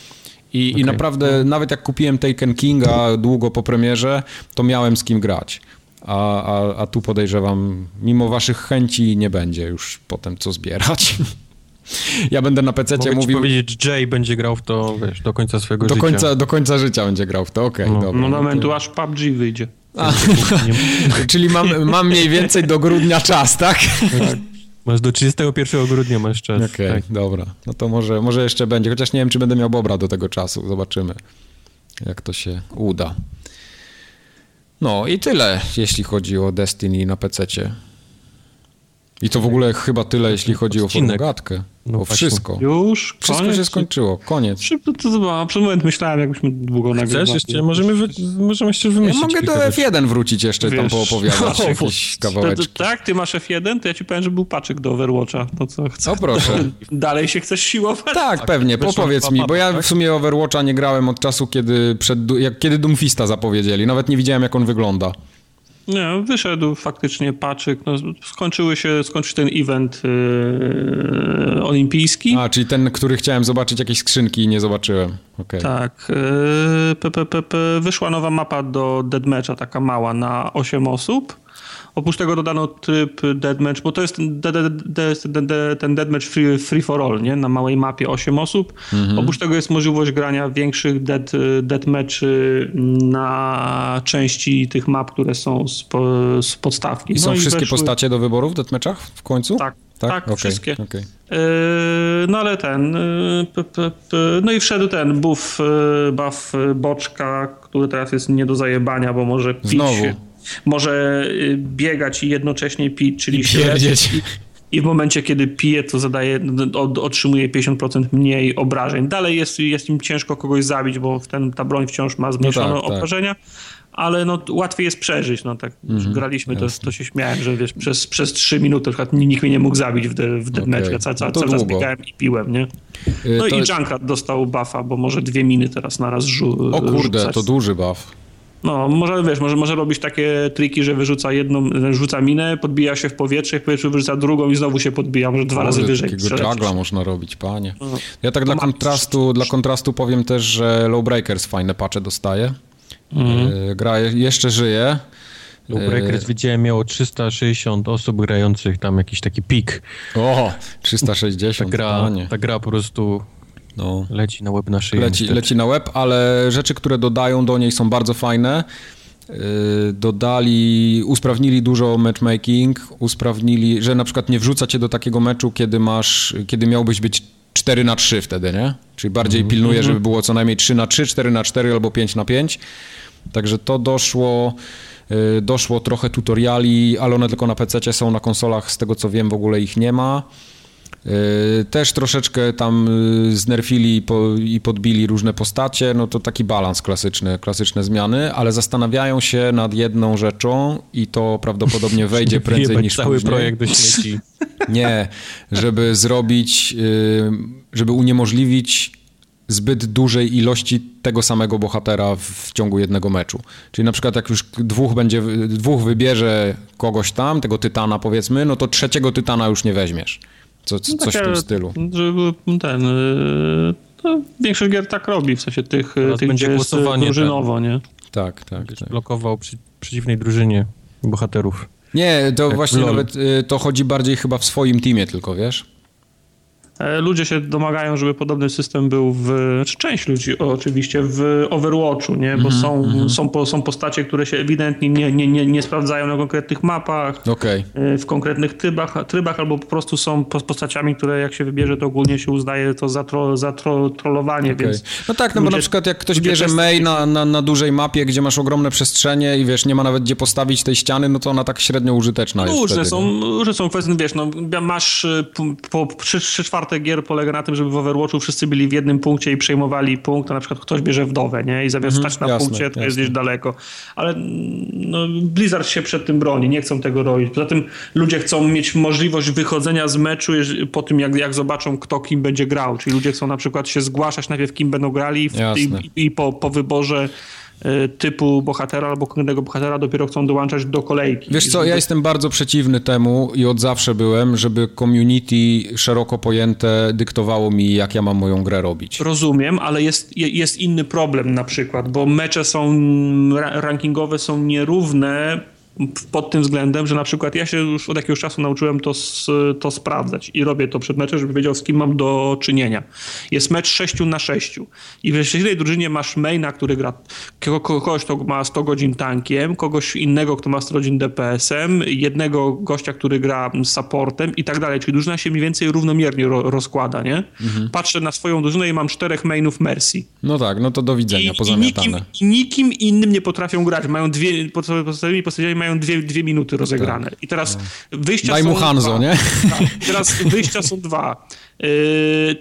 S1: I, I
S2: Okej.
S1: naprawdę, nawet jak kupiłem Taken Kinga długo po premierze, to miałem z kim grać. A, a, a tu podejrzewam, mimo waszych chęci nie będzie już potem co zbierać. Ja będę na PC
S2: Mogę
S1: mówił.
S2: powiedzieć, Jay będzie grał w to, wiesz, do końca swojego
S1: Do
S2: życia.
S1: końca, do końca życia będzie grał w to, okej,
S2: No.
S1: dobra.
S3: No
S1: no
S3: momentu aż PUBG wyjdzie.
S1: A, czyli mam, mam mniej więcej do grudnia czas, tak?
S2: Masz do 31 grudnia masz czas.
S1: Okej,
S2: Tak.
S1: dobra. No to może, może jeszcze będzie, chociaż nie wiem, czy będę miał Bobra do tego czasu. Zobaczymy, jak to się uda. No i tyle, jeśli chodzi o Destiny na PC-cie. I to w ogóle chyba tyle, jeśli chodzi
S2: Odcinek.
S1: o formogatkę.
S2: No
S1: o wszystko.
S3: Już?
S1: Wszystko
S3: Koniec?
S1: się skończyło, koniec.
S3: Szybko to zobaczyłem. Przez moment myślałem, jakbyśmy długo nagrywali.
S2: Chcesz jeszcze? Możemy, wy... możemy jeszcze
S1: Ja
S2: wymyślić
S1: mogę do
S2: kilka rzeczy.
S1: F1 wrócić jeszcze, tam
S3: Wiesz,
S1: poopowiadać
S3: no,
S1: jakieś
S3: To,
S1: kawałeczki.
S3: to, tak, ty masz F1, to ja ci powiem, że był paczek do Overwatcha. To co, chcę,
S1: O proszę.
S3: Dalej się chcesz siłować?
S1: Tak, pewnie,
S2: wyszło
S1: popowiedz mi, bo ja
S2: mapa,
S1: w
S2: tak?
S1: sumie Overwatcha nie grałem od czasu, kiedy, przed, jak, kiedy Doomfista zapowiedzieli. Nawet nie widziałem, jak on wygląda.
S3: Nie, wyszedł faktycznie paczyk. No, skończyły się, skończył ten event yy, olimpijski.
S1: A, czyli ten, który chciałem zobaczyć jakieś skrzynki i nie zobaczyłem. Okej.
S3: Tak. Yy, p, p, p, wyszła nowa mapa do Deadmatcha, taka mała, na 8 osób. Oprócz tego dodano tryb Deadmatch, bo to jest ten, ten, de, ten Deadmatch free, free for all, nie? Na małej mapie 8 osób. Oprócz tego jest możliwość grania większych dead, deadmatchy na części tych map, które są z, z podstawki.
S1: I są
S3: No
S1: wszystkie
S3: weszły-
S1: postacie do wyboru w deathmatchach w końcu?
S3: Tak, tak,
S1: Okej,
S3: wszystkie.
S1: okej.
S3: Yy, No ale ten. yy, p, p, p, No i wszedł ten buff, yy, buff boczka, który teraz jest nie do zajebania, bo może pić.
S1: Znowu.
S3: Może yy, biegać i jednocześnie pić, czyli śledź.
S1: Pierdzieć.
S3: I w momencie, kiedy pije, to zadaje, od, otrzymuje 50% mniej obrażeń. Dalej jest, jest im ciężko kogoś zabić, bo ten, ta broń wciąż ma zmniejszone
S1: tak, tak.
S3: obrażenia. Ale no, łatwiej jest przeżyć. No, tak
S1: Mhm,
S3: graliśmy, to, to się śmiałem, że wiesz, przez, przez 3 minuty przykład nikt mnie nie mógł zabić w, de, w deathmatchu.
S1: Okej.
S3: Ja cały, cały,
S1: No
S3: cały czas biegałem i piłem, nie?
S1: Y,
S3: No
S1: to-
S3: i Junkrat dostał buffa, bo może dwie miny teraz naraz żu-
S1: O kurde,
S3: rzucać.
S1: to duży buff.
S3: No, może wiesz, może, może robić takie triki, że wyrzuca jedną, rzuca minę, podbija się w powietrze, w powietrzu wyrzuca drugą i znowu się podbija, może dwa razy
S1: Kurde,
S3: wyżej.
S1: Takiego juggla można robić, panie.
S3: No.
S1: Ja tak dla
S3: ma-
S1: kontrastu, dla kontrastu powiem też, że Lowbreakers fajne patche dostaje.
S3: Mhm.
S1: Y, Gra je- jeszcze żyje.
S2: Breakers widziałem miało 360 osób grających, tam jakiś taki pik.
S1: O,
S2: Ta
S1: 360,
S2: gra,
S1: panie.
S2: ta gra po prostu
S1: No.
S2: leci na łeb na szyję.
S1: Leci, leci na web, ale rzeczy, które dodają do niej są bardzo fajne. Yy, Dodali, usprawnili dużo matchmaking, usprawnili, że na przykład nie wrzuca cię do takiego meczu, kiedy masz, kiedy miałbyś być 4 na 3 wtedy, nie? Czyli bardziej pilnuje, żeby było co najmniej 3 na 3, 4 na 4 albo 5 na 5. Także to doszło, yy, doszło trochę tutoriali, ale one tylko na PC są, na konsolach z tego co wiem w ogóle ich nie ma. Yy, Też troszeczkę tam yy, znerfili i po- i podbili różne postacie, no to taki balans klasyczny, klasyczne zmiany, ale zastanawiają się nad jedną rzeczą i to prawdopodobnie wejdzie prędzej niż
S2: cały
S1: później.
S2: projekt do śmieci.
S1: Nie, żeby zrobić, yy, żeby uniemożliwić zbyt dużej ilości tego samego bohatera w, w ciągu jednego meczu. Czyli na przykład jak już dwóch będzie, dwóch wybierze kogoś tam, tego tytana powiedzmy, no to trzeciego tytana już nie weźmiesz. Co, co, coś w tym stylu.
S3: Żeby ten... No, większość gier tak robi, w sensie tych,
S2: Teraz
S3: tych
S2: będzie
S3: jest
S2: głosowanie,
S3: drużynowo, nie?
S1: Tak, tak. tak.
S2: Blokował przy, przeciwnej drużynie bohaterów.
S1: Nie, to
S2: Jak
S1: właśnie
S2: LoL.
S1: nawet y, to chodzi bardziej chyba w swoim teamie tylko, wiesz?
S3: E, Ludzie się domagają, żeby podobny system był w. Znaczy część ludzi oczywiście w Overwatchu, nie? Bo
S1: Mhm,
S3: są, są, po, są postacie, które się ewidentnie nie, nie, nie, nie sprawdzają na konkretnych mapach,
S1: Okej.
S3: e, w konkretnych trybach, trybach, albo po prostu są po- postaciami, które jak się wybierze, to ogólnie się uznaje to za, tro, za tro, trollowanie,
S1: okej.
S3: więc.
S1: No tak, no bo
S3: ludzie-
S1: na przykład jak ktoś bierze
S3: testy-
S1: main na, na, na dużej mapie, gdzie masz ogromne przestrzenie i wiesz, nie ma nawet gdzie postawić tej ściany, no to ona tak średnio użyteczna jest
S3: Różne
S1: wtedy,
S3: są, różne są kwestie, wiesz, no, masz y, po, po trzy, trzy czwarte gier polega na tym, żeby w Overwatchu wszyscy byli w jednym punkcie i przejmowali punkt, a na przykład ktoś bierze wdowę, nie? I zamiast stać na
S1: jasne,
S3: punkcie, to jest
S1: jasne.
S3: gdzieś daleko. Ale no, Blizzard się przed tym broni, nie chcą tego robić. Poza tym ludzie chcą mieć możliwość wychodzenia z meczu po tym, jak, jak zobaczą, kto kim będzie grał. Czyli ludzie chcą na przykład się zgłaszać najpierw, kim będą grali w, i, i po, po wyborze typu bohatera albo konkretnego bohatera dopiero chcą dołączać do kolejki.
S1: Wiesz co, ja jestem bardzo przeciwny temu i od zawsze byłem, żeby community szeroko pojęte dyktowało mi, jak ja mam moją grę robić.
S3: Rozumiem, ale jest, je- jest inny problem na przykład, bo mecze są ra- rankingowe są nierówne pod tym względem, że na przykład ja się już od jakiegoś czasu nauczyłem to, to sprawdzać i robię to przed meczem, żeby wiedział z kim mam do czynienia. Jest mecz 6 na 6 i w jednej drużynie masz maina, który gra kogoś, kto ma 100 godzin tankiem, kogoś innego, kto ma 100 godzin DPS-em, jednego gościa, który gra supportem i tak dalej. Czyli drużyna się mniej więcej równomiernie ro rozkłada, nie? Mhm. Patrzę na swoją drużynę i mam czterech mainów Mercy.
S1: No tak, no to do widzenia,
S3: I, pozamiatane. I nikim, nikim innym nie potrafią grać. Mają dwie, podstawowymi postaciami mają dwie, dwie minuty rozegrane. Tak. I teraz no. wyjścia
S1: Daj
S3: są
S1: mu Hanzo,
S3: dwa.
S1: nie?
S3: Tak. Teraz wyjścia są dwa. Yy,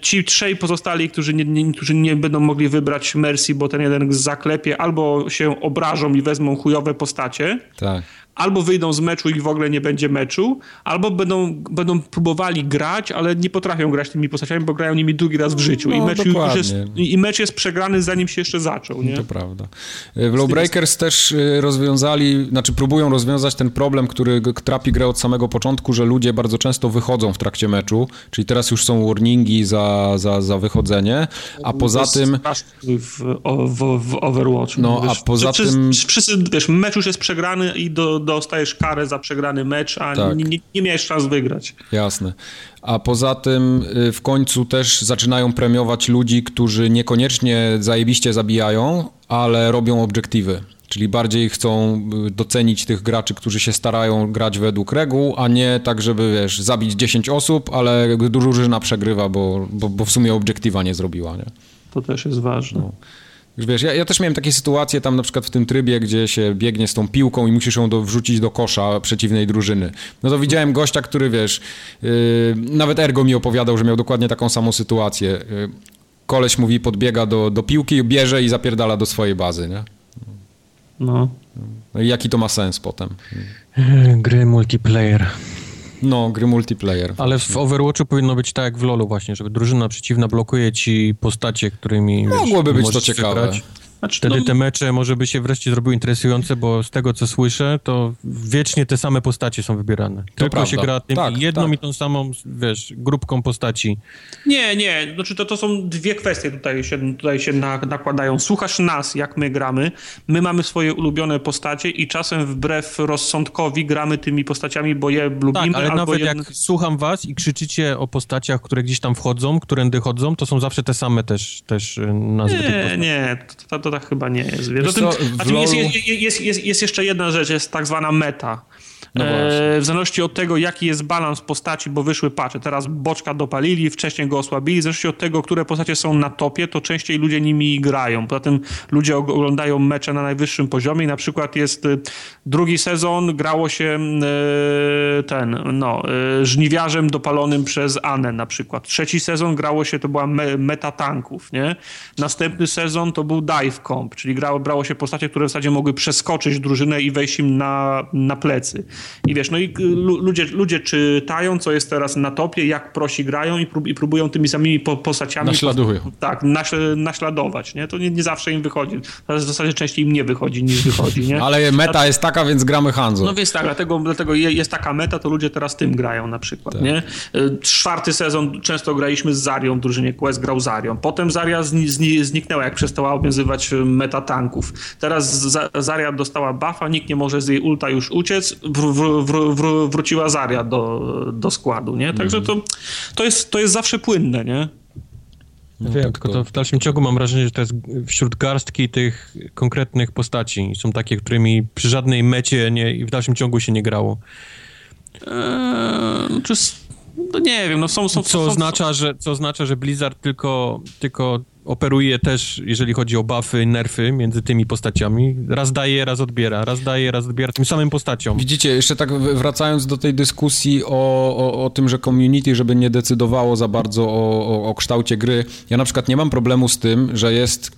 S3: ci trzej pozostali, którzy nie, nie, którzy nie będą mogli wybrać Mercy, bo ten jeden zaklepie, albo się obrażą i wezmą chujowe postacie.
S1: Tak
S3: albo wyjdą z meczu i w ogóle nie będzie meczu, albo będą, będą próbowali grać, ale nie potrafią grać tymi postaciami, bo grają nimi drugi raz w życiu.
S1: No,
S3: I, mecz już jest, I mecz jest przegrany zanim się jeszcze zaczął. Nie?
S1: To prawda. W Lowbreakers też y, rozwiązali, znaczy próbują rozwiązać ten problem, który trapi grę od samego początku, że ludzie bardzo często wychodzą w trakcie meczu, czyli teraz już są warningi za, za, za wychodzenie, a poza tym...
S3: W, w, w Overwatch.
S1: No, a poza tym...
S3: Wszyscy, wiesz, mecz już jest przegrany i do, dostajesz karę za przegrany mecz, a tak. nie, nie, nie miałeś szans wygrać.
S1: Jasne. A poza tym y, w końcu też zaczynają premiować ludzi, którzy niekoniecznie zajebiście zabijają, ale robią obiektywy. Czyli bardziej chcą y, docenić tych graczy, którzy się starają grać według reguł, a nie tak, żeby wiesz, zabić 10 osób, ale drużyna przegrywa, bo, bo, bo w sumie obiektywa nie zrobiła. Nie?
S3: To też jest ważne. No.
S1: Wiesz, ja, ja, też miałem takie sytuacje tam na przykład w tym trybie, gdzie się biegnie z tą piłką i musisz ją do, wrzucić do kosza przeciwnej drużyny. No to widziałem gościa, który wiesz, yy, nawet Ergo mi opowiadał, że miał dokładnie taką samą sytuację. Yy, koleś mówi, podbiega do, do piłki, bierze i zapierdala do swojej bazy, nie?
S3: No.
S1: no i jaki to ma sens potem?
S2: Gry multiplayer.
S1: No, gry multiplayer.
S2: Ale w Overwatchu powinno być tak jak w LoLu właśnie, żeby drużyna przeciwna blokuje ci postacie, którymi
S1: Mogłoby wiesz, być to ciekawe.
S2: Znaczy, Wtedy no... te mecze może by się wreszcie zrobiły interesujące, bo z tego co słyszę, to wiecznie te same postacie są wybierane. To Tylko prawda. się gra tym tak, jedną tak. i tą samą, wiesz, grupką postaci.
S3: Nie, nie, znaczy to, to są dwie kwestie tutaj się, tutaj się na, nakładają. Słuchasz nas, jak my gramy, my mamy swoje ulubione postacie i czasem wbrew rozsądkowi gramy tymi postaciami, bo je lubimy. Tak,
S2: ale nawet jak słucham was i krzyczycie o postaciach, które gdzieś tam wchodzą, którędy chodzą, to są zawsze te same też, też y, nazwy
S3: Nie, nie, to, to to tak chyba nie jest. Wiesz, co, znaczy jest, jest, jest, jest, jeszcze jedna rzecz, jest tak zwana meta. No e, w zależności od tego, jaki jest balans postaci, bo wyszły patche. Teraz boczka dopalili, wcześniej go osłabili. W zależności od tego, które postacie są na topie, to częściej ludzie nimi grają. Poza tym ludzie oglądają mecze na najwyższym poziomie i na przykład jest y, drugi sezon, grało się y, ten, no, y, żniwiarzem dopalonym przez Anę na przykład. Trzeci sezon grało się, to była me, meta tanków, nie? Następny sezon to był dive comp, czyli grało, brało się postacie, które w zasadzie mogły przeskoczyć drużynę i wejść im na, na plecy. I wiesz, no i ludzie, ludzie czytają, co jest teraz na topie, jak prosi grają i, prób, i próbują tymi samymi postaciami...
S1: Naśladują.
S3: Po, tak, naśladować, nie? To nie, nie, zawsze im wychodzi. W zasadzie częściej im nie wychodzi, niż wychodzi, nie?
S1: Ale meta jest taka, więc gramy Hanzo.
S3: No więc tak, dlatego, dlatego jest taka meta, to ludzie teraz tym grają na przykład, tak. nie? Y, czwarty sezon często graliśmy z Zarią w drużynie Quest grał Zarią. Potem Zaria zni, zni, zniknęła, jak przestała obowiązywać meta tanków. Teraz Zaria dostała buffa, nikt nie może z jej ulta już uciec, wr, wr, wr, wróciła Zaria do, do składu, nie? Także mhm. to, to, jest, to jest zawsze płynne, nie?
S2: No Wiem, tylko to w dalszym ciągu mam wrażenie, że to jest wśród garstki tych konkretnych postaci. Są takie, którymi przy żadnej mecie nie, i w dalszym ciągu się nie grało.
S3: Eee, czy, no nie wiem, no są... są
S2: co,
S3: są,
S2: oznacza, Że, co oznacza, że Blizzard tylko, tylko operuje też, jeżeli chodzi o buffy, nerfy między tymi postaciami. Raz daje, raz odbiera, raz daje, raz odbiera tym samym postaciom.
S1: Widzicie, jeszcze tak wracając do tej dyskusji o, o, o tym, że community, żeby nie decydowało za bardzo o, o, o, kształcie gry. Ja na przykład nie mam problemu z tym, że jest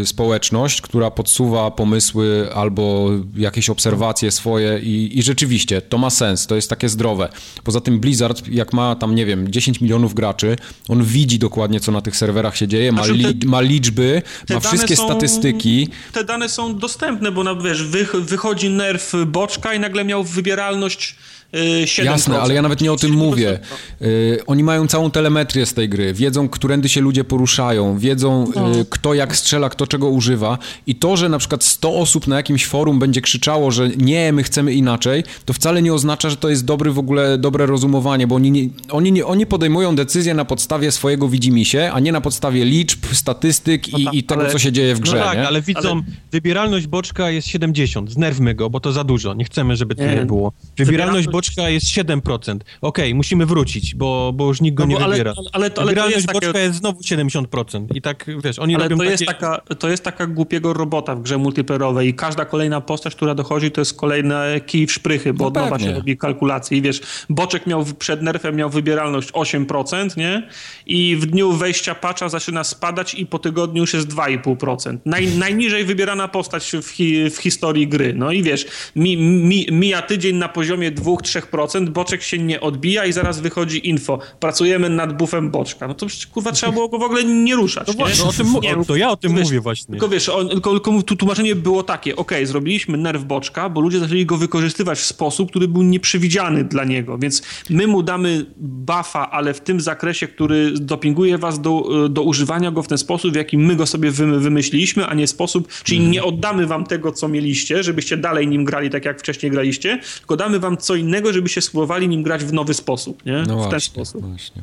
S1: y, społeczność, która podsuwa pomysły albo jakieś obserwacje swoje i, i rzeczywiście to ma sens, to jest takie zdrowe. Poza tym Blizzard, jak ma tam, nie wiem, 10 milionów graczy, on widzi dokładnie, co na tych serwerach się dzieje, ma znaczy, ma liczby, ma wszystkie są, statystyki.
S3: Te dane są dostępne, bo na, wiesz, wy, wychodzi nerf boczka i nagle miał wybieralność 7%.
S1: Jasne, ale ja nawet nie o tym mówię. Y, oni mają całą telemetrię z tej gry, wiedzą, którędy się ludzie poruszają, wiedzą,
S3: No.
S1: kto jak strzela, kto czego używa i to, że na przykład 100 osób na jakimś forum będzie krzyczało, że nie, my chcemy inaczej, to wcale nie oznacza, że to jest dobry w ogóle, dobre rozumowanie, bo oni, nie, oni, nie, oni podejmują decyzje na podstawie swojego widzimisię, a nie na podstawie liczb, statystyk i,
S3: tak,
S1: i tego,
S3: ale-
S1: co się dzieje w grze,
S2: No tak,
S1: nie?
S2: ale widzą,
S3: Ale-
S2: wybieralność boczka jest 70, znerwmy go, bo to za dużo, nie chcemy, żeby tyle
S3: Nie.
S2: było. Wybieralność
S3: Wybieralność-
S2: boczka jest 7%. Okej, musimy wrócić, bo, bo już nikt go
S3: No
S2: nie
S3: ale-
S2: wybiera.
S3: ale- ale to- ale to jest takie-
S2: boczka jest znowu 70%. I tak, wiesz, oni
S3: Ale
S2: robią
S3: to jest,
S2: takie...
S3: taka, to jest taka głupiego robota w grze multiplayerowej i każda kolejna postać, która dochodzi, to jest kolejne kij w szprychy, bo
S1: No
S3: od nowa się robi kalkulacje i wiesz, Boczek miał przed nerfem miał wybieralność 8%, nie? I w dniu wejścia patcha zaczyna spadać i po tygodniu już jest 2,5%. Naj, najniżej wybierana postać w, hi, w historii gry. No i wiesz, mi, mi, mija tydzień na poziomie 2-3%, Boczek się nie odbija i zaraz wychodzi info. Pracujemy nad buffem Boczka. No to przecież, kurwa trzeba było go w ogóle nie ruszać,
S2: No
S3: nie?
S2: właśnie, o tym,
S3: Nie,
S2: to ja o tym
S3: wiesz,
S2: mówię właśnie.
S3: tylko wiesz, on, tylko, tylko tu tłumaczenie było takie, okej, zrobiliśmy nerw boczka, bo ludzie zaczęli go wykorzystywać w sposób, który był nieprzewidziany dla niego, więc my mu damy buffa, ale w tym zakresie, który dopinguje was do, do używania go w ten sposób, w jaki my go sobie wy, wymyśliliśmy, a nie sposób, czyli
S1: Mhm.
S3: nie oddamy wam tego, co mieliście, żebyście dalej nim grali tak, jak wcześniej graliście, tylko damy wam co innego, żebyście spróbowali nim grać w nowy sposób, nie?
S1: No
S3: w ten
S1: właśnie,
S3: sposób.
S1: właśnie.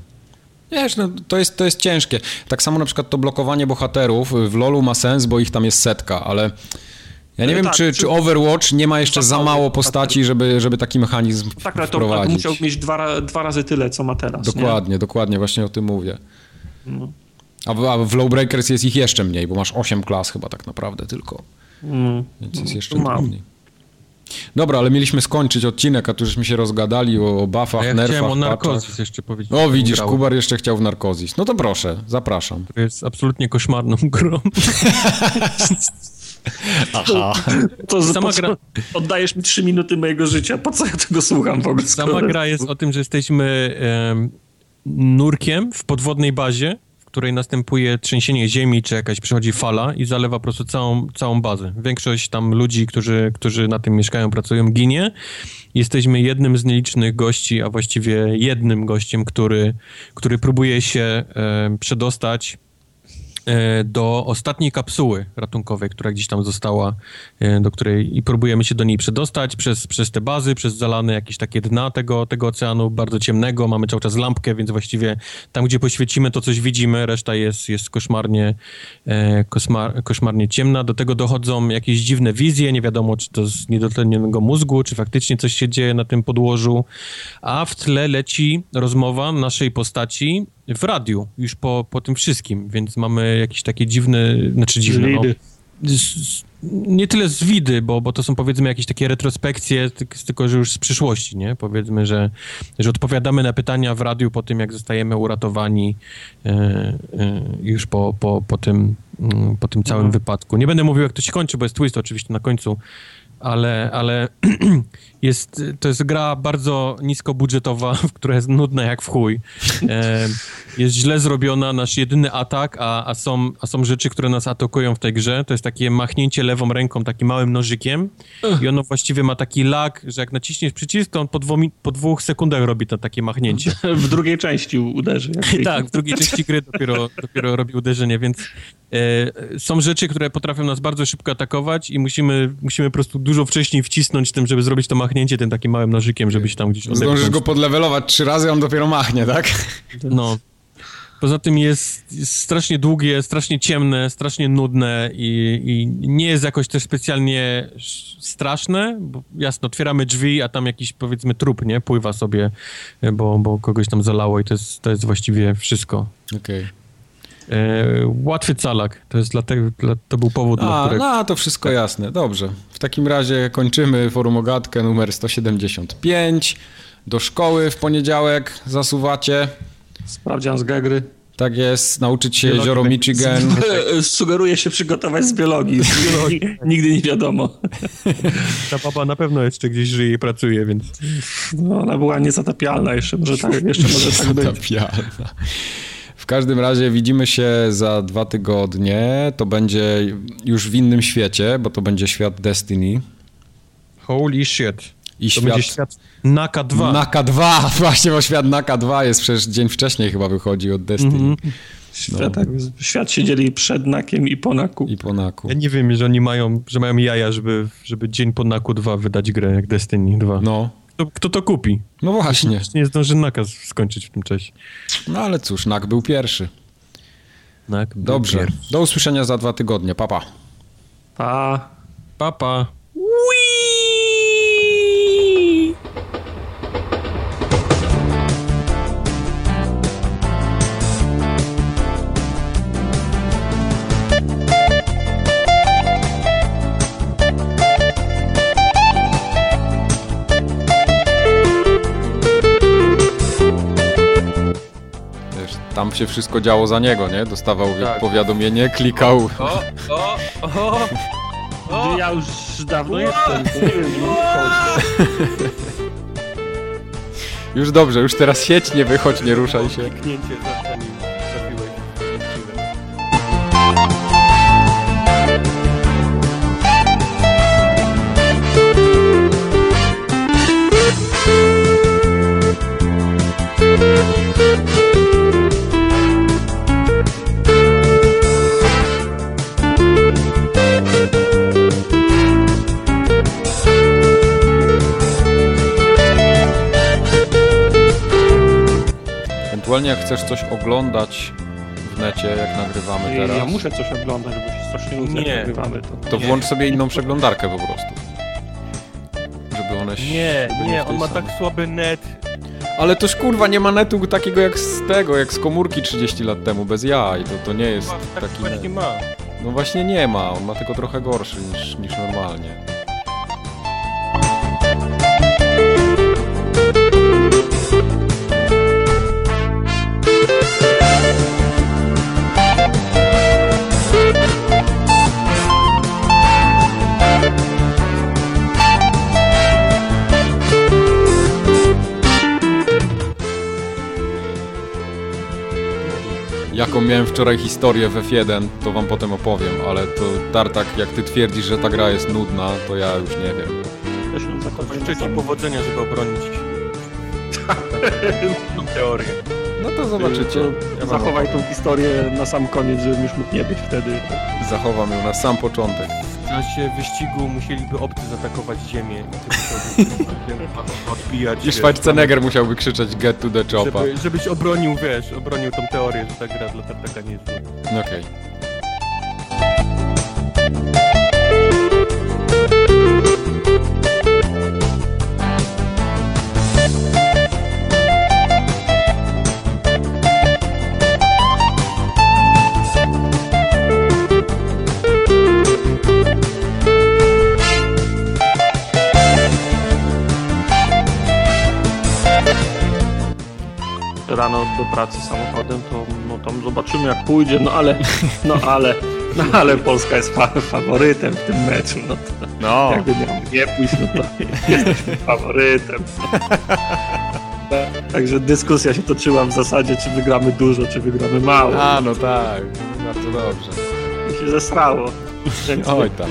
S1: Wiesz, no, to, jest, to jest ciężkie. Tak samo na przykład to blokowanie bohaterów w LoLu ma sens, bo ich tam jest setka, ale ja nie
S3: No
S1: wiem,
S3: tak,
S1: czy,
S3: czy-
S1: Overwatch nie ma jeszcze za mało postaci, żeby, żeby taki mechanizm
S3: Tak, ale to, to
S1: wprowadzić.
S3: musiał mieć dwa, dwa razy tyle, co ma teraz. nie?
S1: Dokładnie, dokładnie, właśnie o tym mówię.
S3: No.
S1: A w, a w Lowbreakers jest ich jeszcze mniej, bo masz 8 klas chyba tak naprawdę tylko,
S3: Mm.
S1: więc jest jeszcze
S3: to mało.
S1: trudniej. Dobra, ale mieliśmy skończyć odcinek, a tu żeśmy się rozgadali o, o buffach,
S2: A ja
S1: nerfach,
S2: chciałem o narkozis jeszcze powiedzieć.
S1: O, widzisz,
S2: Grałem.
S1: Kubar jeszcze chciał w narkozis. No to proszę, zapraszam.
S2: To jest absolutnie koszmarną grą.
S1: Aha.
S3: To
S2: Sama
S3: Sama
S2: gra-
S3: oddajesz mi trzy minuty mojego życia. Po co ja tego słucham w ogóle?
S2: Sama gra jest o tym, że jesteśmy em, nurkiem w podwodnej bazie, której następuje trzęsienie ziemi, czy jakaś przychodzi fala i zalewa po prostu całą, całą bazę. Większość tam ludzi, którzy, którzy na tym mieszkają, pracują, ginie. Jesteśmy jednym z nielicznych gości, a właściwie jednym gościem, który, który próbuje się em, przedostać e, do ostatniej kapsuły ratunkowej, która gdzieś tam została, e, do której i próbujemy się do niej przedostać przez, przez te bazy, przez zalane jakieś takie dna tego, tego oceanu, bardzo ciemnego, mamy cały czas lampkę, więc właściwie tam, gdzie poświecimy, to coś widzimy, reszta jest, jest koszmarnie, e, koszmar, koszmarnie ciemna. Do tego dochodzą jakieś dziwne wizje, nie wiadomo, czy to z niedotlenionego mózgu, czy faktycznie coś się dzieje na tym podłożu, a w tle leci rozmowa naszej postaci w radiu, już po, po tym wszystkim, więc mamy jakieś takie dziwne, znaczy dziwne, no, z, z, nie tyle z widy, bo, bo to są powiedzmy jakieś takie retrospekcje, tylko że już z przyszłości, nie? Powiedzmy, że, że odpowiadamy na pytania w radiu po tym, jak zostajemy uratowani e, e, już po, po, po, tym, mm, po tym całym
S3: No.
S2: wypadku. Nie będę mówił, jak to się kończy, bo jest twist oczywiście na końcu, ale, ale jest, to jest gra bardzo niskobudżetowa, która jest nudna jak w chuj. E, jest źle zrobiona, nasz jedyny atak, a, a, są, a są rzeczy, które nas atakują w tej grze. To jest takie machnięcie lewą ręką takim małym nożykiem i ono właściwie ma taki lag, że jak naciśniesz przycisk, to on po, dwu, po dwóch sekundach robi to takie machnięcie.
S3: W drugiej części uderzy.
S2: Tak, w drugiej części gry dopiero, dopiero robi uderzenie, więc e, są rzeczy, które potrafią nas bardzo szybko atakować i musimy, musimy po prostu dużo wcześniej wcisnąć tym, żeby zrobić to machnięcie tym takim małym nożykiem, żeby się tam gdzieś
S1: Zdążysz
S2: odepchnąć.
S1: go podlewelować trzy razy, on dopiero machnie, tak?
S2: No. Poza tym jest, jest strasznie długie, strasznie ciemne, strasznie nudne i, i nie jest jakoś też specjalnie sz- straszne, bo jasno, otwieramy drzwi, a tam jakiś powiedzmy trup, nie? Pływa sobie, bo, bo kogoś tam zalało i to jest, to jest właściwie wszystko.
S1: Okej.
S2: E, łatwy calak. To jest dlatego, dla, to był powód, dla
S1: A,
S2: którego...
S1: no to wszystko jasne, dobrze. W takim razie kończymy forumogatkę numer 175. Do szkoły w poniedziałek zasuwacie.
S3: Sprawdzian z Gegry.
S1: Tak jest, nauczyć się
S2: Biologii
S1: jezioro Michigan.
S3: Sugeruję się przygotować z biologii. Z biologii nigdy nie wiadomo.
S2: Ta baba na pewno jeszcze gdzieś żyje i pracuje, więc...
S3: No, ona była niezatapialna jeszcze, może tak, jeszcze może tak być.
S1: W każdym razie widzimy się za dwa tygodnie. To będzie już w innym świecie, bo to będzie świat Destiny.
S2: Holy shit.
S1: I
S2: To
S1: świat...
S2: będzie świat Naka 2.
S1: Naka 2, właśnie, bo świat Naka 2 jest przecież dzień wcześniej chyba wychodzi od Destiny
S2: Mhm.
S3: Świat, tak, świat się dzieli przed Nakiem i po Naku.
S1: i po Naku.
S2: Ja nie wiem, że oni mają, że mają jaja, żeby, żeby dzień po Naku 2 wydać grę jak Destiny 2.
S1: No,
S2: Kto, kto to kupi?
S1: no właśnie.
S2: Nie zdąży Naka skończyć w tym czasie.
S1: No ale cóż, Nak był pierwszy.
S2: Nak,
S1: Dobrze, do usłyszenia za dwa tygodnie, papa.
S3: A
S2: Papa.
S1: Wiesz, tam się wszystko działo za niego, nie? Dostawał
S2: Tak.
S1: powiadomienie, klikał.
S2: O, o, o, o.
S3: ja już dawno jestem,
S1: Już dobrze, już teraz sieć nie wychodź, nie ruszaj się.
S2: Kliknięcie zanim
S1: Ewentualnie jak chcesz coś oglądać w necie, jak nagrywamy teraz,
S3: ja muszę coś oglądać, bo się strasznie nudzę,
S2: Nie.
S3: jak nagrywamy to.
S1: to
S2: Nie.
S1: włącz sobie inną przeglądarkę po prostu. Żeby one się...
S2: Nie, nie, on ma tak słaby net.
S1: Ale toż kurwa nie ma netu takiego jak z tego, jak z komórki 30 lat temu, bez jaj. To, to nie jest
S2: Tak
S1: taki net.
S2: ma.
S1: No właśnie nie ma, on ma tylko trochę gorszy niż, niż normalnie. Jaką miałem wczoraj historię w F1, to wam potem opowiem, ale to Tartak, jak ty twierdzisz, że ta gra jest nudna, to ja już nie wiem.
S3: Też ją
S2: Życzę ci powodzenia, żeby obronić teorię.
S1: No to zobaczycie.
S3: To Zachowaj tą historię na sam koniec, żebym już mógł nie być wtedy.
S1: Zachowam ją na sam początek.
S2: W czasie wyścigu musieliby obcy zaatakować ziemię i ty musiałbyś odbijać.
S1: I
S2: wiesz,
S1: Schwarzenegger musiałby krzyczeć get to the chopa.
S2: żeby, żebyś obronił, wiesz, obronił tą teorię, że ta gra dla Tartaka nie jest zła.
S1: Okej.
S3: Do pracy samochodem, to no tam zobaczymy jak pójdzie, no ale, no ale, no ale Polska jest fa faworytem w tym meczu, no to
S1: No,
S3: jakby miał nie pójść, no to jesteśmy faworytem. Także dyskusja się toczyła w zasadzie, czy wygramy dużo, czy wygramy mało.
S1: a no tak, bardzo dobrze.
S3: I się zesrało.
S1: Oj tam.